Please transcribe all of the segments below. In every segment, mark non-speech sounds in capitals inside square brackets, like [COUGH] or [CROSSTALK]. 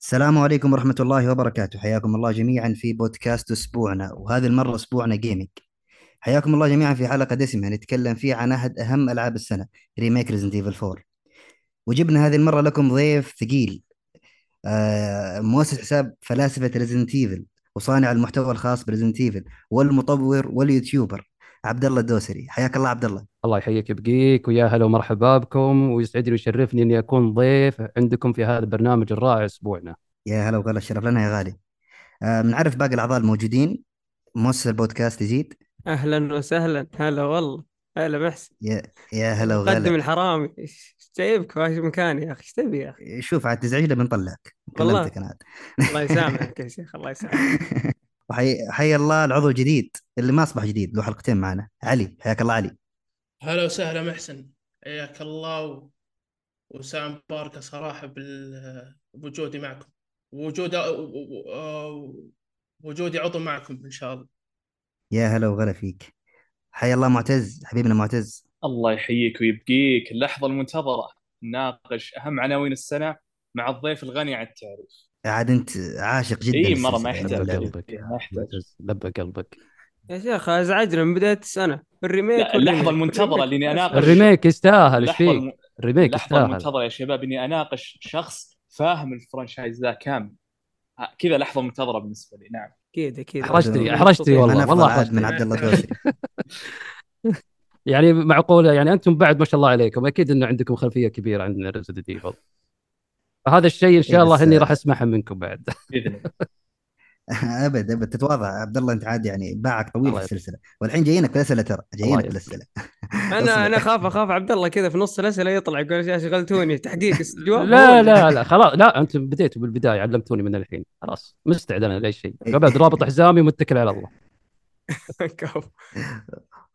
السلام عليكم ورحمة الله وبركاته. حياكم الله جميعا في بودكاست أسبوعنا وهذه المرة أسبوعنا Gaming حياكم الله جميعا في حلقة دسمة نتكلم فيها عن أحد أهم ألعاب السنة remake Resident Evil 4 وجبنا هذه المرة لكم ضيف ثقيل آه مؤسس حساب فلاسفة Resident Evil وصانع المحتوى الخاص ب Resident Evil والمطور وال YouTuber. عبد الله الدوسري. حياك الله عبد الله. الله يحييك ويبقيك ويا هلا ومرحبا بكم ويسعدني ويشرفني إني أكون ضيف عندكم في هذا البرنامج الرائع أسبوعنا. يا هلا وغلا الشرف لنا يا غالي. آه بنعرف باقي الأعضاء الموجودين؟ مؤسس البودكاست يزيد. أهلا وسهلا. هلا والله. هلا محسن يا يا هلا قدم وغلا الحرامي. إيش جايبك؟ في مكاني يا أخي؟ إيش تبي يا أخي؟ شوف عاد تزعجنا بنطلعك. والله. كلمتك أنا عاد. الله يسامحك يا شيخ الله [LAUGHS] يسامحك. وحي حي الله العضو الجديد اللي ما أصبح جديد له حلقتين معنا. علي حياك الله علي. هلا وسهلا محسن. حياك الله و... وسام باركة صراحة بال... بوجودي معكم. وجود و- و- و- وجودي عضو معكم إن شاء الله. يا هلا وغلا فيك. حي الله معتز حبيبنا معتز. الله يحييك ويبقيك. اللحظة المنتظرة. نناقش أهم عناوين السنة مع الضيف الغني عن التعريف. عاد انت عاشق جدا إي مرة ما يحتاج. قلبك. ما يحتاج. لبى قلبك. يا شيخ أزعجنا من بداية السنة. ال remake لا اللحظة المنتظرة اللي إني أناقش. ال remake يستاهل إيش فيك؟ ال remake يستاهل. المنتظرة يا شباب إني أناقش شخص فاهم ال franchise ذا كامل. كذا لحظة منتظرة بالنسبة لي. نعم. أكيد أكيد مبسوطين. أحرجتني والله، والله عاد من. عبد الله الدوسري [LAUGHS] يعني معقولة يعني أنتم بعد ما شاء الله عليكم أكيد انه عندكم خلفية كبيرة عن Resident Evil. فهذا الشيء إن إيه شاء الله بس- إني راح اسمعها منكم بعد. الله. [LAUGHS] أبد أبد. تتواضع. عبد الله أنت عاد يعني باعك طويل الله في السلسلة. والحين جايينك بالاسئله ترى. جايينك الله بالأسئلة. أنا أنا اخاف أخاف عبد الله كذا في نص الأسئلة يطلع يقول يا شغلتوني تحقيق [LAUGHS] جواب لا لا لا. خلاص. لا أنتم بديتوا بالبداية. علمتوني من الحين. خلاص. مستعد أنا لأي شيء. إيه. بعد رابط حزامي ومتكل على الله. [LAUGHS]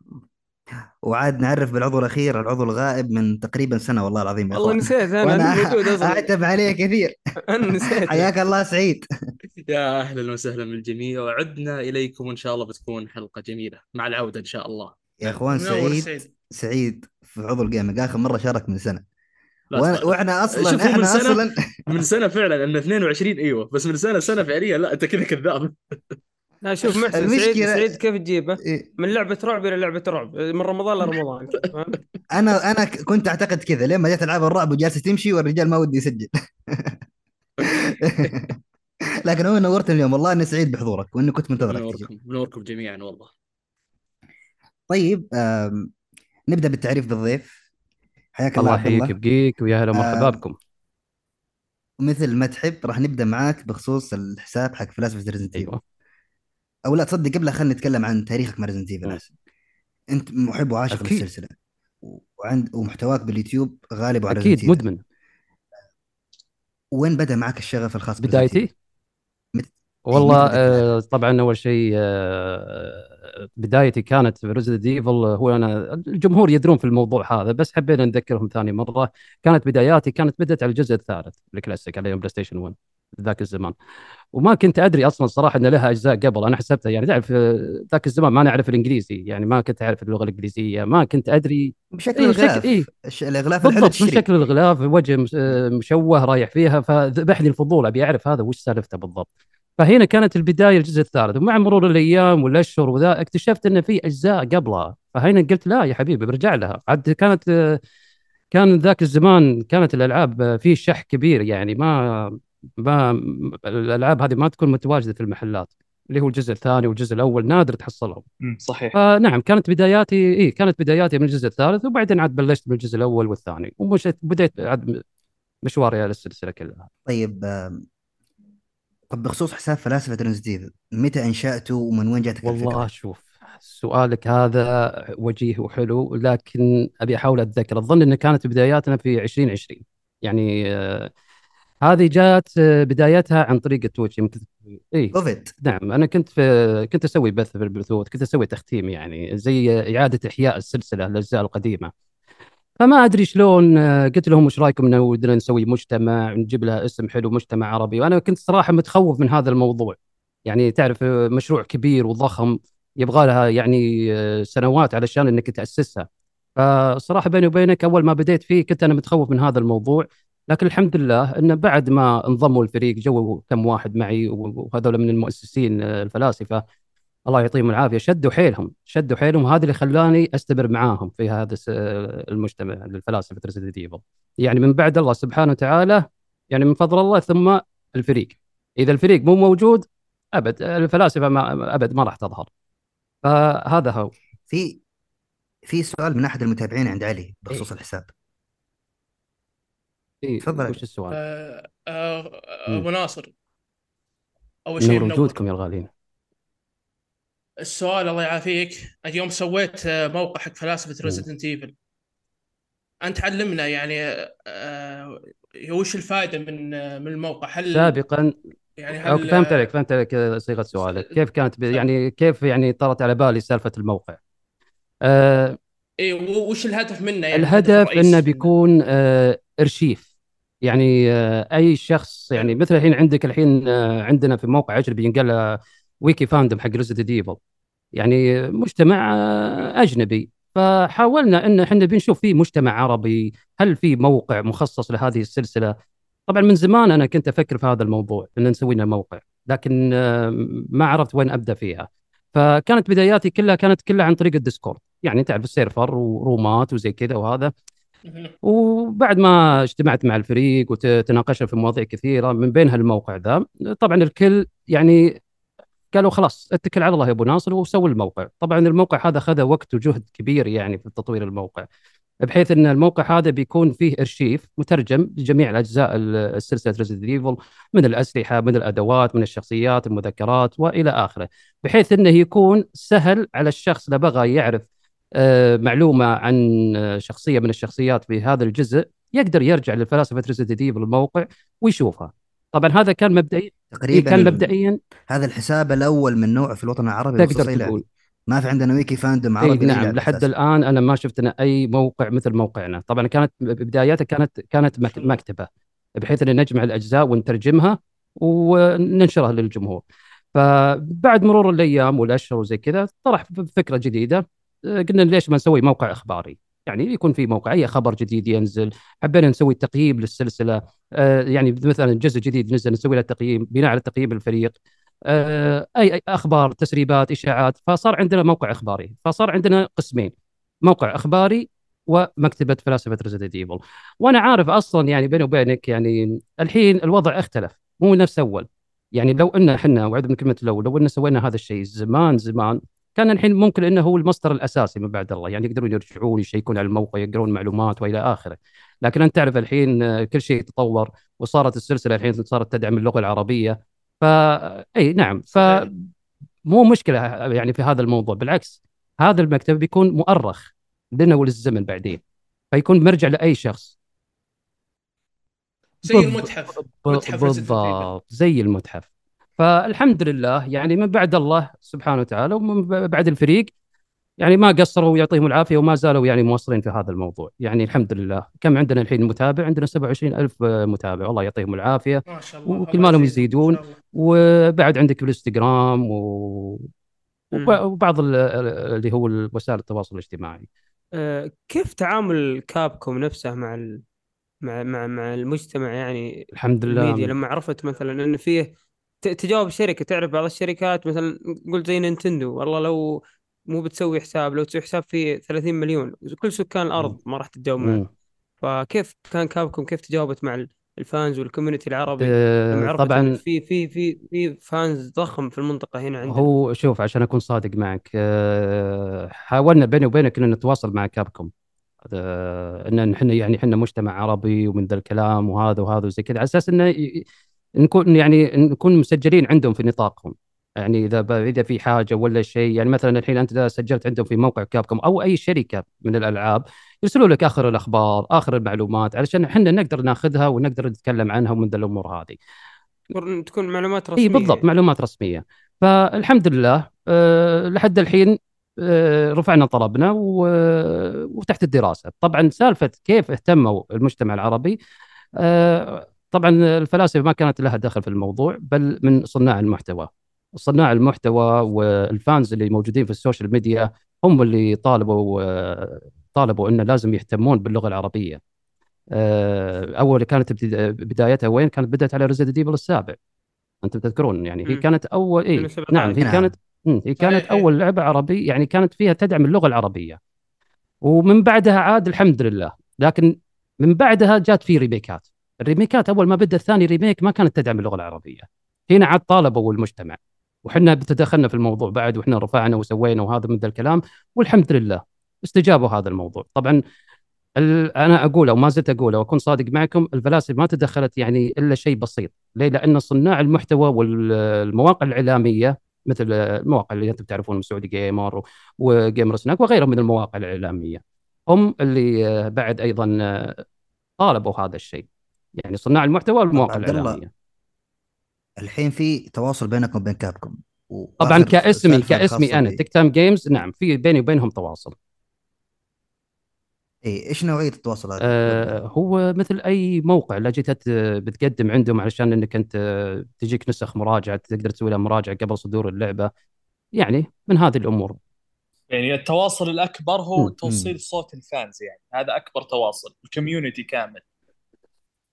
وعاد نعرف بالعضو الأخير العضو الغائب من تقريبا سنة والله العظيم يا والله أخوان. نسيت أنا وأنا أنا موجود أصلا. أعتب عليه كثير. [LAUGHS] أنا نسيت. حياك الله سعيد. [LAUGHS] يا أهلا وسهلا بالجميع. وعدنا إليكم وان شاء الله بتكون حلقة جميلة مع العودة إن شاء الله. يا أخوان سعيد سعيد. سعيد في عضو الجيمنج آخر مرة شارك من سنة. وإحنا أصلا هو من إحنا سنة- أصلا من سنة فعلا ان 22 أيوه. بس من سنه سنة فعليا لا أنت كذا كذاب. لا شوف محسن المشكلة- سعيد سعيد كيف تجيبه؟ إيه، من لعبة رعب إلى لعبة رعب من رمضان لرمضان؟ [LAUGHS] أنا أنا كنت أعتقد كذا لين ما جت ألعاب الرعب وجالسة تمشي والرجال ما ودي يسجل. [LAUGHS] لكن هو نورتني اليوم والله أني سعيد بحضورك وأني كنت منتظرك. تجي منوركم منوركم جميعا والله. طيب آم، نبدأ بالتعريف بالضيف. حياك الله الله عبد يحييك الله ويبقيك ويا هلا ومرحبا بكم. مثل ما تحب راح نبدأ معاك بخصوص الحساب حق فلاسفه Resident أيوه. أو لا تصدق قبلها خلينا نتكلم عن تاريخك مع Resident Evil أنت محب وعاشق أكيد. للسلسلة وعند ومحتواك باليوتيوب غالبه على أكيد. مدمن وين بدأ معك الشغف الخاص بدايتي؟ مت- والله بدأت تلعب؟ آه، طبعا أول شيء آه، بدايتي كانت في Resident Evil هو أنا الجمهور يدرون في الموضوع هذا بس حبينا نذكرهم ثاني مرة كانت بداياتي كانت بدأت على الجزء الثالث الكلاسيك على يوم PlayStation 1 ذاك الزمان. وما كنت أدري أصلا صراحة إن لها أجزاء قبل. أنا حسبتها يعني تعرف آه، ذاك الزمان ما نعرف الإنجليزي. يعني ما كنت أعرف اللغة الإنجليزية. ما كنت أدري. بشكل إيه، الغلاف. إيه. الحلو بالضبط من شكل الغلاف وجه آه، مشوه رايح فيها. فذبحني الفضول أبي أعرف هذا وش سالفته بالضبط. فهنا كانت البداية الجزء الثالث. ومع مرور الأيام والأشهر وذا اكتشفت إن في أجزاء قبلها. فهنا قلت لا يا حبيبي برجع لها. عاد كانت آه، كان ذاك الزمان كانت الألعاب آه، في شح كبير يعني. ما ما الألعاب هذه ما تكون متواجدة في المحلات اللي هو الجزء الثاني والجزء الأول نادر تحصلهم. صحيح. فنعم كانت بداياتي اي كانت بداياتي من الجزء الثالث وبعدين عاد بلشت من الجزء الأول والثاني ومشيت بديت عاد مشواري على السلسلة كلها. طيب آم، طب بخصوص حساب فلاسفة Resident Evil متى أنشأته ومن وين جاتك والله الفكرة؟ شوف سؤالك هذا وجيه وحلو لكن أبي أحاول أتذكر أظن إن كانت بداياتنا في 2020 يعني آه هذه جات آه، بدايتها عن طريق ال Twitch يمكن اي كوفيد نعم أنا كنت في كنت أسوي بث في البثوث كنت أسوي تختيم يعني زي إعادة إحياء السلسلة الأجزاء القديمة. فما أدري شلون آه، قلت لهم وش رأيكم إنه ودنا نسوي مجتمع نجيب لها اسم حلو مجتمع عربي؟ وأنا كنت صراحة متخوف من هذا الموضوع. يعني تعرف آه، مشروع كبير وضخم يبغى لها يعني سنوات علشان إنك تأسسها. فصراحة بيني وبينك أول ما بديت فيه كنت أنا متخوف من هذا الموضوع. لكن الحمد لله انه بعد ما انضموا الفريق جو كم واحد معي وهذول من المؤسسين آه، الفلاسفة الله يعطيهم العافية شدوا حيلهم شدوا حيلهم وهذا اللي خلاني أستمر معاهم في هذا الس- المجتمع الفلاسفة Resident Evil يعني من بعد الله سبحانه وتعالى يعني من فضل الله ثم الفريق. إذا الفريق مو موجود أبد الفلاسفة ما أبد ما راح تظهر. فهذا هو. في في سؤال من أحد المتابعين عند علي بخصوص الحساب. إيه، تفضل. وش السؤال؟ آه، آه، مم. أبو ناصر أول شيء نور منور وجودكم يا الغاليين السؤال الله يعافيك اليوم سويت آه، موقع حق فلاسفة مم. Resident Evil أنت علمنا يعني آه، وش الفائده من آه، من الموقع هل سابقا يعني أوكي، هل فهمت عليك فهمت عليك صيغة سؤالك كيف كانت ب- يعني كيف يعني طرت على بالي سالفة الموقع آه اي وش الهدف منه يعني الهدف إنه منه؟ بيكون آه إرشيف. يعني آه أي شخص يعني مثل الحين عندك الحين آه عندنا في موقع اجنبي ينقال له Wiki Fandom حق Resident Evil يعني مجتمع آه أجنبي. فحاولنا إن إحنا بنشوف في مجتمع عربي هل في موقع مخصص لهذه السلسلة؟ طبعا من زمان أنا كنت أفكر في هذا الموضوع إن نسوي لنا موقع لكن آه، ما عرفت وين أبدأ فيها. فكانت بداياتي كلها كانت كلها عن طريق ال Discord. يعني تعرف ال server ورومات وزي كذا وهذا. [LAUGHS] وبعد ما اجتمعت مع الفريق وتناقشنا في مواضيع كثيرة من بينها الموقع ذا طبعا الكل يعني قالوا خلاص اتكل على الله يا أبو ناصر وسوي الموقع. طبعا الموقع هذا اخذ وقت وجهد كبير يعني في تطوير الموقع بحيث إن الموقع هذا بيكون فيه إرشيف مترجم لجميع الأجزاء ال- السلسله Resident Evil من الأسلحة من الأدوات من الشخصيات المذكرات وإلى آخره بحيث إنه يكون سهل على الشخص اللي بغى يعرف معلومة عن آه، شخصية من الشخصيات في هذا الجزء يقدر يرجع للفلاسفة Resident Evil الموقع ويشوفها. طبعا هذا كان مبدئيا تقريبا كان مبدئيا. هذا الحساب الأول من نوعه في الوطن العربي تقدر تقول. ما في عندنا ويكي فاندوم عربي نعم للعب لحد أساساً. الآن أنا ما شفت أنا أي موقع مثل موقعنا. طبعا كانت بداياتها كانت كانت مك- مكتبة بحيث إن نجمع الأجزاء ونترجمها وننشرها للجمهور. فبعد مرور الأيام والأشهر وزي كذا طرح فكرة جديدة. آه، قلنا ليش ما نسوي موقع إخباري؟ يعني يكون في موقع أي خبر جديد ينزل حبينا نسوي تقييم للسلسلة. آه، يعني مثلا جزء جديد نزل نسوي له تقييم بناء على تقييم الفريق. آه، أي أي أخبار تسريبات إشاعات فصار عندنا موقع إخباري. فصار عندنا قسمين موقع إخباري ومكتبة فلاسفة Resident Evil وأنا عارف أصلا يعني بيني وبينك يعني الحين الوضع اختلف مو نفس أول. يعني لو إن إحنا وعد من كلمة لو لو إن سوينا هذا الشيء زمان زمان كان الحين ممكن إنه هو المصدر الأساسي من بعد الله. يعني يقدرون يرجعون يشيكون على الموقع يقرون معلومات وإلى آخره. لكن أنت تعرف الحين آه، كل شيء تطور وصارت السلسلة الحين صارت تدعم اللغة العربية. فا إي نعم. ف. مو مشكلة يعني في هذا الموضوع. بالعكس هذا المكتب بيكون مؤرخ لنا وللزمن بعدين فيكون مرجع لأي شخص. زي المتحف. بالضبط زي المتحف. فالحمد لله يعني من بعد الله سبحانه وتعالى ومن بعد الفريق يعني ما قصروا يعطيهم العافية وما زالوا يعني مواصلين في هذا الموضوع. يعني الحمد لله. كم عندنا الحين متابع؟ عندنا 27 ألف متابع. الله يعطيهم العافية. ما شاء الله. وكل ما لهم يزيدون. شاء الله. وبعد عندك الانستغرام و... وبعض ال- ال- اللي هو وسائل التواصل الاجتماعي. آه، كيف تعامل Capcom نفسه مع ال... مع مع مع المجتمع يعني الحمد لله. الميديا؟ لما عرفت مثلا انه فيه تجاوب شركة تعرف بعض الشركات مثلا قلت زي Nintendo والله لو مو بتسوي حساب لو تسوي حساب فيه 30 مليون كل سكان الأرض ما راح تتجاوب معه. فكيف كان Capcom كيف تجاوبت مع ال fans وال community العربي؟ إن طبعا في في في في fans ضخم في المنطقة هنا عندنا. هو شوف عشان أكون صادق معك آه، حاولنا بيني وبينك ان نتواصل مع Capcom آه، إن إحنا يعني إحنا مجتمع عربي ومن ذا الكلام وهذا وهذا وزي كذا على أساس إنه نكون يعني نكون مسجلين عندهم في نطاقهم. يعني إذا إذا في حاجة ولا شيء يعني مثلا الحين أنت إذا سجلت عندهم في موقع Capcom أو أي شركة من الألعاب يرسلوا لك آخر الأخبار آخر المعلومات علشان إحنا نقدر ناخذها ونقدر نتكلم عنها ومن ذا الأمور هذه. تكون- معلومات رسمية. اي بالضبط. معلومات رسمية. فالحمد لله أه لحد الحين أه رفعنا طلبنا وتحت الدراسة. طبعا سالفة كيف اهتموا المجتمع العربي أه طبعا الفلاسفة ما كانت لها دخل في الموضوع بل من صناع المحتوى صناع المحتوى وال fans اللي موجودين في ال social media هم اللي طالبوا طالبوا إنه لازم يهتمون باللغة العربية. آه، أول كانت بدايتها وين؟ كانت بدأت على Resident Evil السابع. أنتم تذكرون يعني هي. كانت أول اي 2017. نعم هي. كانت هي كانت إيه. أول لعبة عربية يعني كانت فيها تدعم اللغة العربية. ومن بعدها عاد الحمد لله، لكن من بعدها جات في ريميكات. الريميكات أول ما بدأ الثاني remake ما كانت تدعم اللغة العربية. هنا عاد طالبوا المجتمع وحنا تدخلنا في الموضوع بعد وحنا رفعنا وسوينا وهذا من ذا الكلام. والحمد لله استجابوا هذا الموضوع. طبعا أنا أقوله وما زلت أقوله وأكون صادق معكم الفلاسفة ما تدخلت يعني إلا شيء بسيط. ليه؟ لأن صناع المحتوى والمواقع الإعلامية مثل المواقع اللي أنتم تعرفون سعودي جيمر وجيمر سناك وغيرها من المواقع الإعلامية. هم اللي بعد أيضا طالبوا هذا الشيء. يعني صناع المحتوى والمواقع عبد الله، الإعلامية؟ الحين في تواصل بينكم وبين كابكم طبعا كاسمي كاسمي أنا بي- تكتام جيمز نعم في بيني وبينهم تواصل. اي إيش نوعية التواصل هذا؟ آه هو مثل أي موقع لا جيت بتقدم عندهم علشان إنك أنت تجيك نسخ مراجعة تقدر تسوي لها مراجعة قبل صدور اللعبة. يعني من هذه الأمور. يعني التواصل الأكبر هو. توصيل صوت الفانز يعني هذا أكبر تواصل الكوميونتي كامل.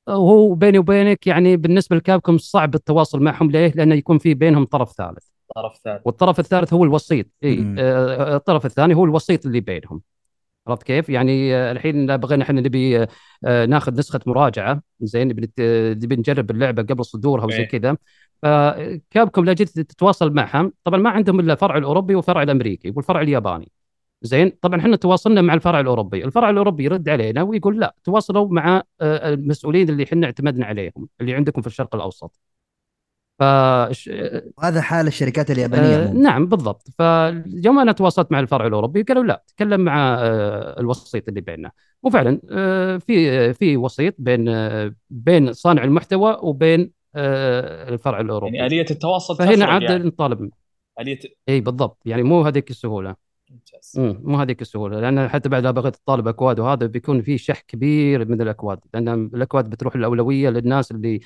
وهو بيني وبينك يعني بالنسبة لكابكم صعب التواصل معهم. ليه؟ لأنه يكون في بينهم طرف ثالث. طرف ثالث. والطرف الثالث هو الوسيط. إي مم. آه الطرف الثاني هو الوسيط اللي بينهم. عرفت كيف؟ يعني آه، الحين بغينا إحنا نبي آه، آه، ناخذ نسخة مراجعة. زين نبي نت- نبي نجرب اللعبة قبل صدورها وزي إيه. كذا. فكابكم لا جيت تتواصل معهم. طبعا ما عندهم إلا الفرع الأوروبي والفرع الأمريكي والفرع الياباني. زين؟ طبعا إحنا تواصلنا مع الفرع الأوروبي الفرع الأوروبي يرد علينا ويقول لا تواصلوا مع آه، المسؤولين اللي إحنا اعتمدنا عليهم اللي عندكم في الشرق الأوسط. ف هذا حال الشركات اليابانية آه عموما نعم بالضبط. فيوم أنا تواصلت مع الفرع الأوروبي قالوا لا تكلم مع آه الوسيط اللي بيننا. وفعلا آه في في وسيط بين آه بين صانع المحتوى وبين آه الفرع الأوروبي. يعني آلية التواصل فهنا عاد يعني. نطالب. آلية إي بالضبط. يعني مو هذيك السهولة. ممتاز مم، مو هذيك السهولة لأن حتى بعد بغيت تطالب أكواد وهذا بيكون في شح كبير من الأكواد لأن الأكواد بتروح الأولوية للناس اللي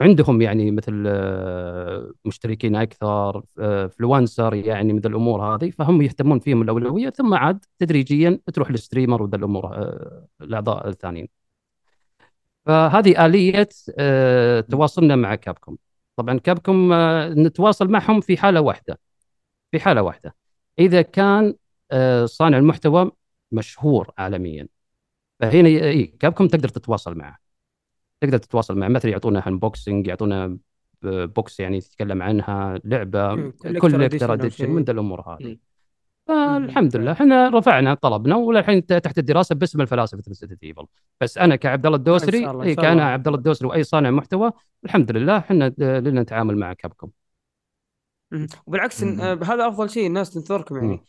عندهم يعني مثل آه، مشتركين أكثر آه، فلونسر يعني من الأمور هذه فهم يهتمون فيهم الأولوية ثم عاد تدريجيا تروح للستريمر وذا الأمور آه، الأعضاء الثانيين. فهذه آلية تواصلنا مع كابكم. طبعا كابكم نتواصل معهم في حالة واحدة. في حالة واحدة. إذا كان آه، صانع المحتوى مشهور عالميا. فهنا اي كابكم تقدر تتواصل معه. تقدر تتواصل معه مثلا يعطونا انبوكسنج يعطونا بوكس يعني تتكلم عنها لعبة مم، collector كولكتر edition أو اديشن شيء. من الأمور هذه. فالحمد. لله إحنا رفعنا طلبنا والحين تحت الدراسة باسم الفلاسفة ريزدنت ايفل بس أنا كعبد الله الدوسري شاء كان. عبد الله الدوسري وأي صانع محتوى الحمد لله إحنا لنا نتعامل مع كابكم. وبالعكس هذا أفضل شيء الناس تنطركم يعني مم.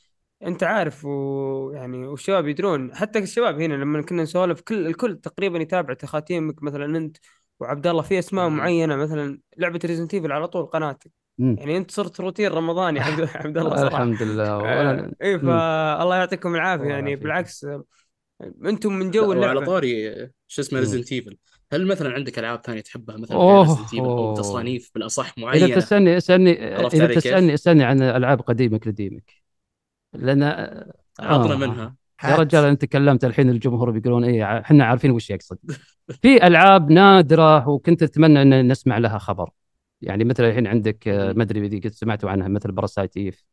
أنت عارف ويعني والشباب يدرون حتى الشباب هنا لما كنا نسولف كل الكل تقريبا يتابع تخاتيمك مثلا أنت وعبد الله في أسماء مم. معينة مثلا لعبة Resident Evil على طول قناتك مم. يعني أنت صرت روتين رمضاني عبد [LAUGHS] عبد الله صراحة الحمد لله آه، اي مم. فالله يعطيكم العافية يعني. بالعكس أنتم من جو اللعبة طاري شو اسمه. Resident Evil هل مثلا عندك ألعاب ثانية تحبها مثلا أوه، أو. تصانيف بالأصح إذا معينة تسألني اسالني عرفت إذا؟ تسألني اسالني عن ألعاب قديمك لديمك لأن عطنا آه. منها يا رجال أنت تكلمت الحين الجمهور بيقولون إيه إحنا عارفين وش يقصد [LAUGHS] في ألعاب نادرة وكنت أتمنى أن نسمع لها خبر يعني مثل الحين عندك آه،. ما أدري إذا قد سمعتوا عنها مثل براسايتيف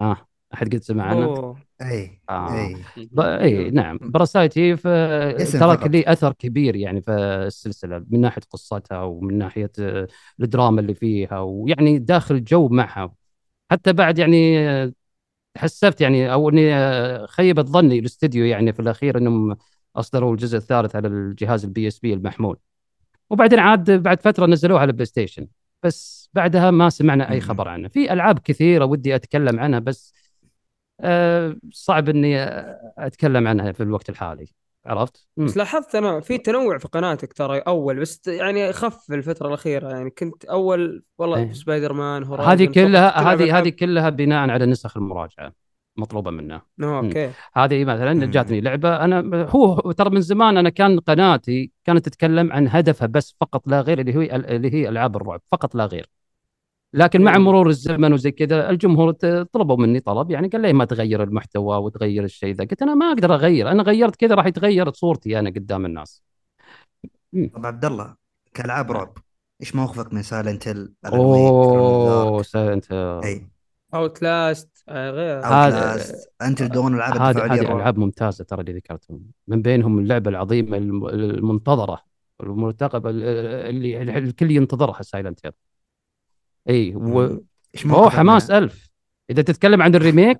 آه أحد قد سمع عنها؟ اي آه. اي ب... اي نعم. براسايتيف آه، اسم ترك. لي أثر كبير يعني في السلسلة من ناحية قصتها ومن ناحية آه، الدراما اللي فيها ويعني داخل جو معها. حتى بعد يعني آه، حسبت يعني أو إني خيبت ظني الاستديو يعني في الأخير إنهم أصدروا الجزء الثالث على الجهاز ال PSP المحمول. وبعدين عاد بعد فترة نزلوه على ال PlayStation بس بعدها ما سمعنا أي. خبر عنه. في ألعاب كثيرة ودي أتكلم عنها بس صعب إني أتكلم عنها في الوقت الحالي عرفت؟ مم. بس لاحظت أنا في تنوع في قناتك ترى أول بس يعني خف في الفترة الأخيرة يعني كنت أول والله إيه. سبايدر مان هذه كلها هذه. هذه كلها بناء على نسخ المراجعة مطلوبة منا آه،. okay هذه مثلا مم. جاتني لعبة أنا هو ترى من زمان أنا كان قناتي كانت تتكلم عن هدفها بس فقط لا غير اللي هي اللي هي ألعاب الرعب فقط لا غير لكن مع مم. مرور الزمن وزي كذا الجمهور طلبوا مني طلب يعني قال لي ما تغير المحتوى وتغير الشيء ذا. قلت أنا ما أقدر أغير أنا غيرت كذا راح يتغير صورتي أنا قدام الناس. طب عبد الله كألعاب رعب إيش موقفك من سايلنت هيل أوه انت أي. اوت لاست غير. هذا- Until Dawn العاب هذه ألعاب ممتازة ترى اللي ذكرتهم. من بينهم اللعبة العظيمة الم- المنتظرة المرتقبة اللي اللي الكل ينتظرها Silent Hill اي و... موقفك حماس منها؟ ألف. إذا تتكلم عن ال remake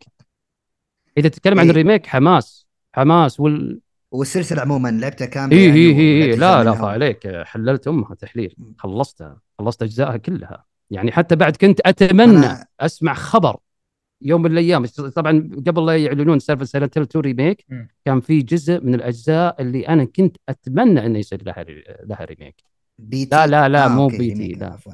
إذا تتكلم عن إيه. ال remake حماس. حماس وال والسلسلة عموما لعبتها كاملة اي يعني اي اي لا لا عليك. حللت أمها تحليل. خلصتها. خلصت أجزائها كلها. يعني حتى بعد كنت أتمنى أنا- أسمع خبر يوم من الأيام. طبعا قبل لا يعلنون سالفة Silent Hill 2 remake. كان في جزء من الأجزاء اللي أنا كنت أتمنى إنه يصير لها لها remake P.T. لا لا لا آه، مو أوكي، P.T. remake، لا. عفوا.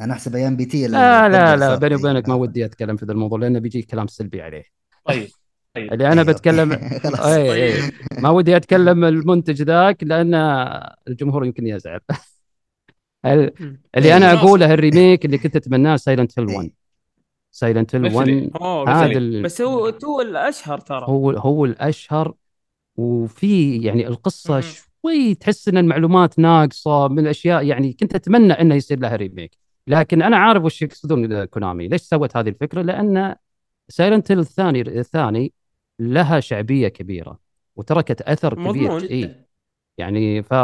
أنا احسب أيام P.T. لا لا لا بيني. وبينك ما. ودي أتكلم في ذا الموضوع لأنه بيجي كلام سلبي عليه طيب طيب اللي أنا أيوه. بتكلم [LAUGHS] أي أي طيب ما ودي أتكلم المنتج ذاك لأن الجمهور يمكن يزعل. [LAUGHS] اللي. أنا. أقوله ال remake اللي كنت أتمناه Silent Hill 1 إيه. Silent Hill مثلي. 1 أوه هذا بس, ال- بس هو تو الأشهر ترى هو هو الأشهر وفي يعني القصة. شوي تحس إن المعلومات ناقصة من الأشياء يعني كنت أتمنى إنه يصير لها remake لكن أنا عارف وش يقصدون Konami. ليش سوت هذه الفكرة؟ لأن Silent الثاني الثاني لها شعبية كبيرة وتركت أثر كبير. مضمون. إي. يعني ف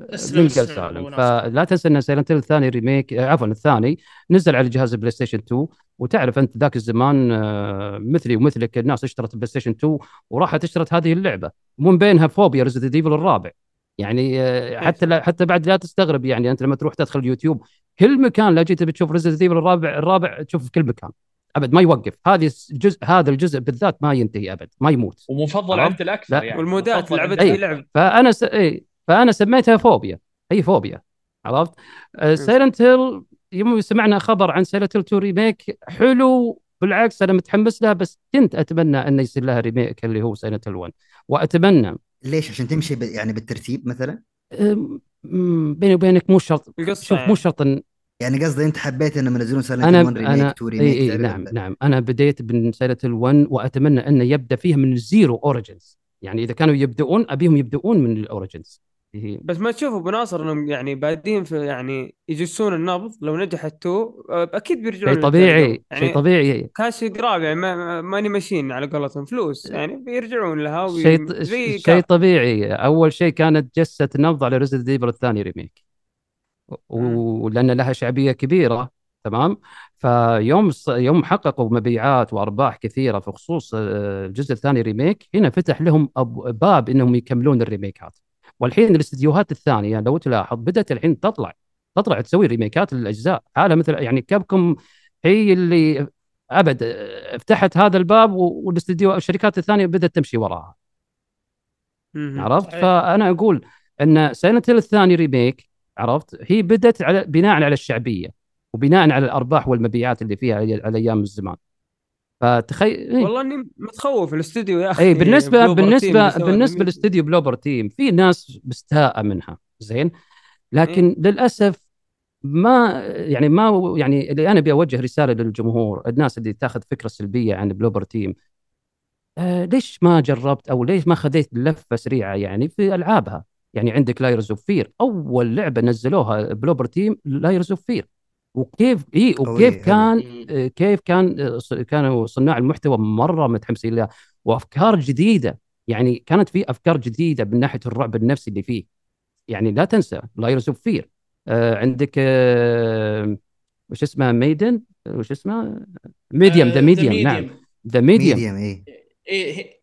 اسلم من قال سالم. فلا تنسى إن Silent الثاني remake عفوا الثاني نزل على جهاز البلاي ستيشن 2 وتعرف أنت ذاك الزمان آه، مثلي ومثلك الناس اشترت البلاي ستيشن 2 وراحت اشترت هذه اللعبة. ومن بينها فوبيا Resident Evil الرابع. يعني آه، حتى لا حتى بعد لا تستغرب يعني أنت لما تروح تدخل اليوتيوب كل مكان لا جيت بتشوف Resident Evil الرابع الرابع تشوف في كل مكان. أبد ما يوقف. هذه الجزء هذا الجزء بالذات ما ينتهي أبد ما يموت. ومفضل؟ عند الأكثر لا. يعني والمودات لعبت. في الأكثر. لعب فأنا س... إيه. فأنا سميتها فوبيا. هي فوبيا. عرفت؟ Silent Hill يوم سمعنا خبر عن Silent Hill 2 remake حلو. بالعكس أنا متحمس لها بس كنت أتمنى انه يصير لها remake اللي هو Silent Hill 1 وأتمنى ليش؟ عشان تمشي ب... يعني بالترتيب مثلا؟ بيني وبينك مو شرط. شوف يعني. مو شرط إن يعني قصدي أنت حبيت انهم ينزلون Silent أنا 1 remake أنا 2 إي remake إي تعرف- نعم نعم. أنا بديت من Silent Hill 1 وأتمنى إنه يبدأ فيها من ال Zero Origins يعني إذا كانوا يبدؤون أبيهم يبدؤون من ال Origins بس ما تشوف أبو ناصر إنهم يعني بادين في يعني يجسون النبض لو نجحت تو آه، أكيد بيرجعون شيء طبيعي. يعني شيء طبيعي. cash grab يعني ما- ما- ماني ماشيين على قولتهم فلوس يعني بيرجعون لها وي... شيء شيء. طبيعي. أول شيء كانت جسة نبض على Resident Evil الثاني remake. و- ولأن لها شعبية كبيرة تمام؟ فيوم يوم حققوا مبيعات وأرباح كثيرة في خصوص آه، الجزء الثاني remake هنا فتح لهم باب إنهم يكملون ال remakeات. والحين الاستديوهات الثانية لو تلاحظ بدأت الحين تطلع تطلع تسوي remakeات للأجزاء. حالة مثل يعني Capcom هي اللي أبد فتحت هذا الباب والاستديو الشركات الثانية بدأت تمشي وراها. عرفت؟ صحيح. فأنا أقول إن Hill الثاني remake عرفت؟ هي بدت على بناء على الشعبية وبناء على الأرباح والمبيعات اللي فيها على أيام الزمان. فتخيل والله إني متخوف الاستوديو يا أخي اي بالنسبة بالنسبة بالنسبة ال remake. لاستديو Bloober Team في ناس مستاءة منها زين لكن إيه. للأسف ما يعني ما يعني اللي أنا أبي أوجه رسالة للجمهور الناس اللي تاخذ فكرة سلبية عن Bloober Team آه ليش ما جربت أو ليش ما خذيت لفة سريعة يعني في ألعابها يعني عندك Layers of Fear أول لعبة نزلوها Bloober Team Layers of Fear وكيف إي وكيف قوية، كان مم. آه، كيف كان آه، ص- كانوا صناع المحتوى مرة متحمسين لها وأفكار جديدة يعني كانت في أفكار جديدة من ناحية الرعب النفسي اللي فيه يعني لا تنسى Layers of Fear آه عندك آه وش اسمها Maiden وش اسمها Medium ذا آه، ميديوم The نعم Medium. The Medium Medium إي إيه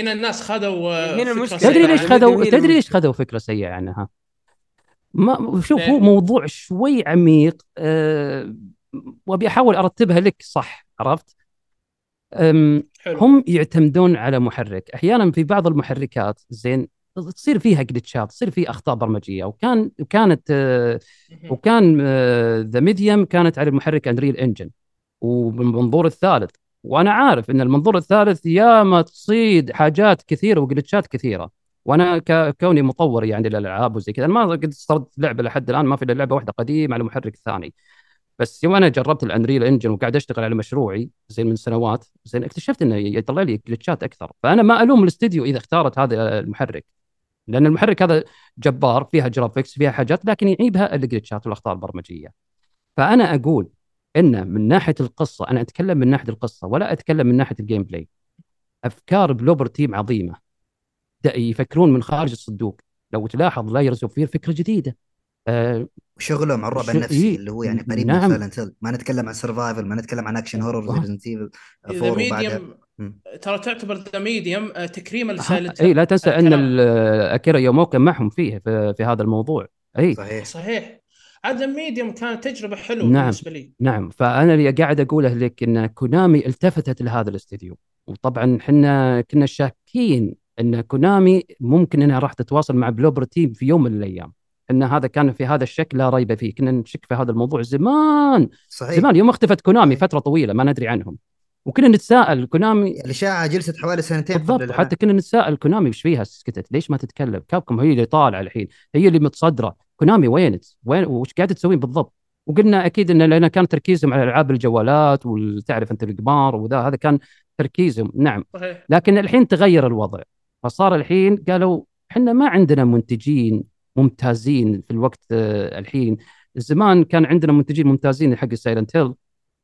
هنا الناس خذوا هنا. سيئة تدري ليش يعني. خذوا تدري ليش. خذوا فكرة سيئة عنها ما شوف هو؟ موضوع شوي عميق أه وأبي أحاول أرتبها لك صح عرفت حلو هم يعتمدون على محرك أحيانا في بعض المحركات زين تصير فيها glitchات تصير فيه أخطاء برمجية وكان كانت آه، مهم. وكان The Medium كانت على المحرك Unreal Engine وبالمنظور الثالث وأنا عارف إن المنظور الثالث يا ما تصيد حاجات كثيرة و glitchات كثيرة وأنا كوني مطور يعني للألعاب وزي كذا. أنا ما قد صرت لعبة لحد الآن ما في إلا لعبة واحدة قديمة على محرك ثاني بس يوم أنا جربت ال Unreal Engine وقاعد أشتغل على مشروعي زين من سنوات زين اكتشفت إنه يطلع لي glitchات أكثر. فأنا ما ألوم الاستديو إذا اختارت هذا المحرك. لأن المحرك هذا جبار فيها graphics فيها حاجات لكن يعيبها ال glitchات والأخطاء البرمجية. فأنا أقول إن من ناحية القصة أنا أتكلم من ناحية القصة ولا أتكلم من ناحية ال gameplay أفكار Bloober Team عظيمة. يفكرون من خارج الصندوق لو تلاحظ لا يرزق فيه فكرة جديدة آه وشغلهم عن الرعب النفسي إيه. اللي هو يعني قريب نعم. من Silent ما نتكلم عن survival ما نتكلم عن action horror آه. Resident Evil The 4 وبعدها Medium مم. ترى تعتبر The Medium تكريما إي ل Silent لا تنسى أن الكلام. ال- أكيرا يوموكا معهم فيه في, في هذا الموضوع إي صحيح صحيح هذا Medium كانت تجربة حلوة نعم. بالنسبة لي نعم فأنا اللي قاعد أقوله لك إن كونامي التفتت لهذا الاستديو وطبعا إحنا كنا شاكين إن كونامي ممكن إنها راح تتواصل مع Bloober Team في يوم من الأيام. إن هذا كان في هذا الشكل لا ريب فيه. كنا نشك في هذا الموضوع زمان. صحيح. زمان يوم اختفت كونامي. فترة طويلة ما ندري عنهم. وكنا نتساءل كونامي الاشاعه جلست حوالي سنتين بالضبط. حتى كنا نتساءل كونامي إيش فيها؟ سكتت. ليش ما تتكلم؟ كابكم هي اللي طالعة الحين. هي اللي متصدرة. كونامي وينت وين وش قاعدة تسوين بالضبط؟ وقلنا أكيد إن لأن كان تركيزهم على ألعاب الجوالات وتعرف أنت القمار وذا هذا كان تركيزهم. نعم. صحيح. لكن الحين تغير الوضع. فصار الحين قالوا إحنا ما عندنا منتجين ممتازين في الوقت آه، الحين. زمان كان عندنا منتجين ممتازين حق Silent Hill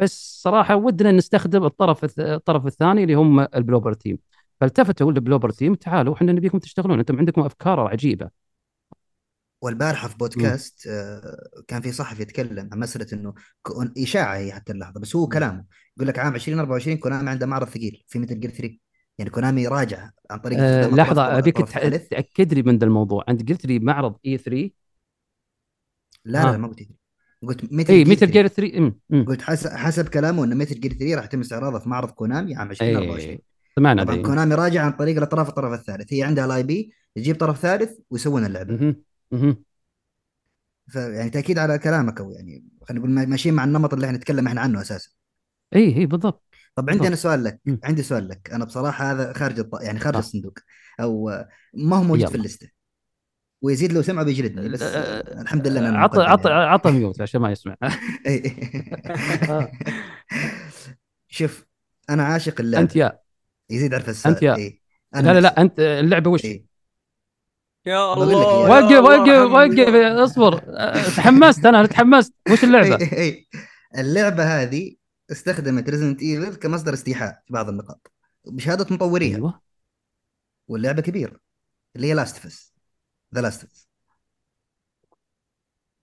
بس صراحة ودنا نستخدم الطرف الطرف الثاني اللي هم ال Bloober Team. فالتفتوا لل Bloober Team تعالوا إحنا نبيكم تشتغلون أنتم عندكم أفكار عجيبة. والبارحه في بودكاست آه، كان في صحفي يتكلم عن مسألة إنه إشاعة هي حتى اللحظة بس هو كلامه يقول لك عام 2024 كونامي عنده معرض ثقيل في مثل Gear 3 يعني كونامي راجع عن طريق أه لحظة أبيك. تأكد لي من ذا الموضوع أنت قلت لي معرض اي 3 لا لا ها. ما قلت كذا. قلت مثل اي Gear مثل 3. Gear 3 أمم، أمم. قلت حسب حسب كلامه إن مثل Gear 3 راح يتم استعراضها في معرض كونامي عام 2024 اي سمعنا طبعا كونامي راجع عن طريق الأطراف الطرف الثالث هي عندها ال IP تجيب طرف ثالث ويسوون اللعبة. فيعني تأكيد على كلامك أو يعني خلينا نقول ما- ماشيين مع النمط اللي إحنا نتكلم إحنا عنه أساسا اي اي بالضبط طب عندي. أنا سؤال لك مم. عندي سؤال لك أنا بصراحة هذا خارج الط... يعني خارج آه. الصندوق أو ما هو موجود يلا. في اللسته ويزيد لو سمعه بيجلدني بس آه، الحمد لله أنا عط المقدم عط يعني. عط ميوت عشان ما يسمع [LAUGHS] إي. آه. [LAUGHS] شوف أنا عاشق اللعبه أنت يا يزيد عرف السؤال أنت يا- إيه. لا لا نفسي. لا أنت اللعبة وش إيه. يا الله إيه. وقف وقف. وقف اصبر أه، تحمست أنا تحمست وش اللعبة؟ إي- [LAUGHS] إي. اللعبة هذه استخدمت Resident Evil كمصدر استيحاء في بعض النقاط. بشهادة مطوريها. أيوه. واللعبة كبيره اللي هي Last of Us The Last of Us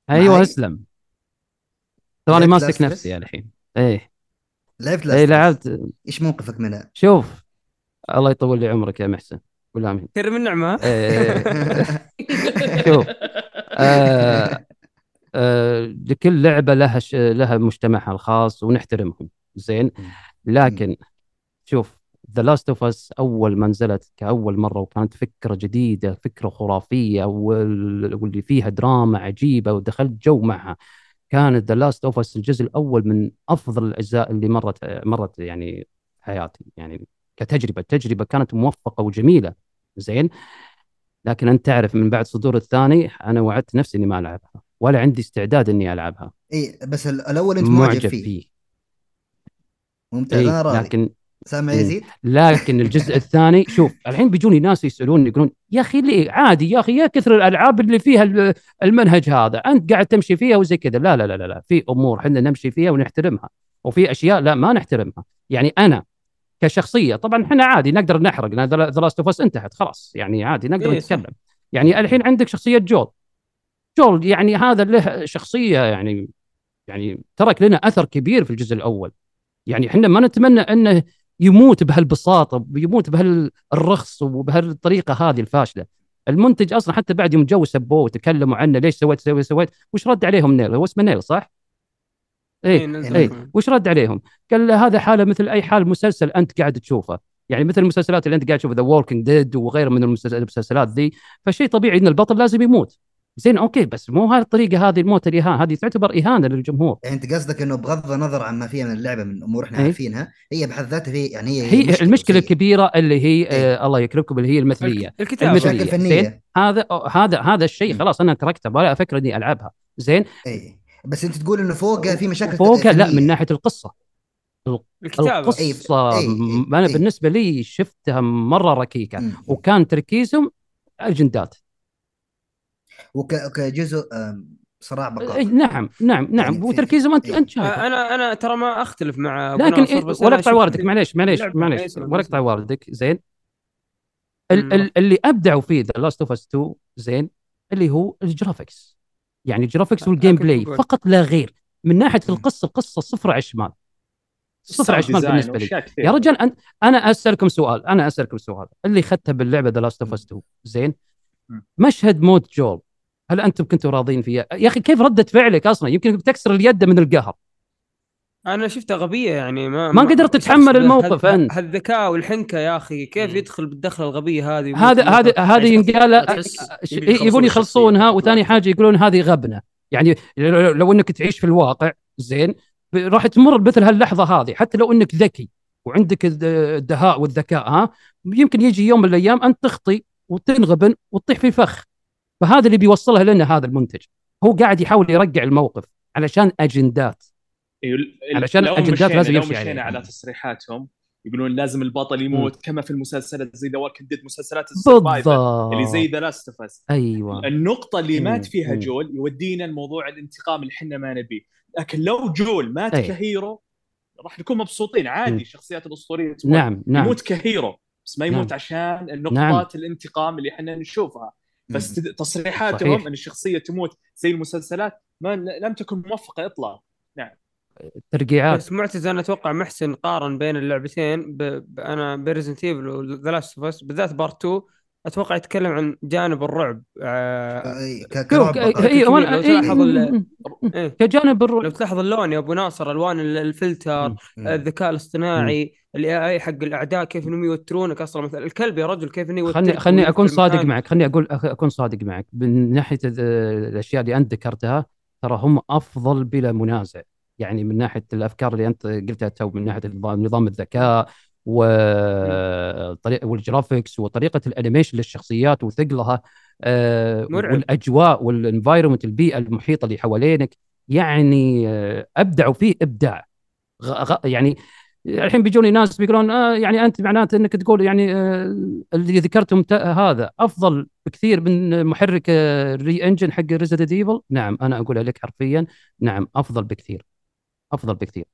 أيوه معي؟ أسلم. تراني ماسك؟ نفسي الحين إيه. لعبت إيه Last لعبت. إيش موقفك منها؟ شوف الله يطول لي عمرك يا محسن. قول آمين. كرم النعمه إيه. [LAUGHS] [LAUGHS] شوف. آه آه لكل لعبة لها ش... لها مجتمعها الخاص ونحترمهم. زين؟ لكن شوف The Last of Us أول ما نزلت كأول مرة وكانت فكرة جديدة فكرة خرافية وال... واللي فيها دراما عجيبة ودخلت جو معها. كانت The Last of Us الجزء الأول من أفضل الأجزاء اللي مرت مرت يعني حياتي. يعني كتجربة تجربة كانت موفقة وجميلة. زين؟ لكن أنت تعرف من بعد صدور الثاني أنا وعدت نفسي إني ما ألعبها. ولا عندي استعداد إني ألعبها إي بس ال- الأول أنت معجب معجب فيه فيه ممتاز إيه أنا راضي لكن سامع. يزيد؟ لكن الجزء [LAUGHS] الثاني شوف الحين بيجوني ناس يسألوني يقولون يا أخي ليه عادي يا أخي يا كثر الألعاب اللي فيها ال- المنهج هذا أنت قاعد تمشي فيها وزي كذا لا لا لا لا, لا. في أمور إحنا نمشي فيها ونحترمها وفي أشياء لا ما نحترمها يعني أنا كشخصية طبعا إحنا عادي نقدر نحرق The Last of Us انتهت خلاص يعني عادي نقدر إيه، صح. نتكلم يعني الحين عندك شخصية Joel Joel يعني هذا له شخصية يعني يعني ترك لنا أثر كبير في الجزء الأول. يعني إحنا ما نتمنى أنه يموت بهالبساطة يموت بهالرخص وبهالطريقة هذه الفاشلة. المنتج أصلا حتى بعد يوم جو سبوه وتكلموا عنه ليش سويت سويت سويت؟ وش رد عليهم Neil؟ هو اسمه Neil صح؟ إيه، نزل إيه. كمان. وش رد عليهم؟ قال له هذا حالة مثل أي حال مسلسل أنت قاعد تشوفه. يعني مثل المسلسلات اللي أنت قاعد تشوفها The Walking Dead وغيره من المسلسل- المسلسلات ذي. فشيء طبيعي إن البطل لازم يموت. زين أوكي بس مو هاي الطريقة هذه الموت الاهانه هذه تعتبر اهانه للجمهور يعني أنت قصدك إنه بغض النظر عما فيها من اللعبة من امور إحنا إيه. عارفينها هي بحد ذاتها هي يعني هي, هي مشكلة المشكلة سيئة. الكبيرة اللي هي إيه. آه الله يكرمكم اللي هي المثلية الكتابة المثلية. زين هذا هذا هذا الشيء. خلاص أنا تركته ما أفكر إني ألعبها زين اي بس أنت تقول إنه فوقها في مشاكل فوقها لا. من ناحية القصة الكتابة القصة إيه، إيه، أنا إيه. بالنسبة لي شفتها مرة ركيكة مم. وكان تركيزهم اجندات. وكجزء صراع إيه، بقاء نعم نعم نعم. يعني وتركيزهم انت إيه. أنت شايفه. أنا أنا ترى ما أختلف مع لكن إيه ولا أقاطع واردك. معليش معليش معليش. ولا أقطع واردك. زين. ال-. ال- اللي أبدعوا فيه The Last of Us 2 زين اللي هو ال graphics يعني ال graphics وال gameplay بقول. فقط لا غير. من ناحية مم. القصة القصة صفر على الشمال. صفر على الشمال بالنسبة لي. يا رجال أن... أنا أسألكم سؤال أنا أسألكم سؤال. اللي اخذته باللعبة The Last of Us 2 زين. مشهد موت جول. هل أنتم كنتوا راضين فيها؟ يا أخي كيف ردة فعلك أصلا؟ يمكن بتكسر اليد من القهر أنا شفتها غبية يعني ما ما قدرت تتحمل الموقف أنت. هالذكاء والحنكة يا أخي كيف. يدخل بالدخلة الغبية هذه هذا هذا؟ هذا ينقال يبون يخلصونها. وثاني حاجة يقولون هذه غبنة يعني لو إنك تعيش في الواقع زين راح تمر بمثل هاللحظة هذه حتى لو إنك ذكي وعندك الد- الدهاء والذكاء ها يمكن يجي يوم من الأيام انت تخطئ وتنغبن وتطيح في فخ فهذا اللي بيوصلها لنا هذا المنتج هو قاعد يحاول يرجع الموقف علشان أجندات ال- علشان مشينا- لازم يمشي مشينا عليها. على تصريحاتهم يقولون لازم البطل يموت كما في المسلسلات زي The Walking Dead مسلسلات ال survival اللي زي The Last of Us أيوه النقطة اللي. مات فيها. جول يودينا لموضوع الانتقام اللي إحنا ما نبيه، لكن لو جول مات أي. ك hero راح نكون مبسوطين عادي. الشخصيات الأسطورية تموت نعم نعم يموت ك hero بس ما يموت نعم. عشان نعم. نقطات الانتقام اللي إحنا نشوفها بس تصريحاتهم صحيح. إن الشخصية تموت زي المسلسلات ما لم تكن موفقه اطلاقا. ترقيعات. بس معتز أنا أتوقع محسن قارن بين اللعبتين ب... ب... أنا ب Resident Evil و The Last of Us بالذات Part 2 أتوقع يتكلم عن جانب الرعب آه... إي، ك- شوف كرعب إيه، بقاء. إيه، كبير، وأنا- لو تلاحظ. كجانب الرعب اللون يا أبو ناصر ألوان ال- الفلتر. الذكاء الاصطناعي ال AI حق الأعداء كيف إنهم يوترونك أصلا مثلا الكلب يا رجل كيف إنه خلني خلني أكون صادق. معك خلني أقول أخ- أكون صادق معك من ناحية ال- الأشياء اللي أنت ذكرتها ترى هم أفضل بلا منازع يعني من ناحية الأفكار اللي أنت قلتها تو من ناحية النظام نظام الذكاء وال graphics وطريقة ال animation للشخصيات وثقلها آه، مرعب. والأجواء وال environment البيئة المحيطة اللي حوالينك. يعني آه، ابدعوا فيه إبداع. غ- غ- يعني الحين بيجوني ناس بيقولون آه يعني أنت معناته إنك تقول يعني آه اللي ذكرتم ت- هذا أفضل بكثير من محرك آه ال RE Engine حق ريزيدنت ايفل نعم أنا أقول لك حرفيا نعم أفضل بكثير. أفضل بكثير.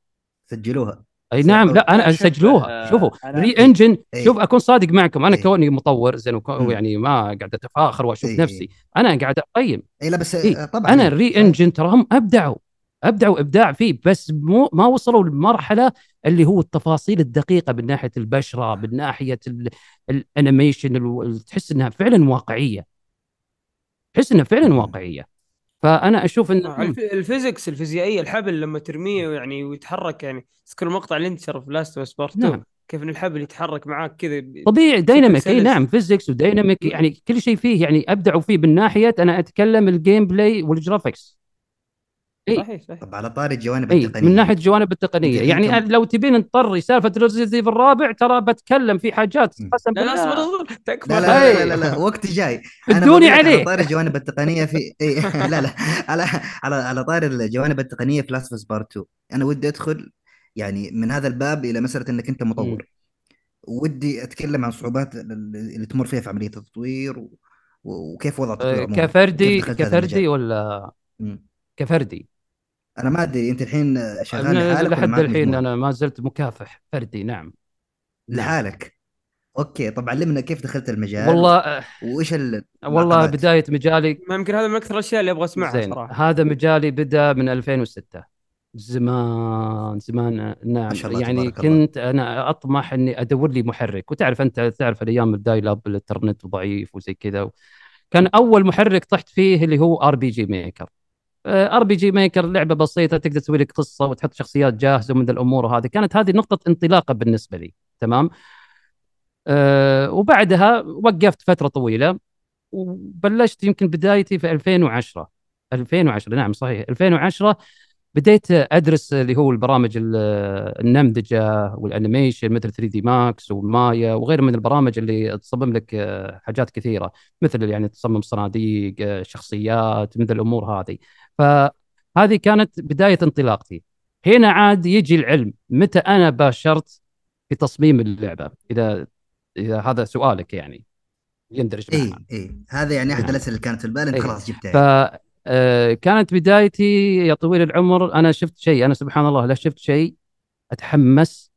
سجلوها. أي. نعم لا أنا سجلوها آه، شوفوا RE Engine إيه. شوف أكون صادق معكم أنا إيه. كوني مطور زين وكو-. يعني ما قاعد أتفاخر وأشوف إيه. نفسي أنا قاعد أقيم اي لا بس إيه. آه، طبعا أنا إيه. ال RE صحيح. Engine ترى هم أبدعوا أبدعوا إبداع فيه بس مو ما وصلوا للمرحلة اللي هو التفاصيل الدقيقة من ناحية البشرة من ناحية ال- ال animation ال- تحس إنها فعلا واقعية تحس إنها فعلا. واقعية فأنا أشوف إن آه، الف- ال physics الفيزيائية الحبل لما ترميه يعني ويتحرك يعني تذكر المقطع اللي انتشر في Last of Part 2 نعم. كيف إن الحبل يتحرك معاك كذا طبيعي dynamic إي. نعم physics و dynamic يعني كل شيء فيه يعني ابدعوا فيه من ناحية أنا أتكلم ال gameplay وال graphics إيه. صحيح صحيح. طب على طاري الجوانب اي التقنية. من ناحية الجوانب التقنية. يعني أنت- لو تبين نطري سالفه ريزيدنت ايفل الرابع ترى بتكلم في حاجات. قسم لا لا بالله. اصبر اصبر تكفى. لا لا, إيه. لا, لا, لا وقت جاي. ادوني عليه. على طاري الجوانب التقنية في إيه [LAUGHS] لا لا. على على على طاري الجوانب التقنية في Last Part 2 أنا ودي أدخل يعني من هذا الباب إلى مسألة إنك أنت مطور. ودي أتكلم عن الصعوبات اللي تمر فيها في عملية التطوير و... وكيف وضع التطوير كفردي كفردي؟ ولا. كفردي؟ أنا ما أدري أنت الحين شغال أنا لحالك لحد الحين؟ أنا ما زلت مكافح فردي نعم. لحالك؟ أوكي طب علمنا كيف دخلت المجال والله وإيش ال... والله؟ بداية مجالي ما يمكن هذا من أكثر الأشياء اللي أبغى أسمعها زين. صراحة. هذا مجالي بدأ من 2006 زمان زمان نعم. يعني تبارك الله. كنت أنا أطمح إني أدور لي محرك. وتعرف أنت تعرف الأيام ال dial-up الإنترنت ضعيف وزي كذا. كان أول محرك طحت فيه اللي هو آر بي جي ميكر. ار بي جي ميكر لعبة بسيطة تقدر تسوي لك قصة وتحط شخصيات جاهزة ومن الأمور وهذه. كانت هذه نقطة انطلاقة بالنسبة لي. تمام؟ أه وبعدها وقفت فترة طويلة وبلشت يمكن بدايتي في 2010 2010 نعم صحيح. 2010 بديت أدرس اللي هو البرامج ال- النمذجة وال animation مثل 3D Max و Maya وغيرها من البرامج اللي تصمم لك آه، حاجات كثيرة مثل يعني تصمم صناديق آه، شخصيات مثل الأمور هذه. فهذه كانت بداية انطلاقتي. هنا عاد يجي العلم. متى أنا باشرت في تصميم اللعبة؟ إذا إذا هذا سؤالك يعني. يندرج إي إي. هذا يعني أحد نعم. الأسئلة اللي كانت في البال أنت إي. خلاص جبتها. ف آه، كانت بدايتي يا طويل العمر أنا شفت شيء. أنا سبحان الله لا شفت شيء. أتحمس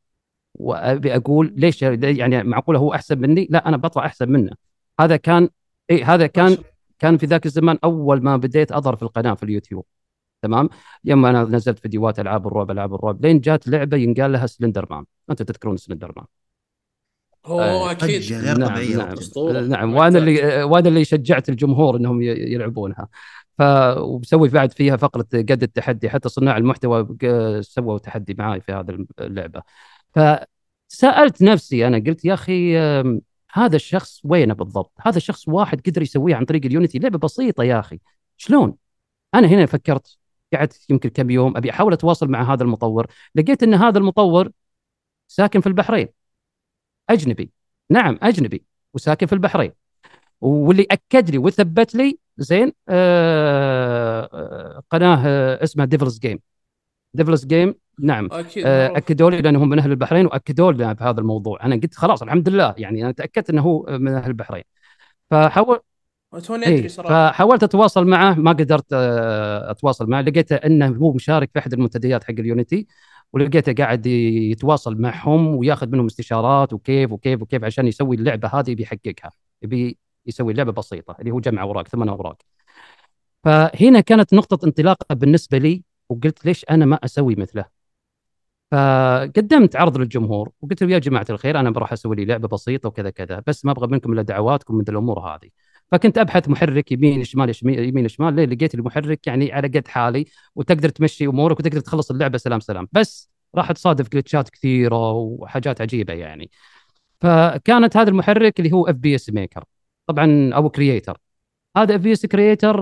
وأبي أقول ليش يعني معقولة هو أحسن مني؟ لا أنا بطلع أحسن منه. هذا كان إي هذا كان كان في ذاك الزمان أول ما بديت أظهر في القناة في اليوتيوب. تمام؟ يوم أنا نزلت فيديوهات ألعاب الرعب ألعاب الرعب لين جات لعبة ينقال لها Slender Man أنتم تذكرون سلندر مان هو أكيد. ضجه غير نعم طبيعية نعم. نعم ما وأنا. اللي وأنا اللي شجعت الجمهور إنهم يلعبونها. ف وبسوي بعد فيها فقرة قد التحدي حتى صناع المحتوى سووا تحدي معاي في هذه اللعبة. فسالت نفسي أنا قلت يا أخي هذا الشخص وينه بالضبط؟ هذا الشخص واحد قدر يسويها عن طريق ال Unity. لعبة بسيطة يا أخي. شلون؟ أنا هنا فكرت قعدت يمكن كم يوم أبي أحاول أتواصل مع هذا المطور. لقيت إن هذا المطور ساكن في البحرين. أجنبي. نعم أجنبي. وساكن في البحرين. واللي أكد لي وثبت لي زين آه آه، قناة آه، اسمها Devils Game Devils Game نعم. أكيد آه، معروف. أكدوا لي لأنهم من أهل البحرين وأكدوا لنا بهذا الموضوع. أنا قلت خلاص الحمد لله. يعني أنا تأكدت إنه هو من أهل البحرين. فحاول توني أدري اي صراحة. فحاولت أتواصل معه ما قدرت آه، أتواصل معه. لقيته إنه هو مشارك في أحد المنتديات حق اليونيتي ولقيته قاعد يتواصل معهم وياخذ منهم استشارات وكيف وكيف وكيف عشان يسوي اللعبة هذه بيحققها يبي يسوي لعبة بسيطة اللي هو جمع أوراق ثمان أوراق. فهنا كانت نقطة انطلاقة بالنسبة لي وقلت ليش أنا ما أسوي مثله؟ فقدمت عرض للجمهور وقلت له يا جماعة الخير أنا بروح أسوي لي لعبة بسيطة وكذا كذا بس ما أبغى منكم إلا دعواتكم من الأمور هذه. فكنت أبحث محرك يمين شمال يمين شمال ليه لقيت المحرك يعني على قد حالي وتقدر تمشي أمورك وتقدر تخلص اللعبة سلام سلام. بس راح تصادف glitchات كثيرة وحاجات عجيبة يعني. فكانت هذا المحرك اللي هو FPS Maker طبعا أو Creator هذا FPS Creator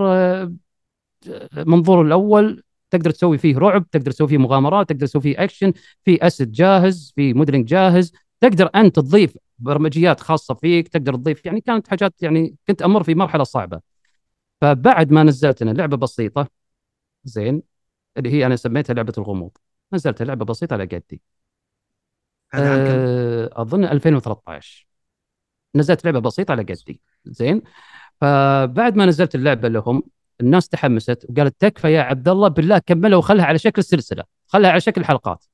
منظوره الأول تقدر تسوي فيه رعب تقدر تسوي فيه مغامرات تقدر تسوي فيه اكشن في asset جاهز في modeling جاهز. تقدر أنت تضيف برمجيات خاصة فيك تقدر تضيف يعني كانت حاجات يعني كنت أمر في مرحلة صعبة. فبعد ما نزلت أنا لعبة بسيطة زين اللي هي أنا سميتها لعبة الغموض. نزلتها لعبة بسيطة على قدي؟ أه أظن 2013 نزلت لعبة بسيطة على قدي. زين. فبعد ما نزلت اللعبة لهم الناس تحمست وقالت تكفى يا عبد الله بالله كملها وخلها على شكل سلسلة خلها على شكل حلقات.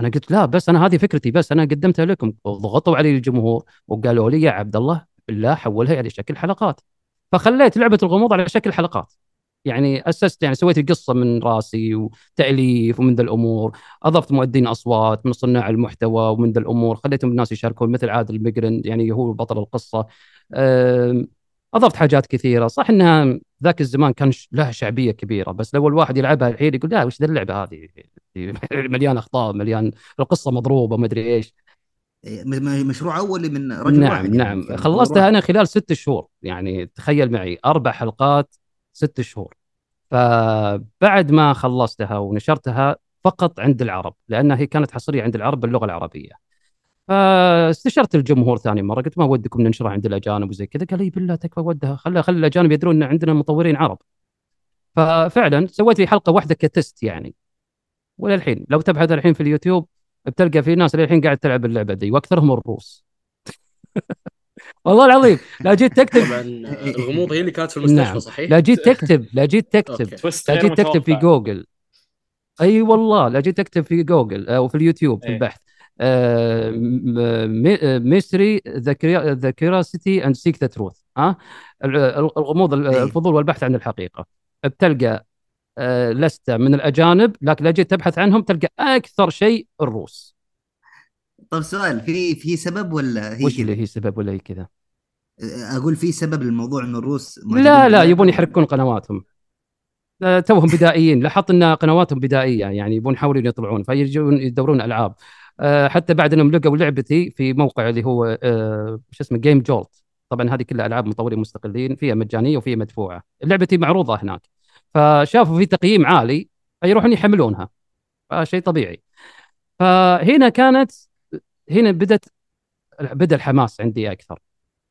أنا قلت لا بس أنا هذه فكرتي بس أنا قدمتها لكم. وضغطوا علي الجمهور وقالوا لي يا عبد الله بالله حولها على شكل حلقات. فخليت لعبة الغموض على شكل حلقات. يعني أسست يعني سويت القصة من راسي وتأليف ومن ذا الأمور. أضفت مؤدين أصوات من صناع المحتوى ومن ذا الأمور. خليتهم الناس يشاركون مثل عادل المقرن يعني هو بطل القصة. أضفت حاجات كثيرة. صح إنها ذاك الزمان كان لها شعبية كبيرة بس لو الواحد يلعبها الحين يقول لا وش ذا اللعبة هذه؟ [LAUGHS] مليان أخطاء مليان القصة مضروبة ما أدري إيش. إيه، مشروع اولي من رجل نعم واحد نعم. يعني. خلصتها أنا خلال ست شهور. يعني تخيل معي أربع حلقات ست شهور. فبعد ما خلصتها ونشرتها فقط عند العرب لأنها هي كانت حصرية عند العرب باللغة العربية. فاستشرت الجمهور ثاني مرة قلت ما ودكم ننشرها عند الأجانب وزي كذا. قال لي بالله تكفى ودها خلى خلى الأجانب يدرون إن عندنا مطورين عرب. ففعلا سويت لي حلقة واحدة كتست يعني. وللحين لو تبحث الحين في اليوتيوب بتلقى في ناس للحين قاعد تلعب اللعبة دي وأكثرهم الروس. [LAUGHS] والله العظيم لا جيت تكتب. طبعا الغموض هي اللي كانت في المستشفى نعم. صحيح؟ لا جيت تكتب لا جيت تكتب. لا جيت تكتب في. جوجل. أي والله لا جيت تكتب في جوجل أو في اليوتيوب في إيه. البحث. mystery the curiosity and seek the truth ها؟ ال- ال- الغموض ال- إيه. الفضول والبحث عن الحقيقة. بتلقى آه، لسته من الأجانب لكن لا جيت تبحث عنهم تلقى أكثر شيء الروس. طب سؤال في في سبب ولا هي وش؟ اللي هي سبب ولا هي كذا؟ أقول في سبب للموضوع إنه الروس لا لا يبون يحركون قنواتهم. توهم بدائيين لاحظت إن قنواتهم بدائية يعني يبون يحاولون يطلعون فيجون يدورون ألعاب. حتى بعد انهم لقوا لعبتي في موقع اللي هو آه، شو اسمه Game Jolt طبعا هذه كلها ألعاب مطورين مستقلين فيها مجانية وفيها مدفوعة. اللعبه دي معروضة هناك. فشافوا في تقييم عالي فيروحون يحملونها. فشيء طبيعي. فهنا كانت هنا بدت بدأ الحماس عندي أكثر.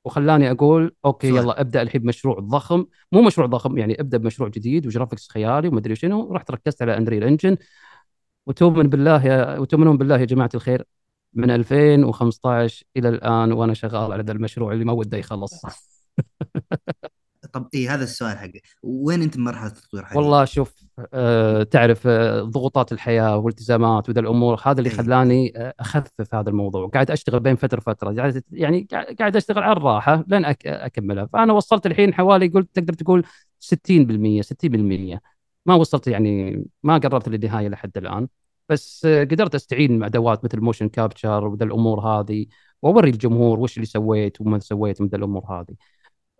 وخلاني أقول okay. يلا أبدأ. الحين بمشروع ضخم. مو مشروع ضخم يعني أبدأ بمشروع جديد و graphics خيالي ومدري شنو. رحت ركزت على Unreal Engine وتؤمن بالله يا وتؤمنون بالله يا جماعة الخير. من 2015 إلى الآن وأنا شغال على ذا المشروع اللي ما وده يخلص. [LAUGHS] طب اي هذا السؤال حقي وين أنت بمرحله التطوير حاليا؟ والله شوف آه تعرف آه ضغوطات الحياة والالتزامات وذا الأمور هذا اللي إيه. خلاني آه أخفف هذا الموضوع. قاعد أشتغل بين فترة وفترة. قاعد- يعني قاعد أشتغل على الراحة لين أك اكملها فأنا وصلت الحين حوالي قلت تقدر تقول 60% 60% ما وصلت يعني ما قربت للنهايه لحد الآن. بس قدرت أستعين مع ادوات مثل موشن كابتشر وذا الأمور هذه وأوري الجمهور وش اللي سويت وما سويت من الأمور هذه.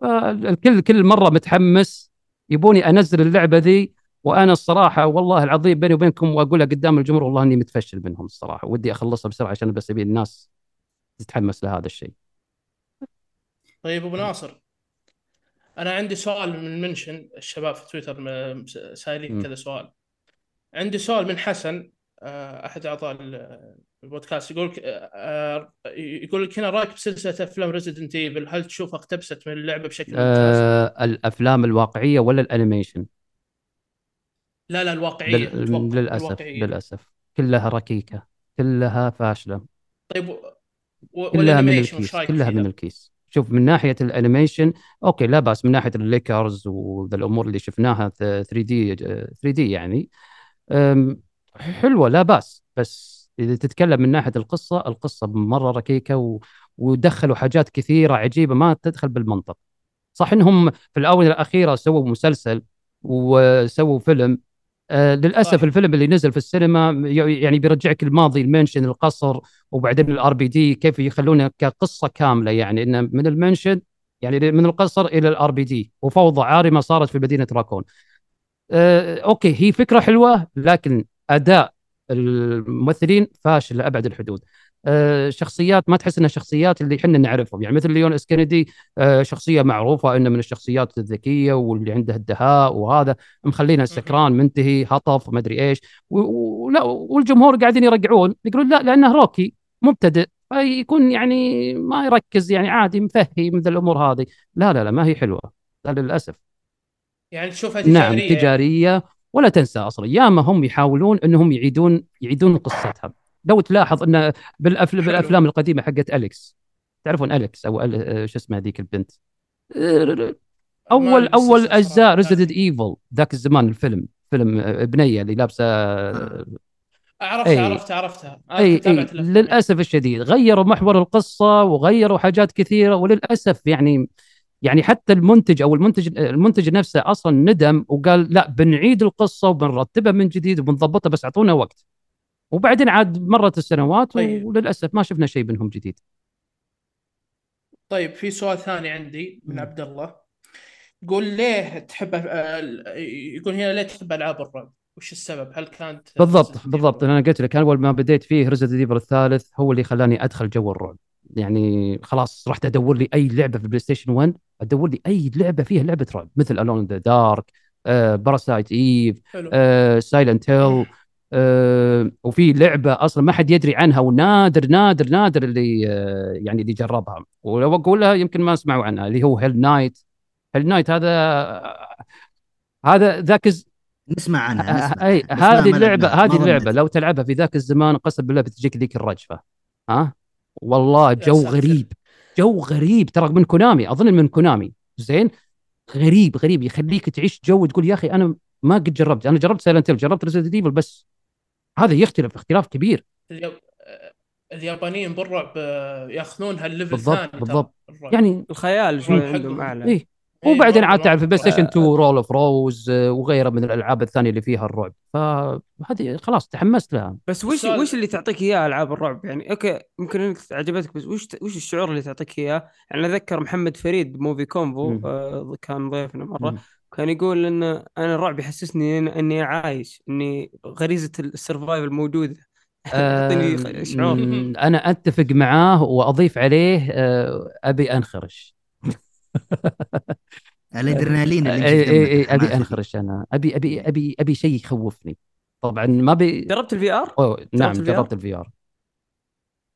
فالكل كل مرة متحمس يبوني أنزل اللعبة ذي وأنا الصراحة والله العظيم بيني وبينكم وأقولها قدام الجمهور والله إني متفشل منهم الصراحة. ودي أخلصها بسرعة عشان بس أبي الناس تتحمس لهذا الشيء. طيب أبو ناصر. أنا عندي سؤال من mention الشباب في تويتر سائلين. كذا سؤال عندي سؤال من حسن آه، أحد أعضاء ال- البودكاست يقول آه، يقول لك هنا رأيك بسلسلة أفلام Resident Evil هل تشوفها اقتبست من اللعبة بشكل ممتاز؟ آه الأفلام الواقعية ولا ال animation لا لا الواقعية لل... للأسف الواقعية. للأسف كلها ركيكة كلها فاشلة طيب و- كلها من الكيس كلها؟ من الكيس شوف من ناحية ال animation okay لا بأس. من ناحية ال Lickers وذا الأمور اللي شفناها 3D 3D يعني. حلوة لا بأس. بس إذا تتكلم من ناحية القصة القصة مرة ركيكة و... ودخلوا حاجات كثيرة عجيبة ما تدخل بالمنطق. صح إنهم في الاونه الأخيرة سووا مسلسل وسووا فيلم آه للأسف. الفيلم اللي نزل في السينما يعني بيرجعك الماضي ال mansion القصر وبعدين ال RPD كيف يخلونه كقصة كاملة يعني إنه من ال mansion يعني من القصر إلى ال RPD وفوضى عارمة صارت في مدينة راكون. آه okay هي فكرة حلوة لكن أداء الممثلين فاشل لأبعد الحدود. آه شخصيات ما تحس إنها شخصيات اللي إحنا نعرفهم. يعني مثل ليون إس كينيدي آه شخصية معروفة إنه من الشخصيات الذكية واللي عنده الدهاء وهذا مخلينا سكران منتهي هطف وما أدري إيش. ولا والجمهور قاعدين يرجعون يقولون لا لأنه rookie مبتدئ فيكون يعني ما يركز يعني عادي مفهي من الأمور هذه. لا لا لا ما هي حلوة لا للأسف. يعني تشوفها نعم تجارية. تجارية ولا تنسى أصلا ياما هم يحاولون إنهم يعيدون يعيدون قصتها لو تلاحظ إن بالأفل... بالأفلام القديمة حقت أليس تعرفون أليس أو أل... شو اسمها ذيك البنت آه، اول أول أجزاء صراحة. Resident Evil ذاك الزمان الفيلم فيلم بنيه اللي لابسة آه. عرفتها أي. عرفتها عرفتها اي تابعت الأفلام. للأسف الشديد غيروا محور القصة وغيروا حاجات كثيرة وللأسف يعني يعني حتى المنتج أو المنتج المنتج نفسه أصلا ندم وقال لا بنعيد القصة وبنرتبها من جديد وبنضبطها بس أعطونا وقت وبعدين عاد مرت السنوات طيب. وللأسف ما شفنا شيء منهم جديد طيب في سؤال ثاني عندي من. عبد الله يقول ليه تحب آه، يقول هنا ليه تحب ألعاب الرعب؟ وش السبب؟ هل كانت بالضبط بالضبط؟ أنا قلت لك أول ما بديت فيه Resident Evil الثالث هو اللي خلاني أدخل جو الرعب يعني خلاص رحت أدور لي أي لعبة في البلاي ستيشن 1 أدور لي أي لعبة فيها لعبة رعب مثل Alone in the Dark Parasite Eve Silent Hill آه، وفي لعبة أصلا ما حد يدري عنها ونادر نادر نادر اللي آه، يعني اللي جربها. ولو أقولها يمكن ما سمعوا عنها اللي هو Hellnight Hellnight هذا هذا ذاك الز- نسمع عنها نسمع أي هذه اللعبة هذه اللعبة. لو تلعبها في ذاك الزمان قسم بالله بتجيك ذيك الرجفة. ها؟ والله جو. غريب جو غريب. ترى من كونامي أظن من كونامي. زين؟ غريب غريب. يخليك تعيش جو تقول يا أخي أنا ما قد جربت. أنا جربت Silent جربت Resident Evil بس هذا يختلف اختلاف كبير الياب... اليابانيين بالرعب آه، ياخذونها ال level بالضبط، بالضبط. الرعب. يعني الخيال شوي. عندهم أعلى إيه إيه، وبعدين عاد تعرف في بلاي. ستيشن 2 Rule of Rose وغيرها من الألعاب الثانية اللي فيها الرعب فهذه خلاص تحمست لها بس وش السؤال- وش اللي تعطيك إياه ألعاب الرعب يعني okay ممكن أنك عجبتك بس وش وش الشعور اللي تعطيك إياه؟ يعني أتذكر محمد فريد ب Movie Combo. آه كان ضيفنا مرة مم. كان يقول إن أنا الرعب يحسسني إن- إني عايش إني غريزة ال survival موجودة. [LAUGHS] يعطيني شعور. أم، أنا أتفق معاه وأضيف عليه أه، أبي أنخرش. [LAUGHS] الأدرينالين اللي اي يمشي اي أبي أنخرش أنا. أبي أبي أبي أبي شيء يخوفني. طبعا ما بي جربت ال VR؟ أوه نعم؟ جربت الفي ار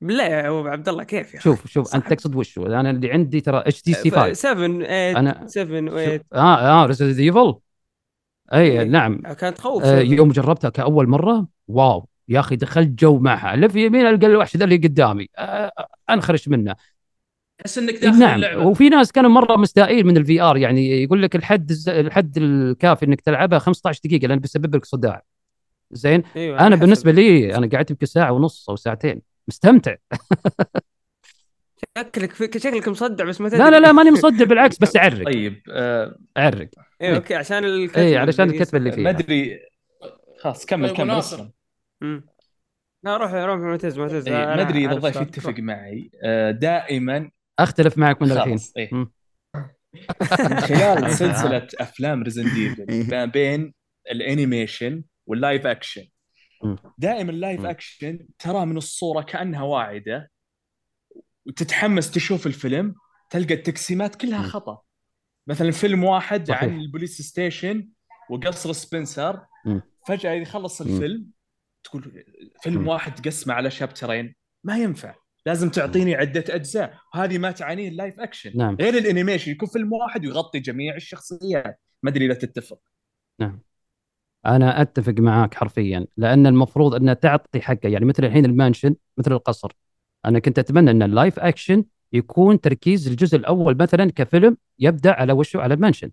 بالله يا أبو عبد الله كيف يا؟ شوف شوف أنت. تقصد وشو؟ أنا اللي عندي ترى اتش تي سي 5 7 8 أنا 7 شو- و8 آه آه Resident Evil أي إيه. نعم. كانت تخوف آه. يوم جربتها كأول مرة wow يا أخي دخلت جو معها. لف يمين القى الوحش ذا اللي قدامي. آه أنخرش منه. تحس إنك داخل نعم اللعبة. وفي ناس كانوا مرة مستائين من ال VR يعني يقول لك الحد الز- الحد الكافي إنك تلعبها 15 دقيقة لأن بيسبب لك صداع. زين؟ أيوه أنا بالنسبة. لي أنا قعدت يمكن ساعة ونص أو ساعتين. مستمتع. شكلك في... شكلك مصدع بس ما تدري. لا لا لا ماني مصدق بالعكس بس أعرق. طيب آه أعرق. أيوه أوكي عشان الكتب اي علشان اللي الكتبه اللي ما فيها أدري. خلاص كمل طيب كمل؟ اسلم مم. لا روح روح معتز معتز. إيه، ما أدري إذا الضيف. يتفق معي. آه، دائما أختلف معك من الحين. إيه. خلال [LAUGHS] سلسلة أفلام Resident Evil ما بين ال animation وال live action. دائما ال live. action ترى من الصورة كأنها واعدة. وتتحمس تشوف الفيلم تلقى التقسيمات كلها. خطأ. مثلا فيلم واحد صحيح. عن ال police station وقصر سبنسر. فجأة يخلص. الفيلم تقول فيلم. واحد تقسمه على chapter ين. ما ينفع. لازم تعطيني عدة أجزاء. وهذه معاناة ال live action نعم. غير ال animation يكون فيلم واحد ويغطي جميع الشخصيات. ما أدري إذا تتفق. أنا أتفق معاك حرفيا لأن المفروض انها تعطي حقه يعني مثل الحين ال mansion مثل القصر. أنا كنت أتمنى أن ال live action يكون تركيز الجزء الأول مثلا كفيلم يبدأ على وشه على ال mansion.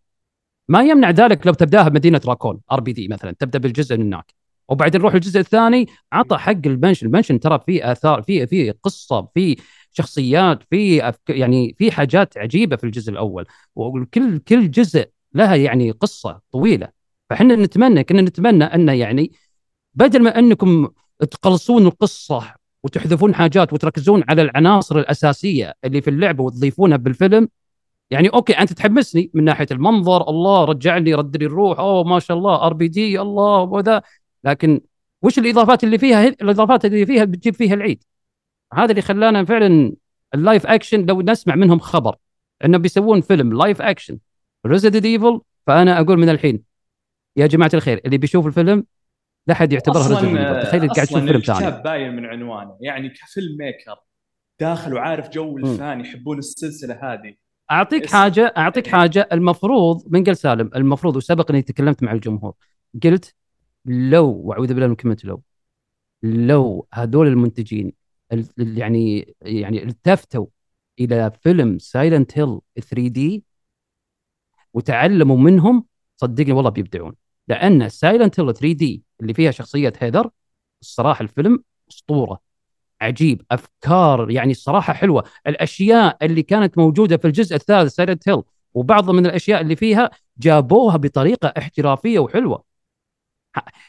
ما يمنع ذلك لو تبدأها بمدينة راكون RPD مثلا تبدأ بالجزء من هناك. وبعدين نروح الجزء الثاني عطى حق ال mansion ال mansion ترى فيه آثار في في قصة في شخصيات في أفك... يعني في حاجات عجيبة في الجزء الأول. وكل كل جزء لها يعني قصة طويلة. فاحنا نتمنى كنا نتمنى انه يعني بدل ما أنكم تقلصون القصة وتحذفون حاجات وتركزون على العناصر الأساسية اللي في اللعبه وتضيفونها بالفيلم يعني okay أنت تحمسني من ناحية المنظر الله رجعني رد لي الروح أوه ما شاء الله RPD الله وذا. لكن وش الإضافات اللي فيها؟ الإضافات اللي فيها بتجيب فيها العيد. هذا اللي خلانا فعلا ال live action لو نسمع منهم خبر إنه بيسوون فيلم live action. Resident Evil فأنا أقول من الحين يا جماعة الخير اللي بيشوف الفيلم لا حد يعتبرها Evil تخيل قاعد تشوف أصلا فيلم ثاني. الكتاب باين من عنوانه. يعني ك film maker داخل وعارف جو. ال fan يحبون السلسلة هذه. أعطيك اسم- حاجة أعطيك حاجة. المفروض من قال سالم المفروض وسبق إني تكلمت مع الجمهور قلت لو وأعوذ بالله من كلمة لو لو هذول المنتجين ال- ال- يعني يعني التفتوا إلى فيلم Silent Hill 3D وتعلموا منهم صدقني والله بيبدعون. لأن Silent Hill 3D اللي فيها شخصية هيدر الصراحة الفيلم أسطورة. عجيب. أفكار يعني الصراحة حلوة. الأشياء اللي كانت موجودة في الجزء الثالث Silent Hill وبعض من الأشياء اللي فيها جابوها بطريقة احترافية وحلوة.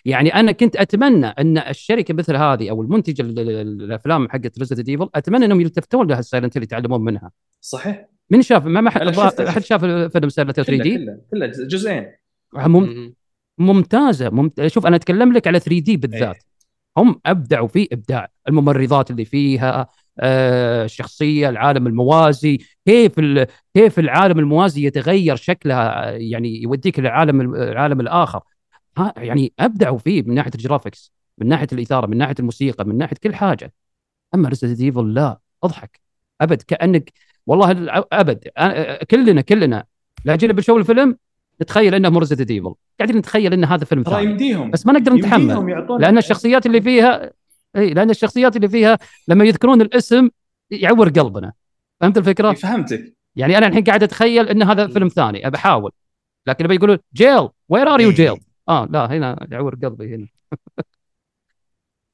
يعني أنا كنت أتمنى أن الشركة مثل هذه أو المنتج ال- ال- ال- الأفلام حقت Resident Evil أتمنى أنهم يلتفتون لها ال Silent Hill يتعلمون منها. صحيح. من شاف ما ما حد أحد شاف فيلم Silent Hill 3 كله D كله كله جزئين. ممتازة ممت... شوف أنا أتكلم لك على 3D بالذات. إيه. هم أبدعوا فيه إبداع الممرضات اللي فيها آه، الشخصية العالم الموازي كيف ال... كيف العالم الموازي يتغير شكلها يعني يوديك للعالم العالم الآخر. ها يعني أبدعوا فيه من ناحية ال graphics من ناحية الإثارة من ناحية الموسيقى من ناحية كل حاجة. أما Resident Evil لا أضحك. أبد كأنك والله ال- أبد كلنا كلنا. لا جينا بنشوف الفيلم؟ نتخيل إنه Resident Evil قاعدين نتخيل إن هذا فيلم ثاني. يمديهم. بس ما نقدر نتحمل. لأن الشخصيات اللي فيها إي لأن الشخصيات اللي فيها لما يذكرون الاسم يعور قلبنا. فهمت الفكرة؟ فهمتك. يعني أنا الحين قاعد أتخيل إن هذا فيلم ثاني. ابى أحاول. لكن لما يقولون Jill. where are you. Jill؟ آه لا هنا يعور قلبي هنا. [LAUGHS]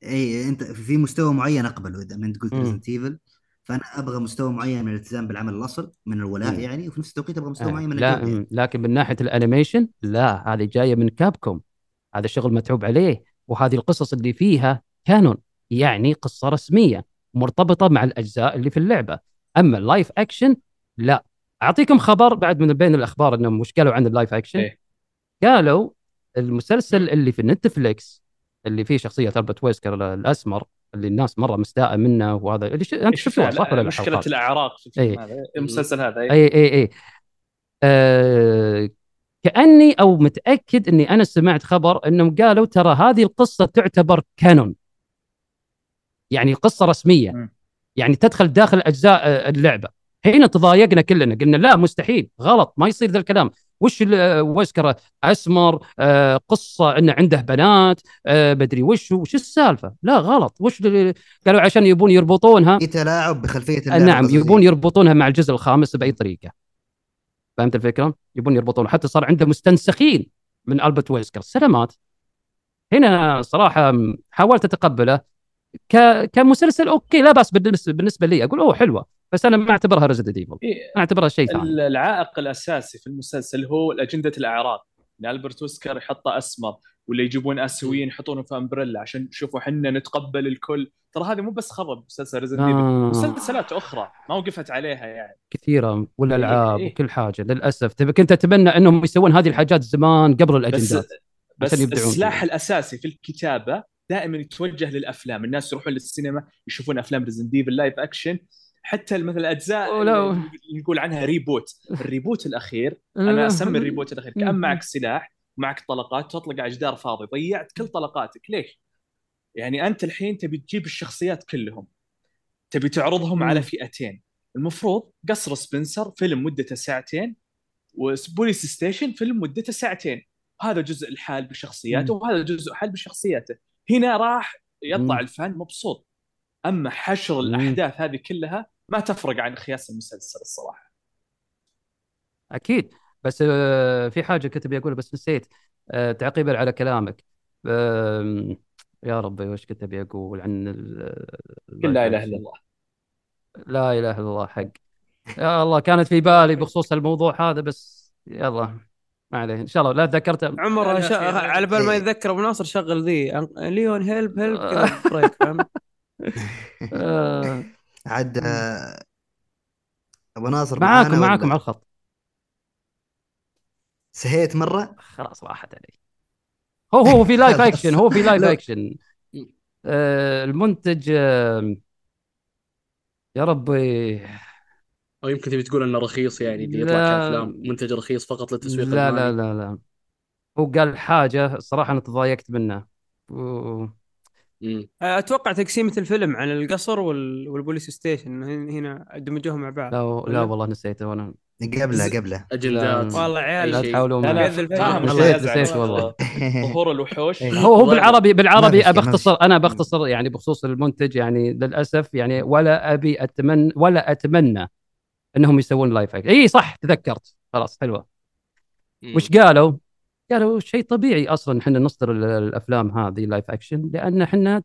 إي أنت في مستوى معين أقبله اذا انت قلت. Resident Evil فأنا أبغى مستوى معين من الالتزام بالعمل الأصل من الولاء. يعني وفي نفس التوقيت أبغى مستوى آه، معين من لا م- لكن من ناحية ال animation لا هذه جاية من Capcom. هذا شغل متعوب عليه وهذه القصص اللي فيها canon يعني قصة رسمية مرتبطة مع الأجزاء اللي في اللعبة. أما ال live action لا. أعطيكم خبر بعد من بين الأخبار إنهم وش قالوا عن ال live action إيه. قالوا المسلسل اللي في Netflix اللي فيه شخصية البرت ويسكر ال- الأسمر اللي الناس مرة مستاء منه وهذا اللي ش... أنت شفتوه صح ولا لا مشكلة؟ الاعراق في. الفيلم هذا المسلسل هذا إيه. اي اي اي آه كأني أو متأكد إني أنا سمعت خبر إنهم قالوا ترى هذه القصة تعتبر canon يعني قصة رسمية. يعني تدخل داخل أجزاء آه، اللعبة هنا تضايقنا كلنا قلنا لا مستحيل غلط ما يصير ذا الكلام وش آه، ويسكر أسمر آه، قصة إنه عنده بنات آه، بدري وش وش السالفة؟ لا غلط. وش ال- قالوا عشان يبون يربطونها. في تلاعب بخلفية آه، اللعبة نعم. يبون يربطونها مع الجزء الخامس بأي طريقة. فهمت الفكرة؟ يبون يربطونها. حتى صار عنده مستنسخين من ألبرت ويسكر. سلامات. هنا صراحة حاولت أتقبله. ك... كمسلسل okay لا بأس بالنسبة لي. أقول أوه حلوة. بس أنا ما أعتبرها Resident Evil أنا أعتبرها شيء ثاني. العائق الأساسي في المسلسل هو اجنده الأعراق. إن ألبرت ويسكر يحطه أسمر ولا يجيبون آسيويين يحطونه في Umbrella عشان شوفوا إحنا نتقبل الكل. ترى هذه مو بس خرب مسلسل Resident Evil آه. مسلسلات أخرى ما وقفت عليها يعني. كثيرة والألعاب إيه، إيه. وكل حاجة للأسف. تبي كنت أتمنى إنهم يسوون هذه الحاجات زمان قبل بس الأجندات بس يبدعون السلاح. الأساسي في الكتابة دائما يتوجه للأفلام. الناس يروحون للسينما يشوفون أفلام ريزدنت ايفل live action حتى مثل الأجزاء ولو- اللي نقول عنها reboot ال reboot الأخير أنا أسمي ال reboot الأخير كأن معك سلاح معك طلقات تطلق على جدار فاضي ضيعت كل طلقاتك. ليش؟ يعني أنت الحين تبي تجيب الشخصيات كلهم تبي تعرضهم. على فئتين. المفروض قصر سبنسر فيلم مدته ساعتين وبوليس ستيشن فيلم مدته ساعتين. هذا جزء الحال بشخصياته وهذا جزء حال بشخصياته. هنا راح يطلع. الفان مبسوط. أما حشر. الأحداث هذه كلها ما تفرق عن خياس المسلسل الصراحة. أكيد. بس آه، في حاجة كنت أبي اقولها بس نسيت آه، تعقيبا على كلامك. يا ربي وش كنت أبي أقول عن ال- قل لا إله إلا الله. لا إله إلا الله حق. يا الله كانت في بالي بخصوص الموضوع هذا بس يلا ما عليه. إن شاء الله لا تذكرته عمر شا... على بال ما إيه. يتذكر أبو ناصر شغل ذي. ليون هيلب هيلب كذا [LAUGHS] بريك فاهم آه، عاد آه، أبو ناصر معاكم معانا معاكم ولا؟ على الخط. سهيت مرة؟ خلاص راحت علي. هو هو في لايف [LAUGHS] خلاص. اكشن هو في لايف لا. اكشن آه، المنتج آه، يا ربي. أو يمكن تبي تقول إنه رخيص يعني بيطلع لا. كأفلام. منتج رخيص فقط للتسويق لا لا المالي لا لا. هو قال حاجة الصراحه أنا تضايقت منه. و- مم. أتوقع تقسيمه الفيلم عن القصر وال... والبوليس ستيشن هن- هنا دمجوهم مع بعض لا لا ولا؟ والله نسيته أنا قبله قبله اجندات لا. والله عيال لا لا. لا. فاهم نسيت-. نسيت والله. [LAUGHS] ظهور الوحوش. [LAUGHS] هو هو. بالعربي بالعربي بختصر أنا بختصر يعني بخصوص المنتج يعني للأسف يعني ولا أبي اتمنى ولا أتمنى إنهم يسوون live action إي صح تذكرت خلاص حلوة. وش قالوا؟ قالوا شيء طبيعي أصلا إحنا نصدر ال- الأفلام هذه live action لأن إحنا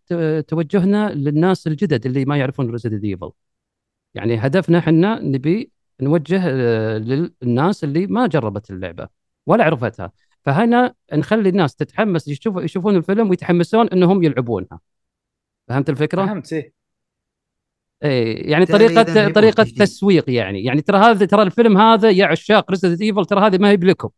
توجهنا للناس الجدد اللي ما يعرفون ريزيدنت ايفل. يعني هدفنا إحنا نبي نوجه آه، للناس اللي ما جربت اللعبة ولا عرفتها فهنا نخلي الناس تتحمس يشوفوا يشوفون الفيلم ويتحمسون إنهم يلعبونها. فهمت الفكرة؟ فهمت إيه إيه يعني طريقه طريقة. تسويق يعني يعني ترى هذا ترى الفيلم هذا يا عشاق ريزيدنت ايفل ترى هذه ما هي بلكم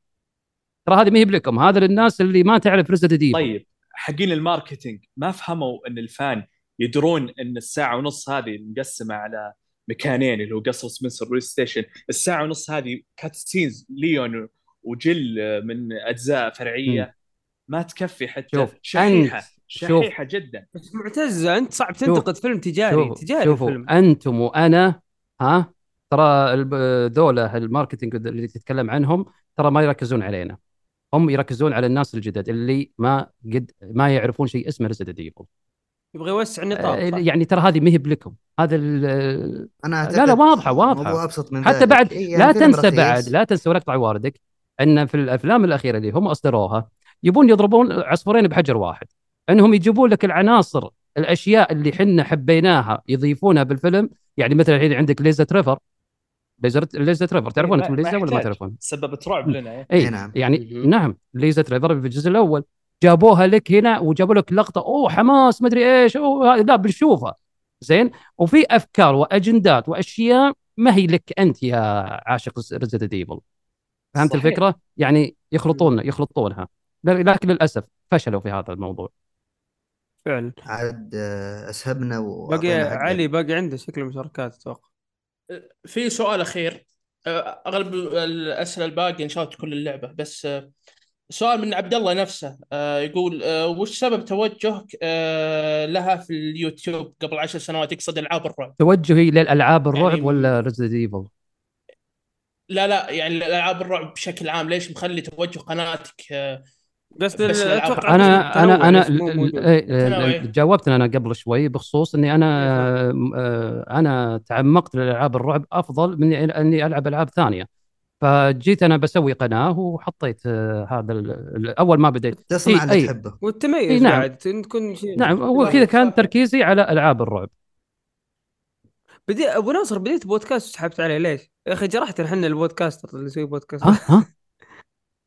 ترى هذه ما هي بلكم هذا للناس اللي ما تعرف ريزيدنت ايفل طيب حقين ال marketing ما فهموا إن ال fan يدرون إن الساعة ونص هذه مقسمة على مكانين اللي هو قصر سبنسر بلاي ستيشن الساعة ونص هذه cutscenes ليون وجل من أجزاء فرعية. ما تكفي حتى شوف، شحيحة أنت- شحيحة جدا. بس معتز أنت صعب شوف. تنتقد فيلم تجاري شوفوا تجاري شوفوا. الفيلم أنتم وأنا ها ترى الب- ذولا ال marketing اللي تتكلم عنهم ترى ما يركزون علينا. هم يركزون على الناس الجدد اللي ما قد ما يعرفون شيء اسمه ريزيدنت ايفل يبغى يوسع النطاق صح؟ يعني ترى هذه ما هي بلكم هذا ال- أنا لا، لا، واضحة، واضحة. الموضوع أبسط من حتى. بعد إيه، يعني لا فيلم تنسى رخيص. بعد لا تنسى ولا أقطع وردك إن في الأفلام الأخيرة اللي هم أصدروها يبون يضربون عصفورين بحجر واحد إنهم يجيبون لك العناصر الأشياء اللي حنا حبيناها يضيفونها بالفيلم يعني مثلا الحين عندك ليزا تريفر ليزا ليزا تريفر تعرفون ما- أنتم ما ليزا ولا ما. تعرفون؟ سببت رعب لنا إيه. اي إيه، نعم. يعني. نعم ليزا تريفر في الجزء الأول جابوها لك هنا وجابوا لك لقطة أوه حماس مدري إيش أوه هذا- لا بنشوفها زين وفي أفكار وأجندات وأشياء ما هي لك أنت يا عاشق ريزيدنت ايفل فهمت صحيح. الفكرة؟ يعني يخلطون يخلطونها لكن للأسف فشلوا في هذا الموضوع فعلا عاد آه، أسهبنا باقي وأعطينا حقه. علي باقي عنده شكل مشاركات أتوقع في سؤال أخير. أغلب الأسئلة الباقيه انشرت كل اللعبه بس سؤال من عبد الله نفسه. يقول وش سبب توجهك لها في اليوتيوب قبل عشر سنوات؟ يقصد ألعاب الرعب. توجهي للألعاب الرعب يعني- ولا ريزدنت ايفل؟ لا لا يعني الألعاب الرعب بشكل عام. ليش مخلي توجه قناتك الألعاب. أتوقع أنا أنا أنا. إيه، تنوع. جاوبت أنا قبل شوي بخصوص إني أنا آه، أنا تعمقت للالعاب الرعب أفضل من اني ألعب ألعاب ثانية فجيت أنا بسوي قناة وحطيت آه، هذا أول ما بديت تصنع اللي. تحبه والتميز إي، نعم. بعد تكون شيء نعم هو كذا كان. تركيزي على ألعاب الرعب بدي أبو ناصر بديت بودكاست وسحبت عليه ليش؟ يا أخي جرحت إحنا البودكاست اللي يسوي بودكاست ها ها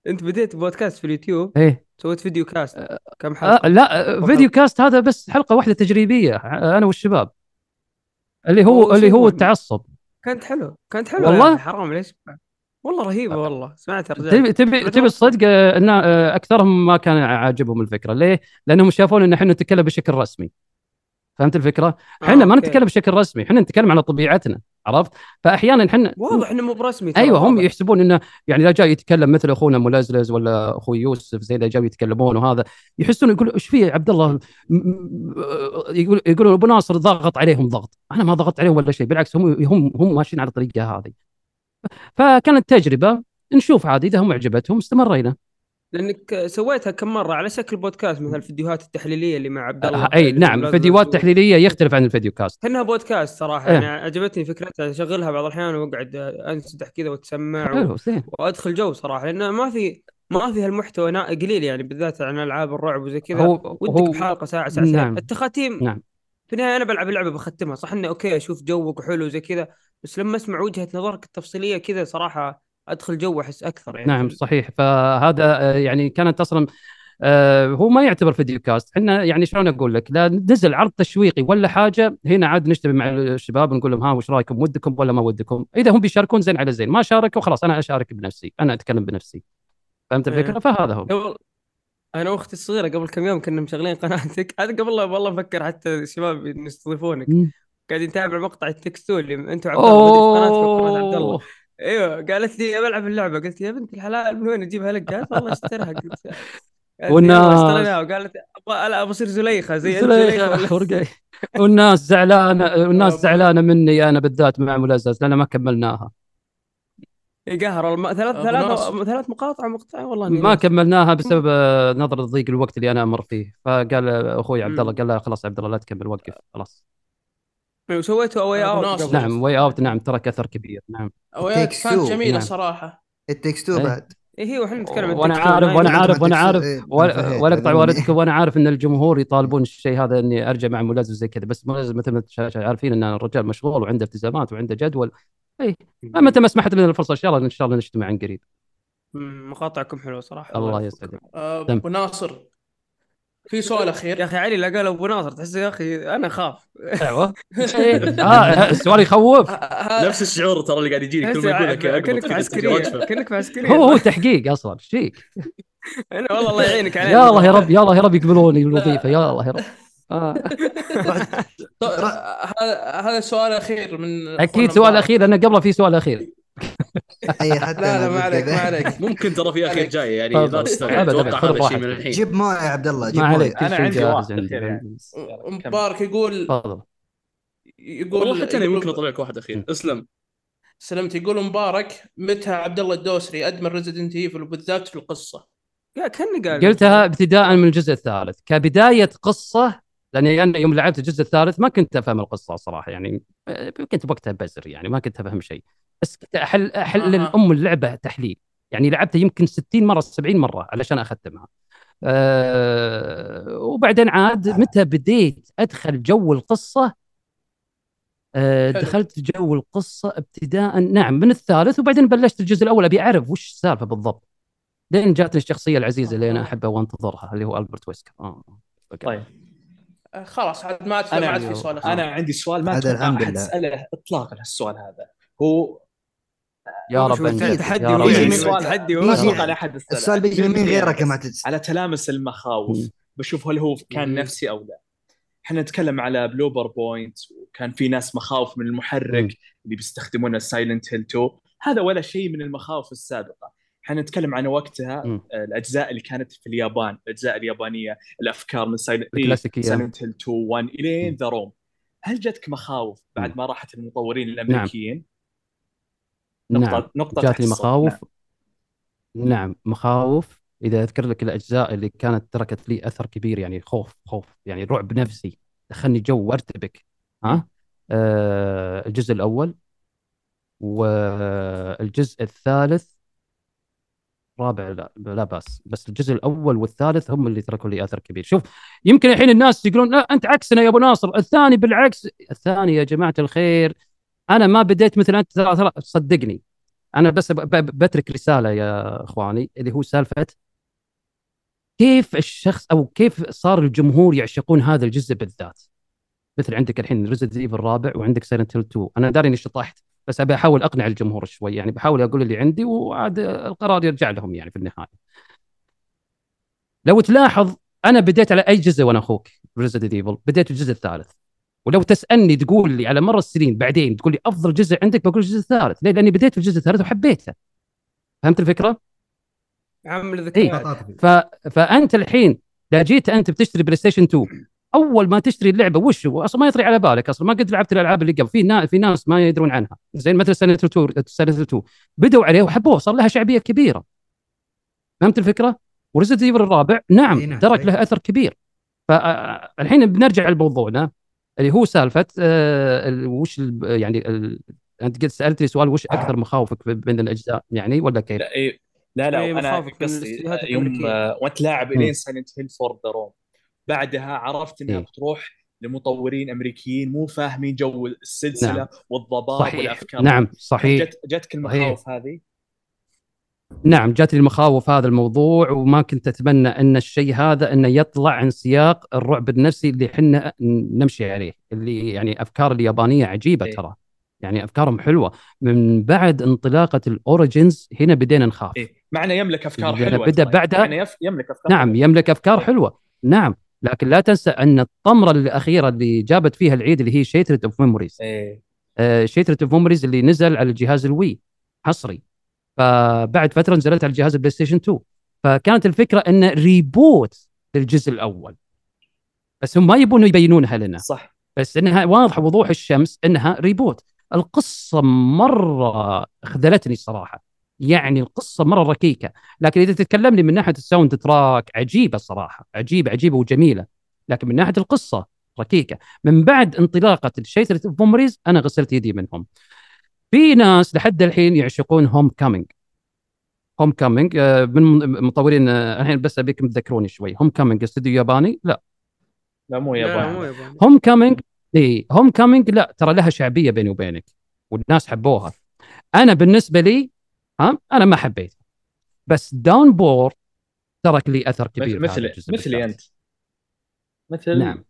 انت بديت بودكاست في اليوتيوب إيه. سويت video cast. كم آه حلقة؟ لا آه، فيديو cast هذا بس حلقة واحدة تجريبية آه، أنا والشباب. اللي هو اللي هو؟ التعصب. كانت حلو كانت حلوة والله؟ أخي، حرام ليش والله رهيبة والله. سمعت الرجال تبي تبي تبي الصدق آه، إن آه، أكثرهم ما كان عاجبهم الفكرة. ليه؟ لأنهم شافون إن إحنا نتكلم بشكل رسمي. فهمت الفكرة؟ إحنا ما. نتكلم بشكل رسمي إحنا نتكلم على طبيعتنا. عرفت؟ فأحيانا إحنا واضح إنه مو برسمي أيوه هم. يحسبون إنه يعني إذا جاي يتكلم مثل أخونا ملزلز ولا أخوي يوسف زي اللي جاي يتكلمون وهذا يحسون يقول إيش في عبد الله يقول يقولون أبو ناصر ضغط عليهم ضغط أنا ما ضغطت عليهم ولا شيء بالعكس هم هم هم ماشيين على الطريقة هذه فكانت تجربة نشوف عادي إذا هم عجبتهم استمرينا لأنك سويتها كم مرة على شكل بودكاست مثل الفيديوهات التحليلية اللي مع عبد الله أي نعم لازم فيديوات تسوي. تحليلية يختلف عن الفيديو كاست كأنها بودكاست صراحة إيه. يعني عجبتني فكرتها أشغلها بعض الأحيان وأقعد انسدح كذا وأتسمع و... وأدخل جو صراحة لأنه ما في ما في هالمحتوى نا- قليل يعني بالذات عن ألعاب الرعب وزي كذا هو ودك هو بحلقة ساعة ساعتين نعم. التخاتيم نعم. في النهاية أنا بلعب اللعبة بختمها صح انه أوكي أشوف جوك وحلو وزي كذا بس لما أسمع وجهة نظرك التفصيلية كذا صراحة أدخل جو احس أكثر يعني. نعم صحيح. فهذا آه، يعني كانت أصلا آه، هو ما يعتبر video cast. إحنا يعني شلون أقول لك؟ لا نزل عرض تشويقي ولا حاجة هنا عاد نجتمع مع الشباب نقول لهم ها وش رأيكم؟ ودكم ولا ما ودكم؟ إذا هم بيشاركون زين على زين. ما شاركوا خلاص أنا أشارك بنفسي. أنا أتكلم بنفسي. فهمت إيه. الفكرة؟ فهذا هو. أنا وأختي الصغيرة قبل كم يوم كنا مشغلين قناتك. هذا قبل لا والله أفكر حتى الشباب يستضيفونك. قاعدين نتابع مقطع التكستو اللي انت وعبد الله بادئ في قناتك وقناه عبد الله. أيوه قالت لي بلعب اللعبة قلت يا بنت الحلال من وين اجيبها لك؟ قالت والله اشتريها قلت والناس- اشتريناها وقالت أبغى لا بصير زليخة زي انت زليخه ورقي. [LAUGHS] والناس زعلانة والناس زعلانة مني أنا بالذات مع ملزز لأن ما كملناها يقهر والله ثلاث ثلاث. ثلاث مقاطع مقطع والله ما. كملناها بسبب آه، نظر ضيق الوقت اللي أنا أمر فيه فقال أخوي عبد الله. قال لا خلاص عبد الله لا تكمل وقف خلاص وسويته اواي أبو اوت. نعم واي اوت نعم ترك اثر كبير نعم. اويات Takes كانت. جميلة نعم. صراحة. التكس تو إيه. بعد. اي هي وإحنا نتكلم وأنا التكستو عارف. وأنا عارف ما وأنا عارف. إيه، ولا أقطع والدكم وأنا عارف إن الجمهور يطالبون الشيء هذا إني أرجع مع ملزم زي كذا. بس ملزم مثل ما عارفين إن الرجال مشغول وعنده التزامات وعنده جدول. اي متى ما سمحت لنا الفرصة إن شاء الله إن شاء الله نجتمع عن قريب. مقاطعكم حلوة صراحة. الله. يسعدك. آه،. أبو ناصر. في سؤال يا أخير. أخي علي لا قال أبو ناصر تحس يا أخي أنا اخاف أيوه. [LAUGHS] آه السؤال يخوف. نفس الشعور ترى اللي قاعد يجيني كل ما يقول لك كأنك اقبض في عسكرية. كأنك في عسكرية. هو هو تحقيق أصلا. إيش فيك؟ أنا والله الله يعينك علي. يا الله يا رب يا الله يا رب يقبلوني بالوظيفه يا الله يا رب. آه. [LAUGHS] طيب، هذا هذا سؤال أخير من أكيد سؤال. أخير أنا قبله في سؤال أخير. [LAUGHS] اي حتى لا لا ما عليك. ما عليك. ممكن ترى في أخير جاي يعني. لا تستغرب أتوقع هذا الشيء من. الحين. جيب مويه يا عبد الله جيب ما عليك مويه شيء عندي واحد يعني. مبارك يقول تفضل. يقول والله حتى أنا يقول- ممكن أطلع لك واحد أخير. اسلم. سلمت. يقول مبارك متى عبد الله الدوسري أدمن Resident Evil وبالذات في القصة؟ يا كأني قال قلتها ابتداء من الجزء الثالث. كبداية قصة لأني أنا يوم لعبت الجزء الثالث ما كنت أفهم القصة صراحة يعني كنت وقتها بزر يعني ما كنت أفهم شيء. بس كنت احل احلل أها. ام اللعبة تحليل يعني لعبتها يمكن 60 مرة 70 مرة علشان أختمها أه وبعدين عاد متى بديت أدخل جو القصة أه. دخلت جو القصة ابتداء نعم من الثالث وبعدين بلشت الجزء الأول أبي أعرف وش السالفة بالضبط لين جاتني الشخصية العزيزة اللي أنا. أحبها وأنتظرها اللي هو ألبرت ويسكر آه. طيب آه، خلاص عاد ما عاد أنا ما عاد في سؤال أنا عندي سؤال ما أتوقع أحد لله. سأله اطلاقا هالسؤال هذا هو يا رب أنجز تحدي تحدي ما أتوقع ان أحد ساله السؤال بيجي من مين غيرك يا معتز على تلامس المخاوف. بشوف هل هو كان. نفسي أو لا إحنا نتكلم على بلوبر بوينت وكان في ناس مخاوف من المحرك. اللي بيستخدمونه سايلنت هيل 2 هذا ولا شيء من المخاوف السابقة إحنا نتكلم عن وقتها. آه، الأجزاء اللي كانت في اليابان الأجزاء اليابانية الأفكار من سايلنت هيل 2 1 إلين. ذا روم هل جتك مخاوف بعد. ما راحت المطورين الأمريكيين؟ نعم نقطة نقطة جاتني. مخاوف. نعم. نعم مخاوف. إذا أذكر لك الأجزاء اللي كانت تركت لي أثر كبير يعني خوف خوف يعني رعب نفسي. دخلني جو وارتبك ها؟ آه الجزء الأول والجزء الثالث. رابع لا لا بأس. بس الجزء الأول والثالث هم اللي تركوا لي أثر كبير. شوف يمكن الحين الناس يقولون لا أنت عكسنا يا أبو ناصر الثاني بالعكس. الثاني يا جماعة الخير أنا ما بديت مثل أنت ترى صدقني. أنا بس بترك رسالة يا إخواني اللي هو سالفة كيف الشخص أو كيف صار الجمهور يعشقون هذا الجزء بالذات. مثل عندك الحين Resident Evil الرابع وعندك Silent Hill 2 أنا داري إني شطحت بس أبي أحاول أقنع الجمهور شوي. يعني بحاول أقول اللي عندي وعاد القرار يرجع لهم يعني في النهاية. لو تلاحظ أنا بديت على أي جزء وأنا أخوك Resident Evil بديت الجزء الثالث. ولو تسألني تقول لي على مر السنين بعدين تقول لي أفضل جزء عندك بقول الجزء الثالث ليه؟ لأني بديت في الجزء الثالث وحبيته فهمت الفكرة؟ عامل إيه. ذكريات ف... فأنت الحين اذا جيت أنت بتشتري PlayStation 2 أول ما تشتري اللعبة وش هو أصلا ما يطري على بالك أصلا ما قد لعبت الألعاب اللي قبل في نا... في ناس ما يدرون عنها زين مثل سنه 2 سنه 2 بدوا عليه وحبوه صار لها شعبية كبيرة فهمت الفكرة؟ و Resident Evil الرابع نعم نعم، ترك. له أثر كبير فالحين بنرجع لموضوعنا اللي هو سالفة آه ال- وش ال- يعني ال... أنت قد سألتني سؤال وش أكثر مخاوفك بين الأجزاء يعني ولا كيف؟ لا إيه لا لا إيه، أنا قصدي الاستديوهات يوم. آه، وأنت لاعب. الين Silent Hill Four The Room بعدها عرفت إنها إيه. بتروح لمطورين أمريكيين مو فاهمين جو السلسلة نعم. والضباب صحيح والأفكار نعم صحيح جت جتك المخاوف هذه نعم جاتني المخاوف هذا الموضوع وما كنت أتمنى أن الشيء هذا انه يطلع عن سياق الرعب النفسي اللي إحنا نمشي عليه اللي يعني أفكار اليابانية عجيبة إيه. ترى يعني أفكارهم حلوة من بعد انطلاقة ال Origins هنا بدينا نخاف إيه. معنا يملك أفكار حلوة ترى. بعدها- يعني يف- يملك أفكار نعم. يملك أفكار حلوة نعم لكن لا تنسى أن الطامة الأخيرة اللي جابت فيها العيد اللي هي Shattered Memories إيه Shattered Memories اللي نزل على جهاز ال Wii حصري فبعد فترة نزلت على جهاز ال PlayStation 2 فكانت الفكرة انه reboot للجزء الأول. بس هم ما يبون يبينونها لنا. صح. بس إنها واضحه وضوح الشمس إنها reboot القصة مرة خذلتني الصراحه يعني القصة مرة ركيكة. لكن إذا تتكلمني من ناحية ال soundtrack عجيبة الصراحه عجيبة عجيبة وجميلة. لكن من ناحية القصة ركيكة. من بعد انطلاقة ال Shattered Memories أنا غسلت يدي منهم. في ناس لحد الحين يعشقون Homecoming Homecoming من مطورين آه، الحين بس ابيكم تذكروني شوي. Homecoming استوديو ياباني؟ لا. لا مو ياباني. Homecoming إي Homecoming لا ترى لها شعبية بيني وبينك والناس حبوها. أنا بالنسبة لي ها أنا ما حبيت بس Downpour ترك لي أثر كبير مثل مثلي. أنت. مثل؟ نعم.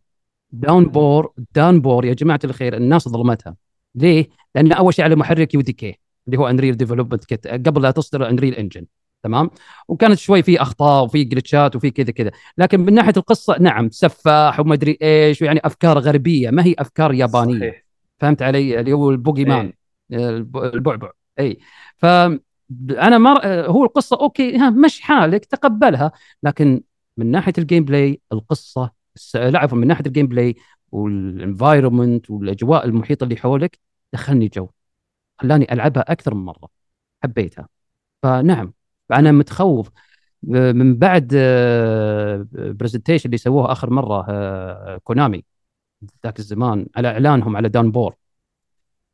Downpour Downpour يا جماعة الخير الناس ظلمتها. ليه؟ لأن أول شيء على محرك UDK اللي هو Unreal Development Kit قبل لا تصدر Unreal Engine تمام؟ وكانت شوي في أخطاء وفي glitchات وفي كذا كذا. لكن من ناحية القصة نعم سفاح وما أدري إيش يعني أفكار غربية ما هي أفكار يابانية. صحيح. فهمت علي؟ اللي هو ال Boogeyman إيه. الب- البعبع. اي ف أنا مر... هو القصة okay ها مشي حالك تقبلها لكن من ناحية ال gameplay القصة عفوا من ناحية ال gameplay وال environment والأجواء المحيطة اللي حولك دخلني جو خلاني ألعبها أكثر من مرة حبيتها فنعم أنا متخوف آه، من بعد presentation اللي سووه آخر مرة آه، كونامي ذاك الزمان على إعلانهم على Downpour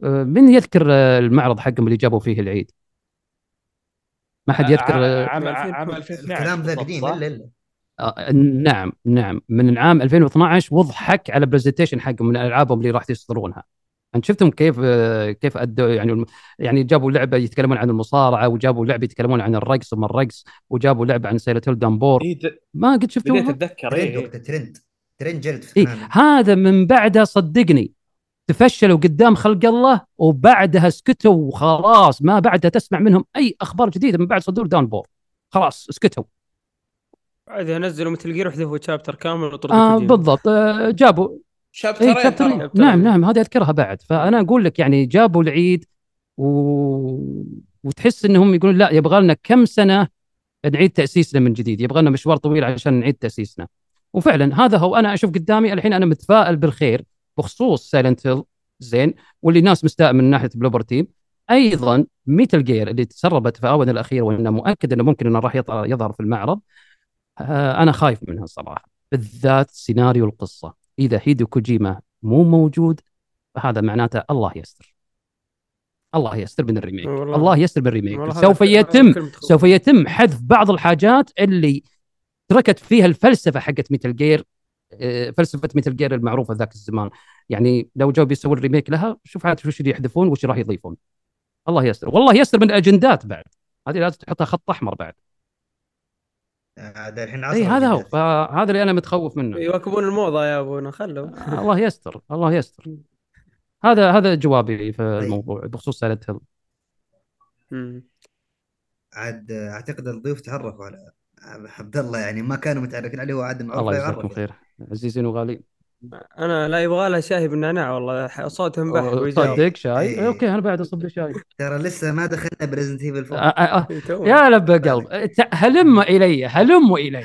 آه، من يذكر آه، المعرض حقهم اللي جابوا فيه العيد ما حد يذكر آه، عام عام عام 2012. 2012 الكلام ذا قديم؟ الا الا آه، نعم نعم. من عام 2012 وضحك على presentation حقهم من ألعابهم اللي راح يصدرونها. أنت شفتهم كيف آه، كيف أدوا يعني يعني جابوا لعبة يتكلمون عن المصارعة وجابوا لعبة يتكلمون عن الرقص وما الرقص وجابوا لعبة عن سيلة هيل دامبور إيه، د- ما قد بديت شفتوها أتذكر ترند إيه. وقت الترند ترند جلد في إيه هذا من بعدها صدقني. تفشلوا قدام خلق الله وبعدها سكتوا وخلاص ما بعدها تسمع منهم أي أخبار جديدة من بعد صدور داون بور. خلاص سكتوا. بعدها نزلوا مثل جير وحذفوا شابتر كامل وطردوا آه. بالضبط. آه جابوا. شابترين شابترين ترى شابترين. نعم نعم هذه أذكرها بعد. فأنا أقول لك يعني جابوا العيد و... وتحس إنهم يقولون لا يبغى لنا كم سنة نعيد تأسيسنا من جديد. يبغى لنا مشوار طويل عشان نعيد تأسيسنا. وفعلا هذا هو أنا أشوف قدامي الحين أنا متفائل بالخير بخصوص Silent Hill زين. واللي ناس مستاء من ناحية Bloober Team أيضا Metal Gear اللي تسربت في الاونه الاخيره وأنا مؤكد إنه ممكن إنه راح يظهر في المعرض. آه، أنا خايف منها صراحة. بالذات سيناريو القصة. إذا هيديو كوجيما مو موجود فهذا معناته الله يستر. الله يستر من ال remake. والله- الله يستر من ال remake. سوف يتم. سوف يتم حذف بعض الحاجات اللي تركت فيها الفلسفة حقت Metal Gear آه، فلسفة Metal Gear المعروفة ذاك الزمان. يعني لو جو بيسوون remake لها شوف عاد وش اللي يحذفون وش راح يضيفون. الله يستر. والله يستر من الأجندات بعد. هذه لازم تحطها خط أحمر بعد. هذا الحين اي عصر هذا هو. فهذا اللي أنا متخوف منه يواكبون الموضة يا ابونا خلوا الله يستر الله يستر هذا هذا جوابي في طيب. الموضوع بخصوص سايلنت هيل. عاد أعتقد الضيوف تعرفوا على عبد الله يعني ما كانوا متعرفين عليه هو عاد معروف الله يجزاكم يعرف. خير عزيزين وغالين أنا لا يبغى لها شاي بالنعناع والله صوتهم بح ويجاوب. صدق شاي؟ إيه. okay أنا بعد اصب شاي. ترى لسه ما دخلنا ب Resident Evil 4 أ- أ- إيه،. يا لب قلب هلم إلي هلم إلي.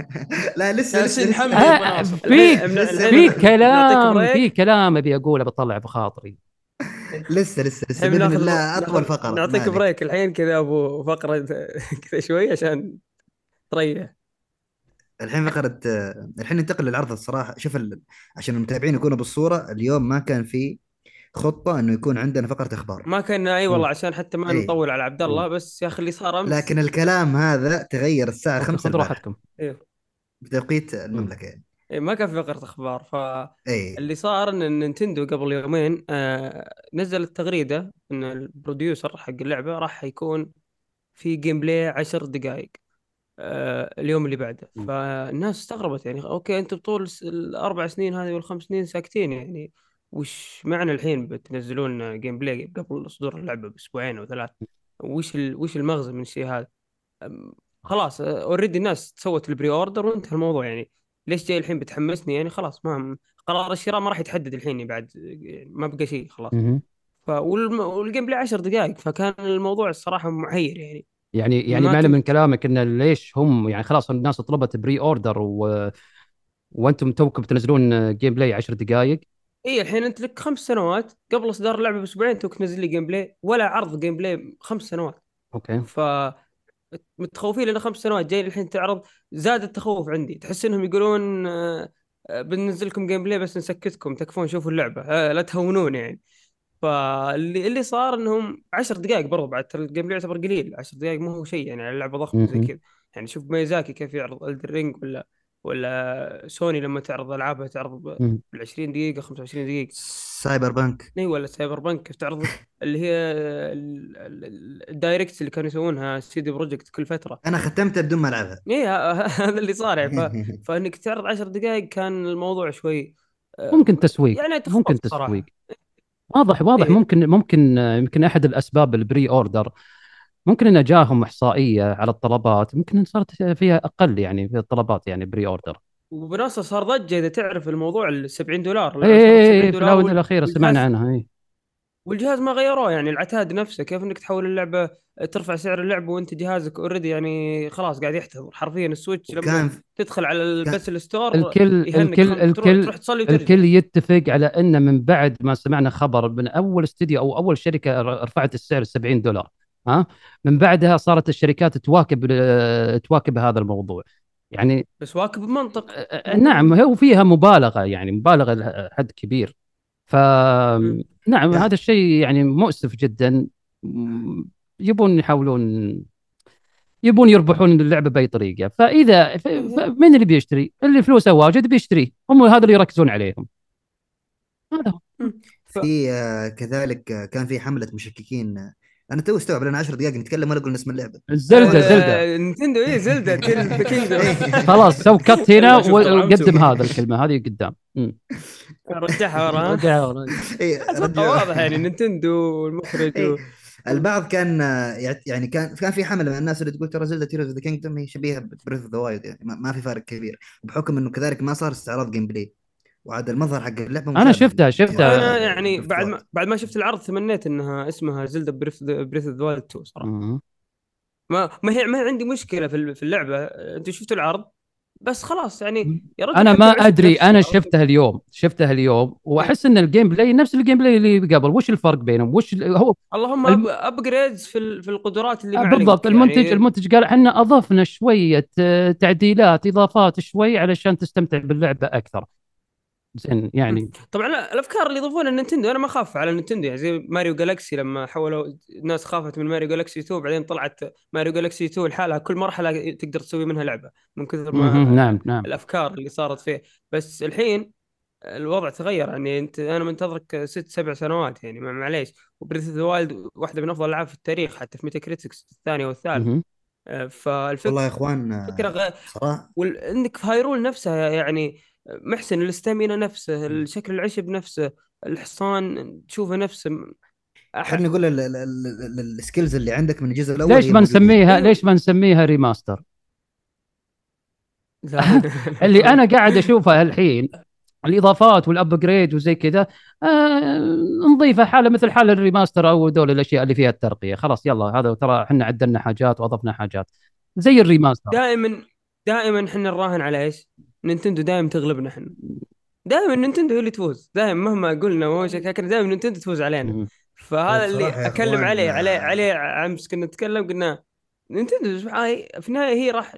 [LAUGHS] لا لسه لسه آه،. في في كلام. في كلام أبي أقوله بطلع بخاطري. لسه لسه لسه بإذن الله أطول فقرة. نعطيك. break الحين كذا أبو فقرة [LAUGHS] كذا شوي عشان تريح. الحين فقرة آه، الحين ننتقل للعرض الصراحة. شوف ال... عشان المتابعين يكونوا بالصورة اليوم ما كان في خطة إنه يكون عندنا فقرة إخبار. ما كنا أي والله عشان حتى ما إيه. نطول على عبد الله بس يا أخي اللي صار أمس. لكن الكلام هذا تغير الساعة 5 خذوا راحتكم. بتوقيت المملكة. يعني إيه، ما كان في فقرة إخبار. فاللي اي صار إن نينتندو قبل يومين آه نزلت تغريدة إن ال producer حق اللعبة راح يكون في gameplay 10 دقائق اليوم اللي بعده. فالناس استغربت يعني okay أنتم طول الأربع سنين هذه والخمس سنين ساكتين يعني وش معنى الحين بتنزلون gameplay قبل صدور اللعبة بأسبوعين أو ثلاث؟ وش ال... وش المغزى من الشيء هذا؟ خلاص already الناس سوت ال pre-order وانتهى الموضوع يعني. ليش جاي الحين بتحمسني يعني؟ خلاص ما قرار الشراء ما راح يتحدد الحين بعد يعني ما بقى شيء خلاص. مهم. ف والم... وال gameplay 10 دقائق فكان الموضوع الصراحة محير يعني. يعني يعني معنى من كلامك انه ليش هم يعني خلاص الناس طلبت pre-order و... وأنتم توكم تنزلون gameplay 10 دقائق اي الحين أنت لك خمس سنوات قبل إصدار اللعبة بأسبوعين توك تنزل لي gameplay ولا عرض gameplay خمس سنوات. okay. ف متخوفين لنا خمس سنوات جاي الحين تعرض زاد التخوف عندي. تحس إنهم يقولون آه، آه، بننزل لكم gameplay بس نسكتكم تكفون شوفوا اللعبة آه، لا تهونون يعني. فاللي اللي صار إنهم 10 دقائق برضو بعد ترى ال game يعتبر قليل 10 دقائق مو هو شيء يعني على لعبه ضخمة زي. كذا. يعني شوف ميازاكي كيف يعرض Elden Ring ولا ولا سوني لما تعرض ألعابها تعرض. بال 20 دقيقة 25 دقيقة. Cyberpunk إي ولا Cyberpunk كيف تعرض؟ اللي هي ال- ال- ال- ال direct اللي كانوا يسوونها CD Projekt كل فترة. أنا ختمتها بدون ما ألعبها. إي [LAUGHS] هذا اللي صار يعني. ف... [LAUGHS] فإنك تعرض 10 دقائق كان الموضوع شوي آه، ممكن تسويق يعني ممكن. تسويق. واضح واضح. إيه. ممكن ممكن يمكن أحد الأسباب ال pre-order. ممكن إنه جاهم إحصائية على الطلبات. ممكن صارت فيها أقل يعني في الطلبات يعني pre-order. وبنص صار ضجة إذا تعرف الموضوع ال 70 دولار اي اي 70 في دولار الاونه وال- الاخيره سمعنا عنها اي والجهاز ما غيروه يعني العتاد نفسه كيف إنك تحول اللعبة ترفع سعر اللعبة وأنت جهازك already يعني خلاص قاعد يحتضر حرفيا ال Switch لما كان تدخل على بس الستور الكل الكل الكل تروح تصلي وترجع الكل يتفق على ان من بعد ما سمعنا خبر من أول استوديو أو أول شركة ر- رفعت السعر 70 دولار ها؟ من بعدها صارت الشركات تواكب تواكب هذا الموضوع. يعني بس واكب بمنطق. نعم هو فيها مبالغة يعني مبالغة لحد كبير. ف نعم يا- هذا الشيء يعني مؤسف جدا. يبون يحاولون يبون يربحون اللعبة بأي طريقة. فإذا من اللي بيشتري؟ اللي فلوسه واجد بيشتريه هم هذا اللي يركزون عليهم. هذا هو. في آه، كذلك آه، كان في حملة مشككين. آه، أنا تو استوعب لنا 10 دقائق نتكلم ولا أقول اسم اللعبة. Zelda Zelda. نينتندو اي Zelda Kingdom [LAUGHS] خلاص سو cut هنا [LAUGHS] وقدم. هذا الكلمة هذه قدام. رجعها ورا ها؟ رجعها ورا. إيه، أتوقع رجعوا. واضح يعني نينتندو والمخرج و... إيه. البعض كان يعني كان كان في حملة من الناس اللي تقول ترى Zelda Tears the Kingdom هي شبيهة ب Breath of the Wild يعني ما ما في فارق كبير وبحكم إنه كذلك ما صار استعراض gameplay وعاد المظهر حق اللعبة أنا شفتها شفتها أنا يعني بعد ما. بعد ما شفت العرض تمنيت إنها اسمها Zelda Breath Breath of the Wild 2 صراحة. ما ما هي ما هي عندي مشكلة في ال- في اللعبة أنتوا شفتوا العرض بس خلاص يعني يا رجل أنا ما أدري أنا؟ شفتها اليوم شفتها اليوم وأحس إن ال gameplay نفس ال gameplay اللي قبل. وش الفرق بينهم؟ وش هو اللهم الم- upgrades في ال- في القدرات اللي مع بالضبط. لينك المنتج يعني المنتج قال إحنا أضفنا شوية آه، تعديلات إضافات شوي علشان تستمتع باللعبة أكثر. زين يعني طبعا لا، الأفكار اللي يضيفونها النينتندو أنا ما أخاف على النينتندو يعني زي Mario Galaxy لما حولوا الناس خافت من Mario Galaxy 2 بعدين طلعت Mario Galaxy 2 لحالها كل مرحلة تقدر تسوي منها لعبة من كثر ما نعم نعم. الأفكار اللي صارت فيه بس الحين الوضع تغير يعني أنت أنا منتظرك ست سبع سنوات يعني معليش. و Breath of the Wild واحدة من أفضل الألعاب في التاريخ حتى في Metacritic الثانية والثالث مهم. والله فالفكرة يا إخوان فكره آه، غير صراحة وعندك في Hyrule نفسها يعني محسن ال stamina نفسه الشكل العشب نفسه الحصان تشوفه نفسه. خلينا نقول ال- ال- ال- ال- ال skills اللي عندك من الجزء الأول ليش ما. نسميها أيوه. ليش ما نسميها remaster لا. اللي [LAUGHS] أنا قاعد أشوفها الحين الإضافات وال upgrade وزي كذا آه نضيفها حالة مثل حال ال remaster أو دول الأشياء اللي فيها الترقية خلاص يلا هذا ترى إحنا عدلنا حاجات وأضفنا حاجات زي ال remaster دائما دائما إحنا نراهن على إيش؟ نينتندو دائما تغلبنا إحنا دائما نينتندو هي اللي تفوز دائما مهما قلنا وش لكن دائما نينتندو تفوز علينا. فهذا اللي اكلم عليه عليه آه. عليه أمس كنا نتكلم قلنا نينتندو في النهاية هي راح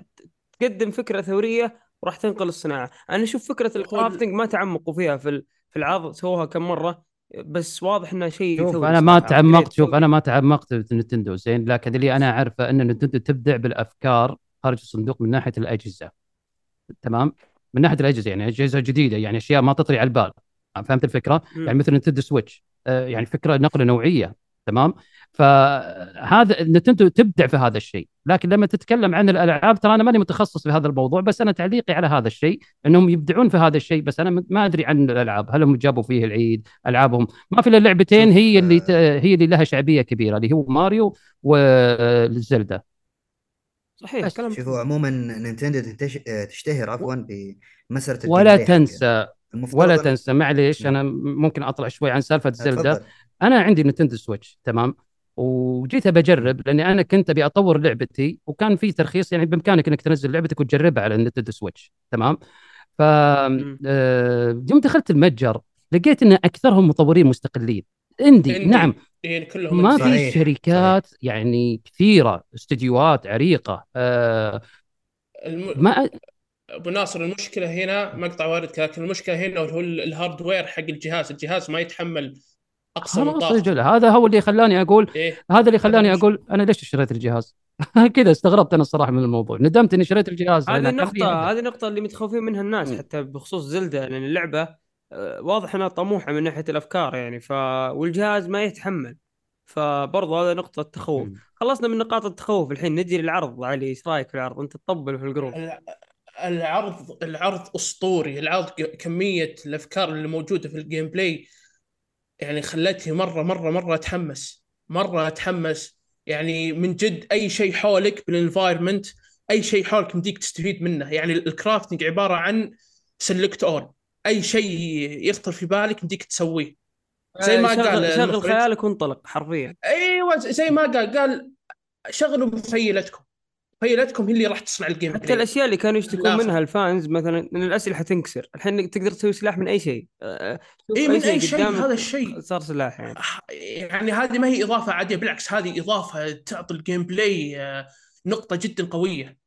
تقدم فكرة ثورية وراح تنقل الصناعة أنا أشوف فكرة ال crafting ما تعمقوا فيها في في العرض سووها كم مرة بس واضح انه شيء شوف أنا ما. تعمقت upgrade شوف. أنا ما تعمقت في نتندو زين لكن اللي أنا أعرفه إن نتندو تبدع بالأفكار خارج الصندوق من ناحية الأجهزة تمام من ناحية الأجهزة يعني أجهزة جديدة يعني أشياء ما تطري على البال. فهمت الفكرة؟ مم. يعني مثل نتندو سويتش. آه، يعني فكرة نقلة نوعية تمام؟ فهذا نتندو تبدع في هذا الشيء. لكن لما تتكلم عن الألعاب ترى أنا ماني متخصص في هذا الموضوع بس أنا تعليقي على هذا الشيء إنهم يبدعون في هذا الشيء بس أنا ما أدري عن الألعاب. هل هم جابوا فيه العيد؟ ألعابهم؟ ما في إلا لعبتين هي اللي. آه، هي اللي لها شعبية كبيرة اللي هو ماريو والزلدا صحيح كلام شوفوا عموما نينتندو تنتش... آه، تشتهر عفوا الجيم ولا. تنسى ولا تنسى. معليش نعم. أنا ممكن أطلع شوي عن سالفة زلدا تفضل. أنا عندي نينتندو سويتش تمام؟ وجيت بجرب لأني أنا كنت أبي أطور لعبتي وكان في ترخيص يعني بإمكانك إنك تنزل لعبتك وتجربها على النينتندو سويتش تمام؟ ف. آه، يوم دخلت المتجر لقيت إن أكثرهم مطورين مستقلين. indie عندي. نعم. إيه كلهم ما. في صحيح، شركات يعني كثيرة استديوهات عريقة آه الم... ما أبو ناصر المشكلة هنا مقطع واردك لكن المشكلة هنا هو ال- الهاردوير حق الجهاز الجهاز ما يتحمل أقصى أجل هذا هو اللي خلاني أقول إيه هذا اللي خلاني المشكلة. أقول أنا ليش اشتريت الجهاز [LAUGHS] كذا استغربت أنا الصراحة من الموضوع ندمت إني شريت الجهاز هذه هدف. هذه النقطة اللي متخوفين منها الناس مم. حتى بخصوص زلدة لأن اللعبة آه، واضح إنها طموحة من ناحية الأفكار يعني ف والجهاز ما يتحمل. فبرضه هذا نقطة تخوف. خلصنا من نقاط التخوف الحين نجي للعرض علي إيش رأيك في العرض؟ أنت تطبل في ال group. الع- العرض العرض أسطوري. العرض ك- كمية الأفكار اللي موجودة في ال gameplay يعني خلتني مرة مرة مرة أتحمس. مرة أتحمس. يعني من جد أي شيء حولك بال environment أي شيء حولك مديك تستفيد منه. يعني ال crafting عبارة عن select all أي شيء يخطر في بالك مديك تسويه. زي ما آه، شغل, قال شغل المخرج. خيالك وانطلق حرفيا. أيوه زي ما قال قال شغلوا مخيلتكم مخيلتكم هي اللي راح تصنع ال game حتى play الأشياء اللي كانوا يشتكون. منها ال fans مثلا إن الأسلحة تنكسر. الحين تقدر تسوي سلاح من أي شيء. آه، شوف أي من أي شيء هذا الشيء. صار سلاح يعني. يعني هذه ما هي إضافة عادية بالعكس هذه إضافة تعطي ال gameplay آه، نقطة جدا قوية.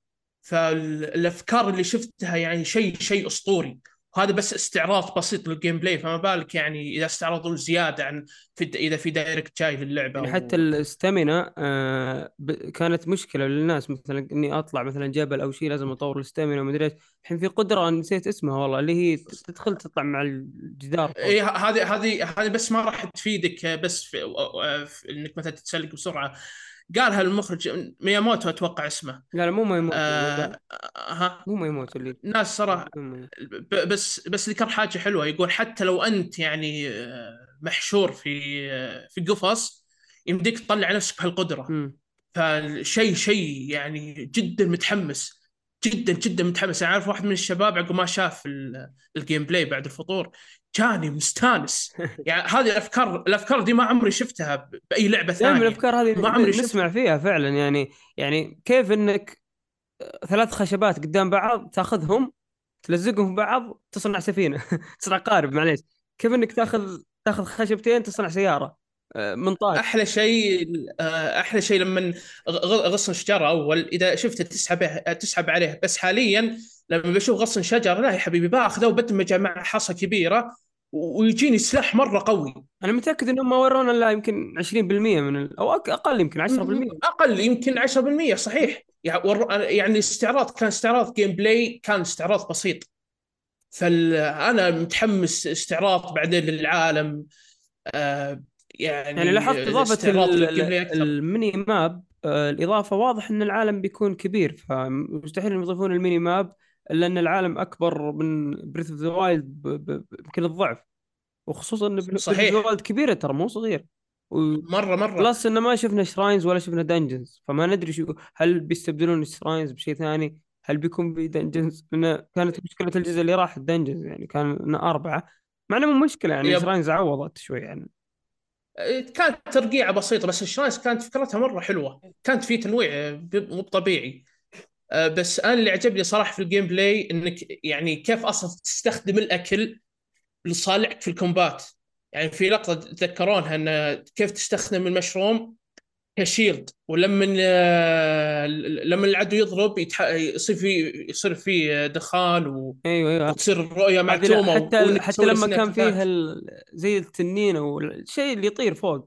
فالافكار اللي شفتها يعني شيء شيء أسطوري. وهذا بس استعراض بسيط لل gameplay فما بالك يعني إذا استعرضوا زيادة عن في إذا في direct جاي للعبه يعني و- حتى ال stamina آه. كانت مشكلة للناس مثلا إني أطلع مثلا جبل أو شيء لازم أطور ال stamina ومدري إيش الحين في قدرة نسيت اسمها والله اللي هي تدخل تطلع مع الجدار. اي هذه هذه هذه بس ما راح تفيدك بس في, في إنك مثلا تتسلق بسرعة قالها المخرج مياموتو أتوقع اسمه. لا لا مو ما يموت آه ها؟ مو ما يموت اللي ناس صراحة ب- بس بس ذكر حاجة حلوة. يقول حتى لو أنت يعني آه، محشور في آه، في قفص يمديك تطلع نفسك بهالقدرة. مم. فالشيء شيء يعني جدا متحمس جدا جدا متحمس. أنا عارف واحد من الشباب عقب ما شاف ال- ال gameplay بعد الفطور جاني مستانس. [LAUGHS] يعني هذه الأفكار الأفكار دي ما عمري شفتها بأي لعبة دائما ثانية. الأفكار هذه ما عمري نسمع فيها فعلا. يعني يعني كيف إنك ثلاث خشبات قدام بعض تأخذهم تلزقهم في بعض تصنع سفينة. [LAUGHS] تصنع قارب معليش. كيف إنك تأخذ تأخذ خشبتين تصنع سيارة؟ آه، منطاد أحلى شيء آه، أحلى شيء لما غصن شجره أول إذا شفته تسحب تسحب عليه. بس حاليا لما بشوف غصن شجره لا يا حبيبي باخذه وبدمجه مع حصى كبيرة ويجيني سلاح مرة قوي. أنا متأكد إنهم ما ورونا إلا يمكن 20% من ال... أو أقل يمكن 10% أقل يمكن 10% صحيح. يعني ور- يعني استعراض كان استعراض gameplay كان استعراض بسيط. فانا متحمس استعراض بعدين للعالم آه يعني يعني لاحظت إضافة ال mini map آه، الإضافة واضح إن العالم بيكون كبير فمستحيل إنهم يضيفون ال mini map. الا ان العالم أكبر من Breath of the Wild يمكن الضعف. وخصوصا إن Breath of. the Wild كبيرة ترى مو صغير. و... مرة مرة. plus إنه ما شفنا shrines ولا شفنا dungeons فما ندري شو هل بيستبدلون ال shrines بشيء ثاني؟ هل بيكون في dungeons كانت مشكلة الجزء اللي راح ال dungeons يعني. كان أربعة. مع إنه مو مشكلة يعني yep. shrines عوضت شوي يعني. كانت ترقيعة بسيطة بس ال shrines كانت فكرتها مرة حلوة. كانت في تنويع ب- مو طبيعي. آه، بس أنا اللي عجبني صراحة في ال gameplay إنك يعني كيف أصلا تستخدم الأكل لصالحك في ال combat. يعني في لقطة تذكرونها إن كيف تستخدم ال mushroom ك shield ولما آه، لما العدو يضرب يتح... يصير في يصير في دخان و... أيوه أيوه. وتصير الرؤيه معتومه حتى وإنك حتى لما كان فيه. زي التنين أو الشيء اللي يطير فوق.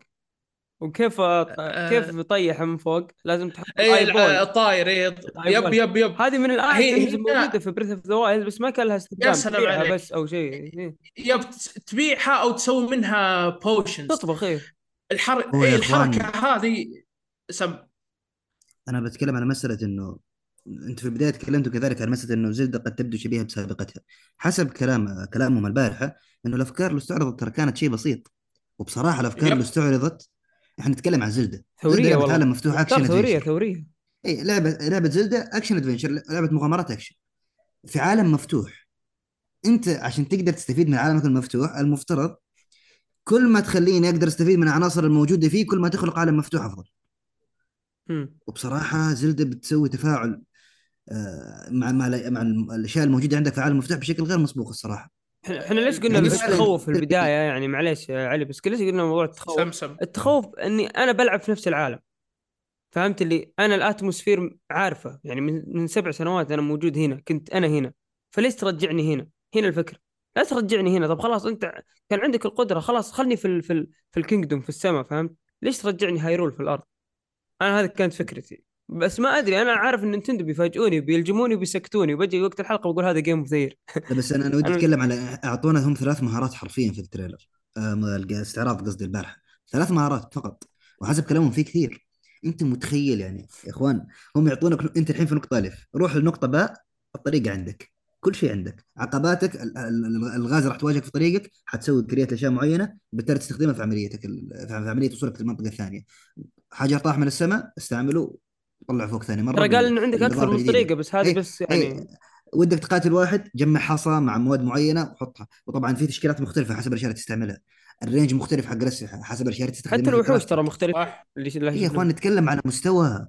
وكيف كيف يطيح من فوق لازم تحط اي الطاير إيه. yep. yep yep هذه من ال items هي- موجودة في Breath of the Wild بس ما كان لها استخدام يا سلام تبيعها عليك. بس أو شيء إيه. yep تبيعها أو تسوي منها potions تطبخ إيه الحر... إيه إخوان- الحركة هذه سم أنا بتكلم عن مسألة إنه أنت في البداية تكلمتوا كذلك عن مسألة إنه زلدة قد تبدو شبيهة بسابقتها حسب كلام كلامهم البارحة إنه الأفكار اللي استعرضت ترى كانت شيء بسيط وبصراحة الأفكار yep. اللي استعرضت إحنا نتكلم عن زلدة. ثورية زلدة والله. عالم مفتوح اكشن ثورية ثورية. اي لعبة لعبة زلدة action adventure لعبة مغامرات اكشن في عالم مفتوح. أنت عشان تقدر تستفيد من عالمك المفتوح المفترض كل ما تخليني أقدر أستفيد من العناصر الموجودة فيه كل ما تخلق عالم مفتوح أفضل. وبصراحة زلدة بتسوي تفاعل آه، مع مع مع الأشياء الموجودة عندك في العالم المفتوح بشكل غير مسبوق الصراحة. إحنا إحنا ليش قلنا يعني بس فعلاً- تخوف في البداية؟ يعني معليش يا علي بس ليش قلنا موضوع التخوف؟ سم سم. التخوف إني أنا بلعب في نفس العالم. فهمت اللي؟ أنا ال atmosphere عارفة. يعني من من سبع سنوات أنا موجود هنا كنت أنا هنا. فليش ترجعني هنا؟ هنا الفكرة. لا ترجعني هنا. طب خلاص أنت كان عندك القدرة. خلاص خلني في ال في ال في ال kingdom في السماء فهمت؟ ليش ترجعني هايرول في الأرض؟ أنا هذه كانت فكرتي. بس ما أدري أنا عارف إن نتندو بيفاجئوني بيلجموني وبيسكتوني وبجي وقت الحلقة بقول هذا جيم لا بس أنا أنا ودي [LAUGHS] أنا- أتكلم على اعطونا هم ثلاث مهارات حرفيا في ال trailer. آه، الاستعراض قصدي البارحة. ثلاث مهارات فقط وحسب كلامهم في كثير. أنت متخيل يعني يا إخوان هم يعطونك أنت الحين في نقطة ألف. روح لنقطة باء الطريق عندك. كل شيء عندك. عقباتك ال- ال- الغاز راح تواجهك في طريقك حتسوي كريات أشياء معينة بالتالي تستخدمها في عمليتك في عملية وصولك للمنطقة الثانية. حجر طاح من السماء استعمله طلع فوق ثاني مرة ترى قال إنه عندك أكثر من. طريقة بس هذه إيه، بس إيه، يعني ودك تقاتل واحد جمع حصى مع مواد معينة وحطها. وطبعا في تشكيلات مختلفة حسب الأشياء اللي تستعملها. ال range مختلف حق الاسلحه حسب الأشياء اللي تستخدمها حتى الوحوش. ترى مختلفة. صح. إيه يا إخوان نتكلم على مستوى.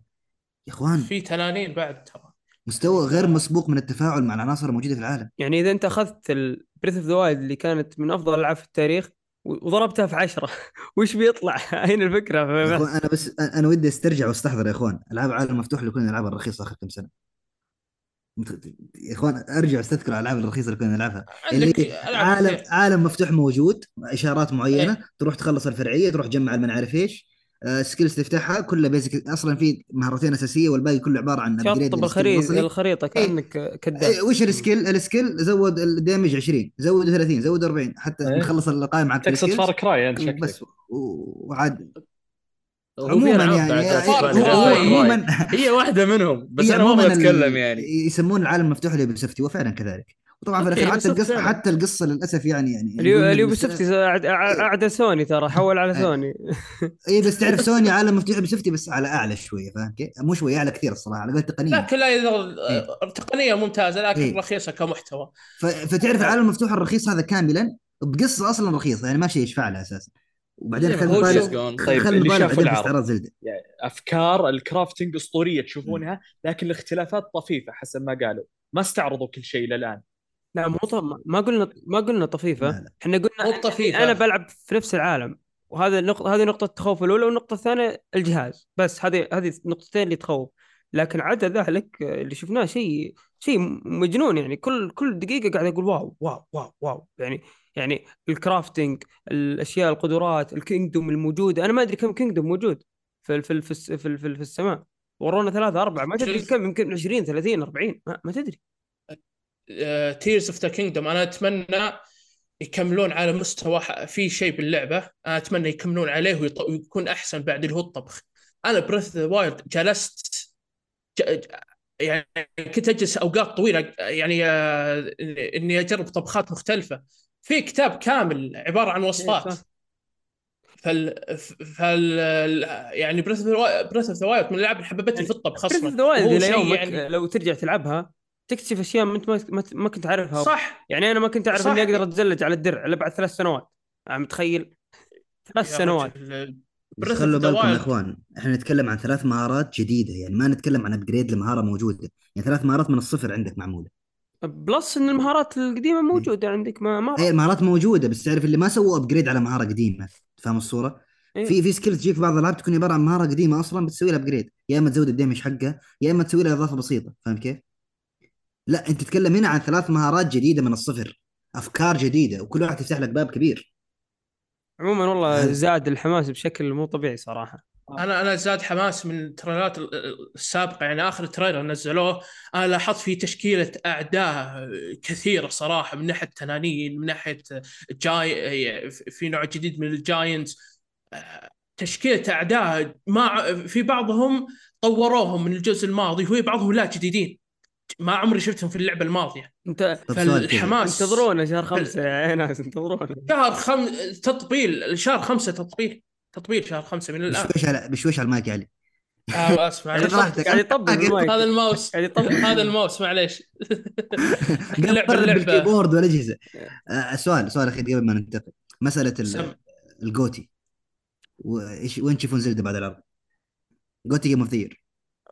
يا إخوان. في تنانين بعد ترى. مستوى غير مسبوق من التفاعل مع العناصر الموجودة في العالم. يعني إذا أنت أخذت بريث اوف ذا وايلد اللي كانت من أفضل الالعاب في التاريخ وضربتها في عشرة [LAUGHS] وش بيطلع؟ [LAUGHS] هنا الفكرة [LAUGHS] أنا بس أنا ودي أسترجع وأستحضر يا إخوان ألعاب عالم مفتوح اللي كنا نلعبها الرخيصة آخر كم سنة يا إخوان أرجع أستذكر الألعاب الرخيصة اللي كنا نلعبها اللي عالم. عالم مفتوح موجود إشارات معينة إيه. تروح تخلص الفرعية تروح تجمع المن عارف إيش skills تفتحها كلها basic أصلا في مهارتين أساسية والباقي كله عبارة عن لل skill الخريطه. الخريطة كأنك كذاب إيه، وش ال skill؟ ال skill زود ال damage 20 زود 30 زود 40 حتى إيه. نخلص القائمة معك في تقصد. فار كراي انت شكلك بس وعاد عموما يعني كراي. عموما هي واحدة منهم بس أنا ما أبغى أتكلم يعني يسمون العالم المفتوح اللي بسفتي وفعلا كذلك طبعا في الأخير حتى القصة. حتى القصة للأسف يعني يعني اليو- يقول لك اليوبيسوفت بس- أعد- اعدى سوني ترى حول على إيه. سوني اي بس تعرف [LAUGHS] سوني عالم مفتوح بسفتي بس على أعلى شوية فاهم كيف؟ مو شوية أعلى كثير الصراحة على قول تقنيا لكن لا يظل تقنيه ممتازة لكن إيه. رخيصة كمحتوى ف... فتعرف العالم المفتوح الرخيص هذا كاملا بقصة أصلا رخيصة يعني ما شيء يشفع له أساسا وبعدين خلينا. طيب، خلينا بعدين. استعراض زلدة يعني أفكار ال crafting أسطورية تشوفونها لكن الاختلافات طفيفة حسب ما قالوا ما استعرضوا كل شيء إلى الآن لا مو ط- ما قلنا ما قلنا طفيفة. إحنا قلنا مو بطفيفة. أنا بلعب في نفس العالم وهذا النقطة هذه نقطة التخوف الأولى والنقطة الثانية الجهاز. بس هذه هذه النقطتين اللي تخوف. لكن عدا ذلك اللي شفناه شيء شيء مجنون يعني. كل كل دقيقة قاعد أقول wow wow wow wow. يعني يعني ال crafting الأشياء القدرات ال kingdom الموجودة أنا ما أدري كم kingdom موجود في ال- في ال- في الس- في, ال- في, في السماء. ورونا ثلاثة أربعة ما تدري. كم يمكن 20 30 40 ما, ما تدري. تيرز اوف ذا كينجدوم أنا أتمنى يكملون على مستوى في شيء باللعبة. أنا أتمنى يكملون عليه ويط- ويكون أحسن بعد اللي هو الطبخ. أنا بريث ذا وايلد جلست ج... يعني كنت أجلس أوقات طويلة يعني آه، إني أجرب طبخات مختلفة. في كتاب كامل عبارة عن إيه، وصفات. فال فال يعني بريث بريث اوف ذا وايلد من الألعاب اللي حببتني في الطبخ بريث أصلا. اوف ذا وايلد إلى يومك يعني لو ترجع تلعبها تكتشف أشياء ما أنت ما, ما, ما كنت عارفها. صح. يعني أنا ما كنت أعرف. إني أقدر أتزلج على الدرع إلا بعد ثلاث سنوات. عم متخيل؟ ثلاث سنوات. بس خلوا بالكم يا. إخوان إحنا نتكلم عن ثلاث مهارات جديدة. يعني ما نتكلم عن upgrade لمهارة موجودة. يعني ثلاث مهارات من الصفر عندك معمولة. plus إن المهارات القديمة موجودة عندك ما ما اي المهارات موجودة بس تعرف اللي ما سووا upgrade على مهارة قديمة. فاهم الصورة؟ إيه. في في skills تجيك بعض الألعاب تكون عبارة عن مهارة قديمة أصلا بتسوي لها upgrade يا إما تزود ال damage حقها يا إما تسوي لها إضافة بسيطة. فاهم كيف؟ لا انت تتكلم هنا عن ثلاث مهارات جديدة من الصفر. أفكار جديدة وكل واحد تفتح لك باب كبير. عموما والله زاد الحماس بشكل مو طبيعي صراحة. أنا أنا زاد حماس من ال trailerات ال- ال- السابقة. يعني آخر trailer نزلوه أنا لاحظت في تشكيلة أعداء كثيرة صراحة من ناحية تنانين من ناحية جاي في نوع جديد من الجاينت تشكيلة أعداء ما في بعضهم طوروهم من الجزء الماضي وفي بعضهم لا جديدين. ما عمري شفتهم في اللعبة الماضية. انت. فالحماس انتظرونا شهر خمسة يا ناس انتظرونا. شهر خم... تطبيل شهر خمسة تطبيل. تطبيل شهر خمسة من الآن. بشويش على بشويش على المايك يا علي. آه اسف خذ معليش راحتك. قاعد يطبل. هذا الماوس. قاعد يطبل هذا الماوس معليش. [LAUGHS] اللعبه بال keyboard والاجهزه [LAUGHS] آه سؤال سؤال اخير قبل ما ننتقل. مسألة. ال GOTY. وايش وين تشوفون زلدة بعد العرض؟ GOTY game of the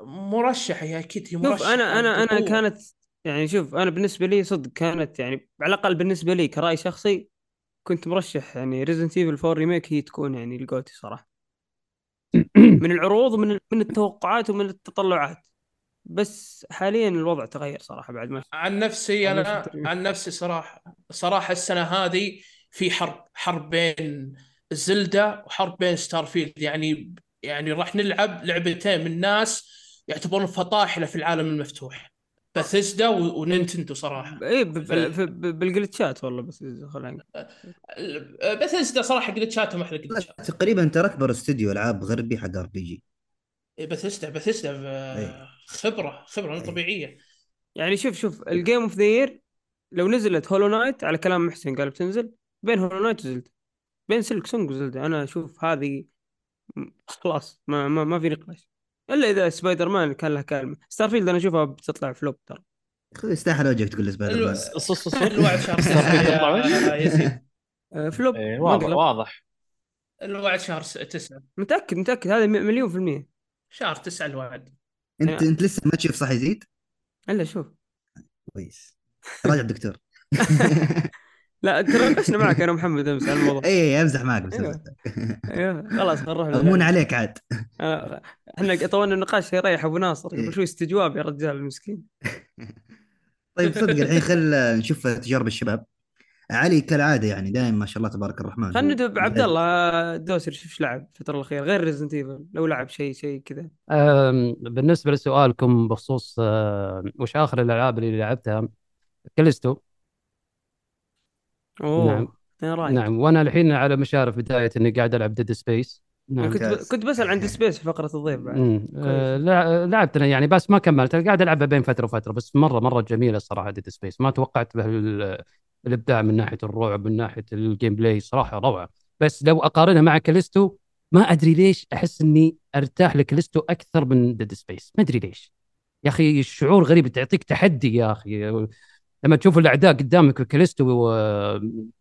مرشح يا أكيد هي شوف مرشح أنا أنا أنا بقوة. كانت يعني شوف أنا بالنسبة لي صدق كانت يعني على الأقل بالنسبة لي كرأي شخصي كنت مرشح يعني ريزنت ايفل 4 remake هي تكون يعني ال GOTY صراحة [COUGHS] من العروض ومن من التوقعات ومن التطلعات بس حاليا الوضع تغير صراحة بعد ما عن نفسي أنا أنا. عن نفسي صراحة صراحة السنة هذه في حرب حرب بين زلدة وحرب بين ستارفيلد يعني يعني راح نلعب لعبتين من ناس يعتبرون فطاحلة في العالم المفتوح. بثزدا و- ونينتندو صراحة. اي بال glitchات والله بس خلينا بثزدا صراحة glitchاتهم أحلى glitchات تقريبا ترى اكبر استوديو ألعاب غربي حق RPG بثزدا أي. آه، خبرة خبرة مو أي. طبيعية. يعني شوف شوف ال game of the year لو نزلت هولو نايت على كلام محسن قال بتنزل بين هولو نايت وزلدا بين سلك سونج وزلدا أنا أشوف هذه خلاص ما ما, ما في نقاش. إلا إذا سبايدر مان كان له كلمة. ستارفيلد أنا أشوفها بتطلع flop ترى. خذ يستاهل وجهك تقول سبايدر مان ص- ص- ص- الوعد شهر يزيد. آه، flop إيه، واضح. واضح. الوعد شهر تسعة. متأكد متأكد. هذا مليون في المية. شهر تسعة الوعد. انت أنت لسه ما تشوف صح يزيد؟ إلا شوف. كويس. راجع الدكتور. [LAUGHS] لا تناقشنا معك أنا ومحمد أمس على الموضوع اي أمزح معك بس أيوه. أيوه خلاص خلينا نروح [LAUGHS] للعبة. عليك عاد آه، إحنا طولنا النقاش يريح أبو ناصر إيه. قبل شوي استجواب يا رجال المسكين [LAUGHS] طيب صدق الحين خل نشوف تجارب الشباب علي كالعادة يعني دائما ما شاء الله تبارك الرحمن خلينا ندب عبد. الله الدوسري شوف إيش لعب الفترة الأخيرة غير Resident Evil لو لعب شيء شيء كذا بالنسبة لسؤالكم بخصوص وش آخر الألعاب اللي لعبتها كلستو أوه. نعم. رأيك؟ نعم. وأنا الحين على مشارف بداية إني قاعد ألعب Dead Space نعم. كنت ب... كنت بسأل عن Space في فقرة الضيف بعد. آه، لع- لعبت يعني بس ما كملت. قاعد ألعبها بين فترة وفترة بس مرة مرة جميلة الصراحة Dead Space ما توقعت به ال- الإبداع من ناحية الرعب من ناحية ال gameplay صراحة روعة. بس لو أقارنها مع كاليستو ما أدري ليش أحس إني أرتاح لكاليستو أكثر من Dead Space ما أدري ليش. يا أخي الشعور غريب تعطيك تحدي يا أخي. لما تشوف الأعداء قدامك كاليستو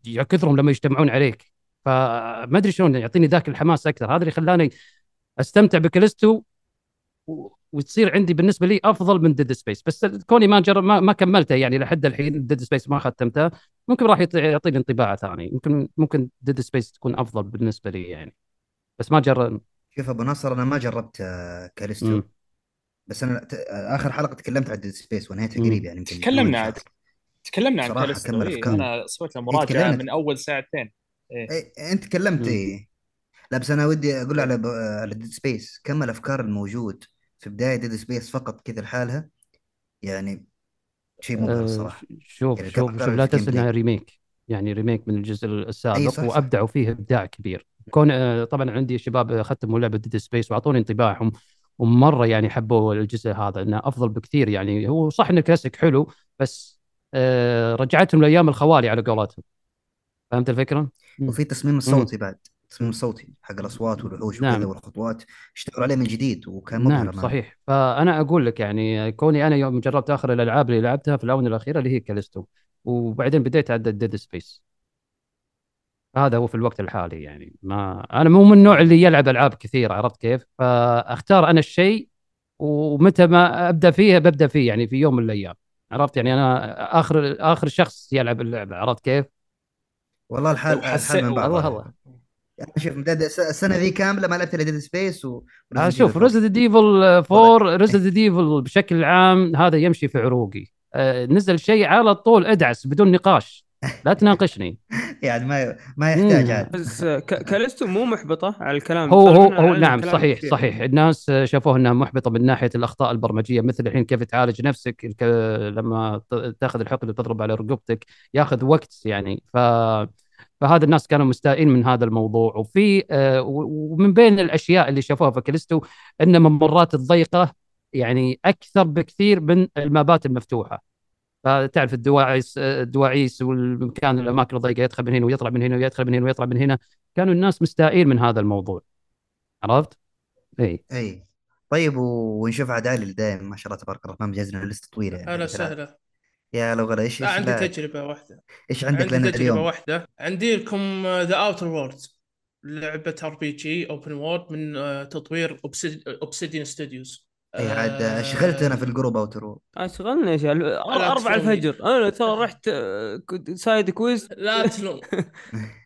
يا كثرهم لما يجتمعون عليك. فما أدري شلون يعطيني ذاك الحماس أكثر. هذا اللي خلاني أستمتع بكاليستو وتصير عندي بالنسبة لي أفضل من Dead Space بس كوني ما جرب ما, ما كملته يعني لحد الحين Dead Space ما ختمته ممكن راح يعطي- يعطيني انطباع ثاني. ممكن ممكن Dead Space تكون أفضل بالنسبة لي يعني. بس ما جرب شوف أبو نصر أنا ما جربت كاليستو مم. بس أنا ت- آخر حلقة تكلمت عن Dead Space ونهايتها مم. قريب يعني تكلمنا عاد. تكلمنا عن صراحة كاليستو إيه أفكار. أنا سويت له مراجعة تكلمنا. من أول ساعتين إيه أنت تكلمت. إيه لا بس أنا ودي أقول على ب... على Dead Space كم الأفكار الموجود في بداية Dead Space فقط كذا لحالها يعني شيء مبهر آه، الصراحه شوف يعني شوف شوف لا تنسى. انها remake يعني remake من الجزء السابق أي صح، صح. وأبدعوا فيه إبداع كبير كون آه، طبعا عندي شباب ختموا لعبه Dead Space وأعطوني انطباعهم ومرة يعني حبوا الجزء هذا انه أفضل بكثير يعني هو صح ان الكلاسيك حلو بس آه، رجعتهم لأيام الخوالي على قولتهم فهمت الفكرة؟ وفي تصميم الصوتي بعد التصميم الصوتي حق الأصوات والوحوش نعم. وكذا والخطوات اشتغلوا عليه من جديد وكان مبهر نعم. صحيح. فأنا أقول لك يعني كوني أنا يوم جربت آخر الألعاب اللي لعبتها في الآونة الأخيرة اللي هي كاليستو وبعدين بديت على Dead Space هذا هو في الوقت الحالي يعني. ما أنا مو من النوع اللي يلعب ألعاب كثير عرفت كيف؟ فأختار أنا الشيء ومتى ما أبدأ فيه ببدأ فيه يعني في يوم من الأيام. عرفت يعني أنا آخر آخر شخص يلعب اللعبة عرفت كيف؟ والله الحال الحال من بعض. الله الله يعني شوف السنة ذي كاملة ما لعبت إلا Dead Space و آه شوف Evil 4. Resident Evil 4 Resident Evil بشكل عام هذا يمشي في عروقي. آه نزل شيء على طول ادعس بدون نقاش. لا تناقشني. [LAUGHS] يعني ما ما يحتاج. عاد بس ك... كاليستو مو محبطة على الكلام. هو هو هو نعم صحيح كثير. صحيح. الناس شافوها إنها محبطة من ناحية الأخطاء البرمجية مثل الحين كيف تعالج نفسك الك- لما ت- تاخذ الحقن وتضرب على رقبتك ياخذ وقت يعني. ف فهذا الناس كانوا مستائين من هذا الموضوع. وفي آه، ومن بين الأشياء اللي شافوها في كاليستو إن ممرات الضيقة يعني أكثر بكثير من المابات المفتوحة. فتعرف الدواعيس الدواعيس والمكان الأماكن الضيقة يدخل من هنا ويطلع من هنا ويدخل من هنا ويطلع من هنا. كانوا الناس مستائين من هذا الموضوع. عرفت؟ إي. إي. طيب ونشوف عاد علي دائما ما شاء الله تبارك الرحمن مجهز لنا لسته طويلة يعني. هلا بالألعاب. وسهلا. يا لو غلا إيش لا إيش عندي لا- تجربة واحدة. إيش عندك عندي لنا تجربة اليوم؟ واحدة. عندي لكم The Outer Worlds لعبة RPG open world من آه، تطوير Obsidian Studios إي عاد شغلت أنا في ال group Outer أشغلنا يا شيخ أربعة تلومني. الفجر. أنا ترى رحت آه، side quests. لا تلوم.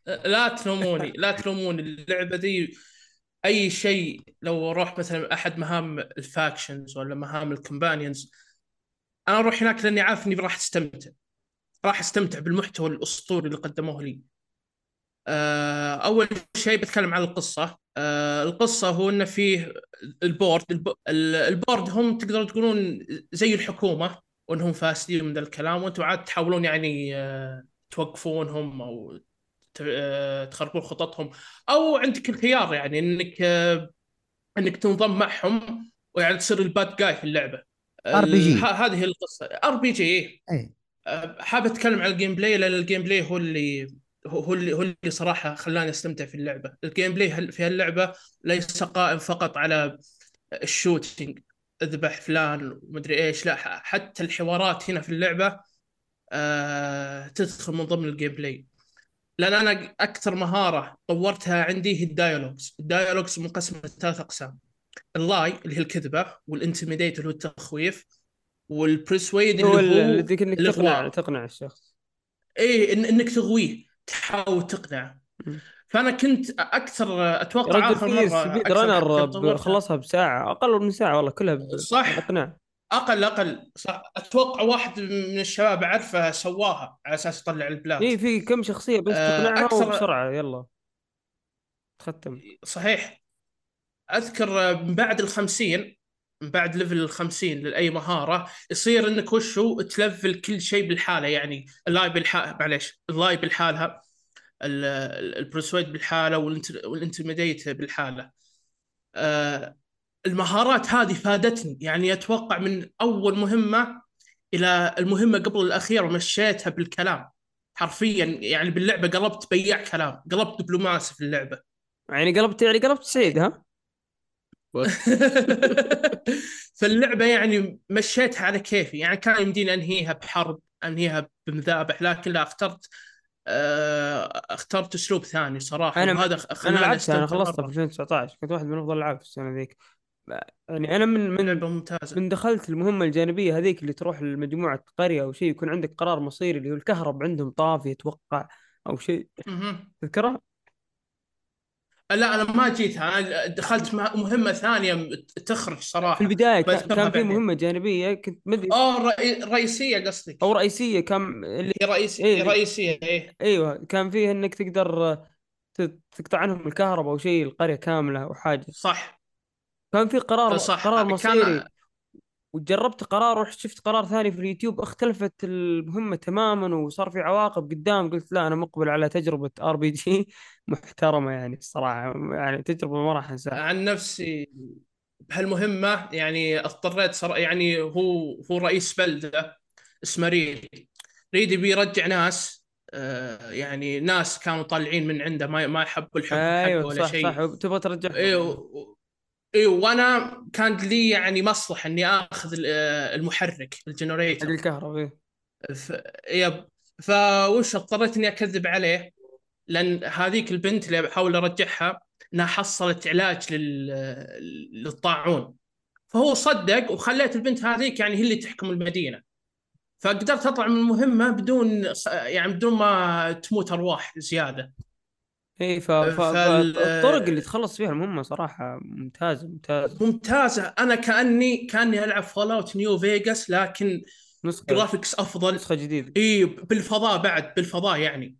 لا تلوموني لا تلوموني. اللعبة دي أي شيء لو أروح مثلا أحد مهام ال factions ولا مهام ال companions أنا أروح هناك لأني عارف إني راح أستمتع. راح أستمتع بالمحتوى الأسطوري اللي قدموه لي. آه، أول شيء بتكلم عن القصة. آه، القصة هو إنه فيه ال Board. الب- ال- ال Board هم تقدرون تقولون زي الحكومة وإنهم فاسدين من ذا الكلام وأنتم عاد تحاولون يعني آه، توقفونهم أو آه، تخربون خططهم. أو عندك الخيار يعني إنك آه، إنك تنضم معهم ويعني تصير ال bad guy في اللعبة. RPG. ه- هذه هي القصة. RPG اي أه، حاب أتكلم عن ال gameplay لأن ال gameplay هو اللي هو اللي هو اللي صراحة خلاني أستمتع في اللعبة، ال gameplay في هاللعبة ليس قائم فقط على ال shooting أذبح فلان ومدري إيش لا حتى الحوارات هنا في اللعبة آه تدخل من ضمن ال gameplay لأن أنا أكثر مهارة طورتها عندي هي ال dialogues، ال dialogues منقسمه لثلاث أقسام. ال lie اللي هي الكذبة وال intimidate اللي هو التخويف وال persuade اللي هو اللي إنك. تقنع تقنع الشخص. إيه إن إنك تغويه. تحاول تقنعه. فأنا كنت أكثر أتوقع آخر مرة speedrunner. خلصها بساعة أقل من ساعة والله كلها ب- صح. بإقناع. أقل أقل. صح. أتوقع واحد من الشباب اعرفه سواها على أساس يطلع البلاد إي في كم شخصية بس آه، تقنعها أكثر- وبسرعة يلا. تختم. صحيح. أذكر من بعد الخمسين من بعد level الخمسين لأي مهارة يصير إنك وشو تlevel كل شيء بالحالة يعني ال lie بالحال معليش ال lie بالحالها البرسويد بالحالة والانتميديت بالحالة. آه، المهارات هذه فادتني يعني أتوقع من أول مهمة إلى المهمة قبل الأخيرة مشيتها بالكلام. حرفيا يعني باللعبة قلبت بياع كلام قلبت دبلوماسي في اللعبة. يعني قلبت يعني قلبت سعيد ها؟ [LAUGHS] فاللعبة يعني مشيتها على كيفي. يعني كان يمديني أنهيها بحرب أنهيها بمذابح لكن لا اخترت آه، اخترت أسلوب ثاني صراحة. أنا وهذا أنا لعبتها أنا خلصتها في مرة. 2019 كنت واحد من أفضل الألعاب في السنة ذيك. يعني أنا من من لعبة ممتازة. من دخلت المهمة الجانبية هذيك اللي تروح لمجموعة قرية أو شيء يكون عندك قرار مصيري اللي هو الكهرب عندهم طافي أتوقع أو شيء. مهم. لا أنا ما جيتها. أنا دخلت مه- مهمة ثانية تخرج صراحة. في البداية كان كان في. مهمة جانبية كنت مدري آه الرئي- الرئيسيه قصدك. أو رئيسية كان اللي هي رئيسيه إيه، رئيسية إيه. أيوه كان فيه إنك تقدر تقطع عنهم الكهرباء أو شيء القرية كاملة أو حاجة. صح. كان في قرار صح. قرار كان- مصيري. وجربت قرار ورحت شفت قرار ثاني في اليوتيوب اختلفت المهمة تماما وصار في عواقب قدام قلت لا أنا مقبل على تجربة RPG محترمة يعني الصراحة يعني تجربة ما راح أنساها. عن نفسي بهالمهمة يعني اضطريت صراحة يعني هو هو رئيس بلدة اسمه ريد ريد يبي يرجع ناس آه، يعني ناس كانوا طالعين من عنده ما ما يحبوا الحكم حقه أيوه ولا صح شيء. صح تبغى ترجع أيوه أيوه وأنا كان لي يعني مصلحة إني آخذ آه، المحرك حق ال generator الكهرباء إيه. ف... yep. فوش اضطريت إني أكذب عليه لأن هذيك البنت اللي بحاول أرجعها إنها حصلت علاج لل... للطاعون. فهو صدق وخليت البنت هذيك يعني هي اللي تحكم المدينة. فقدرت أطلع من المهمة بدون يعني بدون ما تموت أرواح زيادة. إي فالطرق اللي تخلص فيها المهمة صراحة ممتازة ممتازة. ممتازة. أنا كاني كأني ألعب Fall out New Vegas لكن نسخة graphics أفضل. نسخة جديدة. إي بالفضاء بعد بالفضاء يعني.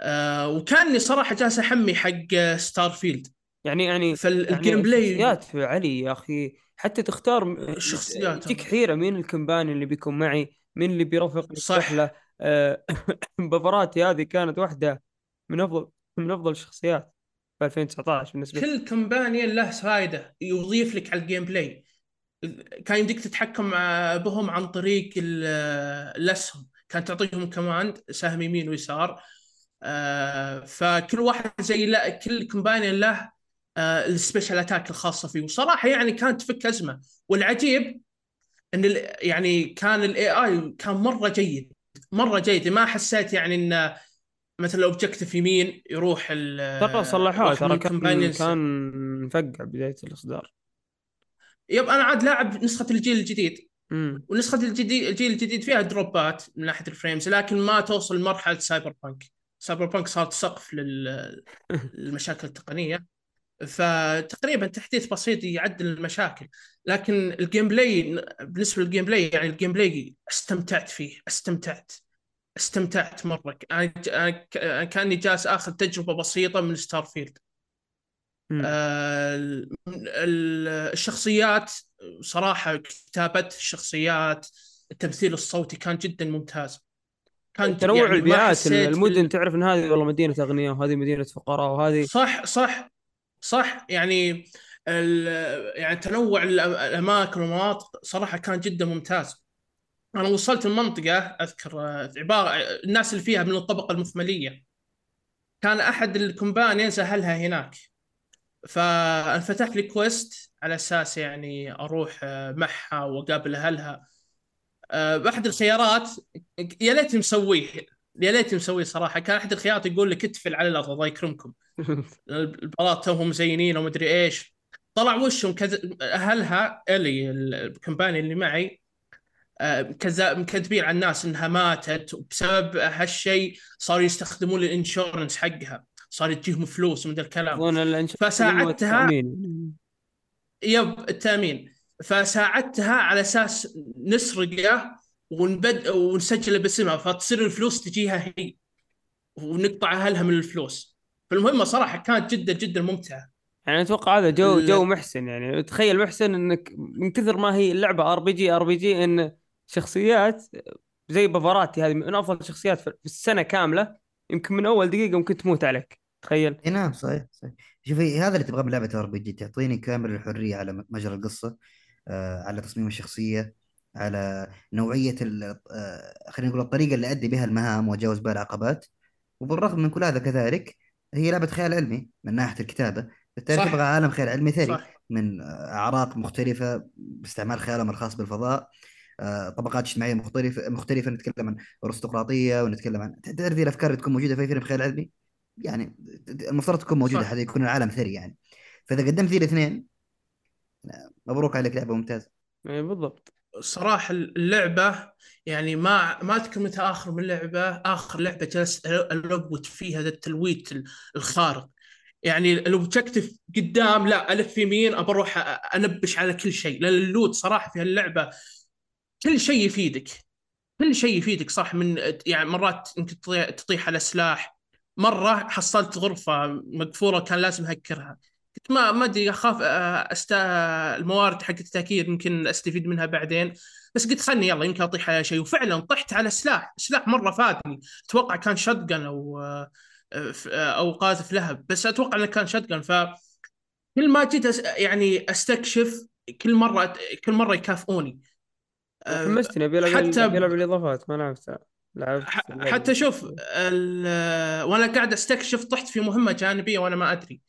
آه وكأني صراحة جالس أحمي حق Starfield يعني يعني فال game يعني play علي يا أخي. حتى تختار الشخصيات. تجيك حيرة مين ال companion اللي بيكون معي مين اللي بيرافقني صح. الرحله آه، [LAUGHS] بارفاتي هذه كانت واحدة من افضل من أفضل الشخصيات في 2019 بالنسبة لي. كل companion له فائده يضيف لك على ال gameplay كان يمديك تتحكم بهم عن طريق ال- الأسهم. كان تعطيهم command سهم يمين ويسار. آه، فكل واحد زي لا كل companion له آه، ال special attack الخاصة فيه. وصراحة يعني كانت تفك أزمة. والعجيب إن يعني كان ال AI كان مرة جيد. مرة جيد. ما حسيت يعني إنه مثلا ال objective يمين يروح ال ترى من ترى كان. كان مفقع بداية الإصدار. yep أنا عاد لاعب نسخة الجيل الجديد. امم ونسخة الجديد الجيل الجديد فيها drop ات من ناحية ال frames لكن ما توصل لمرحلة Cyberpunk Cyberpunk صارت سقف لل- [LAUGHS] للمشاكل التقنية. فتقريبا تحديث بسيط يعدل المشاكل. لكن ال gameplay بالنسبة لل gameplay يعني ال gameplay استمتعت فيه استمتعت. استمتعت مرة. أنا كأني جالس آخذ تجربة بسيطة من Starfield آه، ال- الشخصيات صراحة كتابة الشخصيات التمثيل الصوتي كان جدا ممتاز. كان تنوع يعني البيئات المدن تعرف إن هذه والله مدينة أغنياء وهذه مدينة فقراء وهذه صح صح صح. يعني يعني تنوع الأماكن والمناطق صراحة كان جدا ممتاز. أنا وصلت المنطقة أذكر آه، عبارة الناس اللي فيها من الطبقة المخملية كان أحد ال companion أهلها هناك. فانفتح لي quest على أساس يعني أروح آه، معها وأقابل أهلها. آه، باحد الخيارات يا ليت مسويه يا ليت مسويه صراحة. كان أحد الخيارات يقول لك اتفل على الأرض الله يكرمكم. [LAUGHS] البلاط توهم مزينين ومدري إيش. طلع وشهم كذ... أهلها إلي الكمباني اللي معي كذا مكذبين على الناس إنها ماتت وبسبب هالشيء صاروا يستخدمون الإنشورنس حقها صار تجيهم فلوس من ذا الكلام. فساعدتها-. يب التأمين. فساعدتها على أساس نسرقه ونبد ونسجله باسمها فتصير الفلوس تجيها هي ونقطع أهلها من الفلوس. فالمهمة صراحة كانت جدا جدا ممتعة. يعني أتوقع هذا جو جو محسن يعني. تخيل محسن إنك من كثر ما هي اللعبة ار بي جي ار بي جي إن شخصيات زي بارفاتي هذه من أفضل الشخصيات في السنة كاملة يمكن من أول دقيقة ممكن تموت عليك تخيل. إي نعم صحيح صحيح. شوفي هذا اللي تبغاه من لعبة RPG تعطيني كامل الحرية على مجرى القصة آه على تصميم الشخصية على نوعية ال- آه خلينا نقول الطريقة اللي أدي بها المهام وأتجاوز بها العقبات. وبالرغم من كل هذا كذلك هي لعبة خيال علمي من ناحية الكتابة. بالتالي. تبغى عالم خيال علمي ثري صح. من أعراق مختلفة باستعمال خيالهم الخاص بالفضاء. طبقات اجتماعية مختلفه مختلفة نتكلم عن أرستقراطية ونتكلم عن تعرف ذي الافكار اللي تكون موجودة في فيلم خيال علمي؟ يعني المفترض تكون موجودة. حتى يكون العالم ثري يعني. فإذا قدمت ذي الاثنين مبروك عليك لعبة ممتازة. يعني بالضبط. صراحة اللعبة يعني ما ما أذكر متى آخر من لعبة. آخر لعبة جلست ألوت فيها ذا التلويت الخارق. يعني لو بتكتف قدام لا ألف يمين أبى أروح أ- أنبش على كل شيء. لأن اللوت صراحة في هاللعبة كل شيء يفيدك. كل شيء يفيدك صح من يعني مرات يمكن تطيح, على سلاح. مرة حصلت غرفة مقفولة كان لازم أهكرها. كنت ما ما أدري أخاف آه، أست... الموارد حقت التهكير يمكن أستفيد منها بعدين. بس قلت خلني يلا يمكن أطيح على شيء. وفعلا طحت على سلاح. سلاح مرة فادني. أتوقع كان shotgun أو آه، آه، أو قاذف لهب. بس أتوقع إنه كان shotgun ف كل ما جيت. يعني أستكشف كل مرة كل مرة يكافئوني. حمستني أبي ألعب حتى- أبي ألعب الإضافات ما لعبتها لعبت. حتى شوف وأنا قاعد استكشف طحت في مهمة جانبية وأنا ما أدري.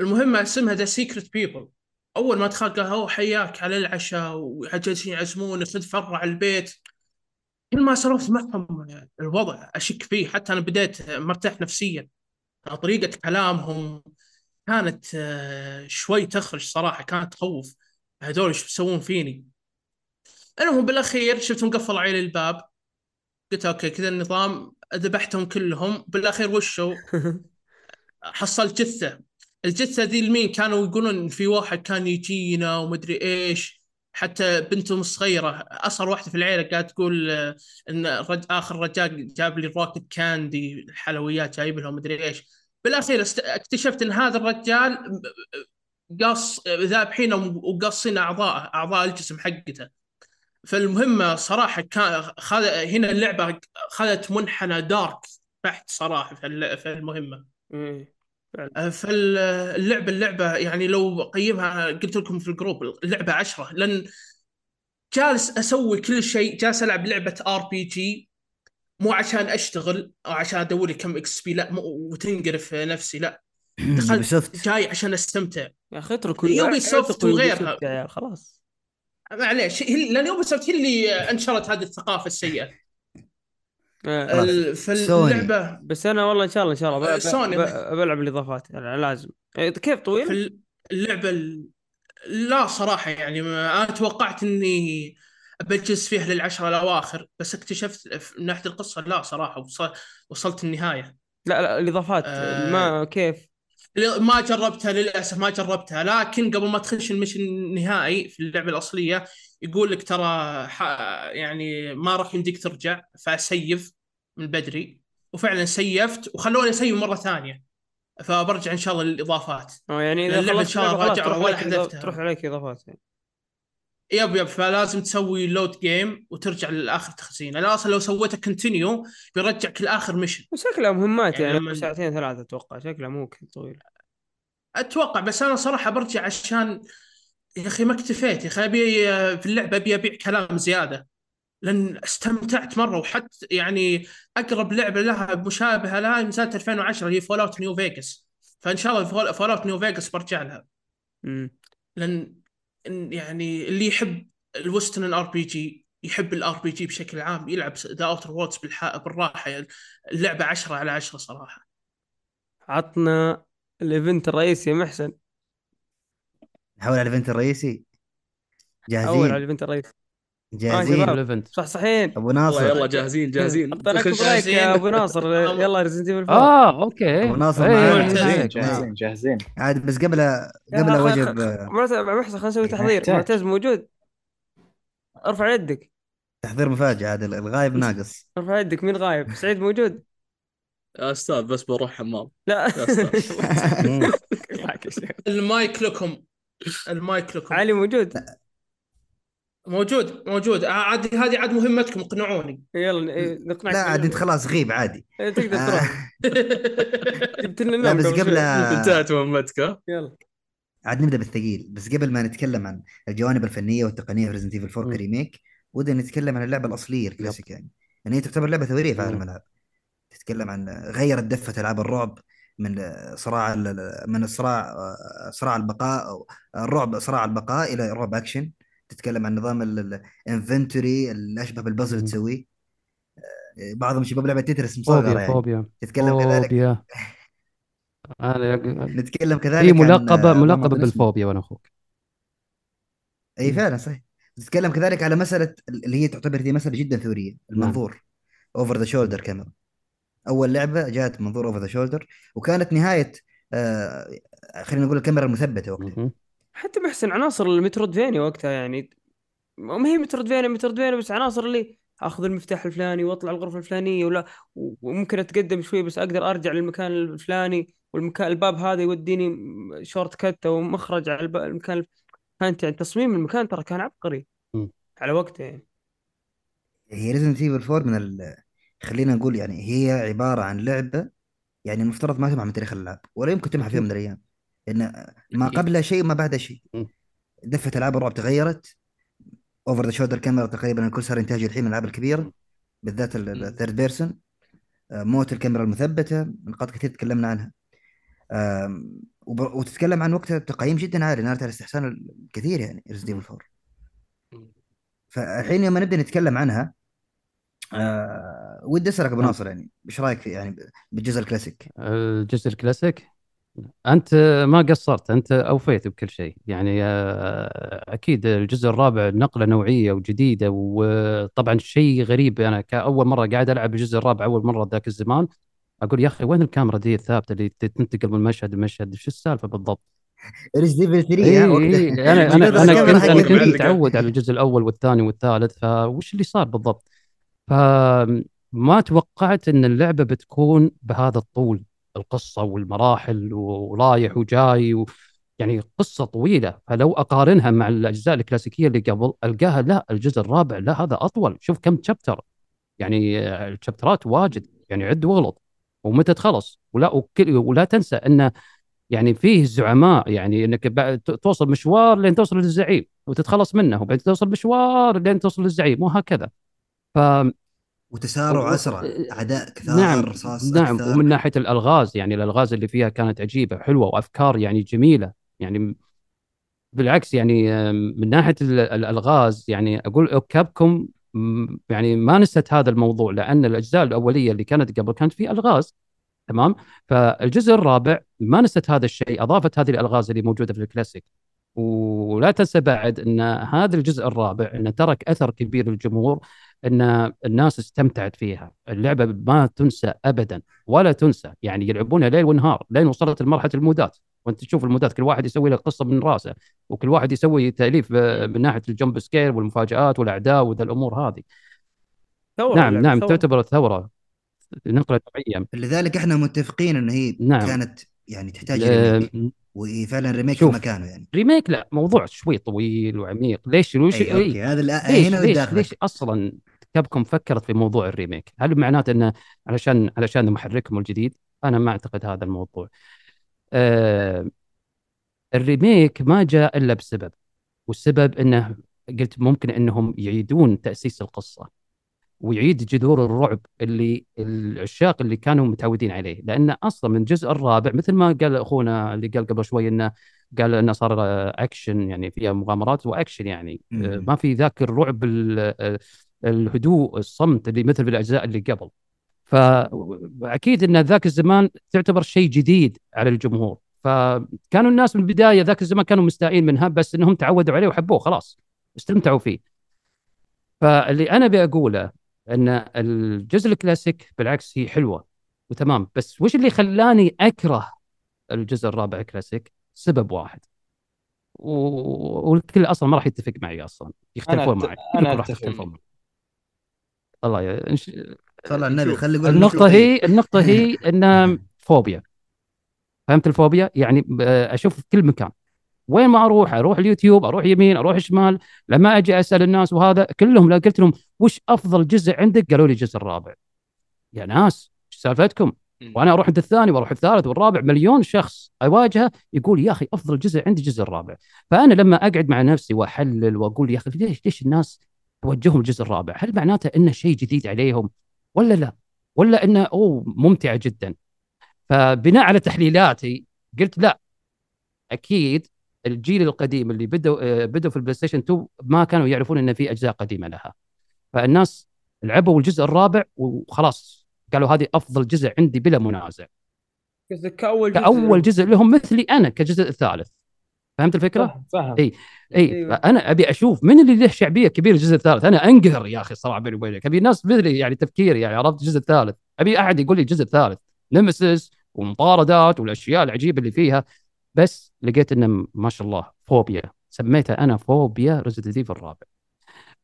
المهمة اسمها The Secret People أول ما قال هو حياك على العشاء وجالسين يعزموني خذ فرع البيت. كل ما سولفت معهم الوضع أشك فيه. حتى أنا بديت مرتاح نفسيا. طريقة كلامهم كانت آه، شوي تخرع صراحة كانت تخوف. هذول إيش بيسوون فيني؟ المهم بالاخير شفت مقفل علي الباب. قلت okay كذا النظام ذبحتهم كلهم. بالاخير وشو [LAUGHS] حصلت جثة. الجثة ذي لمين كانوا يقولون في واحد كان يجينا ومدري إيش. حتى بنتهم الصغيره أصغر واحدة في العيلة قاعدة تقول آه، إن الرج... آخر رجال جاب لي روكت كاندي حلويات جايب لهم مدري إيش. بالاخير است... اكتشفت إن هذا الرجال قص ذابحينه وقاصين اعضاء أعضاء الجسم حقته. فالمهمة صراحة كان خذ... هنا اللعبة خذت منحنى dark بحت صراحة في ال- في المهمة. إيه. فاللعبه اللعبة يعني لو أقيمها قلت لكم في ال group اللعبة عشرة. لأن جالس أسوي كل شيء جالس ألعب لعبة RPG مو عشان أشتغل أو عشان أدور لي كم XP لا مو وتنقرف نفسي لا. [CLEARS THROAT] دخلت جاي عشان أستمتع. يا أخي اتركوا Ubisoft وغيرها. خلاص. معليش هي لأن Ubisoft هي اللي نشرت هذه الثقافة السيئة آه. فاللعبه بس أنا والله إن شاء الله إن شاء الله ب- سوني. بلعب الاضافات يعني لازم إيه، كيف طويل؟ في اللعبة ال- لا صراحة يعني ما أنا توقعت إني بجلس فيها للعشرة الأواخر بس اكتشفت في- من ناحية القصة لا صراحة وصل وصلت النهاية لا لا الاضافات آه. ما كيف؟ ما جربتها للأسف ما جربتها لكن قبل ما تخش ال mission النهائي في اللعبة الأصلية يقول لك ترى يعني ما راح يمديك ترجع ف save من بدري وفعلا سيفت وخلوني أسيف مرة ثانية فبرجع إن شاء الله للإضافات أو يعني إذا اللعبة إن خلصت شاء الله راجع ولا حذفتها. تروح عليك إضافات يعني. yep yep فلازم تسوي load game وترجع للآخر تخزين أنا أصلا لو سويته continue بيرجعك لآخر mission وشكلها مهمات يعني يعني, ساعتين ثلاثة أتوقع شكلها مو طويل. أتوقع بس أنا صراحة برجع عشان يا أخي ما اكتفيت يا أخي أبي في اللعبة أبي أبيع كلام زيادة. لأن استمتعت مرة وحتى يعني أقرب لعبة لها مشابهة لها نزلت 2010 هي Fallout New Vegas فإن شاء الله Fallout New Vegas برجع لها. امم لأن يعني اللي يحب ال western RPG يحب ال RPG بشكل عام يلعب The Outer Worlds بالراحة يعني اللعبة 10 على 10 صراحة. عطنا الإيفنت الرئيسي يا محسن. نحول على الإيفنت الرئيسي. اول على جاهزين؟ الإيفنت الرئيسي. جاهزين؟ صح صحيين أبو ناصر. يلا جاهزين جاهزين. اعطيناك تخش- برايك يا جاهزين. أبو ناصر. [LAUGHS] يلا ريزنت ايفل 4 آه أوكي. أبو ناصر إيه، معانا. إيه، جاهزين. إيه. جاهزين جاهزين. عاد بس قبل قبل يا أخي، وجب معتز محسن خلينا نسوي تحضير. محتاج. معتز موجود. ارفع يدك. تحضير مفاجأة عاد الغايب ناقص. ارفع يدك مين غايب؟ سعيد موجود. يا أستاذ بس بروح حمام. لا. [LAUGHS] المايك لكم. المايك لكم. علي موجود. موجود موجود. آه، عاد هذه عاد مهمتكم اقنعوني. يلا إيه، نقنعك لا عاد انت. خلاص غيب عادي. إيه، تقدر آه، تروح. [LAUGHS] جبت لنا لا بس قبل شوي. انتهت مهمتك ها؟ يلا. عاد نبدأ بالثقيل. بس قبل ما نتكلم عن الجوانب الفنية والتقنية في ريزنت ايفل 4 مم. كريميك ودنا نتكلم عن اللعبة الأصلية الكلاسيك يعني. يعني هي تعتبر لعبة ثورية في عالم. الألعاب. تتكلم عن غيرت دفة ألعاب الرعب من صراع ال- من الصراع صراع البقاء الرعب صراع البقاء إلى رعب أكشن. تتكلم عن نظام الانفنتوري اللي أشبه بالبازل. تسويه. بعضهم شباب لعبة تترس مصغره فوبيا يعني. فوبيا. تتكلم كذلك. فوبيا. أنا [LAUGHS] نتكلم كذلك هي عن- ملقبه اسمه. بالفوبيا وأنا أخوك. إي فعلا صحيح. تتكلم كذلك على مسألة اللي هي تعتبر دي مسألة جدا ثورية المنظور. over the shoulder camera أول لعبة جاءت منظور over the shoulder وكانت نهاية آه خلينا نقول الكاميرا المثبتة وقتها. حتى بحسن عناصر ال Metroidvania وقتها يعني ما هي Metroidvania Metroidvania بس عناصر اللي آخذ المفتاح الفلاني وأطلع الغرفة الفلانية ولا وممكن أتقدم شوي بس أقدر أرجع للمكان الفلاني والمكان الباب هذا يوديني shortcut أو مخرج على المكان كانت يعني تصميم المكان ترى كان عبقري مم. على وقته يعني. هي Resident Evil 4 من ال... خلينا نقول يعني هي عبارة عن لعبة يعني المفترض ما تمحى من تاريخ الالعاب ولا يمكن تمحى في يوم من الأيام لأن ما أكيد. قبلها شيء وما بعدها شيء. دفه العاب الرعب تغيرت over the shoulder camera تقريبا الكل صار ينتهج الحين من الألعاب الكبيرة بالذات ال third person موت الكاميرا المثبتة نقاط كثير تكلمنا عنها وتتكلم عن وقتها تقييم جدا عالي نالت الاستحسان الكثير يعني Resident Evil 4 فالحين يوم نبدأ نتكلم عنها آه ودي أسألك أبو نعم. ناصر يعني إيش رأيك في يعني بالجزء الكلاسيك؟ الجزء الكلاسيك أنت ما قصرت أنت أوفيت بكل شيء. يعني آه، أكيد الجزء الرابع نقلة نوعية وجديدة وطبعا شيء غريب. أنا كأول مرة قاعد ألعب الجزء الرابع أول مرة ذاك الزمان أقول يا أخي وين الكاميرا دي الثابتة اللي تنتقل من مشهد لمشهد؟ شو السالفة بالضبط؟ Resident Evil 3 اي ها؟ اي وقتها [LAUGHS] أنا أنا أنا كنت أنا كنت. متعود على الجزء الأول والثاني والثالث فوش اللي صار بالضبط؟ فما توقعت إن اللعبة بتكون بهذا الطول. القصة والمراحل ورايح وجاي و... يعني قصة طويلة. فلو أقارنها مع الأجزاء الكلاسيكية اللي قبل ألقاها لا الجزء الرابع لا هذا أطول. شوف كم chapter يعني آه، الشابترات واجد. يعني عد واغلط. ومتى تخلص؟ ولا وكل ولا تنسى انه يعني فيه زعماء. يعني إنك بعد توصل مشوار لين توصل للزعيم وتتخلص منه وبعدين توصل مشوار لين توصل للزعيم وهكذا. ف وتسارع أسرع أعداء كثار نعم رصاص نعم أكثر. ومن ناحية الألغاز يعني الألغاز اللي فيها كانت عجيبة حلوة وأفكار يعني جميلة يعني بالعكس يعني من ناحية ال- الألغاز يعني أقول كابكم يعني ما نست هذا الموضوع لأن الأجزاء الأولية اللي كانت قبل كانت في ألغاز تمام؟ فالجزء الرابع ما نست هذا الشيء أضافت هذه الألغاز اللي موجودة في الكلاسيك. ولا تنسى بعد إن هذا الجزء الرابع انه ترك أثر كبير للجمهور إن الناس استمتعت فيها. اللعبة ما تنسى ابدا ولا تنسى يعني يلعبونها ليل ونهار لين وصلت لمرحلة المودات. وأنت تشوف المودات كل واحد يسوي له قصة من راسه وكل واحد يسوي تأليف من ناحية ال jump scare والمفاجآت والأعداء وذا الأمور هذه. ثورة نعم اللعبة، نعم ثورة. تعتبر ثورة نقلة نوعية. لذلك إحنا متفقين إن هي نعم. كانت يعني تحتاج remake آه، وهي فعلا remake في. مكانه يعني remake لا موضوع شوي طويل وعميق ليش ليش إيه؟ okay هذا ليش هنا ليش وداخلك ليش أصلا Capcom فكرت في موضوع ال remake؟ هل معناته إنه علشان علشان محركهم الجديد؟ أنا ما أعتقد هذا الموضوع. آه ال remake ما جاء إلا بسبب والسبب إنه قلت ممكن إنهم يعيدون تأسيس القصة ويعيد جذور الرعب اللي العشاق اللي كانوا متعودين عليه لأن أصلا من الجزء الرابع مثل ما قال أخونا اللي قال قبل شوي إنه قال إنه صار اكشن يعني فيها مغامرات واكشن يعني. آه، ما في ذاك الرعب ال- آه، الهدوء الصمت اللي مثل بالاجزاء اللي قبل. فاكيد إن ذاك الزمان تعتبر شيء جديد على الجمهور. فكانوا الناس من البداية ذاك الزمان كانوا مستائين منها بس إنهم تعودوا عليه وحبوه خلاص استمتعوا فيه. فاللي أنا بقوله ان الجزء الكلاسيك بالعكس هي حلوة وتمام بس وش اللي خلاني أكره الجزء الرابع كلاسيك سبب واحد و- والكل أصلا ما راح يتفق معي أصلا يختلفون أنا معي كلكم راح. معي الله يا إنش... صلى على النبي. خلي يقول النقطة. هي النقطة هي ان فوبيا فهمت الفوبيا؟ يعني ب- أشوف في كل مكان وين ما أروح؟ أروح اليوتيوب أروح يمين أروح شمال لما أجي أسأل الناس وهذا كلهم لو قلت لهم وش أفضل جزء عندك؟ قالوا لي الجزء الرابع. يا ناس إيش سالفتكم. وأنا أروح عند الثاني وأروح الثالث والرابع مليون شخص أواجهه يقول يا أخي أفضل جزء عندي الجزء الرابع. فأنا لما أقعد مع نفسي وأحلل وأقول يا أخي ليش ليش الناس توجههم الجزء الرابع؟ هل معناته إنه شيء جديد عليهم ولا لا؟ ولا إنه أوه ممتع جدا؟ فبناء على تحليلاتي قلت لا أكيد الجيل القديم اللي بدوا آه، بدوا في ال PlayStation 2 ما كانوا يعرفون ان في أجزاء قديمة لها. فالناس لعبوا الجزء الرابع وخلاص. قالوا هذه أفضل جزء عندي بلا منازع. كأول جزء؟ كأول جزء لهم مثلي أنا كجزء الثالث. فهمت الفكرة؟ فاهم فاهم. إي. إي أيوة. أنا أبي أشوف من اللي له شعبية كبيره الجزء الثالث؟ أنا أنقهر يا أخي الصراحه بيني وبينك. أبي ناس مثلي يعني تفكيري يعني عرفت؟ الجزء الثالث. أبي أحد يقول لي الجزء الثالث. Nemesis ومطاردات والأشياء العجيبة اللي فيها. بس لقيت إنه ما شاء الله فوبيا. سميتها أنا فوبيا Resident Evil الرابع.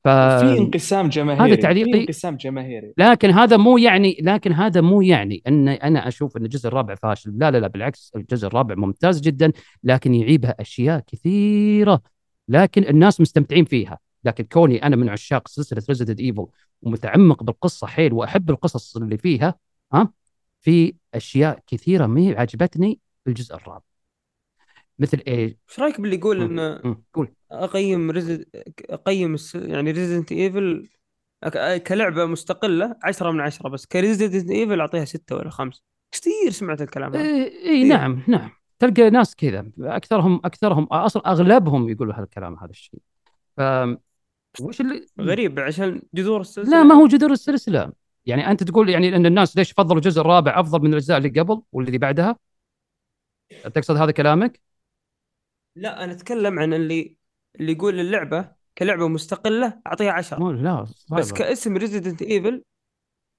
ف... في انقسام جماهيري هذا تعليقي. في انقسام جماهيري. لكن هذا مو يعني لكن هذا مو يعني إن أنا أشوف إن الجزء الرابع فاشل. لا لا لا بالعكس الجزء الرابع ممتاز جدا لكن يعيبها أشياء كثيرة. لكن الناس مستمتعين فيها. لكن كوني أنا من عشاق سلسلة Resident Evil ومتعمق بالقصة حيل وأحب القصص اللي فيها ها في أشياء كثيرة ما هي عجبتني في الجزء الرابع. مثل إيه إيش رأيك باللي يقول ان مم. قول. أقيم ريزد... أقيم الس... يعني Resident Evil كلعبة مستقلة 10 من 10 بس ك Resident Evil أعطيها 6 ولا 5 كثير سمعت الكلام هذا؟ اي إيه نعم نعم. تلقى ناس كذا اكثرهم اكثرهم أصلا أغلبهم يقولوا هذا الكلام هذا الشيء. ف وش اللي غريب عشان جذور السلسلة. لا ما هو جذور السلسلة. يعني أنت تقول يعني إن الناس ليش فضلوا الجزء الرابع أفضل من الأجزاء اللي قبل واللي بعدها؟ تقصد هذا كلامك؟ لا أنا أتكلم عن اللي اللي يقول اللعبة كلعبة مستقلة أعطيها 10 مو لا صعبة. بس كاسم Resident Evil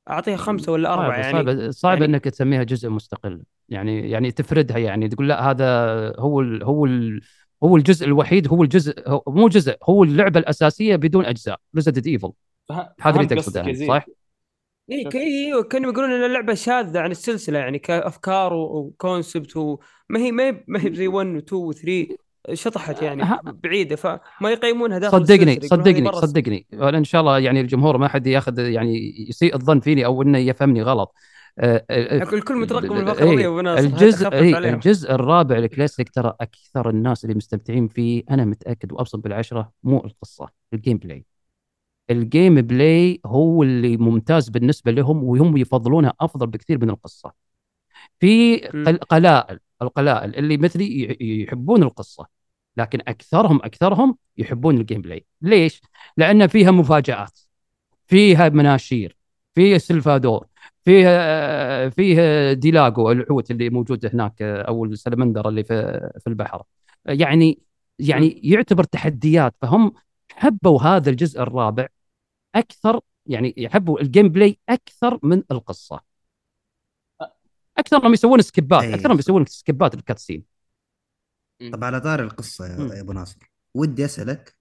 أعطيها خمسة ولا أربعة صعبة يعني صعبة, صعبة يعني- إنك تسميها جزء مستقل يعني يعني تفردها يعني تقول لا هذا هو ال هو ال هو الجزء الوحيد هو الجزء هو مو جزء هو اللعبة الأساسية بدون أجزاء Resident Evil هذا اللي تقصده زيد. صح؟ اي ك- أيوه كانوا يقولون إن اللعبة شاذة عن السلسلة يعني كأفكار و concept وما هي ما هي ما هي زي 1 و2 و3 شطحت يعني بعيدة فما يقيمونها داخل صدقني صدقني صدقني. ان شاء الله يعني الجمهور ما حد ياخذ يعني يسيء الظن فيني أو إنه يفهمني غلط. الكل مترقب إيه، الفقره ذي ابو ناصر الجزء عليهم. الجزء الرابع الكلاسيك ترى أكثر الناس اللي مستمتعين فيه أنا متأكد وابصم بالعشرة مو القصة ال gameplay ال gameplay هو اللي ممتاز بالنسبة لهم وهم يفضلونه أفضل بكثير من القصة. في قلائل القلائل اللي مثلي يحبون القصة. لكن أكثرهم أكثرهم يحبون ال gameplay ليش؟ لأن فيها مفاجآت فيها مناشير فيها سلفادور فيها فيها ديل لاغو الحوت اللي موجود هناك أو السلمندر اللي في في البحر. يعني يعني يعتبر تحديات فهم حبوا هذا الجزء الرابع أكثر يعني يحبوا ال gameplay أكثر من القصة. أكثر يسوون سكيبات إي. أكثر يسوون سكيبات ال cutscene طب على طاري القصة. يا أبو ناصر. ودي أسألك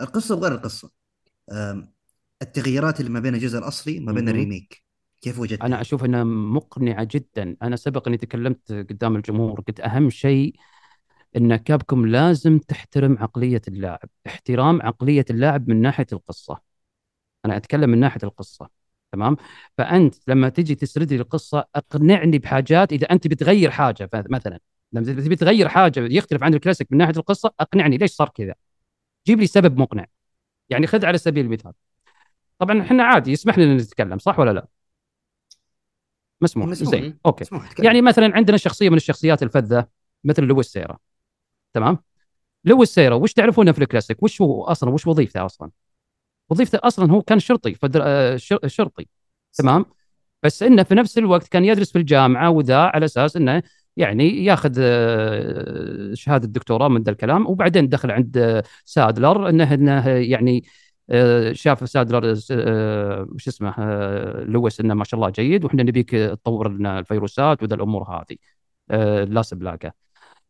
القصة وغير القصة. التغييرات اللي ما بين الجزء الأصلي وما بين. الريميك كيف وجدتها؟ أنا أشوف أنها مقنعة جدا. أنا سبق أني تكلمت قدام الجمهور قلت أهم شيء أن كابكم لازم تحترم عقلية اللاعب. احترام عقلية اللاعب من ناحية القصة. أنا أتكلم من ناحية القصة تمام؟ فأنت لما تجي تسرد لي القصة أقنعني بحاجات إذا أنت بتغير حاجة ف- مثلا لما تبي تغير حاجة يختلف عن الكلاسيك من ناحية القصة أقنعني ليش صار كذا؟ جيب لي سبب مقنع. يعني خذ على سبيل المثال. طبعا إحنا عادي يسمح لنا نتكلم صح ولا لا؟ مسموح مسموح. زين أوكي. تكلم. يعني مثلا عندنا شخصية من الشخصيات الفذة مثل لويس سيرا تمام؟ لويس سيرا وش تعرفونه في الكلاسيك؟ وش هو أصلا؟ وش وظيفته أصلا؟ وظيفته أصلا هو كان شرطي فدر... آه، شر- شرطي. تمام؟ بس إنه في نفس الوقت كان يدرس في الجامعة وذا على أساس إنه يعني ياخذ آه، شهادة دكتوراه من ذا الكلام وبعدين دخل عند آه، سادلر إنه إنه يعني آه، شاف سادلر وش اسمه لويس إنه ما شاء الله جيد وإحنا نبيك تطور لنا الفيروسات وذا الأمور هذه لاس بلاغاس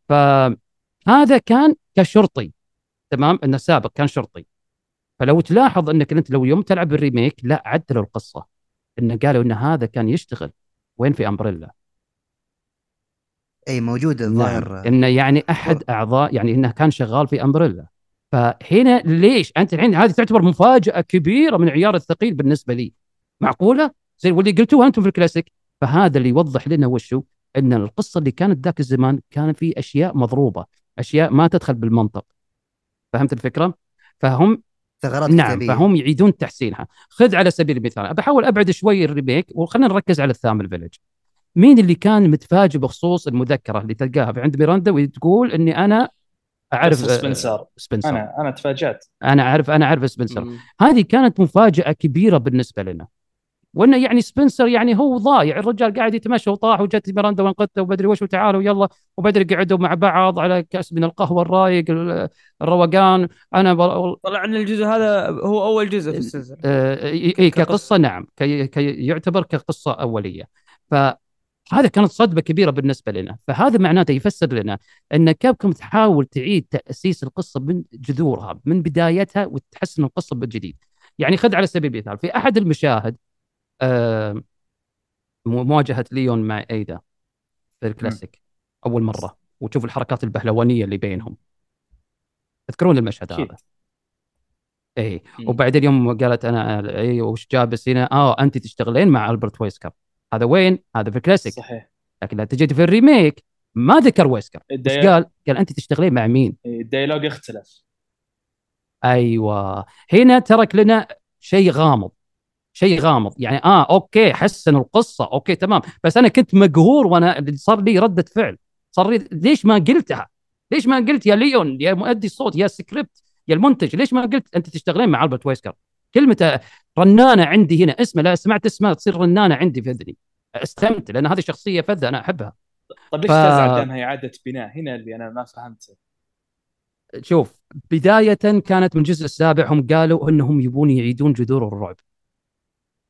فهذا كان كشرطي تمام؟ إنه سابق كان شرطي. فلو تلاحظ إنك أنت لو يوم تلعب ال remake لا عدلوا القصة. انه قالوا إن هذا كان يشتغل. وين في أمبريلا؟ إي موجود نعم. الظاهر. إنه يعني أحد أعضاء يعني إنه كان شغال في أمبريلا. فهنا ليش؟ أنت الحين هذه تعتبر مفاجأة كبيرة من عيار الثقيل بالنسبة لي. معقولة؟ زي واللي قلتوها أنتم في الكلاسيك. فهذا اللي يوضح لنا وشو؟ إن القصة اللي كانت ذاك الزمان كان في أشياء مضروبة أشياء ما تدخل بالمنطق. فهمت الفكرة؟ فهم ثغرات نعم كتابية. فهم يعيدون تحسينها. خذ على سبيل المثال بحاول أبعد شوي ال remake وخلينا نركز على الثامن Village مين اللي كان متفاجئ بخصوص المذكرة اللي تلقاها؟ في عند ميراندا وتقول إني أنا أعرف سبنسر. سبنسر أنا أنا أنا تفاجأت. أنا أعرف أنا أعرف سبنسر مم. هذه كانت مفاجأة كبيرة بالنسبة لنا. وإنه يعني سبنسر يعني هو ضايع. الرجال قاعد يتمشى وطاح وجت ميراندا وانقذته ومدري وش وتعالوا يلا وبدري قعدوا مع بعض على كأس من القهوة الرايق ال- الروقان. أنا ب... طلع ان الجزء هذا هو أول جزء في السلسله آه، إي كقصة نعم. كي كي يعتبر كقصة أولية. فهذا كانت صدمة كبيرة بالنسبة لنا. فهذا معناته يفسر لنا أن كابكم تحاول تعيد تأسيس القصة من جذورها من بدايتها وتحسن القصة بالجديد يعني خذ على سبيل المثال في أحد المشاهد آه، مو- مواجهة ليون مع إيدا في الكلاسيك أول مرة. وتشوف الحركات البهلوانية اللي بينهم. تذكرون المشهد. هذا؟ اي. وبعدين يوم قالت أنا اي وش جابس هنا؟ آه انت تشتغلين مع ألبرت ويسكر. هذا وين؟ هذا في الكلاسيك صحيح لكن لا تجد في ال remake ما ذكر ويسكر وش الدي- قال؟ قال أنت تشتغلين مع مين؟ ال dialogue اختلف أيوه هنا ترك لنا شيء غامض شيء غامض يعني آه أوكي حسن القصة أوكي تمام بس أنا كنت مقهور وأنا صار لي ردة فعل صار لي ليش ما قلتها؟ ليش ما قلت يا ليون يا مؤدي الصوت يا سكريبت يا المنتج ليش ما قلت أنت تشتغلين مع ألبرت ويسكر؟ كلمة رنانة عندي هنا اسمه لا سمعت اسمها تصير رنانة عندي في أذني استمتع لأن هذه شخصية فذة أنا أحبها طيب ليش ف- تزعل دامها إعادة بناء هنا اللي أنا ما فهمته شوف بداية كانت من الجزء السابع هم قالوا إنهم يبون يعيدون جذور الرعب.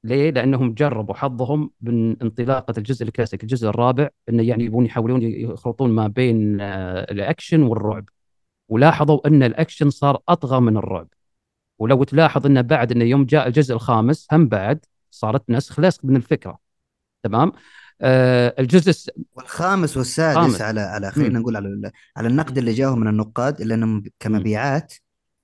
ليه؟ لأنهم جربوا حظهم من انطلاقة الجزء الكلاسيك الجزء الرابع إنه يعني يبون يحاولون يخلطون ما بين آه، الأكشن والرعب. ولاحظوا إن الأكشن صار أطغى من الرعب. ولو تلاحظ إنه بعد إنه يوم جاء الجزء الخامس هم بعد صارت نسخ لصق من الفكرة. تمام؟ آه الجزء الس... والخامس والسادس خامس. على على خلينا نقول على ال- على النقد اللي جاهم من النقاد إلا إنهم كمبيعات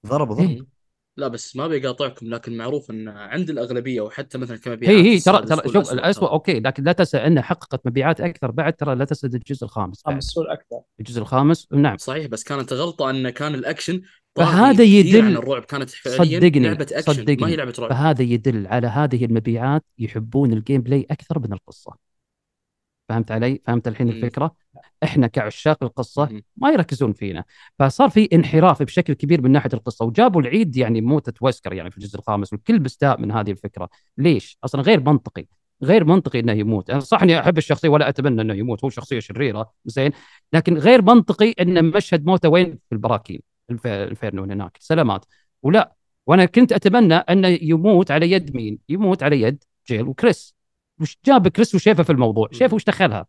ضربوا ضرب إيه. لا بس ما بيقاطعكم لكن معروف إن عند الأغلبية وحتى مثلا كمبيعات هي هي ترى ترى شوف الاسوء. أوكي لكن لا تنسى إنها حققت مبيعات أكثر بعد ترى لا تنسى الجزء الخامس أكثر الجزء الخامس نعم صحيح بس كانت غلطة إن كان الأكشن فهذا يدل- عن الرعب كانت فعليا صدقني- لعبة اكشن ما صدقني. هي لعبة رعب. فهذا يدل على هذه المبيعات يحبون ال gameplay أكثر من القصة. فهمت علي؟ فهمت الحين. الفكرة؟ إحنا كعشاق القصة. ما يركزون فينا. فصار في انحراف بشكل كبير من ناحية القصة وجابوا العيد يعني موتة ويسكر يعني في الجزء الخامس والكل مستاء من هذه الفكرة. ليش؟ أصلا غير منطقي. غير منطقي إنه يموت. أنا صح إني أحب الشخصية ولا أتمنى إنه يموت هو شخصية شريرة زين لكن غير منطقي إن مشهد موته وين؟ في البراكين. الفيرنون هناك. سلامات. ولا وأنا كنت أتمنى انه يموت على يد مين؟ يموت على يد جيل وكريس. وش جاب كريس وشيفه في الموضوع؟ شيفه وش دخلها؟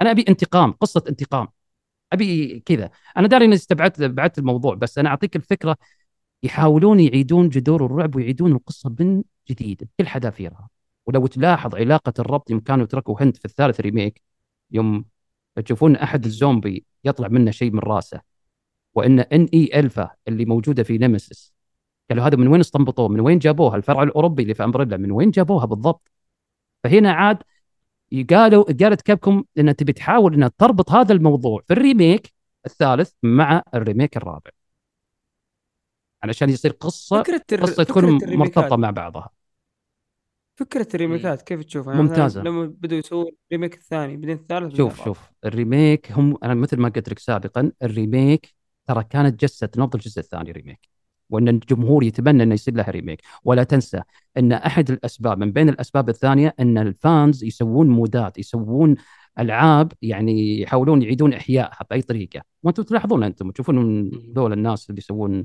أنا أبي انتقام قصة انتقام. أبي كذا. أنا داري إني استبعدت بعدت الموضوع بس أنا أعطيك الفكرة. يحاولون يعيدون جذور الرعب ويعيدون القصة من جديد بكل حذافيرها. ولو تلاحظ علاقة الربط يوم كانوا تركوا هند في الثالث remake يوم تشوفون أحد الزومبي يطلع منه شيء من راسه. وإن ان اي الفا اللي موجودة في Nemesis قالوا هذا من وين استنبطوه؟ من وين جابوها؟ الفرع الأوروبي اللي في أمبريلا من وين جابوها بالضبط؟ فهنا عاد قالوا قالت Capcom انها تبي تحاول إنها تربط هذا الموضوع في ال remake الثالث مع ال remake الرابع علشان يصير قصة فكرة الر- قصة فكرة تكون. مرتبطة مع بعضها فكرة الريميكات كيف تشوفها؟ يعني ممتازة. مثلاً لما بدوا يسوون ال remake الثاني بعدين الثالث شوف شوف ال remake هم أنا مثل ما قلت لك سابقا ال remake ترى كانت جسة نبض الجزء الثاني remake وإن الجمهور يتمنى إنه يصير لها remake ولا تنسى إن أحد الأسباب من بين الأسباب الثانية إن ال fans يسوون مودات يسوون ألعاب يعني يحاولون يعيدون إحيائها بأي طريقة. وأنتم تلاحظون أنتم تشوفون ذول الناس اللي يسوون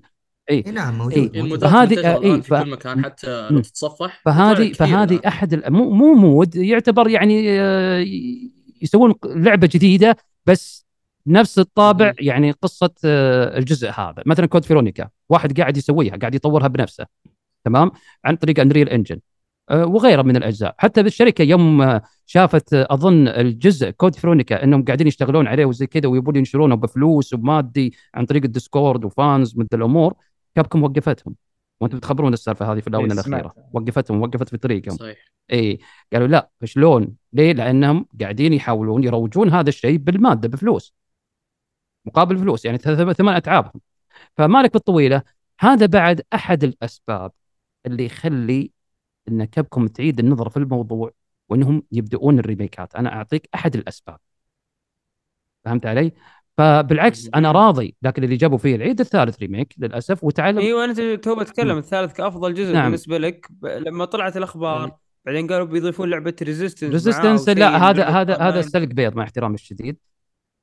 إي إي نعم موجود إيه. فهذه- آه، إيه، في ف- كل مكان حتى لو. تتصفح؟ فهذه فهذه الآن. أحد ال- مو مو mod يعتبر يعني آه، يسوون لعبة جديدة بس نفس الطابع. يعني قصة آه، الجزء هذا مثلا Code Veronica واحد قاعد يسويها قاعد يطورها بنفسه تمام عن طريق Unreal Engine آه، وغيرها من الأجزاء حتى بالشركة يوم آه، شافت أظن الجزء Code Veronica إنهم قاعدين يشتغلون عليه وزي كذا ويبون ينشرونه بفلوس وبمادي عن طريق ال Discord و fans من الأمور كابكم وقفتهم وأنتم تخبرون السالفة هذه في الأونة إيه، الأخيرة. وقفتهم وقفت في طريقهم صحيح اي قالوا لا شلون؟ ليه؟ لأنهم قاعدين يحاولون يروجون هذا الشيء بالمادة بفلوس مقابل فلوس يعني ثمان أتعابهم فمالك بالطويلة هذا بعد أحد الأسباب اللي يخلي إن كابكم تعيد النظر في الموضوع وإنهم يبدؤون الريميكات أنا أعطيك أحد الأسباب فهمت علي؟ فبالعكس أنا راضي لكن اللي جابوا فيه العيد الثالث remake للأسف وتعلم أيوه أنا تو بتكلم. الثالث كأفضل جزء نعم. بالنسبة لك. لما طلعت الأخبار بعدين قالوا بيضيفون لعبة Resistance Resistance لا هذا هذا هذا السلق بيض مع احترامي الشديد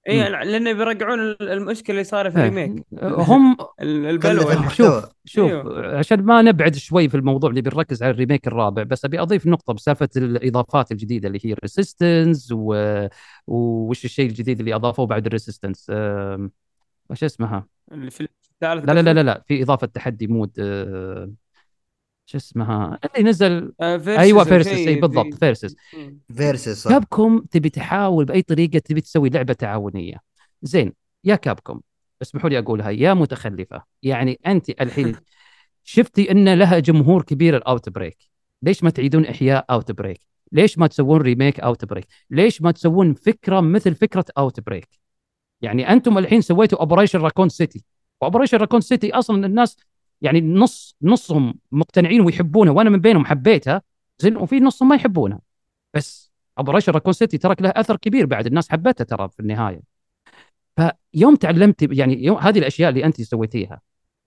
اي لأنه بيرجعون ال- المشكلة اللي صايرة في إيه. ال remake [LAUGHS] هم البلوة المحتوى [LAUGHS] شوف أيوه. عشان ما نبعد شوي في الموضوع اللي بنركز على ال remake الرابع بس أبي أضيف نقطة بسالفة الإضافات الجديدة اللي هي Resistance و... وش الشيء الجديد اللي أضافوه بعد ال Resistance أم... وش اسمها؟ اللي في الثالث لا لا لا لا, لا. في إضافة تحدي mode أه... شو اسمها؟ اللي نزل أيوه versus أي بالضبط versus versus Capcom تبي تحاول بأي طريقة تبي تسوي لعبة تعاونية. زين يا Capcom اسمحوا لي أقولها يا متخلفة يعني أنت الحين [LAUGHS] شفتي إن لها جمهور كبير ال Outbreak ليش ما تعيدون إحياء Outbreak ليش ما تسوون remake Outbreak ليش ما تسوون فكرة مثل فكرة Outbreak يعني أنتم الحين سويتوا Operation Raccoon City و Operation Raccoon City أصلا الناس يعني نص نصهم مقتنعين ويحبونها وأنا من بينهم حبيتها زين وفي نصهم ما يحبونها بس Operation Raccoon City ترك له أثر كبير بعد الناس حبتها ترى في النهاية فيوم تعلمت يعني يوم هذه الأشياء اللي أنت سويتيها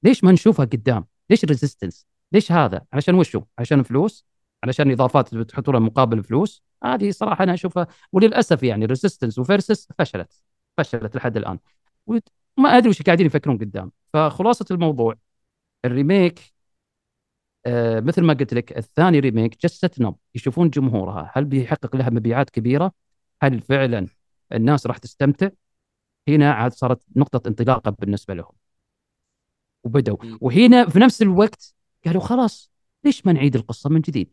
ليش ما نشوفها قدام؟ ليش Resistance؟ ليش هذا؟ علشان وشو؟ علشان فلوس؟ علشان إضافات بتحطونها مقابل فلوس؟ هذه صراحة أنا أشوفها وللأسف يعني Resistance و versus فشلت فشلت لحد الآن وما أدري وش قاعدين يفكرون قدام فخلاصة الموضوع ال remake آه مثل ما قلت لك الثاني remake جست نب يشوفون جمهورها هل بيحقق لها مبيعات كبيرة؟ هل فعلا الناس راح تستمتع؟ هنا عاد صارت نقطة انطلاقة بالنسبة لهم وبدوا. وهنا في نفس الوقت قالوا خلاص ليش ما نعيد القصة من جديد؟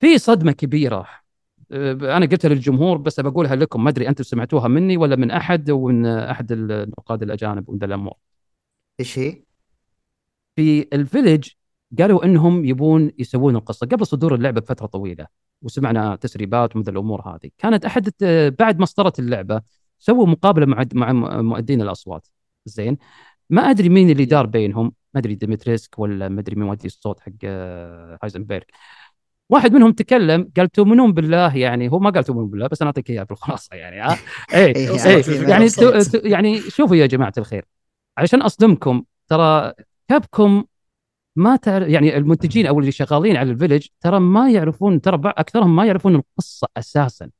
في صدمة كبيرة أه، أنا قلتها للجمهور بس بقولها لكم ما أدري أنتم سمعتوها مني ولا من أحد ومن أحد النقاد الأجانب ومن الأمور إيش هي؟ في الفيلج قالوا إنهم يبون يسوون القصة قبل صدور اللعبة بفترة طويلة وسمعنا تسريبات ومن الأمور هذه. كانت أحد بعد ما اصدرت اللعبة سووا مقابلة مع مع مؤدين الأصوات. زين. ما أدري مين اللي دار بينهم ما أدري Dimitrescu ولا ما أدري مين مؤدي الصوت حق آه، Heisenberg. واحد منهم تكلم قال تؤمنون بالله؟ يعني هو ما قال تؤمنون بالله بس أنا أعطيك اياه بالخلاصة يعني ها [LAUGHS] إيه إيه، إيه. في يعني وصلت. تو- تو- يعني شوفوا يا جماعة الخير علشان أصدمكم ترى Capcom ما تعرف يعني المنتجين أو اللي شغالين على الفيلج ترى ما يعرفون ترى أكثرهم ما يعرفون القصة أساسا.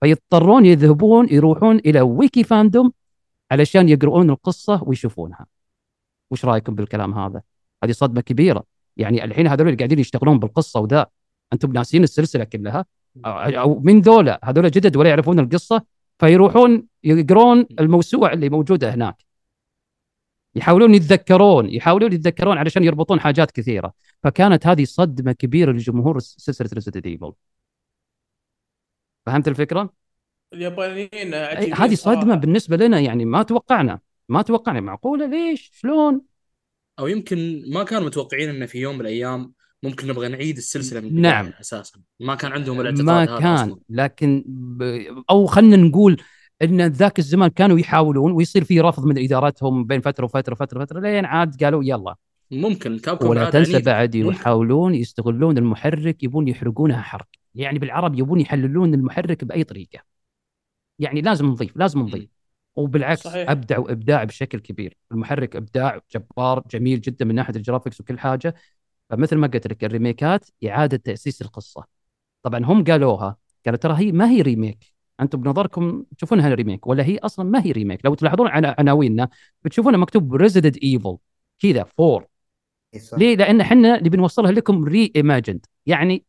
فيضطرون يذهبون يروحون إلى ويكي فاندوم علشان يقرؤون القصة ويشوفونها. وش رأيكم بالكلام هذا؟ هذه صدمة كبيرة. يعني الحين هذول اللي قاعدين يشتغلون بالقصة وذا أنتم ناسين السلسلة كلها. أو من ذولا هذول جدد ولا يعرفون القصة فيروحون يقرون الموسوعة اللي موجودة هناك. يحاولون يتذكرون يحاولون يتذكرون علشان يربطون حاجات كثيرة فكانت هذه صدمة كبيرة لجمهور سلسلة Resident Evil فهمت الفكرة؟ اليابانيين هذه صدمة صراحة. بالنسبة لنا يعني ما توقعنا ما توقعنا معقولة ليش؟ شلون؟ أو يمكن ما كانوا متوقعين انه في يوم من الأيام ممكن نبغى نعيد السلسلة من نعم. أساسا ما كان عندهم الاعتقاد ما هذا كان أصلاً. لكن ب... أو خلينا نقول إن ذاك الزمان كانوا يحاولون ويصير في رفض من إدارتهم بين فترة وفترة فتره فتره لين عاد قالوا يلا. ممكن Capcom ولا تنسى. بعد. يحاولون يستغلون المحرك يبون يحرقونها حرق. يعني بالعربي يبون يحللون المحرك بأي طريقة. يعني لازم نضيف لازم نضيف. وبالعكس صحيح. ابدعوا ابداع بشكل كبير. المحرك إبداع جبار جميل جدا من ناحية ال graphics وكل حاجة. فمثل ما قلت لك الريميكات إعادة تأسيس القصة. طبعا هم قالوها قالوا ترى هي ما هي remake. أنتم بنظركم تشوفونها remake ولا هي أصلا ما هي remake لو تلاحظون على عناويننا بتشوفونها مكتوب Resident Evil كذا four إيه،. ليه؟ لأن إحنا اللي بنوصلها لكم reimagined يعني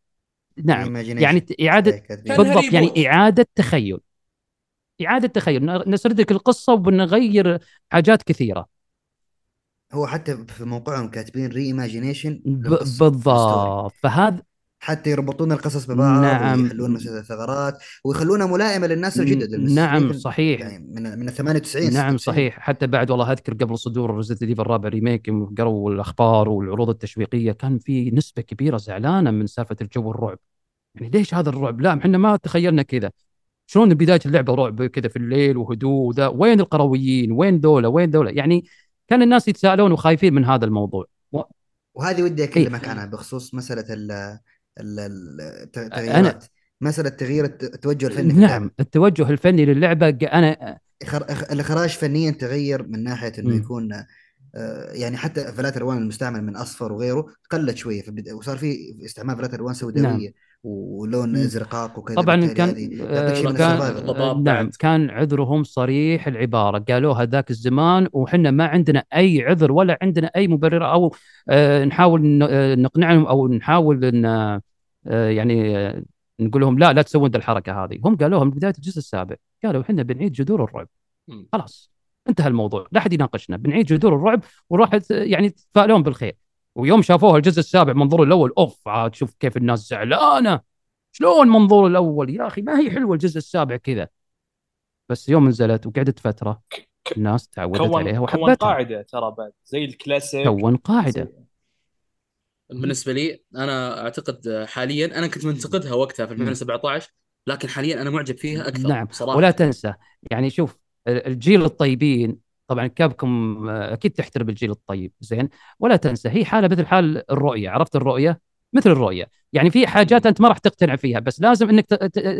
نعم. يعني إعادة. كان بالضبط يعني. إعادة تخيل إعادة تخيل ن- نسرد لك القصة وبنغير حاجات كثيرة هو حتى في موقعهم كاتبين reimagination بالضبط فهذا حتى يربطون القصص ببعض نعم. ويحلون الثغرات ويخلونها ملائمة للناس الجدد نعم صحيح يعني من من ال 98 نعم 96. صحيح حتى بعد والله أذكر قبل صدور Resident Evil الرابع remake قروا الأخبار والعروض التشويقية كان في نسبة كبيرة زعلانة من سالفة الجو الرعب يعني ليش هذا الرعب؟ لا إحنا ما تخيلنا كذا شلون بداية اللعبة رعب كذا في الليل وهدوء وذا وين القرويين؟ وين ذولا؟ وين ذولا؟ يعني كان الناس يتساءلون وخايفين من هذا الموضوع و... وهذه ودي إيه. أكلمك عنها بخصوص مسألة ال ال- ال- الت- التغييرات مساله تغيير الت- التوجه الفني نعم التوجه الفني للعبة أنا الإخراج فنيا تغير من ناحية إنه. يكون يعني حتى فلات الالوان المستعمل من أصفر وغيره قلت شوية وصار في استعمال فلات الوان سوداوية نعم. مم. ازرقاق وكذا طبعا كان آه، كان آه، ضباب نعم. كان عذرهم صريح العبارة. قالوها ذاك الزمان وحنا ما عندنا أي عذر ولا عندنا أي مبرر أو آه، نحاول ن- آه، نقنعهم أو نحاول إن آه، يعني آه، نقول لهم لا لا تسوون ذا الحركة هذه. هم قالوها من بداية الجزء السابع. قالوا إحنا بنعيد جذور الرعب. خلاص انتهى الموضوع. لا أحد يناقشنا. بنعيد جذور الرعب وراح يعني تتفائلون بالخير. ويوم شافوها الجزء السابع منظور الأول أوف عاد شوف كيف الناس زعلانة. شلون منظور الأول؟ يا أخي ما هي حلوة الجزء السابع كذا. بس يوم نزلت وقعدت فترة الناس تعودت عليها كون كون وحبتها. قاعدة ترى بعد زي الكلاسيك. كون قاعدة. زي- بالنسبة لي أنا أعتقد حاليا أنا كنت منتقدها وقتها في 2017 لكن حاليا أنا معجب فيها أكثر نعم صراحة. ولا تنسى يعني شوف الجيل الطيبين طبعا كابكم آه، أكيد تحترم الجيل الطيب زين؟ ولا تنسى هي حالة مثل حال الرؤية عرفت الرؤية؟ مثل الرؤية. يعني في حاجات أنت ما راح تقتنع فيها بس لازم إنك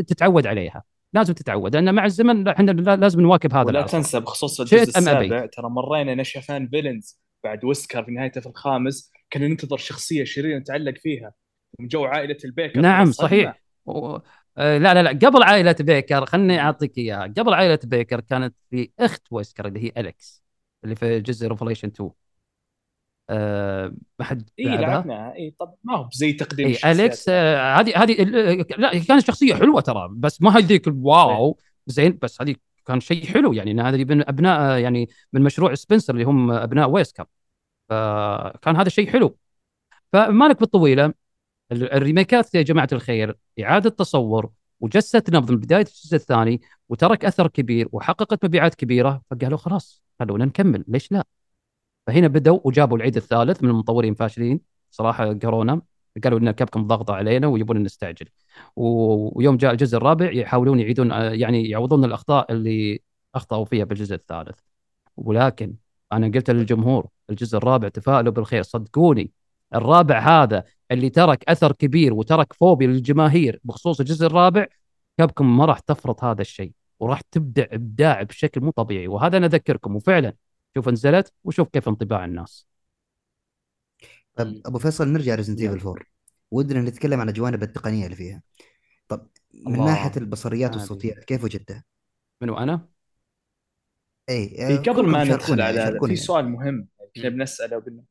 تتعود عليها. لازم تتعود لأن مع الزمن إحنا لا- لازم نواكب هذا ولا العصر تنسى بخصوص الجزء. السابع ترى مرينا نشفان فيلنز بعد ويسكر في نهايته في الخامس كنا ننتظر شخصية شريرة نتعلق فيها من جو عائلة البيكر. نعم. صحيح. و... آه، لا لا لا قبل عائلة بيكر خلني أعطيك إياها. قبل عائلة بيكر كانت في أخت ويسكر اللي هي أليكس اللي في جزء ريفوليشن 2 آه، ما حد اي؟ لعبناها اي طب ما هو زي تقديم اي الشخصيات. أليكس آه، هذه هذه ال- لا كانت شخصية حلوة ترى بس ما هذيك ال wow زين بس هذه كان شيء حلو يعني. ان هذه من أبناء آه، يعني من مشروع سبنسر اللي هم أبناء ويسكر. فكان هذا شيء حلو. فمالك بالطويلة. ال- الريميكات يا جماعة الخير إعادة تصور وجست نبض من بداية الجزء الثاني وترك أثر كبير وحققت مبيعات كبيرة فقالوا خلاص خلونا نكمل ليش لا؟ فهنا بدوا وجابوا العيد الثالث من المطورين فاشلين صراحة كورونا قالوا إن كابكم ضاغطة علينا ويبون نستعجل ويوم جاء الجزء الرابع يحاولون يعيدون يعني يعوضون الأخطاء اللي أخطأوا فيها بالجزء الثالث ولكن أنا قلت للجمهور الجزء الرابع تفائلوا بالخير صدقوني الرابع هذا اللي ترك أثر كبير وترك فوبيا للجماهير بخصوص الجزء الرابع كابكم ما راح تفرط هذا الشيء وراح تبدع إبداع بشكل مو طبيعي وهذا أنا أذكركم وفعلا شوف نزلت وشوف كيف انطباع الناس طب أبو فيصل نرجع Resident. Evil 4 ودنا نتكلم عن الجوانب التقنية اللي فيها طب من الله. ناحية البصريات هذه. والصوتيات كيف وجدتها؟ منو أنا؟ اي إي، قبل ما ندخل على في سؤال مهم كنا بنسأله وبن...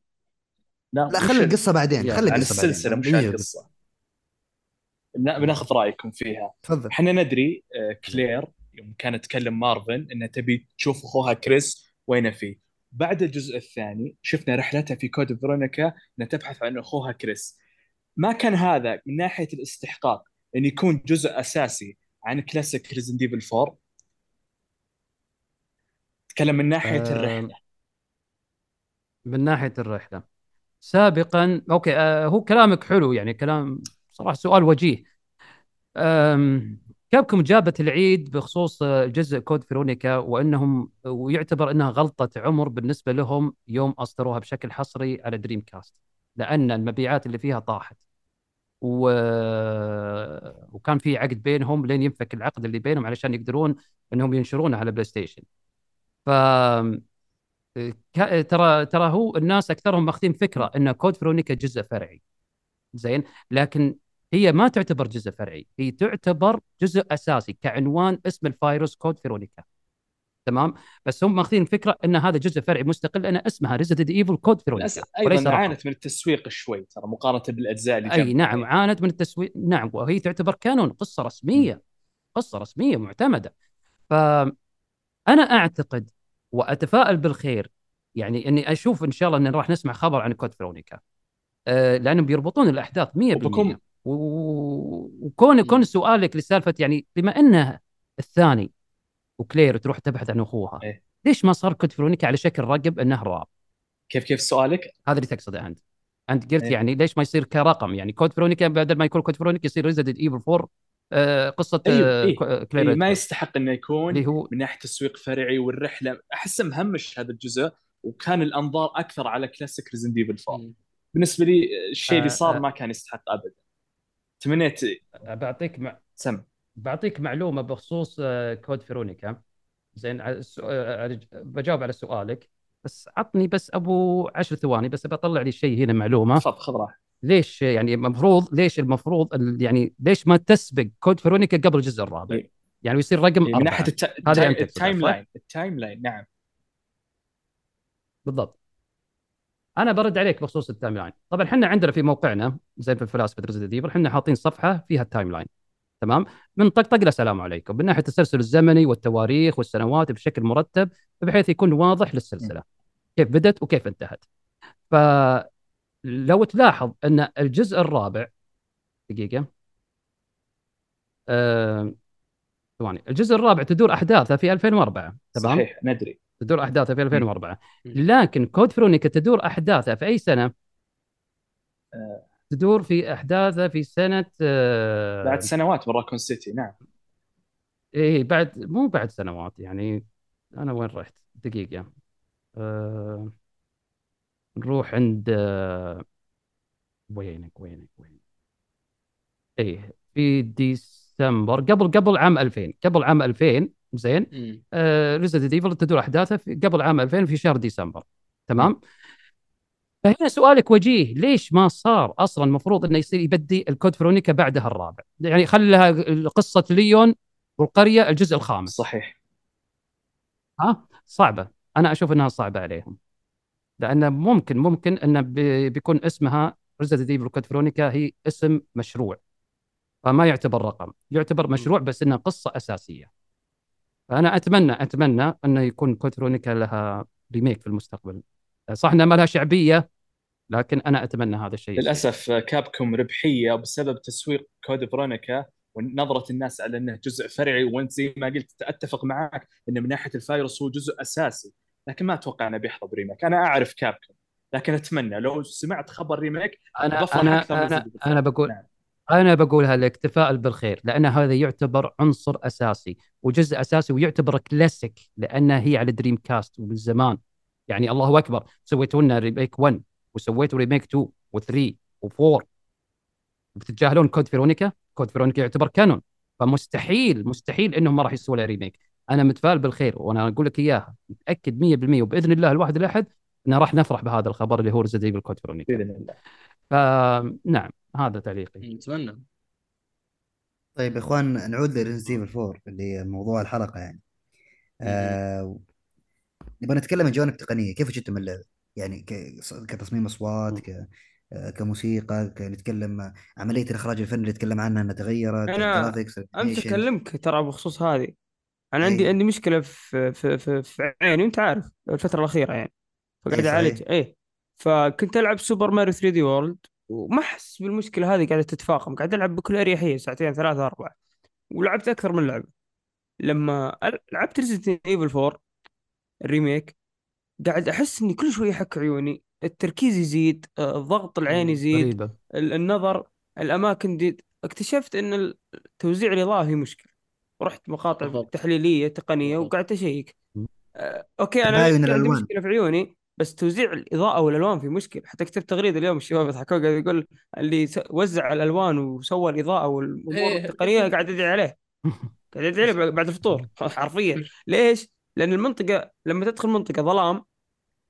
لا لا خلي ال- القصة بعدين خلي القصة السلسلة مش القصة. القصة بن- بناخذ رأيكم فيها. تفضل. إحنا ندري آه، كلير يوم كانت تكلم مارفن انها تبي تشوف أخوها كريس وينه فيه بعد الجزء الثاني شفنا رحلتها في Code Veronica انها تبحث عن أخوها كريس. ما كان هذا من ناحية الاستحقاق إن يكون جزء أساسي عن classic Resident Evil 4 تكلم من ناحية آه، الرحلة. من ناحية الرحلة. سابقا okay آه هو كلامك حلو يعني كلام صراحة سؤال وجيه. كابكم جابت العيد بخصوص آه، جزء Code Veronica وإنهم ويعتبر إنها غلطة عمر بالنسبة لهم يوم أصدروها بشكل حصري على Dreamcast لأن المبيعات اللي فيها طاحت. و... وكان في عقد بينهم لين ينفك العقد اللي بينهم علشان يقدرون إنهم ينشرونها على PlayStation. ف ترى ترى هو الناس أكثرهم ماخذين فكرة إن Code Veronica جزء فرعي. زين؟ لكن هي ما تعتبر جزء فرعي هي تعتبر جزء أساسي كعنوان اسم الفايروس Code Veronica. تمام؟ بس هم ماخذين فكرة إن هذا جزء فرعي مستقل لأن اسمها Resident Evil Code وليس أيضا. عانت من التسويق شوي ترى مقارنة بالأجزاء اللي أي. نعم عانت من التسويق. نعم وهي تعتبر canon قصة رسمية. قصة رسمية معتمدة. فانا أعتقد وأتفائل بالخير يعني إني أشوف إن شاء الله إن راح نسمع خبر عن كود فرونيكا أه لأنهم بيربطون الأحداث 100% وبكون و- وكون كون. سؤالك لسالفة يعني بما إنه الثاني وكلير تروح تبحث عن أخوها إيه. ليش ما صار كود فرونيكا على شكل رقم إنه راب كيف كيف سؤالك؟ هذا اللي تقصده أنت أنت قلت إيه. يعني ليش ما يصير كرقم يعني كود فرونيكا بدل ما يكون كود فرونيكا يصير ريزيدنت ايفل 4 آه قصة أيوه، آه. كو- كلير إيه ما. يستحق إنه يكون اللي هو من ناحية تسويق فرعي والرحلة احسه مهمش هذا الجزء وكان الأنظار أكثر على classic Resident Evil 4 مم. بالنسبة لي الشيء اللي آه، صار آه. ما كان يستحق ابدا تمنيت بعطيك مع... سم بعطيك معلومة بخصوص آه، Code Veronica زين آه، بجاوب على سؤالك بس عطني بس أبو عشر ثواني بس بطلع لي شيء هنا معلومة تفضل خذ راحتك ليش يعني المفروض ليش المفروض ال- يعني ليش ما تسبق Code Veronica قبل الجزء الرابع؟ إيه. يعني يصير رقم من أربعة. ناحية الت... هذا ال time؟ line ال timeline نعم. بالضبط. أنا برد عليك بخصوص ال timeline طبعا إحنا عندنا في موقعنا زي في فلاسفه Resident Evil إحنا حاطين صفحة فيها ال timeline تمام؟ من طقطق لسلام عليكم. من ناحية التسلسل الزمني والتواريخ والسنوات بشكل مرتب بحيث يكون واضح للسلسلة. كيف بدت وكيف انتهت. فلو تلاحظ أن الجزء الرابع دقيقة آه، ثواني الجزء الرابع تدور أحداثه في 2004 تمام؟ صحيح ندري تدور احداثها في 2004 لكن كود فرونيكا تدور احداثها في أي سنة؟ تدور في احداثها في سنة آه، بعد سنوات من راكون سيتي نعم. إيه بعد مو بعد سنوات يعني أنا وين رحت؟ دقيقة أه... نروح عند آه، وينك وينك وينك؟ إيه في ديسمبر قبل قبل عام 2000 قبل عام 2000 زين؟ مم. Resident Evil تدور احداثها في قبل عام 2000 في شهر ديسمبر. تمام؟ فهنا سؤالك وجيه ليش ما صار أصلا المفروض إنه يصير يبدي ال Code Veronica بعدها الرابع؟ يعني خلها قصة ليون والقرية الجزء الخامس. صحيح. ها؟ صعبة. أنا أشوف إنها صعبة عليهم. لأن ممكن ممكن انه بي- بيكون اسمها Resident Evil Code Veronica هي اسم مشروع. فما يعتبر رقم يعتبر مشروع بس إنها قصة أساسية. فأنا أتمنى أتمنى انه يكون Code Veronica لها remake في المستقبل. صح إنها ما لها شعبية لكن أنا أتمنى هذا الشيء. للأسف كابكوم ربحية بسبب تسويق Code Veronica ونظرة الناس على إنه جزء فرعي. وأنت زي ما قلت أتفق معك انه من ناحية الفايروس هو جزء أساسي. لكن ما أتوقع أنه بيحظى ب remake أنا أعرف Capcom لكن أتمنى لو سمعت خبر remake أنا بفرح أنا أكثر أنا, أنا بقول نعم. أنا بقولها للتفاؤل بالخير لأن هذا يعتبر عنصر أساسي وجزء أساسي ويعتبر كلاسيك لانها هي على Dreamcast ومن زمان. يعني الله أكبر سويتوا لنا remake 1 وسويتوا remake 2 و3 و4 بتتجاهلون Code Veronica؟ Code Veronica يعتبر canon. فمستحيل مستحيل إنهم ما راح يسووا له remake. أنا متفائل بالخير وأنا أقول لك إياها متأكد 100% وبإذن الله الواحد الاحد ان راح نفرح بهذا الخبر اللي هو Resident Evil Code بإذن الله. فنعم هذا تعليقي. اتمنى طيب يا إخوان نعود ل Resident Evil 4 اللي هي موضوع الحلقة يعني. آه نبغى نتكلم عن جوانب تقنية كيف جبتم اللعبه؟ يعني ك- كتصميم أصوات ك كموسيقى ك- نتكلم عملية الإخراج الفني اللي تكلم عنها إنها تغيرت أنا ال graphics امس. اكلمك ترى بخصوص هذه. أنا عندي إيه. عندي مشكلة في في في, في عيني أنت عارف الفترة الأخيرة يعني. فقاعد إيه، أعالج. إيه. فكنت ألعب Super Mario 3D World وما أحس بالمشكلة هذه قاعدة تتفاقم. قاعد ألعب بكل اريحيه ساعتين ثلاثة أربعة. ولعبت أكثر من لعبة. لما لعبت Resident Evil 4 ال remake قاعد أحس إني كل شوي يحك عيوني التركيز يزيد آه، الضغط العين يزيد غريبة. ال- النظر الأماكن دي اكتشفت إن توزيع الإضاءة فيه مشكلة. رحت مقاطع بالضبط. تحليلية تقنية. وقعدت أشيك. آه، أوكي أنا عندي الألوان. مشكلة في عيوني بس توزيع الإضاءة والألوان في مشكلة حتى كتبت تغريدة اليوم الشباب يضحكون قاعد يقول اللي وزع الألوان وسوى الإضاءة والأمور إيه. التقنية قاعد ادعي عليه [LAUGHS] قاعد ادعي عليه بعد الفطور [LAUGHS] حرفيا ليش؟ لأن المنطقة لما تدخل منطقة ظلام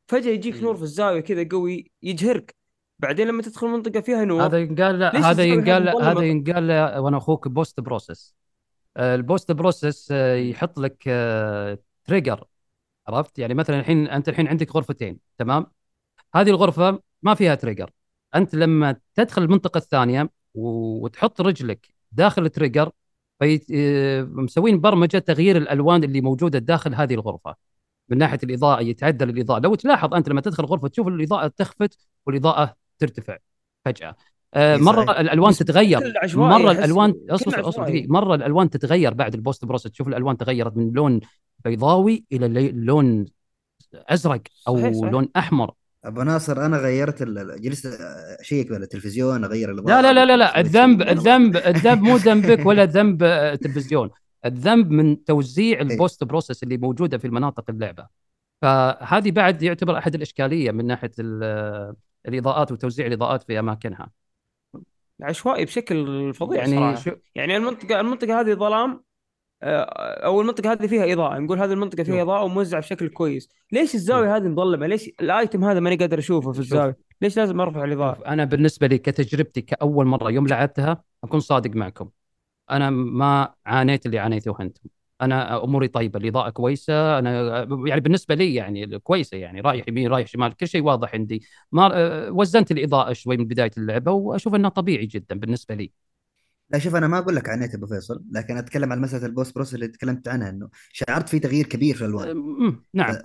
فجأة يجيك. نور في الزاوية كذا قوي يجهرك بعدين لما تدخل منطقة فيها نور هذا ينقال هذا ينقال؟ هذا ينقال وأنا أخوك post process ال post process آه، يحط لك آه، trigger عرفت؟ يعني مثلا الحين أنت الحين عندك غرفتين تمام؟ هذه الغرفة ما فيها trigger أنت لما تدخل المنطقة الثانية وتحط رجلك داخل ال trigger في آه، مسوين برمجة تغيير الألوان اللي موجودة داخل هذه الغرفة. من ناحية الإضاءة يتعدل الإضاءة. لو تلاحظ أنت لما تدخل غرفة تشوف الإضاءة تخفت والإضاءة ترتفع فجأة. آه، مرة صحيح. الألوان بس تتغير. مرة الألوان أصبر أصبر. دقيقة. مرة الألوان تتغير بعد ال post process تشوف الألوان تغيرت من لون بيضاوي إلى لون أزرق أو صحيح، صحيح. لون أحمر. أبو ناصر أنا غيرت ال- جلست أشيك على التلفزيون أغير لا لا لا لا لا. الذنب. الذنب الذنب مو ذنبك ولا ذنب آه، التلفزيون. الذنب من توزيع ال post process اللي موجودة في المناطق اللعبة. فهذه بعد يعتبر أحد الإشكالية من ناحية ال- الإضاءات وتوزيع الإضاءات في أماكنها. عشوائي بشكل فظيع يعني صراحة. شو يعني المنطقة المنطقة هذه ظلام آه، أو المنطقة هذه فيها إضاءة. نقول هذه المنطقة فيها. إضاءة وموزعة بشكل كويس. ليش الزاوية هذه مظلمة؟ ليش ال item هذا ماني قادر أشوفه في. الزاوية؟ ليش لازم أرفع الإضاءة؟ أنا بالنسبة لي كتجربتي كأول مرة يوم لعبتها أكون صادق معكم. أنا ما عانيت اللي عانيتوه أنتم. أنا أموري طيبة الإضاءة كويسة أنا يعني بالنسبة لي يعني كويسة يعني رايح يمين رايح شمال كل شيء واضح عندي. ما أه، وزنت الإضاءة شوي من بداية اللعبة وأشوف انها طبيعي جدا بالنسبة لي. لا شوف أنا ما أقول لك عانيت أبو فيصل لكن أتكلم عن مسألة البوست بروس اللي تكلمت عنها إنه شعرت في تغيير كبير في الألوان. أم، نعم.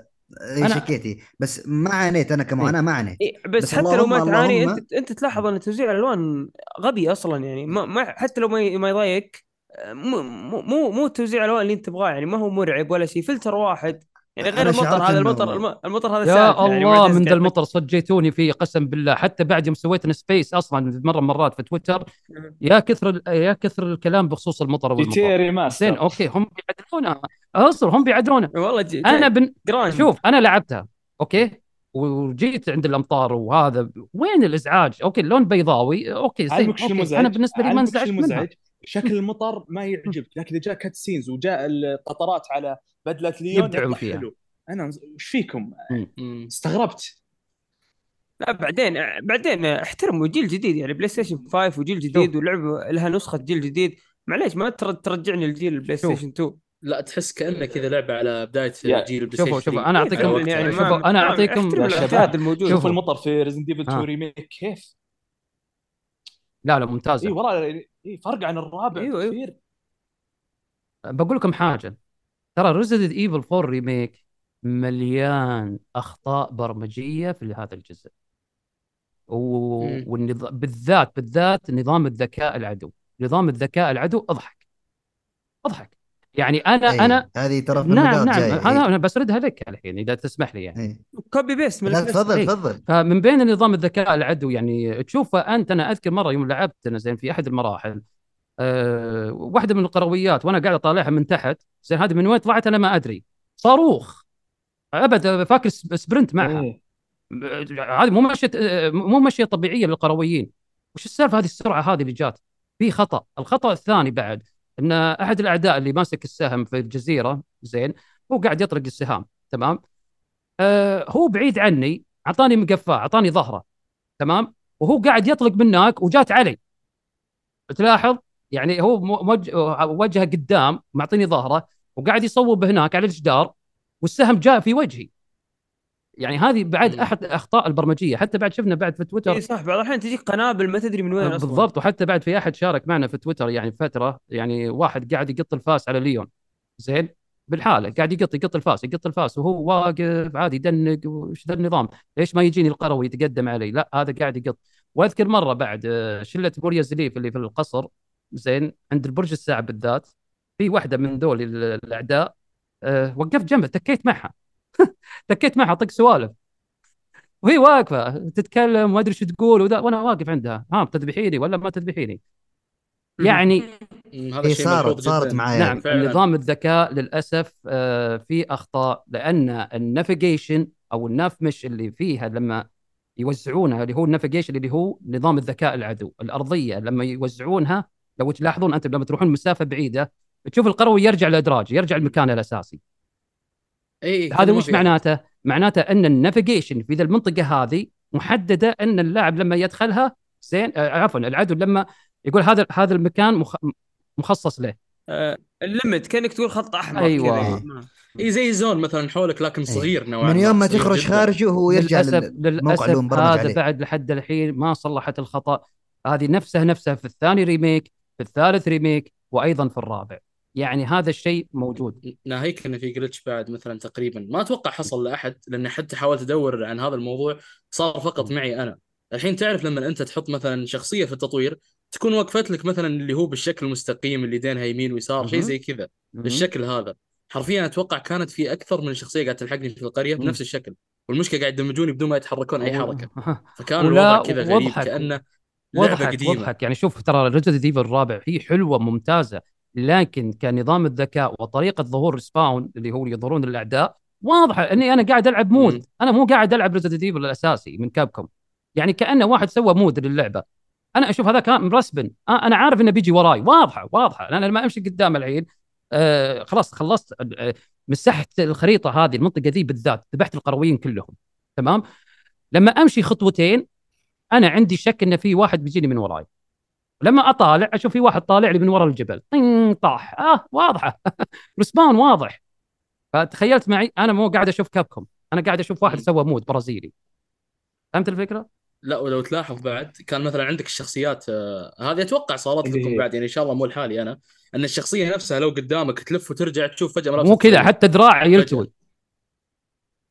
إيه أنا- شكيتي. بس ما عانيت أنا كمعاناه ما عانيت. إيه بس, بس حتى لو ما تعاني أنت أنت تلاحظ إن توزيع الألوان غبي أصلا يعني. ما, ما حتى لو ما ما يضايقك مو مو مو, توزيع الالوان اللي انت تبغاه يعني ما هو مرعب ولا شيء فلتر واحد. يعني غير المطر هذا المطر الم- المطر هذا يا يعني الله ما من ذا. المطر صجيتوني فيه قسم بالله. حتى بعد يوم سويت space أصلا مرة مرات في تويتر يا كثر ال- يا كثر الكلام بخصوص المطر والمطر. remaster زين okay هم بيعدلونها أصبر هم بيعدلونها والله جي أنا بن... Grand. شوف أنا لعبتها okay؟ وجيت عند الأمطار وهذا وين الإزعاج؟ okay اللون بيضاوي okay زين okay. أنا بالنسبة لي ما انزعجت منها. المزعج؟ شكل المطر ما يعجبك لكن إذا جاء cutscenes وجاء القطرات على بدلة ليون يبدعون يطلع فيها. حلو أنا إيش فيكم؟ استغربت لا بعدين بعدين احترموا جيل جديد يعني PlayStation 5 وجيل جديد واللعبه لها نسخة جيل جديد معليش ما تر- ترجعني لجيل ال Play. Station 2 لا تحس كانه كذا لعبة على بداية يا- جيل ال Play شوفوا- Station شوفوا، 3. أنا أعطيكم- على وقتها. يعني شوفوا، الموجود شوف شوفوا. المطر في Resident Evil 2 ها. remake كيف؟ لا لا ممتازة. اي والله اي فرق عن الرابع أيوة، أيوة. كثير. بقول لكم حاجة. ترى Resident Evil 4 remake مليان أخطاء برمجية في هذا الجزء. و... مم. والنظام بالذات بالذات نظام الذكاء العدو. نظام الذكاء العدو أضحك. أضحك. يعني أنا إيه، أنا هذه ترى نعم نعم جاية هذا أنا بسردها لك الحين إذا تسمح لي يعني. إيه. copy paste من لا تفضل إيه. تفضل. فمن بين نظام الذكاء العدو يعني تشوفه أنت أنا أذكر مرة يوم لعبت أنا زين في أحد المراحل أه واحدة من القرويات وأنا قاعد أطالعها من تحت زين هذه من وين طلعت أنا ما أدري صاروخ. أبد فاكر sp- sprint معها. إيه. هذه مو ماشيه مو ماشيه طبيعية للقرويين. وش السالفة هذه السرعة هذه اللي جات؟ في خطأ. الخطأ الثاني بعد إن أحد الأعداء اللي ماسك السهم في الجزيرة زين هو قاعد يطرق السهام تمام؟ آه هو بعيد عني أعطاني مقفاة أعطاني ظهرة تمام؟ وهو قاعد يطلق منك وجات علي. تلاحظ يعني هو وجهه قدام معطيني ظهرة وقاعد يصوب هناك على الجدار والسهم جاء في وجهي. يعني هذه بعد. أحد اخطاء البرمجية. حتى بعد شفنا بعد في تويتر إي صح بعض الأحيان تجيك قنابل ما تدري من وين أصلا. بالضبط وحتى بعد في أحد شارك معنا في تويتر يعني فترة يعني واحد قاعد يقط الفاس على ليون. زين؟ بالحالة قاعد يقط يقط الفاس يقط الفاس وهو واقف عادي يدنق وش ذا النظام؟ ليش ما يجيني القروي يتقدم علي؟ لا هذا قاعد يقط. وأذكر مرة بعد آه، شلة موريا زليف اللي في القصر زين؟ عند البرج الساعة بالذات في واحدة من ذول ال- الأعداء أه وقفت جنبه تكيت معها. تكيت معها طق سوالف. وهي واقفة تتكلم ما ادري شو تقول وذا وأنا واقف عندها. ها بتذبحيني ولا ما تذبحيني؟ يعني هذا إيه صارت صارت. معايا. نعم فعلاً. نظام الذكاء للأسف آه، في أخطاء لأن ال navigation أو ال nav mesh اللي فيها لما يوزعونها اللي هو ال navigation اللي هو نظام الذكاء العدو الأرضية لما يوزعونها لو تلاحظون أنتم لما تروحون مسافة بعيدة تشوف القروي يرجع لادراج يرجع لمكانه الأساسي. اي هذا وش معناته؟ معناته أن ال navigation في ذا المنطقة هذه محددة أن اللاعب لما يدخلها زين آه، عفوا العدو لما يقول هذا هذا المكان مخ... مخصص له آه، ال limit كأنك تقول خط أحمر أيوة. كذا اي زي zone مثلا حولك لكن صغير نوعا من يوم ما تخرج. خارجه هو يرجع للموقع للأسف مبرمج هذا عليه بعد لحد الحين ما صلحت الخطأ هذه نفسها نفسها في الثاني ريميك في الثالث ريميك وأيضا في الرابع يعني هذا الشيء موجود. ناهيك إنه في جلتش بعد مثلا تقريبا. ما أتوقع حصل لأحد لأن حتى حاولت أدور عن هذا الموضوع صار فقط معي أنا. الحين تعرف لما أنت تحط مثلا شخصية في التطوير تكون وقفت لك مثلا اللي هو بالشكل المستقيم اللي دينها يمين ويسار شيء. زي كذا. بالشكل هذا. حرفيا أتوقع كانت في أكثر من شخصية قاعدة تلحقني في القرية. بنفس الشكل. والمشكلة قاعد يدمجوني بدون ما يتحركون أي حركة. [LAUGHS] فكان الوضع كذا غريب وضحك كأنه لعبة وضحك قديمة. وضحك يعني شوف ترى ريزدنت ايفل الرابع هي حلوة ممتازة. لكن كنظام الذكاء وطريقة ظهور ال spawn اللي هو يظهرون الاعداء واضحه إني أنا قاعد ألعب مم. mod أنا مو قاعد ألعب ريزدنت ايفل الأساسي من كابكم يعني كأنه واحد سوى mod للعبة. أنا أشوف هذا كان مرسبن آه أنا عارف إنه بيجي وراي. واضحة واضحة. أنا لما أمشي قدام الحين آه خلاص خلصت آه مسحت الخريطة هذه المنطقة ذي بالذات ذبحت القرويين كلهم. تمام؟ لما أمشي خطوتين أنا عندي شك إن في واحد بيجيني من وراي. لما أطالع أشوف في واحد طالع لي من ورا الجبل. طين طاح. آه واضحة. [LAUGHS] رسبان واضح. فتخيلت معي أنا مو قاعد أشوف كابكم أنا قاعد أشوف واحد. سوى مود برازيلي. فهمت الفكرة؟ لا ولو تلاحظ بعد كان مثلا عندك الشخصيات آه، هذه أتوقع صارت اللي لكم بعد يعني إن شاء الله مو لحالي أنا إن الشخصية نفسها لو قدامك تلف وترجع تشوف فجأة مو كذا. حتى دراعه يلتوي.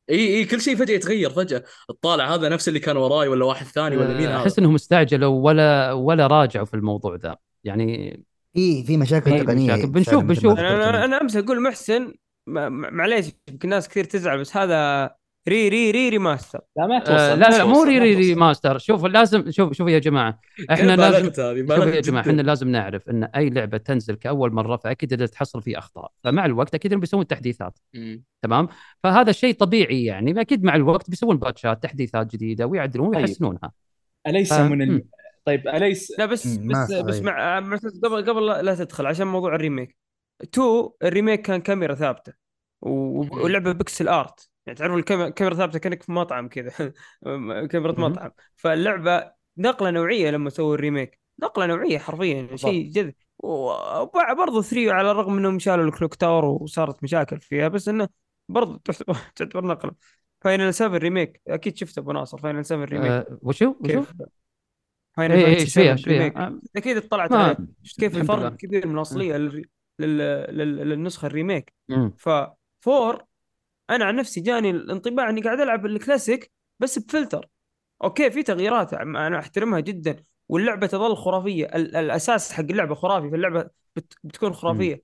إي إي كل شيء فجأة يتغير فجأة الطالع هذا نفس اللي كان وراي ولا واحد ثاني ولا مين آه، هذا أحس انهم استعجلوا ولا ولا راجعوا في الموضوع ذا يعني في في مشاكل تقنية مشاكل. بنشوف- بنشوف. أنا أنا أمس أقول محسن معليش يمكن ناس كثير تزعل بس هذا re re re remaster لا ما آه توصل لا ما لا مو ري ري توصل. remaster شوف لازم شوف شوف يا جماعة إحنا لازم شوف يا جماعة. إحنا لازم نعرف إن أي لعبة تنزل كأول مرة فأكيد تحصل فيه أخطاء فمع الوقت أكيد بيسوون تحديثات. تمام فهذا شيء طبيعي يعني أكيد مع الوقت بيسوون باتشات تحديثات جديدة ويعدلون طيب. ويحسنونها أليس ف- من. ال... طيب اليس لا بس بس صحيح. بس مع قبل قبل لا, لا تدخل عشان موضوع ال remake 2 ال remake كان كاميرا ثابتة. ولعبة pixel art يعني تعرف الكاميرا كاميرا ثابتة كأنك في مطعم كذا. [LAUGHS] كاميرا. مطعم. فاللعبة نقلة نوعية لما سووا ال remake نقلة نوعية حرفيا شيء جذب. وبرضه 3 على الرغم إنهم شالوا ال clock tower وصارت مشاكل فيها بس إنه برضه [LAUGHS] تعتبر تعتبر نقلة. Final 7 remake أكيد شفته أبو ناصر Final 7 remake آه وشو؟ وشو؟ Final اي اي فانتسي إيش فيها 7 إيش فيها آه، أكيد اطلعت عليه. شفت كيف الفرق. كبير من الأصلية لل... لل... لل... للنسخة الريميك. مم. ففور أنا عن نفسي جاني الانطباع إني قاعد ألعب الكلاسيك بس ب filter. okay في تغييرات أنا أحترمها جدا. واللعبة تظل خرافية. ال... الأساس حق اللعبة خرافي. فاللعبة بت... بتكون خرافية.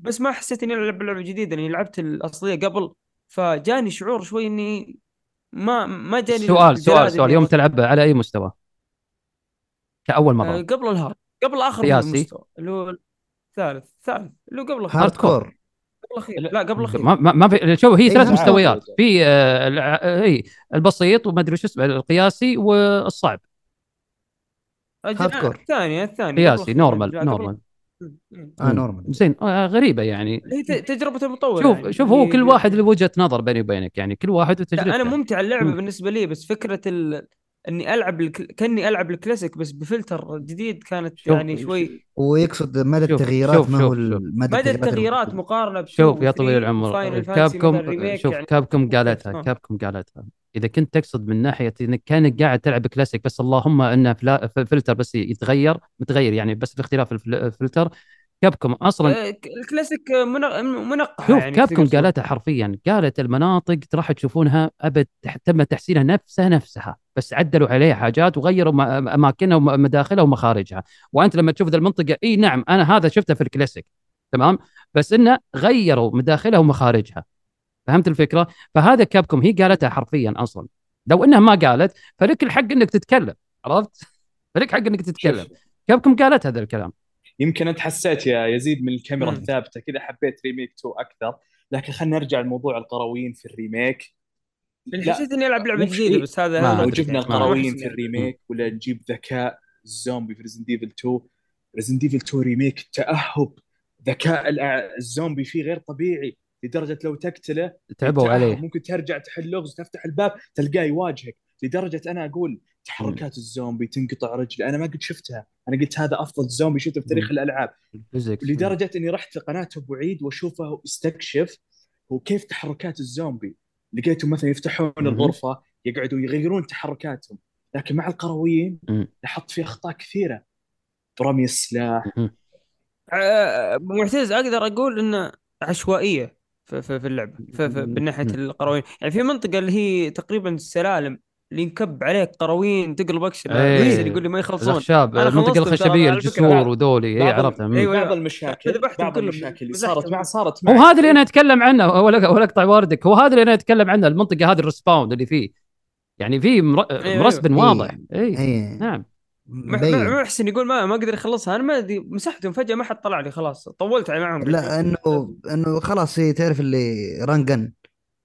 بس ما حسيت إني ألعب لعبة جديدة. اني لعبت الأصلية قبل فجاني شعور شوي إني ما ما جاني سؤال سؤال سؤال. يوم تلعبها على أي مستوى؟ كأول آه، مره قبل ال hard. قبل آخر قياسي. مستوى. اللي هو الثالث. الثالث. اللي هو قبل hardcore قبل الأخير لا قبل الأخير ما ما في شوف هي إيه، ثلاث. مستويات في آه، الع- آه، اي البسيط وما أدري شو اسمه القياسي والصعب الثانية قبل قياسي. normal normal. مم. آه. normal زين آه، غريبة يعني هي ت- تجربة المطور شوف يعني. شوف هو هي- كل واحد له وجهة نظر بيني وبينك يعني كل واحد وتجربته أنا ممتع اللعبة. بالنسبة لي بس فكرة ال... إني ألعب الك... كأني ألعب الكلاسيك بس بفلتر جديد كانت شوف- يعني شوي ويقصد مدى شوف- التغييرات شوف- ما هو مدى مدى التغييرات الموجودة. مقارنة بشو شوف يا طويل العمر كابكم شوف يعني كابكم قالتها آه. كابكم قالتها إذا كنت تقصد من ناحية إنك كأنك قاعد تلعب كلاسيك بس اللهم إنه فلا- ف- فلتر بس يتغير متغير يعني بس باختلاف الفل- الفلتر كابكم أصلا آه، الكلاسيك منق... منقحة شوف يعني كابكم. قالتها حرفيا قالت المناطق راح تشوفونها أبد تم تحسينها نفسها نفسها بس عدلوا عليها حاجات وغيروا أماكنها ومداخلها ومخارجها وأنت لما تشوف ذا المنطقة إي نعم أنا هذا شفته في الكلاسيك تمام؟ بس إنه غيروا مداخلها ومخارجها فهمت الفكرة؟ فهذا كابكم هي قالتها حرفيا أصلا. لو إنها ما قالت فلك الحق إنك تتكلم عرفت؟ فلك حق إنك تتكلم. كابكم قالت هذا الكلام. يمكن أنت حسيت يا يزيد من الكاميرا. الثابتة كذا حبيت remake 2 أكثر. لكن خلينا نرجع لموضوع القرويين في ال remake. لا. حسيت إني ألعب لعبة جديدة. بس هذا لو. جبنا ما القرويين في ال remake ولا نجيب ذكاء الزومبي في Resident Evil 2 Resident Evil 2 remake تأهب. ذكاء الزومبي فيه غير طبيعي لدرجة لو تقتله تعبوا عليه. ممكن ترجع تحل لغز تفتح الباب تلقاه يواجهك. لدرجة أنا أقول تحركات الزومبي تنقطع رجلي. أنا ما قد شفتها. أنا قلت هذا أفضل زومبي شفته في تاريخ. الألعاب. لدرجة إني رحت لقناه أبو عيد وأشوفه استكشف هو كيف تحركات الزومبي. لقيتهم مثلا يفتحون. الغرفة يقعدوا يغيرون تحركاتهم. لكن مع القرويين. لاحظت فيه أخطاء كثيرة. برمي السلاح. آه، معتز أقدر أقول إنه عشوائية في في, في اللعبة في, في من ناحية. القرويين. يعني في منطقة اللي هي تقريبا السلالم اللي ينكب عليك قروين تقلب أكشن إيه. محسن يقول لي ما يخلصون الاخشاب المنطقة الخشبيه. الجسور وذولي اي عرفتها. أيوة. بعض المشاكل بعض. المشاكل اللي. صارت مع صارت هو معي هذا اللي أنا أتكلم عنه ولا ولا اقطع واردك هو هذا اللي أنا أتكلم عنه المنطقة هذه الريسباوند اللي فيه يعني في مر... أيوة. مرسبن إيه. واضح اي اي نعم محسن يقول ما ما أقدر يخلصها أنا ما أدري مسحتهم فجأة ما حد طلع لي خلاص طولت على معهم لا إنه إنه خلاص هي تعرف اللي ران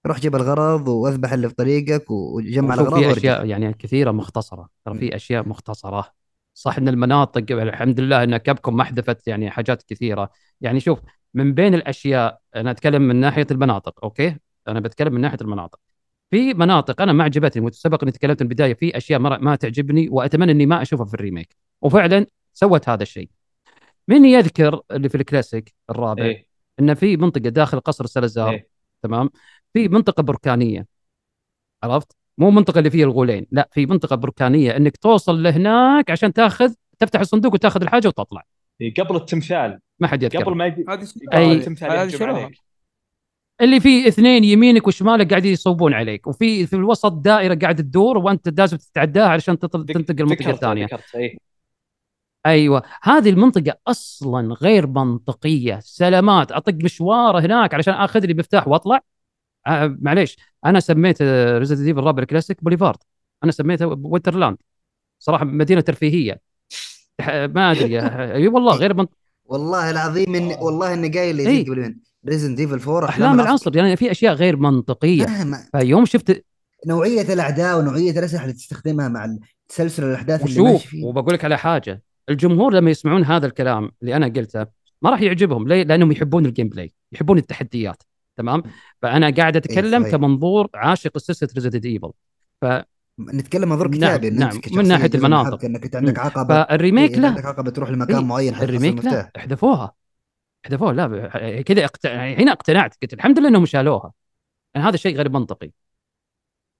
روح جيب الغرض واذبح اللي في طريقك وجمع وشوف الأغراض في أشياء وارجع يعني كثيرة مختصرة. ترى. في أشياء مختصرة. صح إن المناطق الحمد لله إن كابكم ما حذفت يعني حاجات كثيرة. يعني شوف من بين الأشياء أنا أتكلم من ناحية المناطق okay؟ أنا بتكلم من ناحية المناطق. في مناطق أنا ما عجبتني سبق إني تكلمت البداية في أشياء ما, ما تعجبني وأتمنى إني ما أشوفها في ال remake. وفعلا سوت هذا الشيء. من يذكر اللي في الكلاسيك الرابع إيه. إن في منطقة داخل قصر سلازار إيه. تمام؟ في منطقة بركانية. عرفت؟ مو منطقة اللي فيها الغولين لا في منطقة بركانية إنك توصل لهناك عشان تاخذ تفتح الصندوق وتاخذ الحاجة وتطلع. قبل التمثال. ما حد يذكر قبل ما يجي هذه قبل أي- التمثال اللي فيه اثنين يمينك وشمالك قاعدين يصوبون عليك وفي في الوسط دائرة قاعدة تدور وأنت لازم تتعداها علشان تنتقل المنطقة الثانية أيوه. هذه المنطقة أصلا غير منطقية. سلامات أطق مشوار هناك علشان آخذ لي مفتاح وأطلع. آه معليش. أنا سميت Resident Evil الرابع ال classic Boulevard. أنا سميته Winterland صراحة مدينة ترفيهية. ما أدري. أي والله غير منطقيه والله العظيم إن والله إني قايل لي قبل من Resident Evil 4 أحلام العصر يعني في أشياء غير منطقية. مهما فيوم شفت نوعية الأعداء ونوعية الأسلحة اللي تستخدمها مع تسلسل الأحداث اللي ماشي فيه. وبقول لك على حاجة. الجمهور لما يسمعون هذا الكلام اللي أنا قلته ما راح يعجبهم. ليه؟ لأنهم يحبون ال gameplay يحبون التحديات. تمام؟ فأنا قاعد أتكلم صحيح. كمنظور عاشق سلسله Resident Evil. نتكلم منظور نعم، كتابي نعم، أنت من من المناطق. إنك أنت عندك. عقبة. فال remake إيه، لا. عندك عقبة تروح لمكان إيه، معين ال remake لا. احذفوها. احذفوها لا كذا اقت... هنا اقتنعت قلت الحمد لله إنهم شالوها. يعني هذا شيء غير منطقي.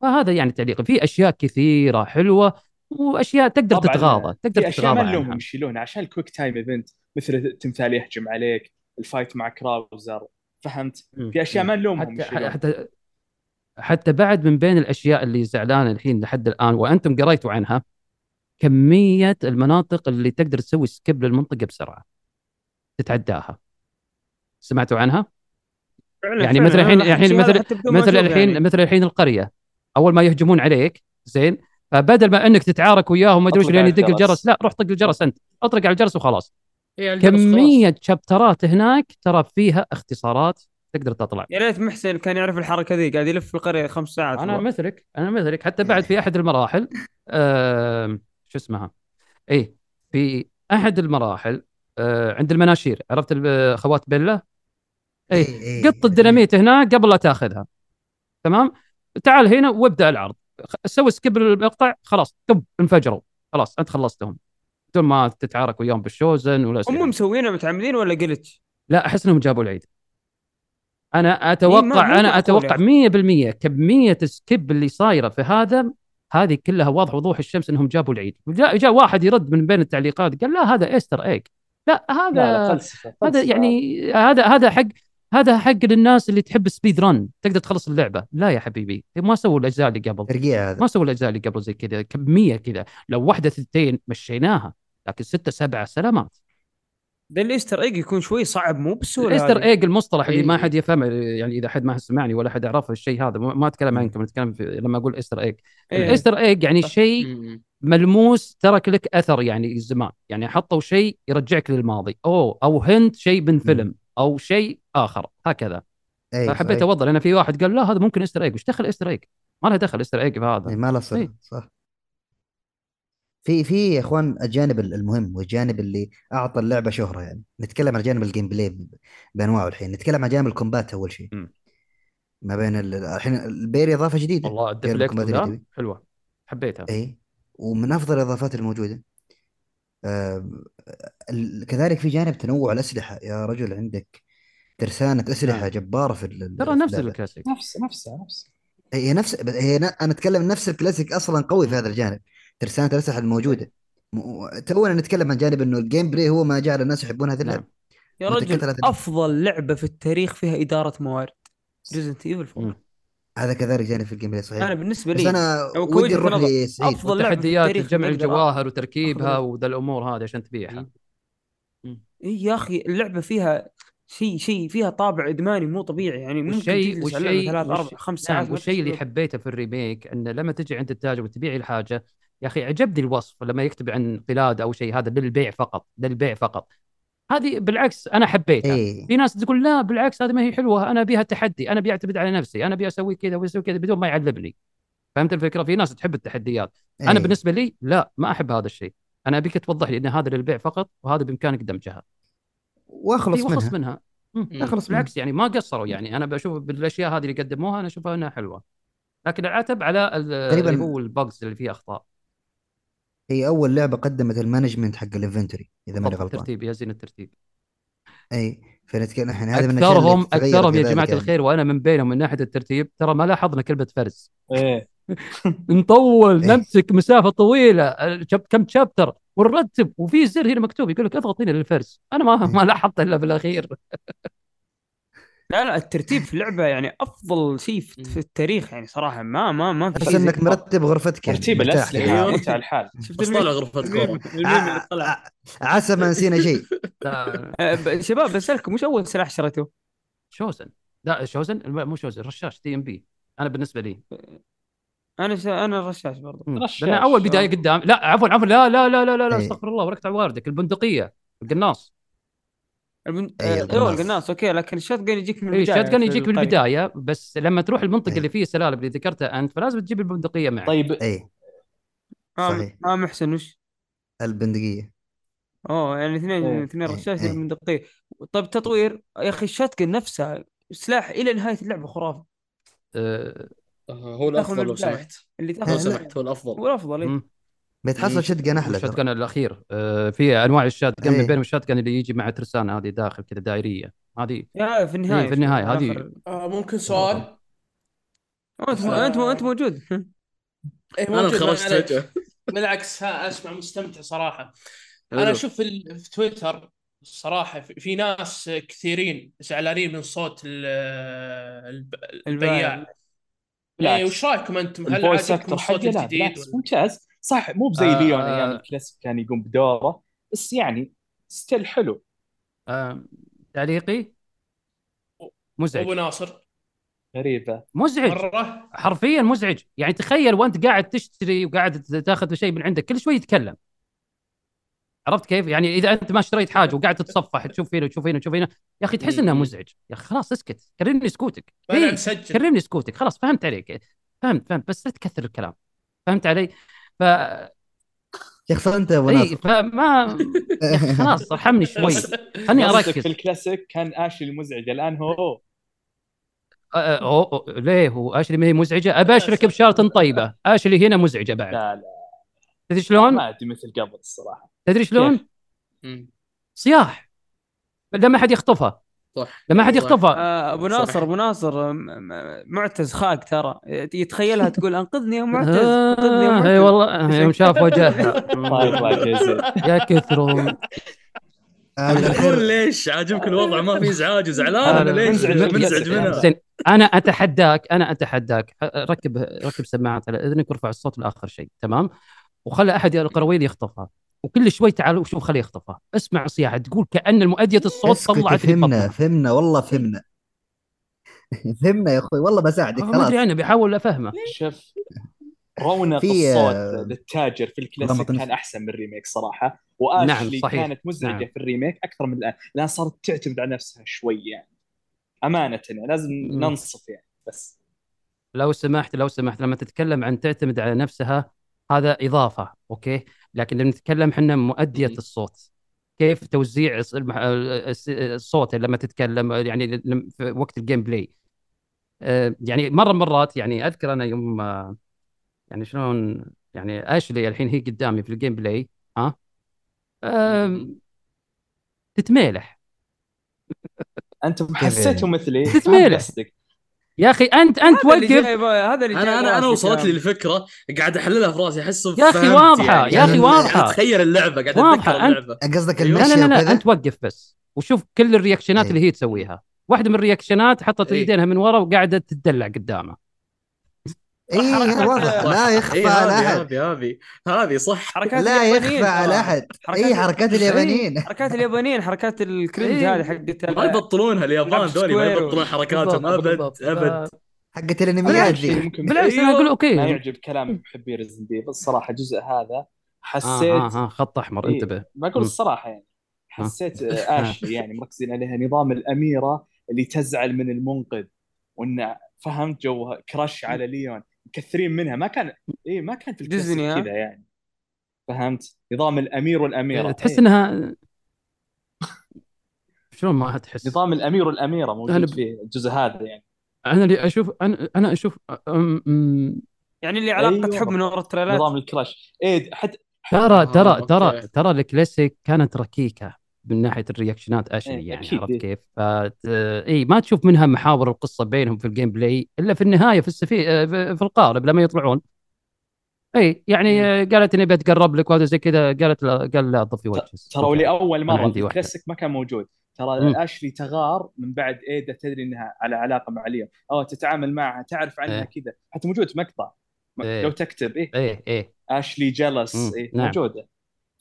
فهذا يعني تعليق. في أشياء كثيرة حلوة وأشياء تقدر تتغاضى تقدر في اشياء ما تتغاضى يشيلونها عشان ال quick time event مثل التمثال يهجم عليك ال fight مع Krauser. فهمت. في أشياء ما نلومهم حتى حتى حتى بعد من بين الأشياء اللي زعلانة الحين لحد الآن وأنتم قريتوا عنها كمية المناطق اللي تقدر تسوي skip للمنطقة بسرعة. تتعداها. سمعتوا عنها؟ فعلا يعني فعلا. مثل الحين الحين هذا مثل مثل الحين يعني. مثل الحين القرية. أول ما يهجمون عليك زين؟ فبدل ما إنك تتعارك وياهم ما أدري لين يدق الجرس. لا روح طق الجرس أنت. أطلق على الجرس وخلاص. إيه،. كمية شابترات هناك ترى فيها اختصارات تقدر تطلع. يا ريت محسن كان يعرف الحركة ذي قاعد يلف في القرية خمس ساعات. أنا هو. مثلك أنا مثلك. حتى بعد في أحد المراحل آه شو اسمها؟ إيه في أحد المراحل آه عند المناشير. عرفت ال- خوات بيلا؟ إيه إيه، قط الديناميت هناك قبل لا تاخذها. تمام؟ تعال هنا وابدأ العرض. سوي skip المقطع خلاص طب انفجروا. خلاص أنت خلصتهم. بدون ما تتعارك وياهم بالشوزن ولا هم مسوينها متعمدين ولا قلت؟ لا أحس إنهم جابوا العيد. أنا إيه، أتوقع مو أنا أتوقع يا 100% كميه ال skip اللي صايرة في هذا هذه كلها واضح وضوح الشمس إنهم جابوا العيد. جاء, جاء واحد يرد من بين التعليقات قال لا هذا Easter egg. لا لا هذا لا فلسفه هذا فلسفة. يعني هذا هذا حق هذا حق للناس اللي تحب speedrun. تقدر تخلص اللعبة. لا يا حبيبي. ما سووا الأجزاء اللي قبل. ترقيع هذا. ما سووا الأجزاء اللي قبل زي كذا كميه كذا. لو واحدة ثنتين مشيناها. لكن ستة سبعة سلامات ده ال Easter egg يكون شوي صعب مو بالسهوله ال Easter. egg المصطلح اللي ما إيه. حد يفهمه يعني إذا حد ما سمعني ولا حد يعرف الشيء هذا ما ما أتكلم. عنكم أتكلم لما أقول Easter egg إيه. ال Easter egg يعني صح. شيء. ملموس ترك لك أثر يعني زمان يعني حطوا شيء يرجعك للماضي أو أو hint شيء من فيلم أو شيء آخر هكذا اي فحبيت. أوضح لأن في واحد قال لا هذا ممكن Easter egg وش دخل Easter egg ما له دخل Easter egg في هذا إيه، ما له صله إيه. صح في في يا إخوان الجانب المهم والجانب اللي أعطى اللعبة شهرة يعني. نتكلم عن جانب ال gameplay بأنواعه الحين. نتكلم عن جانب ال combat أول شيء. ما بين ال- الحين ال parry إضافة جديدة. والله الجديد. حلوة. حبيتها. إي. ومن أفضل الإضافات الموجودة. آه كذلك في جانب تنوع الأسلحة. يا رجل عندك ترسانة أسلحة نعم. جبارة في ال- ترى نفس. الكلاسيك. نفس نفسها نفس. هي نفس هي ن- أنا أتكلم نفس الكلاسيك أصلا قوي في هذا الجانب. ترسانة الاسلحه الموجوده م- تونا نتكلم عن جانب إنه ال gameplay هو ما جعل الناس يحبون هذه اللعبة. نعم. يا رجل. أفضل لعبة في التاريخ فيها إدارة موارد. Resident Evil 4 مم. هذا كذلك جاني في ال gameplay صحيح. أنا بالنسبة بس لي أنا أو ودي نروح نظر، لسعيد. أفضل لعبة في تحديات التاريخ جمع الجواهر وتركيبها وذا الأمور هذه عشان تبيعها. اي يا أخي اللعبة فيها شيء شيء فيها طابع إدماني مو طبيعي. يعني ممكن والشيء ثلاث أربع خمس نعم ساعات والشيء اللي. حبيته في ال remake إنه لما تجي عند التاجر وتبيعي الحاجة يا أخي عجبني الوصف لما يكتب عن قلاده أو شيء هذا للبيع فقط للبيع فقط. هذه بالعكس أنا حبيتها. اي في ناس تقول لا بالعكس هذه ما هي حلوة أنا ابيها تحدي أنا ابي أعتمد على نفسي أنا ابي أسوي كذا وأسوي كذا بدون ما يعلمني فهمت الفكرة؟ في ناس تحب التحديات. أنا إي. بالنسبة لي لا ما أحب هذا الشيء. أنا أبيك توضح لي إن هذا للبيع فقط وهذا بإمكانك دمجها. وأخلص منها. منها. أخلص بالعكس يعني ما قصروا يعني. أنا بشوف بالأشياء هذه اللي قدموها أنا أشوفها إنها حلوة. لكن العتب على اللي هو ال bugs اللي فيه أخطاء. هي أول لعبة قدمت ال management حق ال inventory إذا ماني بالضبط، غلطان الترتيب يا زين الترتيب أي فنتكلم إحنا هذا من الأشياء اكثرهم تتغير أكثرهم يا كذلك جماعة يعني. الخير وأنا من بينهم من ناحية الترتيب ترى ما لاحظنا كلمة فرز إيه [LAUGHS] نطول إيه. نمسك مسافة طويلة ال chap- كم chapter ونرتب وفي زر هنا مكتوب يقول لك اضغط هنا للفرز أنا ما إيه. ما لاحظت إلا بالاخير [LAUGHS] لا لا الترتيب في اللعبة يعني أفضل شيء في التاريخ يعني صراحة. ما ما ما في تحس شيء إنك. مرتب غرفتك يعني ترتيب الأسلحة. أيوه. متع الحال. [LAUGHS] شفت بس الميم؟ طالع غرفه كوره الميم اللي طلع ع- عسى ما نسينا شيء. [LAUGHS] آه، شباب بسألكم وش أول سلاح شريتوه؟ شوزن. لا شوزن؟ لا، مو شوزن رشاش TMP أنا بالنسبة لي. أنا ش... أنا الرشاش برضو. مم. رشاش. لأن أول بداية قدام. لا عفوا عفوا لا لا لا لا لا, لا إيه. أستغفر الله وركت على واردك البندقية القناص. البن... أي، آه، القناص. أيوه القناص okay لكن ال shotgun يجيك من اي البداية shotgun يجيك القرية. بالبدايه بس لما تروح المنطقة إيه. اللي فيه سلالم اللي ذكرتها أنت فلازم تجيب البندقية معك طيب اي آه صحيح. آه محسن وش؟ البندقية أوه يعني اثنين إيه. اثنين إيه. رشاش إيه. من دقيقة طيب تطوير يا أخي ال shotgun نفسها سلاح إلى نهاية اللعبة خرافي آه، آه، هو من الافضل لو. سمحت اللي لو تأخذ سمحت هو الأفضل هو الأفضل إيه. مم. بتحصل شتقن أحلى جن الأخير آه، في أنواع الشات جن إيه. من بينهم الشات جن اللي يجي مع ترسانه هذه داخل كذا دائرية هذه في النهايه إيه، في النهاية، في هذه-. آه ممكن سؤال أنت أنت أنت موجود [LAUGHS] إيه أنا خرجت بالعكس [LAUGHS] ها أسمع مستمتع صراحة أنا. أشوف في, ال- في تويتر الصراحه في, في ناس كثيرين زعلانين من صوت ال- الب- البياع إيه. وش رأيكم أنتم؟ هل عجبكم الصوت الجديد؟ ممتاز صح مو بزي آه، ليون آه. أيام الكلاسيك كان يقوم بدوره بس يعني still حلو. آه، تعليقي؟ أبو مزعج ناصر. غريبة. مزعج. مرة. حرفيا مزعج. يعني تخيل وأنت قاعد تشتري وقاعد تاخذ شيء من عندك كل شوي يتكلم. عرفت كيف؟ يعني إذا أنت ما اشتريت حاجة وقاعد تتصفح تشوف هنا وتشوف هنا وتشوف هنا يا أخي تحس إنها. مزعج. يا أخي خلاص اسكت كرمني سكوتك. إيه، كرمني سكوتك. خلاص فهمت عليك. فهمت فهمت. بس لا تكثر الكلام. فهمت علي؟ ف شيخ أنت يا أبو اي فما خلاص [LAUGHS] ارحمني شوي. خلني أركز. في الكلاسيك كان آشلي المزعج الآن هو أه، أه، ليه هو؟ آشلي ما هي مزعجه ابى اشرك بشارة طيبة. آشلي هنا مزعجة بعد. لا لا. تدري شلون؟ ما أدري مثل قبل الصراحة. تدري شلون؟ صياح. لما حد يخطفها. صح. لما حد. يخطفها. آه، أبو. ناصر أبو ناصر معتز خاك ترى. يتخيلها تقول أنقذني يا معتز آه، أنقذني يا اي معتز. والله يوم شاف [LAUGHS] وجهها طيب يا كثروا آه، الأخير- ليش؟ عاجبك الوضع ما في إزعاج وزعلان آه، أنا ليش؟ منزعج. منها. أنا أتحداك أنا أتحداك. ركب ركب سماعات على إذنك وارفع الصوت لآخر شيء تمام؟ وخلى أحد القرويين يخطفها؟ وكل شوي تعال وشوف خليه يخطفها. اسمع صياحه تقول كأن مؤديه الصوت طلعت فهمنا فهمنا والله فهمنا. [LAUGHS] فهمنا يا أخوي والله بساعدك ما خلاص. ادري أنا بحاول أفهمه. شوف رونق في، الصوت آه، للتاجر في الكلاسيك ما كان أحسن من ال remake صراحة واشلي نعم، صحيح. كانت مزعجة نعم. في ال remake أكثر من الآن. لأن صارت تعتمد على نفسها شوي يعني. أمانة يعني لازم. ننصف يعني بس. لو سمحت لو سمحت لما تتكلم عن تعتمد على نفسها هذا إضافة أوكي؟ لكن لما نتكلم إحنا مؤدية. الصوت. كيف توزيع الس- الصوت لما تتكلم يعني في وقت ال gameplay آه، يعني مرة مرات يعني أذكر أنا يوم آه، يعني شلون يعني اشلي الحين هي قدامي في ال gameplay ها؟ آم، تتميلح أنتم حسيتوا مثلي؟ تتميلح. يا أخي انت أنت وقف هذا اللي أنا أنا أنا وصلت. لي الفكرة قاعد أحللها في راسي أحسه يا أخي فهمت واضحة، يعني. يا أخي قاعد واضحة. أتخيل اللعبة قاعد واضحة، اتذكر أنت- اللعبة قصدك. لا المشي لا لا, لا وكذا أنت وقف بس وشوف كل الرياكشنات إيه. اللي هي تسويها واحدة من الرياكشنات حطت إيه. يدينها من ورا وقاعدة تدلع قدامه اي واضح. لا يخفى اي على أحد. هذه هذه. هذه صح. حركات لا يخفى على. أحد. حركات اي حركات اليابانيين. حركات اليابانيين حركات ال cringe إيه. هذه حقت ما يبطلونها اليابان ذولي ما يبطلون حركاتهم. أبد. أبد. حقت الأنميات ذي. ممكن بالعكس أنا أيوه. أقول ما أوكي يعجب كلام محبي Resident Evil الصراحة الجزء هذا آه حسيت آه آه خط أحمر إيه، انتبه. ما أقول. الصراحة يعني. حسيت آه، [LAUGHS] اشلي يعني مركزين عليها. نظام الأميرة اللي تزعل من المنقذ. وإن فهمت جاها crush على ليون. مكثرين منها. ما كان اي ما كان في الكلاسيك ديزني،؟ كذا يعني. فهمت؟ نظام الأمير والأميرة. تحس إيه. انها [LAUGHS] شلون ما تحس؟ نظام الأمير والأميرة موجود أنا في الجزء هذا يعني. أنا اللي أشوف أنا أنا أشوف أم- أم- يعني اللي علاقة أيوه. حب من ورا التريلات. نظام ال crush. اي حتى ترى آه، ترى. ترى ترى الكلاسيك كانت ركيكة. من ناحية الرياكشنات أشلي إيه، يعني أكيد، عرفت إيه. كيف؟ ف اي ما تشوف منها محاور القصة بينهم في ال gameplay إلا في النهاية في السفي آه، في القارب لما يطلعون اي يعني آه، قالت إني بتقرب لك وهذا زي كذا قالت لا قال لا ضفي وجهك ترى ولاول مرة. الكلاسيك ما كان موجود ترى. أشلي تغار من بعد إيدا تدري إنها على علاقة مع ليون أو تتعامل معها تعرف عنها إيه. كذا حتى موجود مقطع إيه. لو تكتب إيه إيه إيه أشلي جلس. إيه نعم. موجودة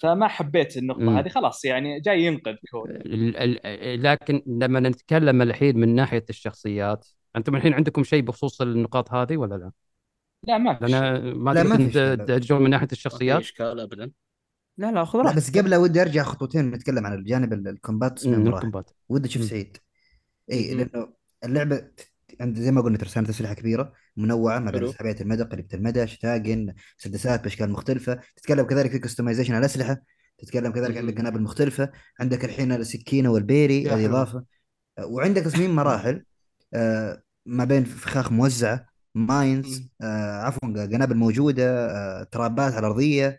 فما حبيت النقطة. هذه خلاص يعني جاي ينقذ كود ال- لكن لما نتكلم الحين من ناحية الشخصيات أنتم الحين عندكم شيء بخصوص النقاط هذه ولا لا؟ لا ما في شيء. لأن ما. تجون من ناحية ما في الشخصيات إشكال ابدا لا لا خذ راحتك بس قبل ودي أرجع خطوتين نتكلم عن الجانب ال- ال combat. ودي أشوف. سعيد اي. لأنه اللعبة ت- عند زي ما قلنا ترسانة أسلحة كبيرة منوعة ما بين. سحابيه المدى قريبه المدى shotgun مسدسات بأشكال مختلفة تتكلم كذلك في customization على الأسلحة تتكلم كذلك مم. عندك قنابل مختلفة عندك الحين السكينة وال parry هذه. اضافه وعندك تصميم مراحل آه، ما بين فخاخ موزعة mines. آه، عفوا قنابل موجودة آه، ترابات على الأرضية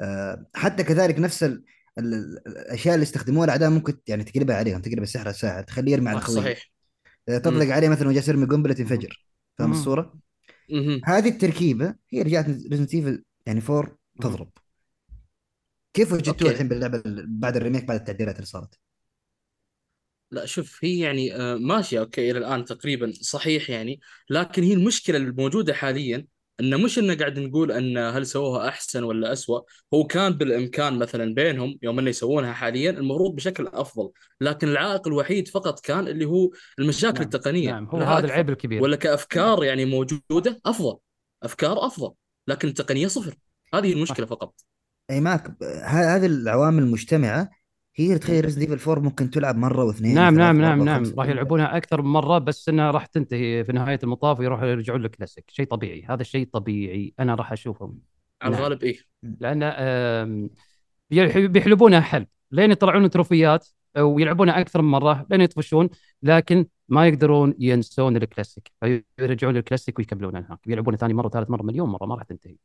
آه، حتى كذلك نفس ال... ال... ال- الأشياء اللي يستخدموها الأعداء ممكن يعني تقلبها عليهم تقلب السحر الساحر تخليه يرمي على صحيح تطلق عليه مثلا وجالس يرمي قنبله تنفجر فاهم. الصورة؟ هذه التركيبة هي رجعت Resident Evil يعني 4 تضرب كيف وجدتوها. الحين باللعبة ال- بعد ال remake بعد التعديلات اللي صارت؟ لا شوف هي يعني آه، ماشية أوكي إلى الآن تقريبا صحيح يعني لكن هي المشكلة الموجودة حاليا إنه مش إنه قاعد نقول ان هل سووها أحسن ولا أسوأ هو كان بالإمكان مثلا بينهم يوم إنه يسوونها حاليا المفروض بشكل أفضل لكن العائق الوحيد فقط كان اللي هو المشاكل نعم، التقنية. نعم هو هذا. العيب الكبير. ولا كأفكار يعني موجودة أفضل أفكار أفضل لكن التقنية صفر هذه المشكلة فقط. إي معك ه- هذه العوامل المجتمعة هي تخلي Resident Evil 4 ممكن تلعب مرة واثنين نعم نعم نعم نعم. راح يلعبونها أكثر من مرة بس إنها راح تنتهي في نهاية المطاف ويروحوا يرجعون للكلاسيك. شيء طبيعي هذا شيء طبيعي. أنا راح اشوفهم على نعم. الغالب إيه. لأن بيحلبونها حلب. لين يطلعون تروفيات ويلعبونها أكثر من مرة لين يطفشون لكن ما يقدرون ينسون الكلاسيك. فيرجعون للكلاسيك ويكملون هناك. بيلعبونها ثاني مرة وثالث مرة مليون مرة ما راح تنتهي.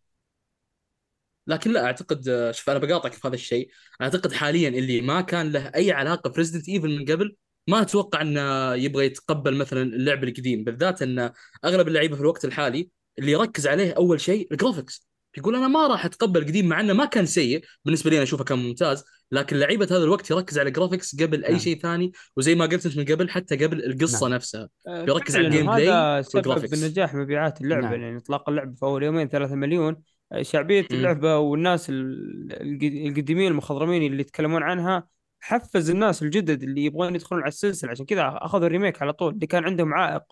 لكن لا أعتقد آه، شوف أنا بقاطعك في هذا الشيء أعتقد حاليا اللي ما كان له أي علاقة في Resident Evil من قبل ما أتوقع إنه يبغى يتقبل مثلا اللعب القديم بالذات إن أغلب اللعيبة في الوقت الحالي اللي يركز عليه أول شيء ال graphics يقول أنا ما راح أتقبل قديم مع إنه ما كان سيء بالنسبة لي أنا أشوفه كان ممتاز لكن لعيبة هذا الوقت يركز على ال graphics قبل أي نعم. شيء ثاني وزي ما قلت أنت من قبل حتى قبل القصة نعم. نفسها آه، بيركز على ال gameplay هذا سبب وال graphics. بنجاح مبيعات اللعبة نعم. يعني إطلاق اللعبة في أول يومين 3 مليون شعبية. اللعبة والناس ال- الق- القديمين المخضرمين اللي يتكلمون عنها حفز الناس الجدد اللي يبغون يدخلون على السلسلة. عشان كذا أخذوا ال remake على طول اللي كان عندهم عائق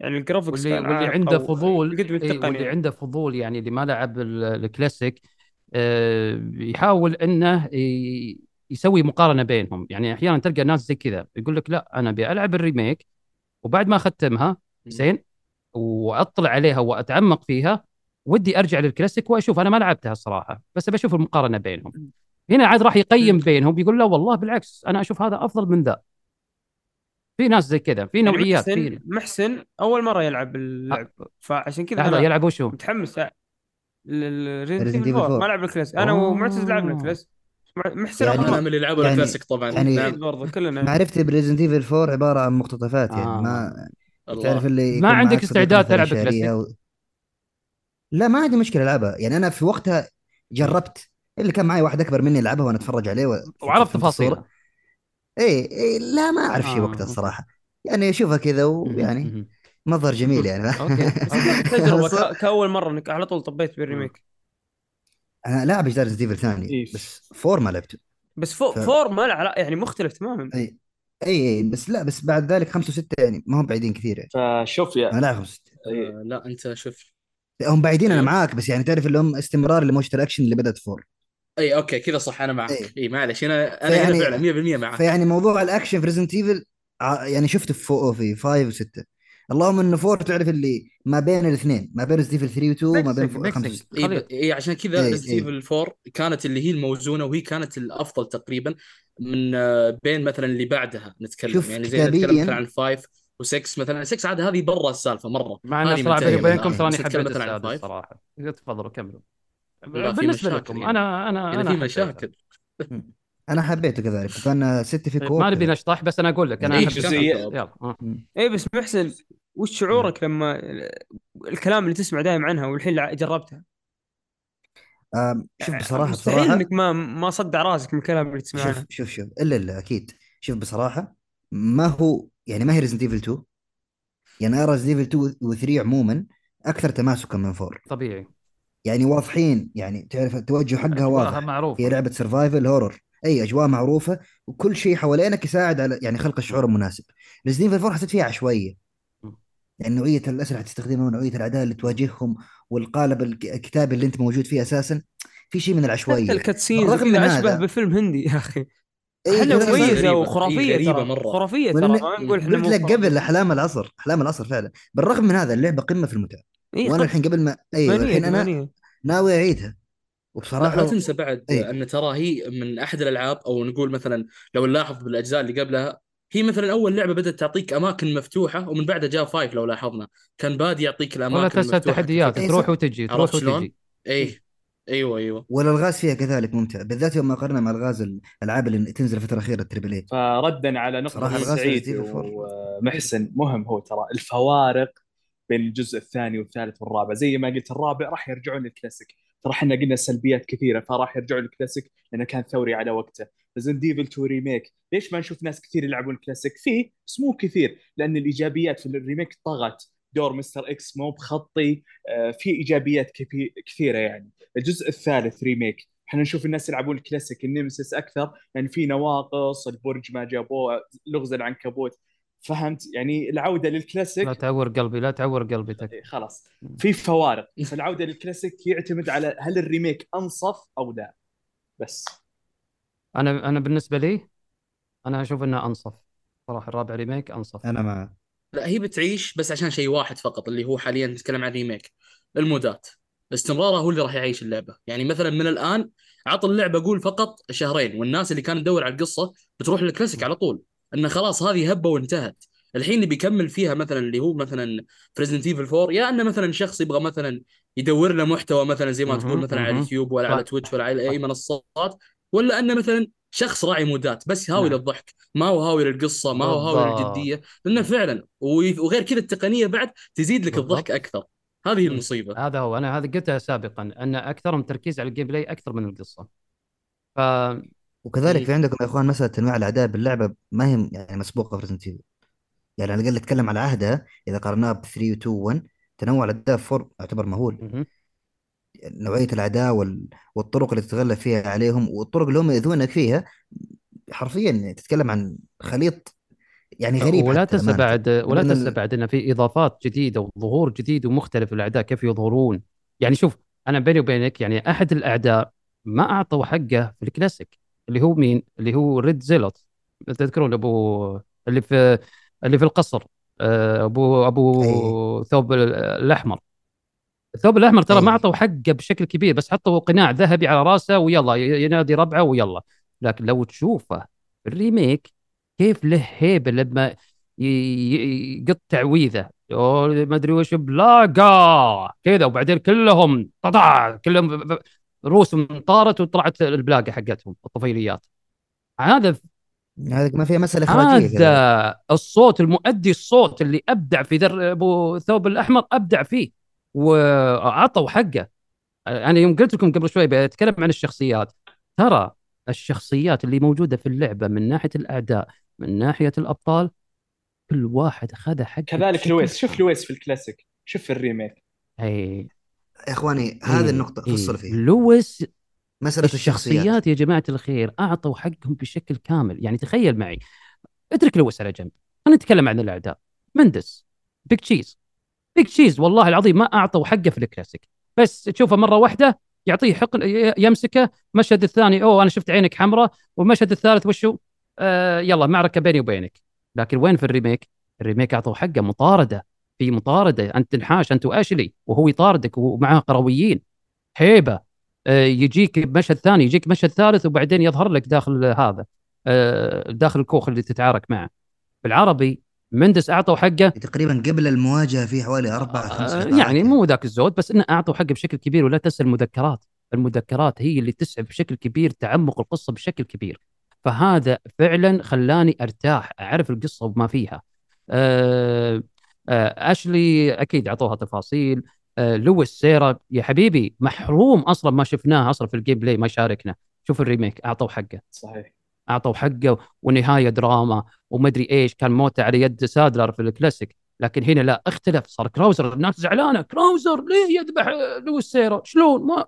يعني ال graphics واللي واللي عنده فضول التقني واللي عنده فضول يعني اللي ما لعب ال- الكلاسيك آه، يحاول إنه يسوي مقارنة بينهم. يعني أحيانا تلقى ناس زي كذا يقول لك لا أنا أبي ألعب ال remake وبعد ما اختمها زين وأطلع عليها وأتعمق فيها ودي أرجع للكلاسيك وأشوف أنا ما لعبتها الصراحة بس بشوف المقارنة بينهم. هنا عاد راح يقيم بينهم بيقول لا والله بالعكس أنا أشوف هذا أفضل من ذا. في ناس زي كذا في يعني نوعيات محسن في محسن أول مرة يلعب اللعب فعشان كذا أنا يلعب وشو متحمس. ريزنت Resident إيفل Evil 4 4. ما لعب الكلاس أنا. ومعتز لعبنا الكلاس مع- محسن يعني- أنا. من اللي لعبوا يعني- الكلاسيك طبعا. يعني- نعم برضه كلنا. معرفتي ب Resident Evil 4 عبارة عن مقتطفات يعني آه. ما الله. تعرف اللي ما عندك استعداد تلعب و... لا ما عندي مشكلة ألعبها. يعني أنا في وقتها جربت اللي كان معي واحد أكبر مني يلعبها وأنا أتفرج عليه و... وعرفت. تفاصيلها اي اي لا ما أعرف شيء آه، وقتها okay. الصراحة. يعني أشوفها كذا ويعني. مظهر جميل يعني. [LAUGHS] okay. تجربة. [LAUGHS] كأول مرة إنك على طول طبيت بال remake. أنا لاعب Resident Evil ثاني إيه. بس four ما لعبته. بس fo- f- four ما له علاقه يعني مختلف تماما. إي إي إي بس لا بس بعد ذلك خمسة وستة يعني ما هم بعيدين كثير يعني. فشوف يا. أنا لاعب خمسة وستة. إيه. آه لا أنت شوف. لا، هم بعيدين أنا أيوه. معاك بس يعني تعرف اللي هم استمرار لموجة الأكشن اللي بدأت four اي okay كذا صح أنا معك إيه. اي معلش أنا أنا هنا فيعني- فعلا 100% معك فيعني موضوع الأكشن في Resident Evil يعني شفته في في 5 و6 اللهم إنه four تعرف اللي ما بين الاثنين ما بين Resident Evil 3 و2 وما بين mixing- 5 mixing. و6 اي. إيه عشان كذا إيه، Resident إيه. Evil 4 كانت اللي هي الموزونة وهي كانت الأفضل تقريبا من آه، بين مثلا اللي بعدها نتكلم يعني زي نتكلم مثلا عن 5 و6 مثلا 6 عاد هذه برا السالفة مرة. مع هذه ان صراحة بيني وبينكم حبيت مثلا عن السادس. 5 صراحة تفضلوا كملوا. بالنسبة مشاكل لكم يعني. أنا أنا يعني أنا في. مشاكل. [LAUGHS] أنا حبيته كذلك. وكان six في co-op ما نبي نشطح بس أنا أقول لك أنا إيه، جزئية. يلا. آه. اي بس محسن وش شعورك لما الكلام اللي تسمع دائما عنها والحين جربتها؟ شوف بصراحه مستحيل بصراحه إنك ما ما صدع راسك من الكلام اللي تسمع شوف شوف شوف. إلا إلا أكيد. شوف بصراحة ما هو يعني ما هي Resident Evil 2 يعني ارى Resident Evil 2 و3 عموما أكثر تماسكا من 4 طبيعي. يعني واضحين يعني تعرف التوجه حقها واضح. معروفة. هي لعبة survival horror أي أجواء معروفة وكل شيء حوالينك يساعد على يعني خلق الشعور المناسب. Resident Evil 4 حسيت فيها عشوائية. يعني نوعية الأسلحة تستخدمها ونوعية الأعداء اللي تواجههم والقالب الك- الكتابي اللي أنت موجود فيه أساسا في شيء من حتى العشوائيه ال cutscenes بالرغم من وكذا اشبه بفيلم هندي يا أخي. إيه، كذا مميزه غريبة. وخرافية إيه، غريبة ترى. مرة. خرافية ترى ما نقول إحنا قلت لك خرافية. قبل أحلام العصر أحلام العصر فعلا بالرغم من هذا اللعبة قمة في المتعة إيه وأنا الحين قبل ما أيوه الحين أنا. ناوي أعيدها وبصراحه لا تنسى بعد إيه. أن ترى هي من أحد الألعاب أو نقول مثلا لو نلاحظ بالأجزاء اللي قبلها هي مثلا أول لعبة بدأت تعطيك أماكن مفتوحة ومن بعدها جاء five لو لاحظنا كان بادي يعطيك الأماكن ولا تسال تحديات إيه، تروح. وتجي تروح؟ وتجي إيه أيوه أيوه. والالغاز فيها كذلك ممتع بالذات يوم ما قارنها مع الغاز الالعاب اللي تنزل الفترة الأخيرة ال triple A فردا على الغاز سعيد Resident Evil 4. ومحسن. مهم هو ترى الفوارق بين الجزء الثاني والثالث والرابع. زي ما قلت الرابع راح يرجعون للكلاسيك ترى إحنا قلنا سلبيات كثيرة فراح يرجعون للكلاسيك لأنه كان ثوري على وقته. Resident Evil 2 remake ليش ما نشوف ناس كثير يلعبون الكلاسيك؟ فيه بس مو كثير لأن الإيجابيات في ال remake طغت. دور Mr. X مو بخطي آه، في إيجابيات كثي- كثيرة يعني. الجزء الثالث remake إحنا نشوف الناس يلعبون ال classic ال Nemesis أكثر يعني في نواقص البرج ما جابوه لغز العنكبوت. فهمت؟ يعني العودة للكلاسيك لا تعور قلبي لا تعور قلبي تك. إيه، خلاص. في فوارق فالعوده للكلاسيك يعتمد على هل ال remake أنصف أو لا. بس. أنا أنا بالنسبة لي أنا أشوف إنه أنصف. صراحة الرابع remake أنصف. أنا مع لا هي بتعيش بس عشان شيء واحد فقط اللي هو حاليا نتكلم عن remake المودات استمرارها هو اللي راح يعيش اللعبة يعني مثلا من الآن عط اللعبة قول فقط شهرين والناس اللي كانت تدور على القصة بتروح للكلاسيك على طول انه خلاص هذه هبة وانتهت الحين اللي بيكمل فيها مثلا اللي هو مثلا في Resident Evil 4 يا إنه مثلا شخص يبغى مثلا يدور له محتوى مثلا زي ما تقول مثلا على. اليوتيوب ولا. على تويتش ولا على أي منصات ولا إنه مثلا شخص راعي مودات بس هاوي نعم. للضحك ما هو هاوي للقصة ما هو هاوي. للجدية لأنه فعلا وغير كذا التقنية بعد تزيد لك بالضبط. الضحك أكثر هذه المصيبة هذا هو أنا هذا قلتها سابقا أن أكثرهم تركيز على ال gameplay أكثر من القصة ف وكذلك مم. في عندكم يا إخوان مسألة تنويع الأعداء باللعبة ما هي يعني مسبوقة في Resident Evil يعني على الأقل نتكلم على عهدها إذا قارناها ب 3 و 2 و 1 تنوع الأعداء في 4 يعتبر مهول. نوعية الاعداء وال... والطرق اللي تتغلب فيها عليهم والطرق اللي هم يؤذونك فيها حرفيا تتكلم عن خليط يعني غريب ولا تنسى. بعد ولا تنسى بعد إن في إضافات جديدة وظهور جديد ومختلف الأعداء كيف يظهرون يعني شوف أنا بيني وبينك يعني أحد الأعداء ما أعطوا حقه في الكلاسيك اللي هو مين؟ اللي هو red zealot تذكرون أبو اللي في اللي في القصر آه، أبو أبو ثوب ال- الأحمر الثوب الأحمر ترى. ما اعطوا حقه بشكل كبير بس حطوا قناع ذهبي على رأسه ويلا ينادي ربعه ويلا. لكن لو تشوفه ال remake كيف له هيبه لما يقط تعويذه. ما أدري وش بلاقه! كذا وبعدين كلهم ططع كلهم رؤوسهم طارت وطلعت البلاقه حقتهم الطفيليات. هذا هذا ما فيها مسألة إخراجية. هذا الصوت المؤدي الصوت اللي أبدع في دور أبو ثوب الأحمر أبدع فيه. وعطوا حقه. أنا يوم قلت لكم قبل شوي بتكلم عن الشخصيات. ترى الشخصيات اللي موجودة في اللعبة من ناحية الأعداء من ناحية الأبطال كل واحد اخذها حقه. كذلك لويس. شوف. لويس في الكلاسيك. شوف في ال remake. إي. يا إخواني هذه إيه، النقطة إيه. فصل فيها. لويس. مسألة الشخصيات. الشخصيات. يا جماعة الخير أعطوا حقهم بشكل كامل. يعني تخيل معي. اترك لويس على جنب. خلينا نتكلم عن الأعداء. مندز. Big Cheese. Big Cheese والله العظيم ما أعطوا حقه في الكلاسيك. بس تشوفه مرة واحدة يعطيه حقن يمسكه مشهد الثاني أوه أنا شفت عينك حمراء والمشهد الثالث وشو آه يلا معركة بيني وبينك. لكن وين في ال remake؟ الريميك اعطوا حقه مطاردة في مطاردة أنت تنحاش أنت وأشلي وهو يطاردك ومعاه قرويين. هيبة. آه، يجيك بمشهد ثاني يجيك مشهد ثالث وبعدين يظهر لك داخل هذا آه، داخل الكوخ اللي تتعارك معه. بالعربي مندس أعطوا حقه. تقريبا قبل المواجهة في حوالي خمس آه، لقاءات يعني مو ذاك الزود بس إنه أعطوا حقه بشكل كبير ولا تنسى المذكرات. المذكرات هي اللي تسعف بشكل كبير تعمق القصة بشكل كبير. فهذا فعلا خلاني أرتاح أعرف القصة وما فيها. آه، آه، آشلي أكيد أعطوها تفاصيل. آه، لويس سيرا يا حبيبي محروم أصلا ما شفناه أصلا في ال gameplay ما شاركنا شوف ال remake اعطوا حقه. صحيح. أعطوا حقه ونهاية دراما. ومدري إيش كان موته على يد سادلر في الكلاسيك. لكن هنا لا اختلف صار كراوزر. الناس زعلانة كراوزر ليه يذبح لويس سيرا شلون؟ ما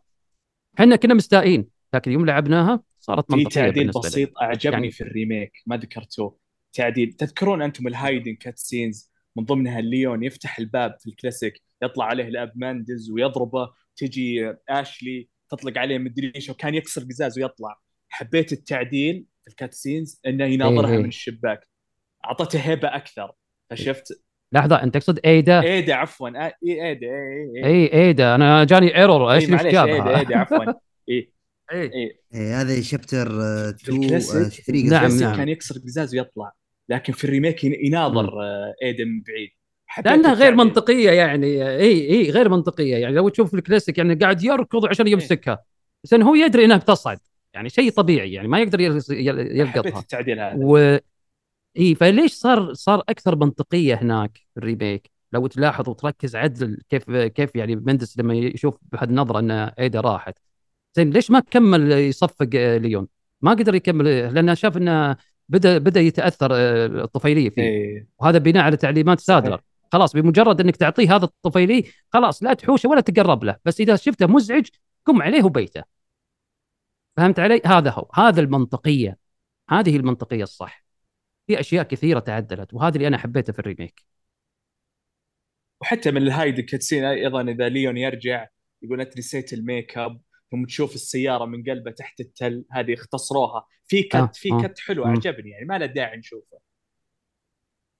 إحنا كنا مستائين. لكن يوم لعبناها صارت في منطقية تعديل بالنسبة لي. بسيط أعجبني يعني- في ال remake ما ذكرتوه تعديل تذكرون أنتم ال hidden cutscenes من ضمنها الليون يفتح الباب في الكلاسيك يطلع عليه الأب ماندز ويضربه تجي آشلي تطلق عليه مدري إيش وكان يكسر قزاز ويطلع. حبيت التعديل في ال cutscenes إنه يناظرها إيه إيه. من الشباك. أعطته هيبه أكثر. فشفت؟ لحظة أنت تقصد إيدا؟ إيدا عفوا. آه، إي إيدا إي إي إي. إيدا. أنا جاني error إيش إي معليش إيدا جابها إيدا عفوا. [LAUGHS] إي. إيه. إي. إيه هذا chapter 2 الكلاسيك؟ 3 نعم، نعم. كان يكسر قزاز ويطلع. لكن في ال remake ين- يناظر آه، إيدا من بعيد. لأنها غير. منطقية يعني. إي إي غير منطقية. يعني لو تشوف الكلاسيك يعني قاعد يركض عشان. يمسكها. بس إنه هو يدري إنها بتصعد. يعني شيء طبيعي يعني ما يقدر يلقطها. التعديل هذا. و إي فليش صار صار أكثر منطقية هناك في ال remake؟ لو تلاحظ وتركز عدل كيف كيف يعني مندز لما يشوف بهالنظره إن إيدا راحت. زين ليش ما كمل يصفق آه، ليون؟ ما قدر يكمل لأنه شاف انه بدأ بدأ يتأثر آه، الطفيلية فيه. إيه. وهذا بناء على تعليمات. سادلر خلاص بمجرد إنك تعطيه هذا الطفيلي خلاص لا تحوشه ولا تقرب له. بس إذا شفته مزعج قم عليه وبيته. فهمت علي هذا هو هذا المنطقية هذه المنطقية الصح في أشياء كثيرة تعدلت وهذا اللي أنا حبيته في ال remake وحتى من ال hidden cutscene أيضا إذا ليون يرجع يقول أنت نسيت الميك أب ثم تشوف السيارة من قلبه تحت التل هذه اختصروها في cut آه، في آه. كت حلو مم. أعجبني يعني ما له داعي نشوفه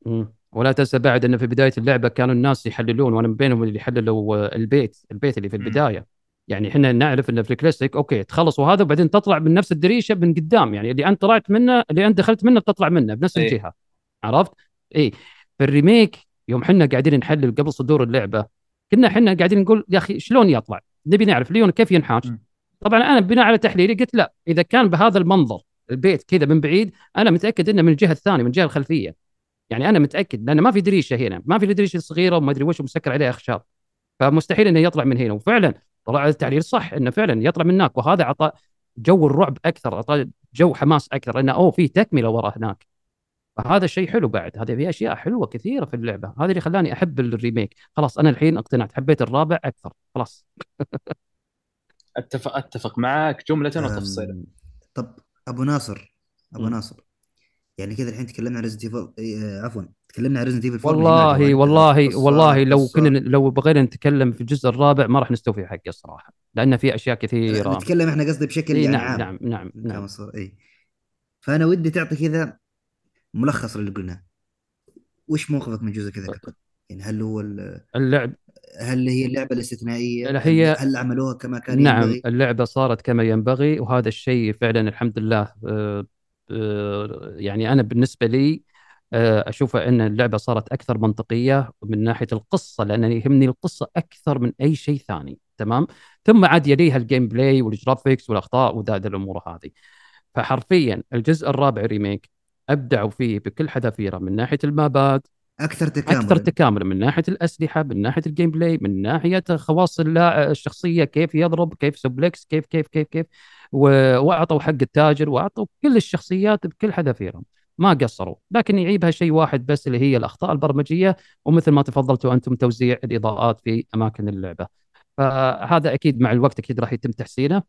مم. ولا تنسى بعد إنه في بداية اللعبة كانوا الناس يحللون وأنا من بينهم اللي حللوا آه، البيت البيت اللي في. البداية يعني إحنا نعرف إنه في ال classic okay تخلصوا هذا وبعدين تطلع من نفس الدريشة من قدام يعني اللي أنت طلعت منه اللي أنت دخلت منه بتطلع منه بنفس إيه. الجهة عرفت؟ اي في ال remake يوم حنا قاعدين نحلل قبل صدور اللعبة كنا حنا قاعدين نقول يا أخي شلون يطلع؟ نبي نعرف ليون كيف ينحاش؟ طبعا أنا بناء على تحليلي قلت لا إذا كان بهذا المنظر البيت كذا من بعيد أنا متأكد إنه من الجهة الثانية من الجهة الخلفية يعني أنا متأكد لأن ما في دريشة هنا ما في الدريشه الصغيره وما أدري وش ومسكر عليها أخشاب فمستحيل إنه يطلع من هنا وفعلا طلع التعليل صح إنه فعلا يطلع من هناك. وهذا اعطى جو الرعب أكثر اعطى جو حماس أكثر انه أوه في تكملة ورا هناك. فهذا شيء حلو بعد. هذا في أشياء حلوة كثيرة في اللعبة. هذا اللي خلاني أحب ال remake. خلاص أنا الحين اقتنعت. حبيت الرابع أكثر. خلاص. [LAUGHS] أتفق أتفق معك جملة وتفصيلا طب أبو ناصر أبو مم. ناصر. يعني كذا الحين تكلمنا عن Resident Evil عفوا تكلمنا عن Resident Evil والله والله والله لو كنا لو بغينا نتكلم في الجزء الرابع ما راح نستوفي حقه الصراحة لأن في أشياء كثيرة. نتكلم إحنا قصدي بشكل إيه يعني نعم عام نعم نعم نعم. اي فأنا ودي تعطي كذا ملخص للي قلناه. وش موقفك من جزء كذا؟ يعني هل هو ال- اللعب. هل هي اللعبة الاستثنائية؟ لا، هي- هل, عملوها كما كان نعم ينبغي؟ اللعبة صارت كما ينبغي وهذا الشيء فعلا الحمد لله آه، آه، يعني أنا بالنسبة لي آه، أشوف أن اللعبة صارت أكثر منطقية من ناحية القصة لأن يهمني القصة أكثر من أي شيء ثاني تمام؟ ثم عاد يليها ال gameplay وال graphics والأخطاء وذا الأمور هذه. فحرفيا الجزء الرابع remake أبدعوا فيه بكل حذافيره من ناحية ال mapات أكثر تكامل أكثر تكاملا من ناحية الأسلحة من ناحية ال gameplay من ناحية خواص الشخصية كيف يضرب كيف suplex كيف كيف كيف كيف. وأعطوا حق التاجر وأعطوا كل الشخصيات بكل حذافيرهم. ما قصروا لكن يعيبها شيء واحد بس اللي هي الأخطاء البرمجية ومثل ما تفضلتوا أنتم توزيع الإضاءات في أماكن اللعبة. فهذا أكيد مع الوقت أكيد راح يتم تحسينه.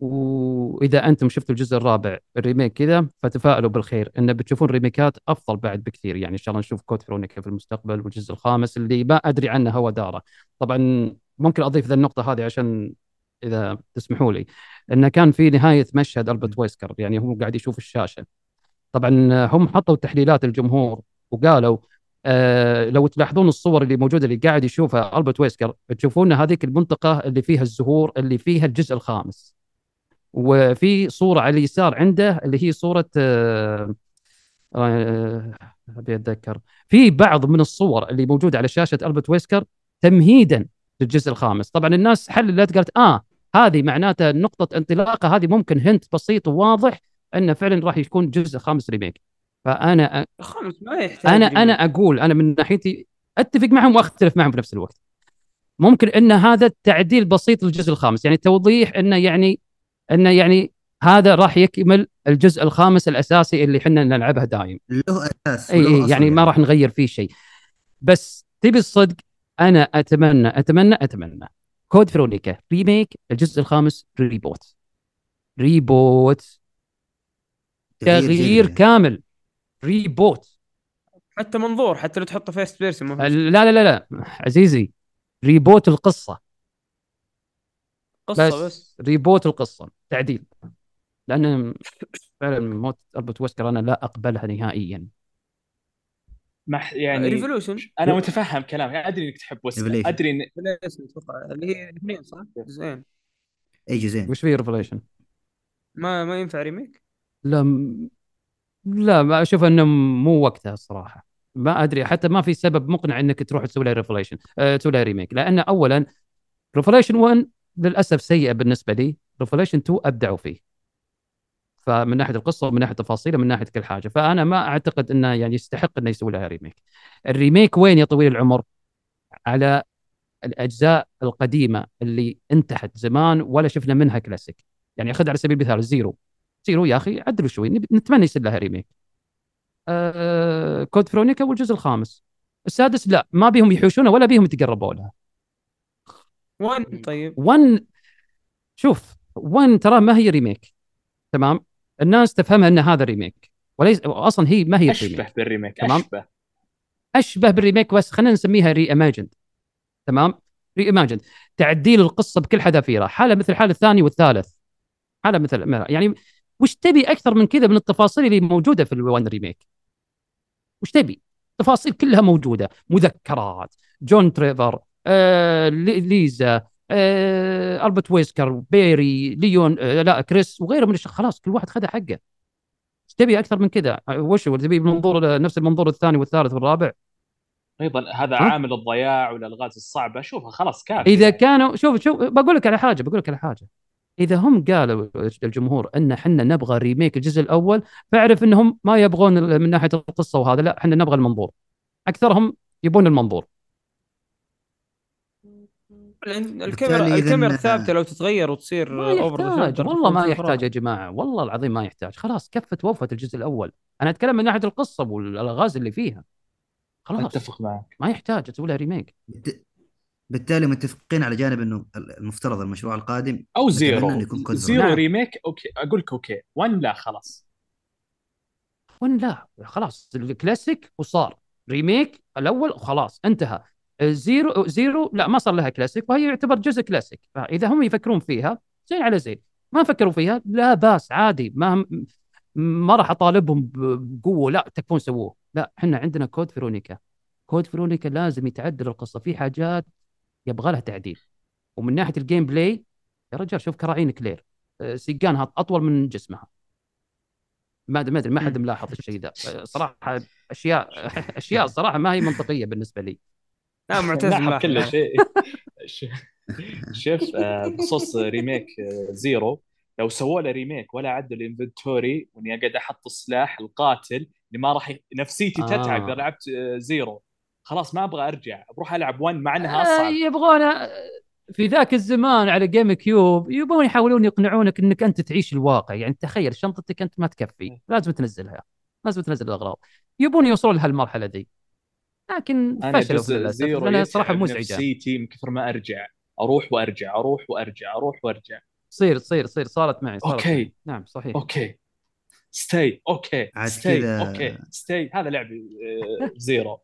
وإذا أنتم شفتوا الجزء الرابع ال remake كذا فتفائلوا بالخير. إن بتشوفون remakeات أفضل بعد بكثير. يعني إن شاء الله نشوف Code Veronica في المستقبل والجزء الخامس اللي ما أدري عنه هو داره. طبعا ممكن أضيف ذا النقطة هذه عشان إذا تسمحوا لي إنه كان في نهاية مشهد ألبرت ويسكر يعني هو قاعد يشوف الشاشة. طبعا هم حطوا تحليلات الجمهور وقالوا آه لو تلاحظون الصور اللي موجودة اللي قاعد يشوفها ألبرت ويسكر تشوفون هذيك المنطقة اللي فيها الزهور اللي فيها الجزء الخامس. وفي صورة على اليسار عنده اللي هي صورة آه آه، أبي أتذكر. في بعض من الصور اللي موجودة على شاشة ألبرت ويسكر تمهيدا للجزء الخامس. طبعا الناس حللت قالت آه هذه معناتها نقطة انطلاقة هذه ممكن هنت بسيط وواضح انه فعلا راح يكون جزء خامس remake. فأنا الخامس ما يحتاج أنا remake. أنا أقول أنا من ناحيتي أتفق معهم وأختلف معهم في نفس الوقت. ممكن إن هذا تعديل بسيط للجزء الخامس يعني توضيح إنه يعني إنه يعني هذا راح يكمل الجزء الخامس الأساسي اللي إحنا نلعبه دايم. له أساس اي اي أصل يعني ما راح نغير فيه شيء. بس تبي الصدق أنا أتمنى أتمنى أتمنى Code Veronica remake الجزء الخامس reboot. reboot. تغيير. كامل. reboot. حتى منظور حتى لو تحطه first person لا لا لا لا. عزيزي reboot القصة. قصة بس, بس, بس. reboot القصة. تعديل. لأن فعلا موت ألبرت ويسكر أنا لا أقبلها نهائيا. مح يعني Revelation أنا متفهم كلامك أدري إنك تحب Revelation. أدري ان أتوقع اللي هي اثنين صح؟ جزئين إي جزئين وش في Revelation؟ ما ما ينفع remake؟ لا م- لا ما أشوف إنه مو وقتها الصراحة ما أدري حتى ما في سبب مقنع إنك تروح تسوي لها Revelation أه تسوي لها remake لأن اولا Revelation 1 للأسف سيئة بالنسبة لي Revelation 2 أبدعوا فيه فمن ناحية القصة ومن ناحية تفاصيله من ناحية كل حاجة. فأنا ما أعتقد إنه يعني يستحق إنه يسوي لها remake ال remake وين يا طويل العمر؟ على الأجزاء القديمة اللي انتهت زمان ولا شفنا منها كلاسيك. يعني خذ على سبيل المثال Zero. Zero يا أخي عدلوا شوي. نتمنى يصير لها remake آه Code Veronica والجزء الخامس. السادس لا ما بيهم يحوشونه ولا بيهم يتقربوا لها. وين طيب؟ 1 شوف 1 ترى ما هي remake تمام؟ الناس تفهمها إن هذا remake وليس أصلا هي ما هي أشبه remake بال remake تمام. أشبه. أشبه بال remake بس خلينا نسميها reimagined تمام؟ reimagined تعديل القصة بكل حذافيرها. حالة مثل حال الثاني والثالث. حالة مثل يعني وش تبي أكثر من كذا من التفاصيل اللي موجودة في ال one remake وش تبي؟ تفاصيل كلها موجودة. مذكرات. جورج تريفر آه لي- ليزا آه ألبرت ويسكر باري ليون آه لا كريس وغيره من الش... خلاص كل واحد خذ حقه. إيش تبي أكثر من كذا؟ آه، وش تبي منظور نفس المنظور الثاني والثالث والرابع؟ أيضا هذا ها؟ عامل الضياع والالغاز الصعبة؟ شوفها خلاص كافي إذا. كانوا شوف شوف بقول لك على حاجة بقول لك على حاجة. إذا هم قالوا الجمهور إن إحنا نبغى ريميك الجزء الأول فاعرف إنهم ما يبغون من ناحية القصة وهذا لا إحنا نبغى المنظور. أكثرهم يبون المنظور. الكاميرا الكاميرا الثابته لو تتغير وتصير ما يحتاج والله ما يحتاج. يا جماعة والله العظيم ما يحتاج. خلاص كفت ووفت الجزء الأول. أنا أتكلم من ناحية القصة والالغاز اللي فيها. خلاص. أتفق معك. ما يحتاج تسوي لها remake بالت- بالتالي متفقين على جانب إنه المفترض المشروع القادم. أو Zero. يكون Zero نعم. remake okay. أقول لك okay. 1 لا خلاص. وين لا. خلاص. الكلاسيك وصار. remake الأول وخلاص انتهى. Zero Zero لا ما صار لها كلاسيك وهي يعتبر جزء كلاسيك. فإذا هم يفكرون فيها زين على زين. ما فكروا فيها لا بأس عادي. ما ما راح أطالبهم بقوة لا تكفون سووه. لا إحنا عندنا Code Veronica. Code Veronica لازم يتعدل القصة. في حاجات يبغى لها تعديل. ومن ناحية ال gameplay يا رجال شوف كراعين كلير. آه، سيقانها أطول من جسمها. ما أدري ما أدري ما حد ملاحظ الشيء ذا. آه، صراحة أشياء أشياء صراحة ما هي منطقية بالنسبة لي. لا [LAUGHS] معتز كل. شيء. [LAUGHS] [LAUGHS] شوف آه، بخصوص ريميك آه، زيرو لو سووا له remake ولا عدلوا ال inventory وإني أقعد أحط السلاح القاتل اللي ما راح نفسيتي آه. تتعب اذا لعبت Zero. خلاص ما أبغى أرجع. بروح ألعب 1 مع إنها آه، أصعب. يبغون آه، في ذاك الزمان على GameCube يبغون يحاولون يقنعونك إنك أنت تعيش الواقع. يعني تخيل شنطتك أنت ما تكفي. لازم تنزلها. لازم تنزل الأغراض. يبون يوصلون لهالمرحلة دي. لكن أنا فشلوا جزء للاسف Zero لانها صراحة مزعجة. نفسيتي من كثر ما أرجع. أروح وأرجع أروح وأرجع أروح وأرجع. تصير تصير تصير صارت معي صارت okay. معي. نعم صحيح. okay. ستي okay. ستي okay. ستي هذا لعبي آه، Zero.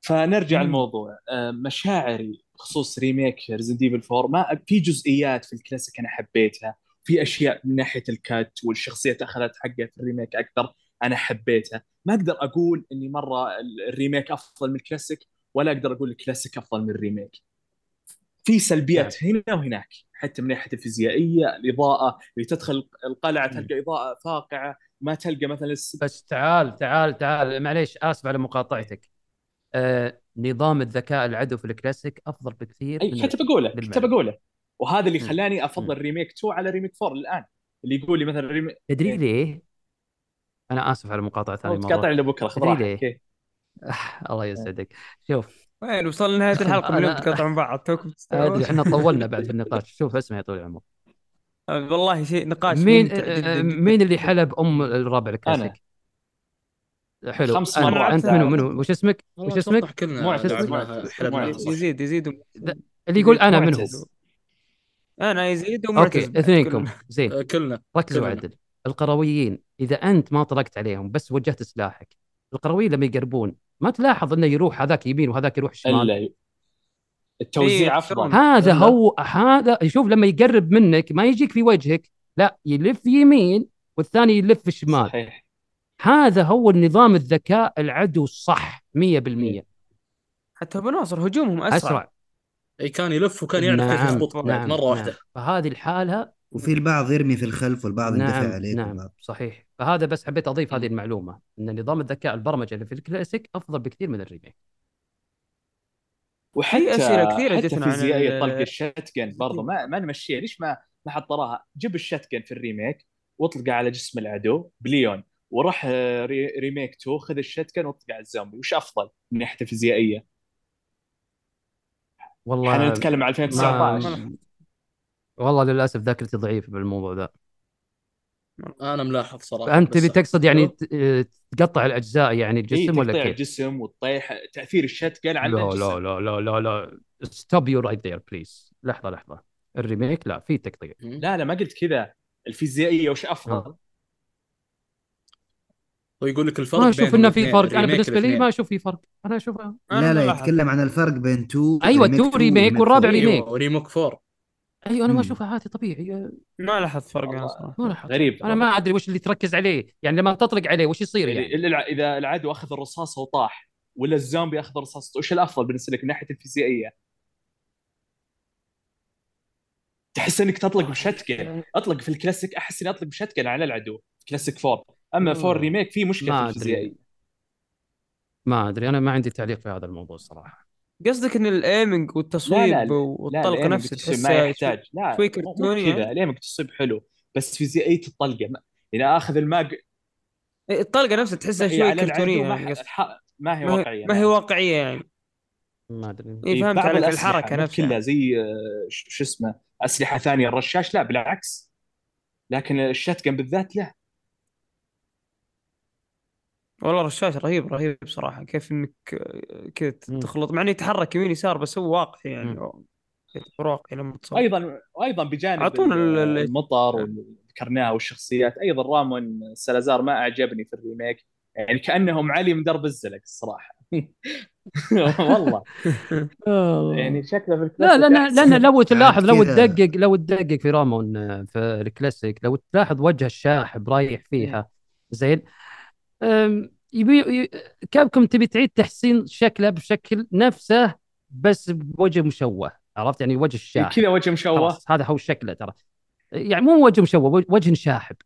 فنرجع. الموضوع آه، مشاعري بخصوص remake Resident Evil 4 ما في جزئيات في الكلاسيك أنا حبيتها. في أشياء من ناحية ال cut والشخصيات أخذت حقها في ال remake أكثر. أنا حبيتها ما أقدر أقول إني مرة ال remake أفضل من الكلاسيك ولا أقدر أقول الكلاسيك أفضل من ال remake في سلبيات هنا وهناك حتى من ناحية الفيزيائية الإضاءة اللي تدخل القلعة تلقى إضاءة فاقعة ما تلقى مثلا الس... بس تعال تعال تعال معليش آسف على مقاطعتك آه نظام الذكاء العدو في الكلاسيك أفضل بكثير أي كنت بقوله كنت بالمعنى. بقوله وهذا اللي. خلاني أفضل. remake 2 على remake 4 الآن اللي يقول لي مثلا remake تدري. ليه؟ أنا آسف على مقاطعه ثاني تقاطع مره لبكره خذ راحتك. الله يسعدك شوف وين وصلنا نهايه الحلقة من يوم أنا- تقطعون بعض توكم [LAUGHS] أدري إحنا طولنا بعد في النقاش شوف اسمع يا طويل العمر والله شيء نقاش مين آه،. مين اللي حلب أم الرابع الكلاسيك؟ حلو خمس أنت- مرات. أنت منو منو وش اسمك؟ وش اسمك؟ كلنا معتز. صح. يزيد يزيد اللي يقول أنا منو؟ أنا يزيد أوكي ومعتز بعد. اثنينكم. زين آه، كلنا ركزوا. وعدل القرويين إذا أنت ما طلقت عليهم بس وجهت سلاحك القرويين لما يقربون ما تلاحظ إنه يروح هذاك يمين وهذاك يروح شمال؟ إلا التوزيع إيه، افضل هذا إلا- هو هذا شوف لما يقرب منك ما يجيك في وجهك لا يلف يمين والثاني يلف شمال. صحيح. هذا هو النظام الذكاء العدو الصح 100% حتى ابو ناصر هجومهم أسرع, أسرع. أي كان يلف وكان يعرف كيف نعم نعم مرة واحدة. نعم. فهذه الحالة وفي البعض يرمي في الخلف والبعض يندفع نعم عليك نعم والبعض. صحيح. فهذا بس حبيت أضيف هذه المعلومة إن نظام الذكاء البرمجة اللي في الكلاسيك أفضل بكثير من ال remake. وحتى أسئلة كثيرة حتى جتنا عن فيزيائية طلق ال shotgun برضه ما ما نمشيها. ليش ما ما حط طراها؟ جيب ال shotgun في ال remake واطلقه على جسم العدو بليون. وراح آه، re- remake 2 خذ ال shotgun واطلقه على الزومبي. وش أفضل من ناحية الفيزيائيه؟ والله إحنا نتكلم عن ما 2019 والله للأسف ذاكرتي ضعيفة بالموضوع ذا أنا ملاحظ صراحة فأنت بس- تبي تقصد يعني ت- تقطع الأجزاء يعني الجسم ولا تقطيع كيف؟ الجسم والطيح تأثير ال shotgun على لا الجسم لا لا لا لا لا stop you right there please لحظة لحظة ال remake لا في تقطيع. لا لا ما قلت كذا الفيزيائية وش أفضل؟ ها. ويقول لك الفرق ما أشوف إنه في فرق أنا بالنسبة لي. ما أشوف في فرق أنا اشوفها لا لا. يتكلم عن الفرق بين 2 أيوة، remake 2 2 remake والرابع. remake. أيوه remake 4 أيوه أنا ما. أشوفها عادي طبيعي. ما لاحظت فرق أنا. صراحة ما لاحظت. غريب أنا ما أدري وش اللي تركز عليه. يعني لما تطلق عليه وش يصير يعني؟ يعني الع- إذا العدو أخذ الرصاصة وطاح ولا الزومبي أخذ الرصاصة وش الأفضل بالنسبة لك من ناحية الفيزيائية؟ تحس إنك تطلق ب shotgun أطلق في الكلاسيك أحس إني أطلق ب shotgun على العدو. كلاسيك 4 أما 4 remake في مشكلة ما في الفيزيائية. ما أدري. أنا ما عندي تعليق في هذا الموضوع الصراحه قصدك إن ال aiming والتصويب لا، لا، والطلقة نفسها تصيب ما تحسها يحتاج. لا شوي كرتوني كذا. يعني. ال aiming تصيب حلو بس فيزيائيه الطلقة ما... يعني آخذ الماء إيه، الطلقة نفسها تحسها شوي العدو كرتونية ما, يعني ح... الح... ما هي واقعية. ما هي واقعية يعني. ما أدري. في فهمت عليك الحركة نفسها. كلها زي آه، ش- شو اسمه أسلحة ثانية الرشاش لا بالعكس. لكن الشتقن بالذات لا. والله رشاش رهيب رهيب بصراحه كيف إنك كذا. تخلط مع إنه يتحرك يمين يسار بس هو واقعي يعني واقعي لما تصور أيضا وأيضا بجانب ال- المطر واللي ذكرناه والشخصيات. أيضا رامون سلازار ما أعجبني في الريميك يعني كأنهم علي من درب الزلق الصراحه [LAUGHS] والله. [LAUGHS] يعني شكله في لا الكلاسيك لأن. لأن لو تلاحظ لو كذا. تدقق لو تدقق في رامون في الكلاسيك لو تلاحظ وجه الشاحب رايح فيها زين؟ يبي كابكم تبي تعيد تحسين شكله بشكل نفسه بس بوجه مشوه عرفت؟ يعني وجه الشاحب كذا وجه مشوه. هذا هو شكله ترى. يعني مو وجه مشوه وجه شاحب.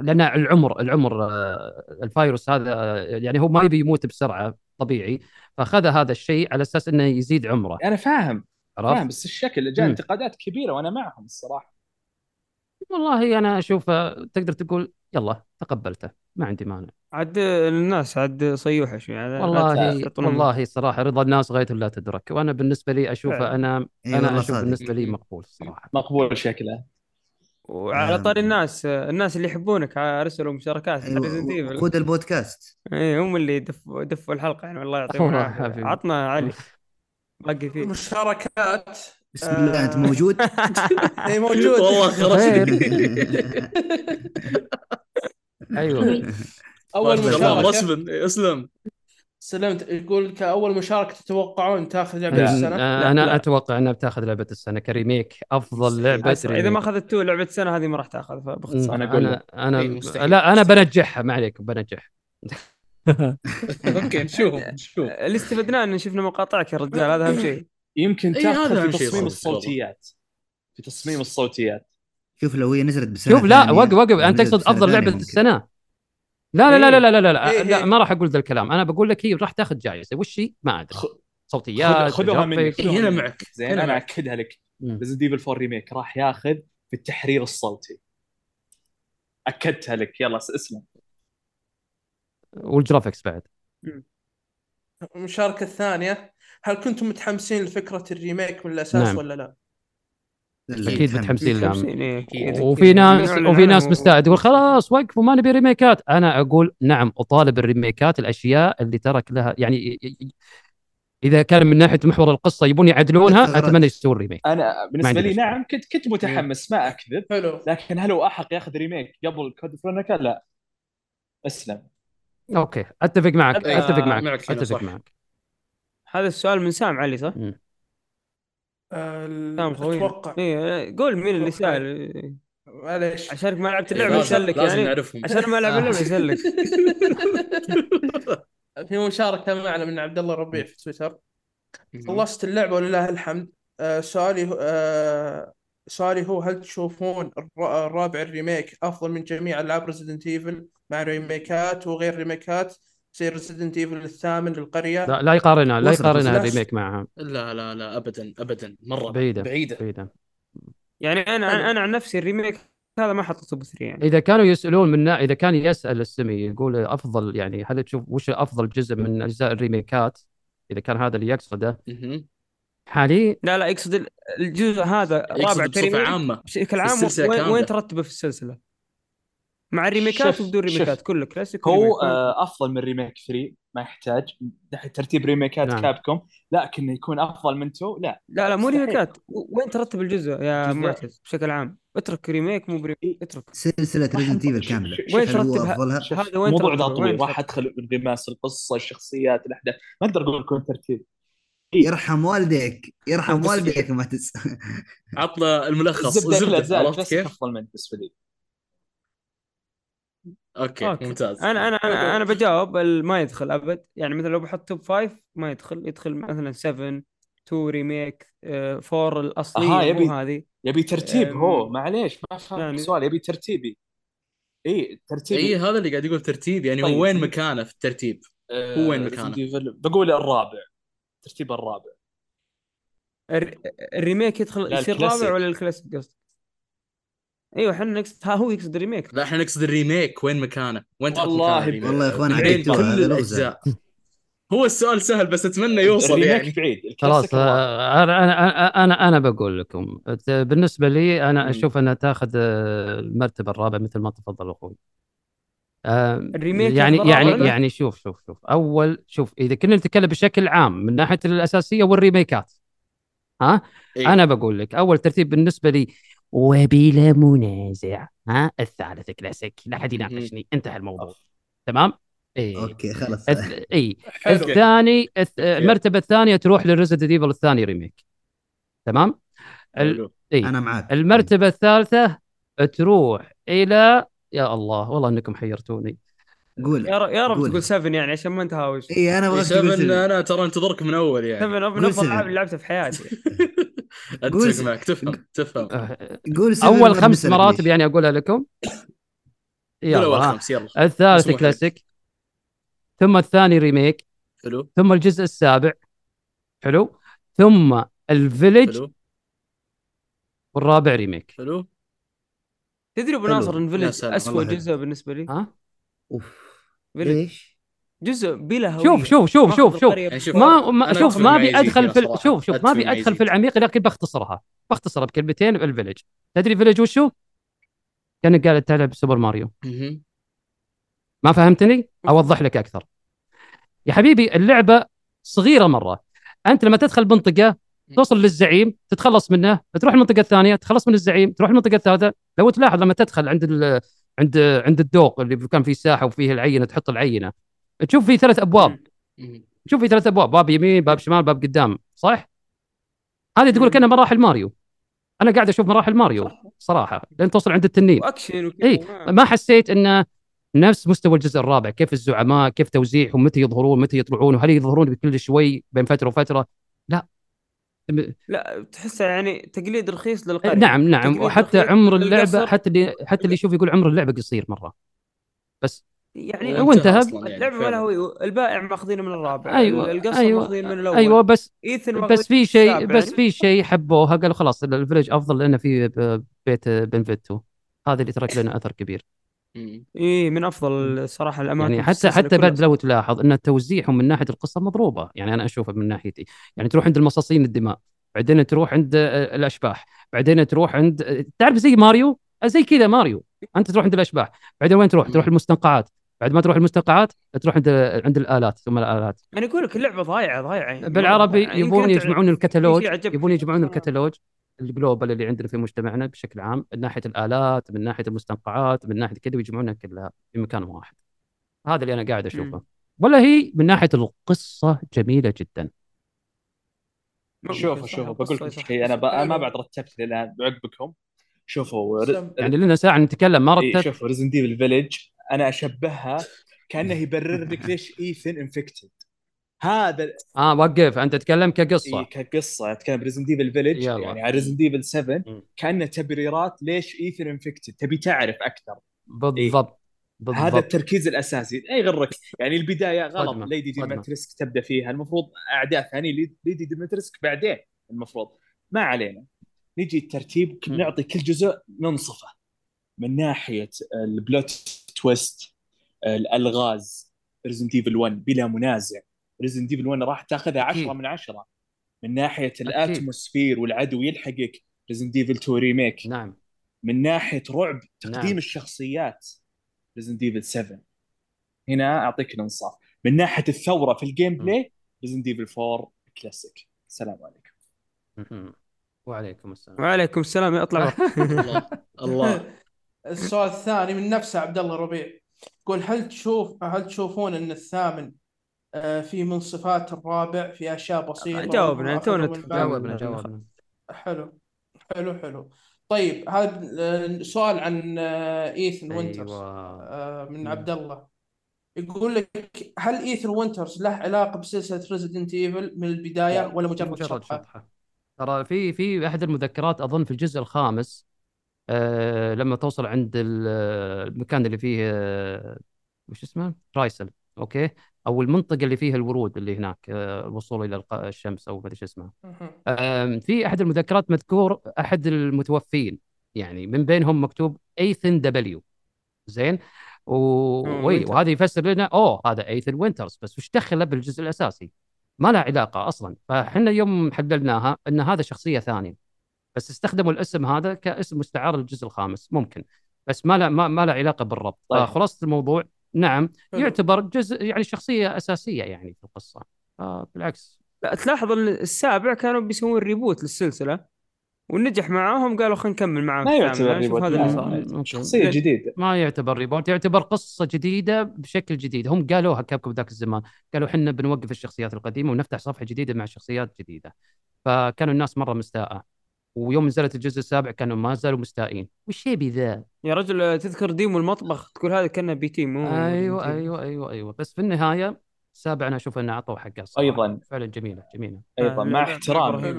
لأن العمر العمر آه، الفيروس هذا آه، يعني هو ما يبي يموت بسرعة طبيعي. فأخذ هذا الشيء على أساس إنه يزيد عمره. أنا فاهم. فاهم. عرفت؟ بس الشكل جاء. انتقادات كبيرة وأنا معهم الصراحة. والله أنا أشوف آه، تقدر تقول يلا تقبلته. ما عندي مانع. عاد الناس عاد صيوحة شوي يعني لا والله والله صراحة رضا الناس غاية لا تدرك. وأنا بالنسبة لي اشوفه. أنا أنا أشوف بالنسبة لي مقبول الصراحه مقبول شكله وعلى آم. طاري الناس الناس اللي يحبونك أرسلوا مشاركات أيوة، خذ البودكاست. إي هم اللي دفوا دفوا الحلقة يعني والله يعطيهم العافيه. عطنا علي. [LAUGHS] باقي فيه. مشاركات. بسم الله أنت آه. موجود؟ [LAUGHS] إي موجود. والله خرجت. [LAUGHS] أيوه [LAUGHS] أول مشاركة رسم اسلم سلمت يقول كاول مشاركة تتوقعون تأخذ لعبة لا. السنة آه، أنا لا. أتوقع إنها بتأخذ لعبة السنة كريميك أفضل لعبة أسرع. إذا ما ريميك. أخذت تو لعبة السنة هذه ما راح تاخذ باختصار أنا أقول أنا أنا إيه، مستحيل. لا أنا. بنجحها ما عليك بنجح [LAUGHS] أوكي نشوف [LAUGHS] نشوف اللي استفدناه إن شفنا مقاطعك يا رجال هذا أهم شيء يمكن تأخذ في تصميم. الصوتيات في تصميم الصوتيات شوف لو هي نزلت بسنة شوف لا وقف وقف أنت تقصد أفضل لعبة. السنة لا لا لا لا لا لا, لا, إيه، لا إيه. ما راح أقول ذا الكلام أنا بقول لك هي راح تاخذ جائزه وش هي ما أدري صوتيات خذ- خذوها. إيه، خذوها هنا مني. معك. زين هنا أنا معك. أكدها لك. Resident Evil 4 remake راح ياخذ في التحرير الصوتي أكدتها لك يلا اسلم وال graphics بعد المشاركة الثانية هل كنتم متحمسين لفكرة ال remake من الأساس نعم. ولا لا؟ أكيد. متحمسين لها إيه، أكيد. وفي ناس وفي ناس. مستعد يقول خلاص وقفوا ما نبي remake ات أنا أقول نعم أطالب ال remake ات الأشياء اللي ترك لها يعني إذا كان من ناحية محور القصة يبون يعدلونها. أتمنى يسوون remake أنا بالنسبة لي. نعم كنت كنت متحمس ما أكذب حلو لكن هل هو أحق ياخذ remake قبل Code Veronica لا أسلم أوكي أتفق معك أتفق معك معك أتفق. معك هذا السؤال من سام علي صح؟ مم. آه، سام خوي أتوقع إيه قول مين اللي. سال معليش. عشانك ما لعبت اللعبة يسلك لازم يعني؟ نعرفهم. عشان ما العب آه. اللعبة يسلك [LAUGHS] في مشاركة معنا من عبد الله الربيع في تويتر. خلصت اللعبة ولله الحمد. آه، سؤالي هو- آه، سؤالي هو هل تشوفون الر- الرابع ال remake أفضل من جميع ألعاب Resident Evil مع remake ات وغير remake ات؟ زي Resident Evil الثامن للقرية لا لا يقارنها لا يقارنها. ال remake معها لا لا لا ابدا ابدا مرة بعيدة بعيدة بعيدة يعني أنا. أنا عن نفسي ال remake هذا ما حطيته ب 3 يعني إذا كانوا يسألون من إذا كان يسأل السمي يقول أفضل يعني هل تشوف وش أفضل جزء من أجزاء ال remake ات إذا كان هذا اللي يقصده. حاليا لا لا يقصد ال- الجزء هذا يقصد رابع بصفة عامة بشكل عام. وين ترتبه في السلسلة؟ مع ال remake ات وبدون remake ات. كله كلاسيك هو. آه، أفضل من remake 3 ما يحتاج من ناحيه ترتيب remake ات نعم. Capcom لكن يكون أفضل من 2 لا لا لا مو. remake ات وين ترتب الجزء يا. معتز بشكل عام اترك remake مو ب remake اترك سلسلة Resident Evil كاملة وين ترتبها؟ هذا وين الموضوع ذا طويل راح؟ ادخل انغماس القصة الشخصيات الأحداث ما أقدر أقول لكم ترتيب يرحم والديك يرحم بس- والديك ما تس عطنا الملخص الزبده كل الزبده اجزاء عرفت الكلاسيك كيف؟ أفضل منه بالنسبة لي أوكي, أوكي. ممتاز. أنا أنا أنا, أنا بجاوب ال- ما يدخل أبد. يعني مثلا لو بحط top five ما يدخل. يدخل مثلا 7 2 remake 4 الأصلية أها، مو يبي- هذه. يبي ترتيب هو. معليش ما فهمت يعني- السؤال. يبي ترتيبي. إي ترتيبي. إي هذا اللي قاعد يقول ترتيب. يعني طيب. هو وين مكانه في الترتيب؟ آه، هو وين Resident مكانه؟ بقول الرابع. ترتيب الرابع. الر- ال remake يدخل يصير. رابع ولا الكلاسيك؟ قصدك؟ إيوه إحنا نقصد ها هو يقصد ال remake لا إحنا نقصد ال remake وين مكانه؟ وين تحط والله؟ والله يا إخوان عقدتوها كل الأجزاء هو السؤال سهل بس أتمنى يوصل ال remake يعني بعيد خلاص. آه، أنا أنا أنا أنا بقول لكم بالنسبة لي أنا. أشوف أنها تاخذ آه، المرتبة الرابعة مثل ما تفضل أخوي آه، ال remake يعني يعني الرابع؟ يعني شوف شوف شوف أول شوف إذا كنا نتكلم بشكل عام من ناحية الأساسية وال remake ات ها إيه. أنا بقول لك أول ترتيب بالنسبة لي وبلا منازع. ها؟ الثالث كلاسيك. لا احد يناقشني. انتهى الموضوع. تمام؟ إيه. أوكي خلاص. الث- اي الثاني الث- المرتبة الثانية تروح لل Resident Evil الثاني remake. تمام؟ ال... حلو. اي أنا معك المرتبة الثالثة تروح إلى يا الله والله إنكم حيرتوني. قول. يا رب يا رب قول. تقول 7 يعني عشان ما انت هاوش اي أنا إيه، سفن سبعة. أنا ترى أنتظرك من أول يعني. 7 من افضل. العاب اللي لعبتها في حياتي. [LAUGHS] اتفق معك. تفهم تفهم. أه، قول أول خمس مراتب. يعني أقولها لكم. أول يلا. ها. خمس يلا. الثالث. كلاسيك. ثم الثاني ريميك. حلو. ثم الجزء السابع. حلو. ثم ال Village حلو. والرابع remake. حلو. تدري أبو ناصر إن Village. اسوء. جزء بالنسبة لي؟ ها؟ أوف. Village ليش؟ جزء بلا هوية شوف شوف شوف شوف شوف يعني شوف ما, ما شوف ما ابي أدخل في. شوف شوف ما ابي ادخل في. العميق لكن بختصرها بختصرها بكلمتين ال Village تدري Village وشو؟ كأنك قاعد تلعب Super Mario. ما فهمتني؟ أوضح لك أكثر. يا حبيبي اللعبة صغيرة مرة. أنت لما تدخل منطقة توصل للزعيم تتخلص منه تروح المنطقة الثانية تخلص من الزعيم تروح المنطقة الثالثة لو تلاحظ لما تدخل عند ال... عند عند الدوق اللي كان فيه ساحة وفيه العينة تحط العينة تشوف فيه ثلاث أبواب. تشوف فيه ثلاث أبواب باب يمين باب شمال باب قدام صح؟ هذه تقول كأنها مراحل ماريو. أنا قاعد أشوف مراحل ماريو صراحة لين توصل عند التنين. وأكشن وكذا إي ما- حسيت انه نفس مستوى الجزء الرابع كيف الزعماء كيف توزيعهم متى يظهرون متى يطلعون وهل يظهرون بكل شوي بين فترة وفترة؟ لا. لا تحسها يعني تقليد رخيص للقرية نعم نعم وحتى عمر. اللعبة حتى اللي حتى اللي يشوف يقول عمر اللعبة قصير مرة. بس يعني وإنتهى أصلاً يعني اللعبة ما لها. هو البائع ماخذينه من الرابع أيوة، القصر أيوة، ماخذين من الأول. أيوه بس إيثن بس في شيء بس يعني. في شيء حبوها قالوا خلاص ال Village أفضل لأنه في ب- بيت Beneviento. هذا اللي ترك لنا أثر كبير. اي من أفضل الصراحه الأماكن يعني حتى حتى بعد لو تلاحظ إن توزيعهم من ناحية القصة مضروبة. يعني أنا اشوفها من ناحيتي. يعني تروح عند المصاصين الدماء بعدين تروح عند آه، الأشباح بعدين تروح عند آه، تعرف زي ماريو؟ آه، زي كذا ماريو. أنت تروح عند الأشباح بعدين وين تروح؟ تروح. المستنقعات. بعد ما تروح المستنقعات تروح عند عند الآلات ثم الآلات يعني يقول لك اللعبة ضايعة ضايعة يعني بالعربي يعني يبون يجمعون الكتالوج عجبك. يبون يجمعون آه. الكتالوج ال global اللي عندنا في مجتمعنا بشكل عام من ناحية الآلات من ناحية المستنقعات من ناحية كذا ويجمعونها كلها في مكان واحد هذا اللي أنا قاعد أشوفه. ولا هي من ناحية القصة جميلة جدا شوفوا شوفوا بقول لكم شيء أنا. ما حلوة. بعد رتبت الان بعقبكم شوفوا. يعني لنا ساعة نتكلم ما رتبت شوفوا Resident Evil Village أنا أشبهها كأنه يبرر لك [LAUGHS] ليش إيثن infected هذا آه وقف. أنت تتكلم كقصة. إيه كقصة. أتكلم ريزدنت ايفل فيلج يلا. يعني على ريزدنت ايفل 7 مم. كأنه تبريرات ليش إيثن infected تبي تعرف أكثر. بالضبط. هذا بالضبط. التركيز الأساسي. لا يغرك يعني البداية غلط. صدمة. ليدي. ديمتريسك تبدأ فيها. المفروض أعداء ثاني ليدي ديمتريسك بعدين. المفروض. ما علينا. نجي الترتيب. نعطي كل جزء ننصفه من ناحية ال plot twist الألغاز ريزدنت ايفل 1 بلا منازع. ريزدنت ايفل 1 راح تاخذها 10 أكيد. من 10 من ناحية ال atmosphere والعدو يلحقك ريزدنت ايفل 2 remake نعم. من ناحية رعب تقديم نعم. الشخصيات ريزدنت ايفل 7 هنا أعطيك الإنصاف. من ناحية الثورة في ال gameplay ريزدنت ايفل 4 كلاسيك السلام عليكم. وعليكم السلام. وعليكم السلام. يطلع [LAUGHS] الله. [LAUGHS] الله. السؤال الثاني من نفسه عبد الله ربيع. يقول هل تشوف هل تشوفون أن الثامن آه، في من صفات الرابع في أشياء بسيطة جاوبنا وهم تونا؟ جاوبنا جاوبنا حلو حلو حلو. طيب هذا آه، سؤال عن إيثن وينترز أيوه. آه، من. عبد الله. يقول لك هل إيثن وينترز له علاقة بسلسلة ريزيدنت ايفل من البداية ولا مجرد مجرد؟ شطحة. ترى في في أحد المذكرات أظن في الجزء الخامس آه لما توصل عند ال- المكان اللي فيه آه وش اسمه؟ ترايسل أوكي؟ أو المنطقة اللي فيها الورود اللي هناك آه الوصول إلى الشمس أو ما أدري. آم، في أحد المذكرات مذكور أحد المتوفين يعني من بينهم مكتوب ايثن W زين؟ و... وهذا يفسر لنا أوه هذا ايثن وينترز بس وش دخله بالجزء الأساسي؟ ما له علاقة أصلا. فاحنا يوم حللناها إن هذا شخصية ثانية. بس استخدموا الاسم هذا كاسم مستعار للجزء الخامس ممكن. بس ما له ما, ما له علاقة بالربط. طيب. فخلاصه الموضوع. نعم. يعتبر جزء يعني شخصية أساسية يعني في القصة. آه بالعكس لا تلاحظ إن السابع كانوا بيسوون reboot للسلسلة ونجح معاهم قالوا خلينا نكمل معاهم ما يعتبر reboot هذا اللي صار. شخصية جديدة. ما يعتبر reboot يعتبر قصة جديدة بشكل جديد. هم قالوها كابكم ذاك الزمان. قالوا حنا بنوقف الشخصيات القديمة ونفتح صفحة جديدة مع شخصيات جديدة. فكانوا الناس مرة مستاءة. ويوم نزلت الجزء السابع كانوا ما زالوا مستائين. وش يبي ذا؟ يا رجل تذكر demo المطبخ؟ تقول هذا كأنه P.T. مو أيوه. أيوه أيوه أيوه. بس في النهاية السابع أنا أشوف أنه أعطوه حقه صراحة. أيضاً. فعلا جميلة جميلة. أيضا. آه، مع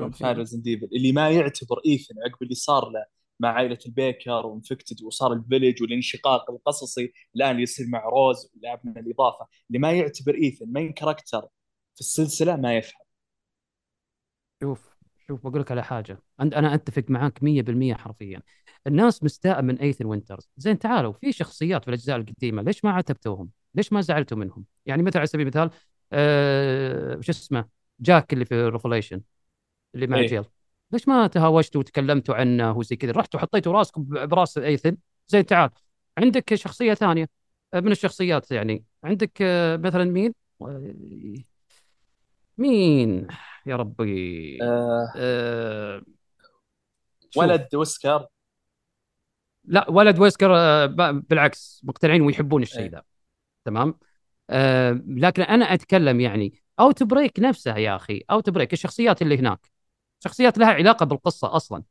فان ريزدنت ايفل اللي ما يعتبر إيثن عقب اللي صار له مع عائلة البيكر و infected وصار الفيلج والانشقاق القصصي الآن اللي يصير مع روز ولعبنا الإضافة. اللي ما يعتبر إيثن main character في السلسلة ما يفهم. شوف شوف بقول لك على حاجة. أنت أنا أتفق معاك 100% حرفيا. الناس مستاءة من ايثن وينترز زين تعالوا في شخصيات في الأجزاء القديمة ليش ما عاتبتوهم؟ ليش ما زعلتوا منهم؟ يعني مثلا على سبيل المثال آه وش اسمه جاك اللي في ريفيليشن اللي مع إيه. جيل. ليش ما تهاوشتوا وتكلمتوا عنه وزي كذا؟ رحتوا حطيتوا راسكم براس ايثن زين تعال. عندك شخصية ثانية آه، من الشخصيات يعني عندك آه، مثلا مين؟ مين؟ يا ربي. آه آه، شوف. ولد ويسكر. لا ولد ويسكر آه، بالعكس مقتنعين ويحبون الشيء إيه. ذا. تمام؟ آه لكن أنا أتكلم يعني أوتبريك نفسه يا أخي أوتبريك. الشخصيات اللي هناك شخصيات لها علاقة بالقصة أصلا.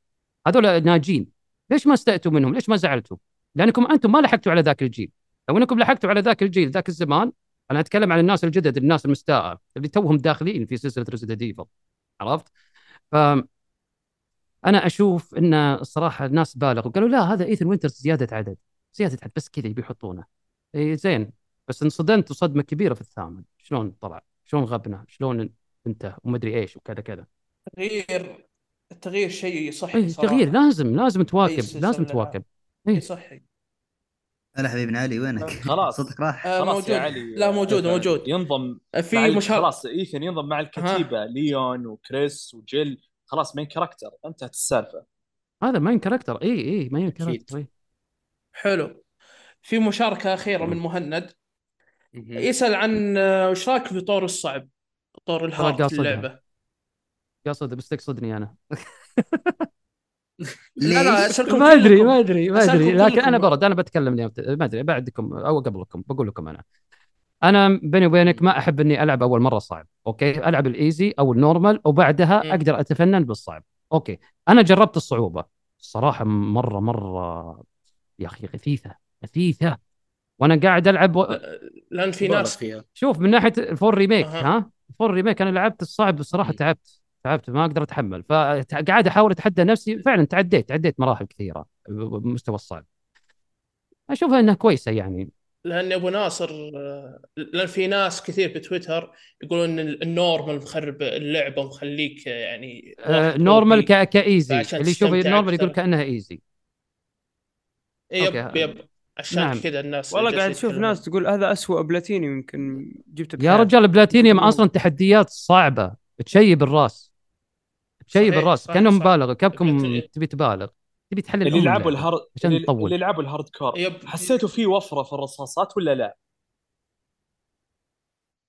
هذول ناجين. ليش ما استأتوا منهم؟ ليش ما زعلتوا؟ لأنكم أنتم ما لحقتوا على ذاك الجيل. لو أنكم لحقتوا على ذاك الجيل ذاك الزمان أنا أتكلم عن الناس الجدد الناس المستاءة اللي توهم داخلين في سلسلة ريزيدنت ايفل عرفت؟ ف أنا أشوف إن الصراحة الناس بالغوا قالوا لا هذا ايثن وينترز زيادة عدد زيادة عدد بس كذا يبي يحطونه إي زين بس انصدمت صدمة كبيرة في الثامن. شلون طلع؟ شلون غبنا؟ شلون انت ومدري إيش وكذا كذا. تغيير التغيير شيء صحي إي صراحة. تغيير لازم لازم تواكب لازم تواكب. إيه. صحي. هلا حبيبنا علي وينك؟ خلاص. صوتك راح. آه، خلاص موجود. يا علي. لا موجود موجود. ينضم في مشار خلاص إيثن ينضم مع الكتيبة ليون وكريس وجيل. خلاص main character انتهت السالفة. هذا main character اي اي أكيد. character. حلو. في مشاركة أخيرة من مهند. يسأل عن آه، وش رأيك في طور الصعب؟ طور ال hard. اللعبة قصد بس تقصدني أنا. [LAUGHS] لا لا ما أدري. ما أدري ما أدري لكن أنا. برد أنا بتكلم اليوم ما أدري بعدكم أو قبلكم بقول لكم أنا أنا بيني وبينك ما أحب إني ألعب أول مرة صعب أوكي ألعب ال easy أو ال normal وبعدها. أقدر أتفنن بالصعب أوكي أنا جربت الصعوبة الصراحه مرة مرة يا أخي خفيفة خفيفة وأنا قاعد ألعب و... لأن في بالغ ناس فيها شوف من ناحية ال four remake أها. ها ال four remake أنا لعبت الصعب بصراحة. تعبت تعبت ما أقدر أتحمل فقاعد أحاول أتحدى نفسي فعلا تعديت تعديت مراحل كثيرة بمستوى الصعب أشوفها إنها كويسة يعني لأن أبو ناصر لأن في ناس كثير بتويتر يقولون إن ال normal مخرب اللعبة ومخليك يعني آه normal. ك... ك easy اللي يشوف ال normal يقول. كأنها easy yep. yep عشان نعم. كذا الناس والله قاعد أشوف. ناس تقول هذا أسوأ بلاتيني يمكن جبته يا. رجال بلاتينيوم [LAUGHS] أصلا تحديات صعبة تشيب الرأس تشيب صحيح، الراس صح، كأنه. مبالغ كابكم. تبي تبالغ تبي تحلل اللي يلعبوا اللعبة ال hard عشان اللي, تطول. اللي يلعبوا ال hardcore yep حسيتوا في وفرة في الرصاصات ولا لا؟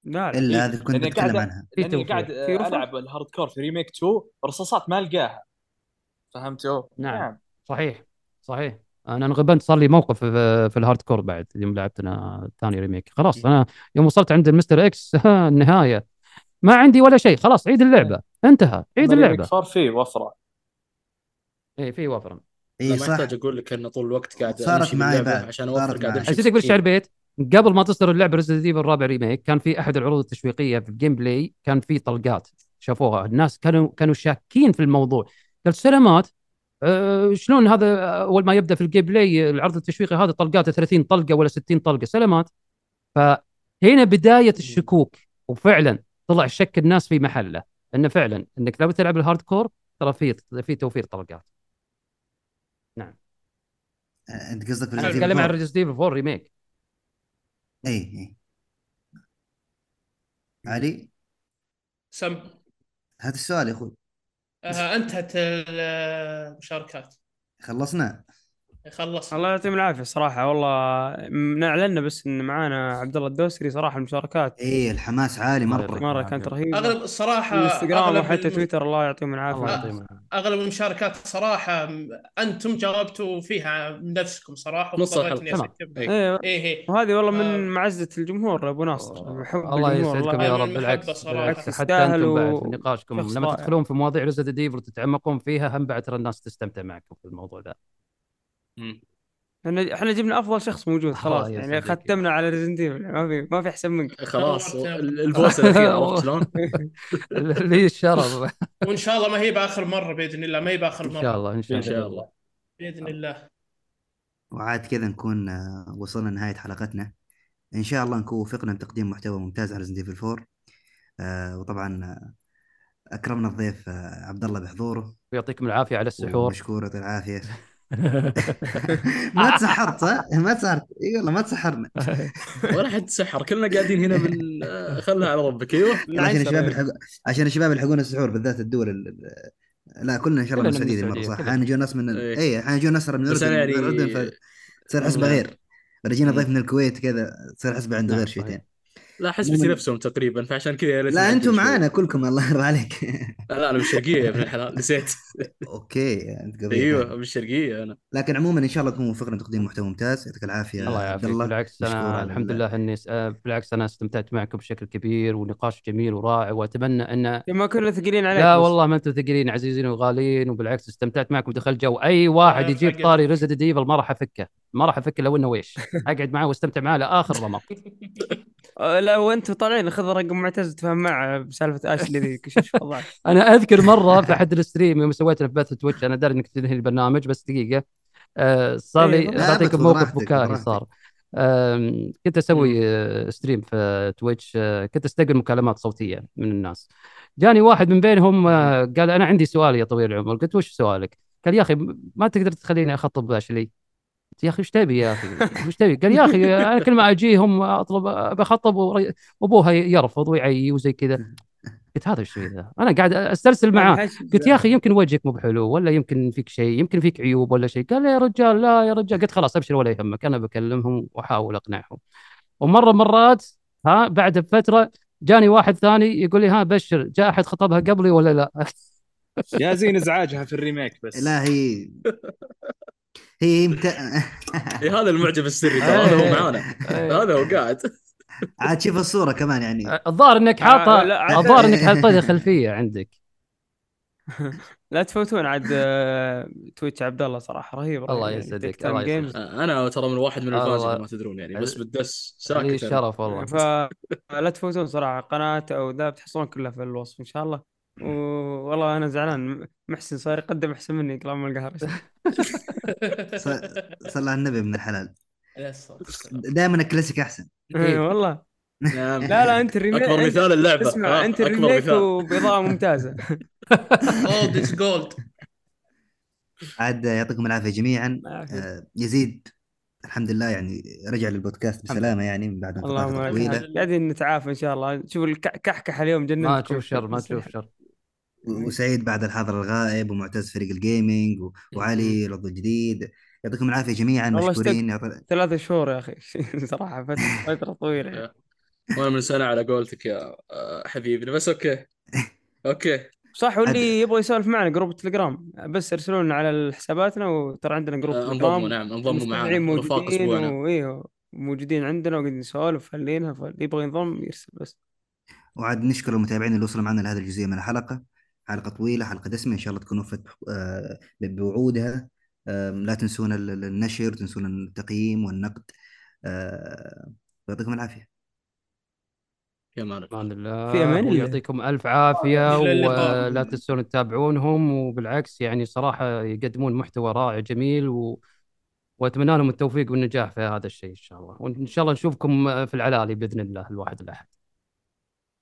لا لا إلا إيه، هذه كنت بتكلم قاعد- عنها لأني توفير. قاعد؟ ألعب ال hardcore في remake 2 الرصاصات ما ألقاها فهمتوا؟ نعم. صحيح صحيح أنا انغبنت صار لي موقف في, في ال hardcore بعد يوم لعبت أنا ثاني remake خلاص أنا يوم وصلت عند ال Mr. X ها [LAUGHS] النهاية ما عندي ولا شيء خلاص عيد اللعبة انتهى عيد اللعبة. 4 فيه وفرة. اي في وفرة. اي ما صح. يحتاج أقول لك إنه طول الوقت قاعد صارت معي بعد. عشان أوفر قاعد. أمشي وش بسكين. البيت قبل ما تصدر اللعبة Resident Evil الرابع remake كان في أحد العروض التشويقية في ال gameplay كان في طلقات شافوها. الناس كانوا كانوا شاكين في الموضوع. قال سلامات أه شلون هذا أول ما يبدأ في ال gameplay العرض التشويقي هذا طلقات 30 طلقة ولا 60 طلقة. سلامات. فهنا بداية الشكوك وفعلا طلع شك الناس في محله. إنه فعلا إنك لو تلعب ال hardcore ترى في في توفير طلقات آه، أنت قصدك أنا أتكلم عن 4. Resident Evil 4 remake إي إي. علي؟ سم. هذا السؤال يا أخوي. آه انتهت المشاركات. خلصنا؟ خلص. الله يعطيهم العافية صراحة والله نعلنا بس إن معانا عبد الله الدوسري صراحة المشاركات. اي الحماس عالي مرة. مرة. كانت رهيبه أغلب الصراحة الإنستغرام أغلب وحتى الم- تويتر الله يعطيهم العافية. أغلب المشاركات صراحة أنتم جاوبتوا فيها من نفسكم صراحة نص أيوه إيه. إيه. وهذه والله من آه. معزة الجمهور أبو ناصر. حب الله يسعدكم يا رب. بالعكس حتى أنتم بعد في نقاشكم لما. تدخلون في مواضيع Resident Evil وتتعمقون فيها هم بعد ترى الناس تستمتع معكم في الموضوع ذا. إحنا إحنا جبنا افضل شخص موجود خلاص الله يعني. ختمنا على Resident ما في ما في أحسن منك. خلاص [LAUGHS] ال- أبو. ال boss الاخير عرفت [LAUGHS] شلون؟ لي الشرف. [LAUGHS] وإن شاء الله ما هي بآخر مرة بإذن الله ما هي بآخر إن مرة. شاء الله إن شاء إن الله شاء الله. بإذن الله. وعاد كذا نكون آه، وصلنا لنهاية حلقتنا. إن شاء الله نكون وفقنا بتقديم محتوى ممتاز على Evil 4 آه، وطبعا آه، أكرمنا الضيف آه، عبد الله بحضوره. يعطيكم العافية على السحور. مشكور العافية. [LAUGHS] ما تسحرت صح؟ ما تسحرت إي والله ما تسحرنا [LAUGHS] ولا حد سحر كلنا قاعدين هنا بن آه، خلها على ربك أيوه عشان الشباب. يلحقون عشان الشباب يلحقون السحور بالذات الدول ال- لا كلنا إن شاء الله من من السعودية مره السعودية، صح. أحيانا يجون ناس من إيه. اي أحيانا يجون ناس من الاردن من يعني. تصير حسبة. غير رجينا. ضيف من الكويت كذا تصير حسبة عنده غير. شويتين لا حسبتي نفسهم تقريبا فعشان كذا لا أنتم. معانا كلكم الله يرضى عليك [LAUGHS] لا لا أنا من الشرقيه يا ابن الحلال نسيت okay أنت قضيه أيوه. من الشرقيه أنا لكن عموما إن شاء الله تكون وفقنا تقديم محتوى ممتاز يعطيك العافية الله يعافيك الله بالعكس أنا الحمد ال- لله إني آه، بالعكس أنا استمتعت معكم بشكل كبير ونقاش جميل ورائع وأتمنى إن ما كنا ثقيلين عليك لا. والله ما أنتم ثقيلين عزيزين وغاليين وبالعكس استمتعت معكم ودخلت جو أي واحد آه، يجيب. طاري Resident ايفل ما راح افكه ما راح افكه لو إنه ويش. [LAUGHS] أقعد معاه وأستمتع معاه لآخر رمق آه، لا وأنتم طالعين خذ رقم معتز تفهم معه بسالفة أشلي وضعك. [LAUGHS] أنا أذكر مرة في أحد ال stream يوم سويت في بث Twitch أنا داري إنك تنهي البرنامج بس دقيقة. آه، صار لي إيه، لا، بعطيكم موقف بكائي. صار. كنت أسوي آه، stream في Twitch آه، كنت استقبل مكالمات صوتية من الناس. جاني واحد من بينهم آه، قال أنا عندي سؤال يا طويل العمر. قلت وش سؤالك؟ قال يا أخي ما تقدر تخليني أخطب أشلي؟ يا أخي إيش تبي يا أخي؟ وش تبي؟ قال يا أخي أنا كل ما أجيهم أطلب بخطب وابوها يرفض ويعي وزي كذا قلت هذا إيش ذا؟ أنا قاعد أسترسل معاه قلت يا أخي يمكن وجهك مو بحلو ولا يمكن فيك شيء يمكن فيك عيوب ولا شيء قال يا رجال لا يا رجال قلت خلاص أبشر ولا يهمك أنا بكلمهم وأحاول أقنعهم ومرة مرات ها بعد بفترة جاني واحد ثاني يقول لي ها بشر جاء أحد خطبها قبلي ولا لا؟ [LAUGHS] يا زين ازعاجها في ال remake بس لا هي هي مت... إيه هذا المعجب السري ترى هذا هو معانا إيه. هذا هو قاعد عاد شوف الصورة كمان يعني الظاهر إنك حاطه آه، عاد- الظاهر إنك حاطه خلفية عندك [LAUGHS] لا تفوتون عاد آه، Twitch عبد الله صراحة رهيب رهيب الله. يسعدك، الله يسعدك. أنا ترى من واحد من آه، والله. ما تدرون يعني بس بالدس لي ساكت. الشرف والله فلا تفوتون صراحة قناة أو ذا بتحصلون كلها في الوصف إن شاء الله والله أنا زعلان. محسن صار يقدم أحسن مني كلام القهر. [LAUGHS] ص- صلى على النبي من الحلال. دائما الكلاسيك أحسن. إيه، والله. نعم. لا لا أنت ال remake أكبر أنت- مثال اللعبة. اسمع آه، أنت ال remake مثال. وباضاءه ممتازة. old is gold عاد يعطيكم العافية جميعا. آه، يزيد الحمد لله يعني رجع للبودكاست بسلامة يعني من بعد انقطاع فتره طويلة. قاعدين نتعافى إن شاء الله. شوف الكحكح اليوم جننتكم. ما تشوف شر ما تشوف [LAUGHS] شر. وسعيد بعد الحاضر الغائب ومعتز فريق ال gaming و- وعلي العضو الجديد يعطيكم العافية جميعا مشكورين. يعطي- ثلاثة شهور يا أخي. [LAUGHS] صراحة فتره طويلة. [LAUGHS] وأنا من سنة على قولتك يا آه، حبيبنا بس okay. [LAUGHS] okay. صح واللي يبغى يسولف معنا group ال Telegram بس ارسلوا لنا على حساباتنا وترى عندنا group آه، انضموا نعم انضموا معنا. رفاق موجودين أسبوعنا. وايوه موجودين عندنا وقاعدين نسولف خلينا فاللي يبغى ينضم يرسل بس. وعاد نشكر المتابعين اللي وصلوا معنا لهذه الجزئية من الحلقة. حلقة طويلة حلقة دسمة إن شاء الله تكون وفت آه، بوعودها. لا تنسون ال- ال- النشر تنسون التقييم والنقد. آه، يعطيكم العافية. يا مان أمان الله. في أمان الله. ويعطيكم ألف عافية. ولا تنسون تتابعونهم وبالعكس يعني صراحة يقدمون محتوى رائع جميل و... وأتمنى لهم التوفيق والنجاح في هذا الشيء إن شاء الله. وإن شاء الله نشوفكم في العلالي بإذن الله الواحد الأحد.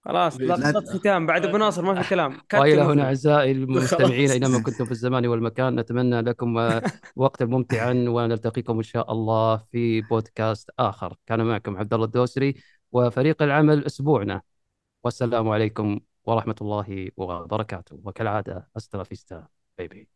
خلاص لا- لقطة ختام. بعد أبو ناصر ما في كلام. والى المفروض. هنا أعزائي المستمعين. أينما كنتم في الزمان والمكان. نتمنى لكم آه، [LAUGHS] وقتا ممتعا ونلتقيكم إن شاء الله في بودكاست آخر. كان معكم عبد الله الدوسري وفريق العمل أسبوعنا. والسلام عليكم ورحمة الله وبركاته. وكالعادة استرا فيستا بيبي.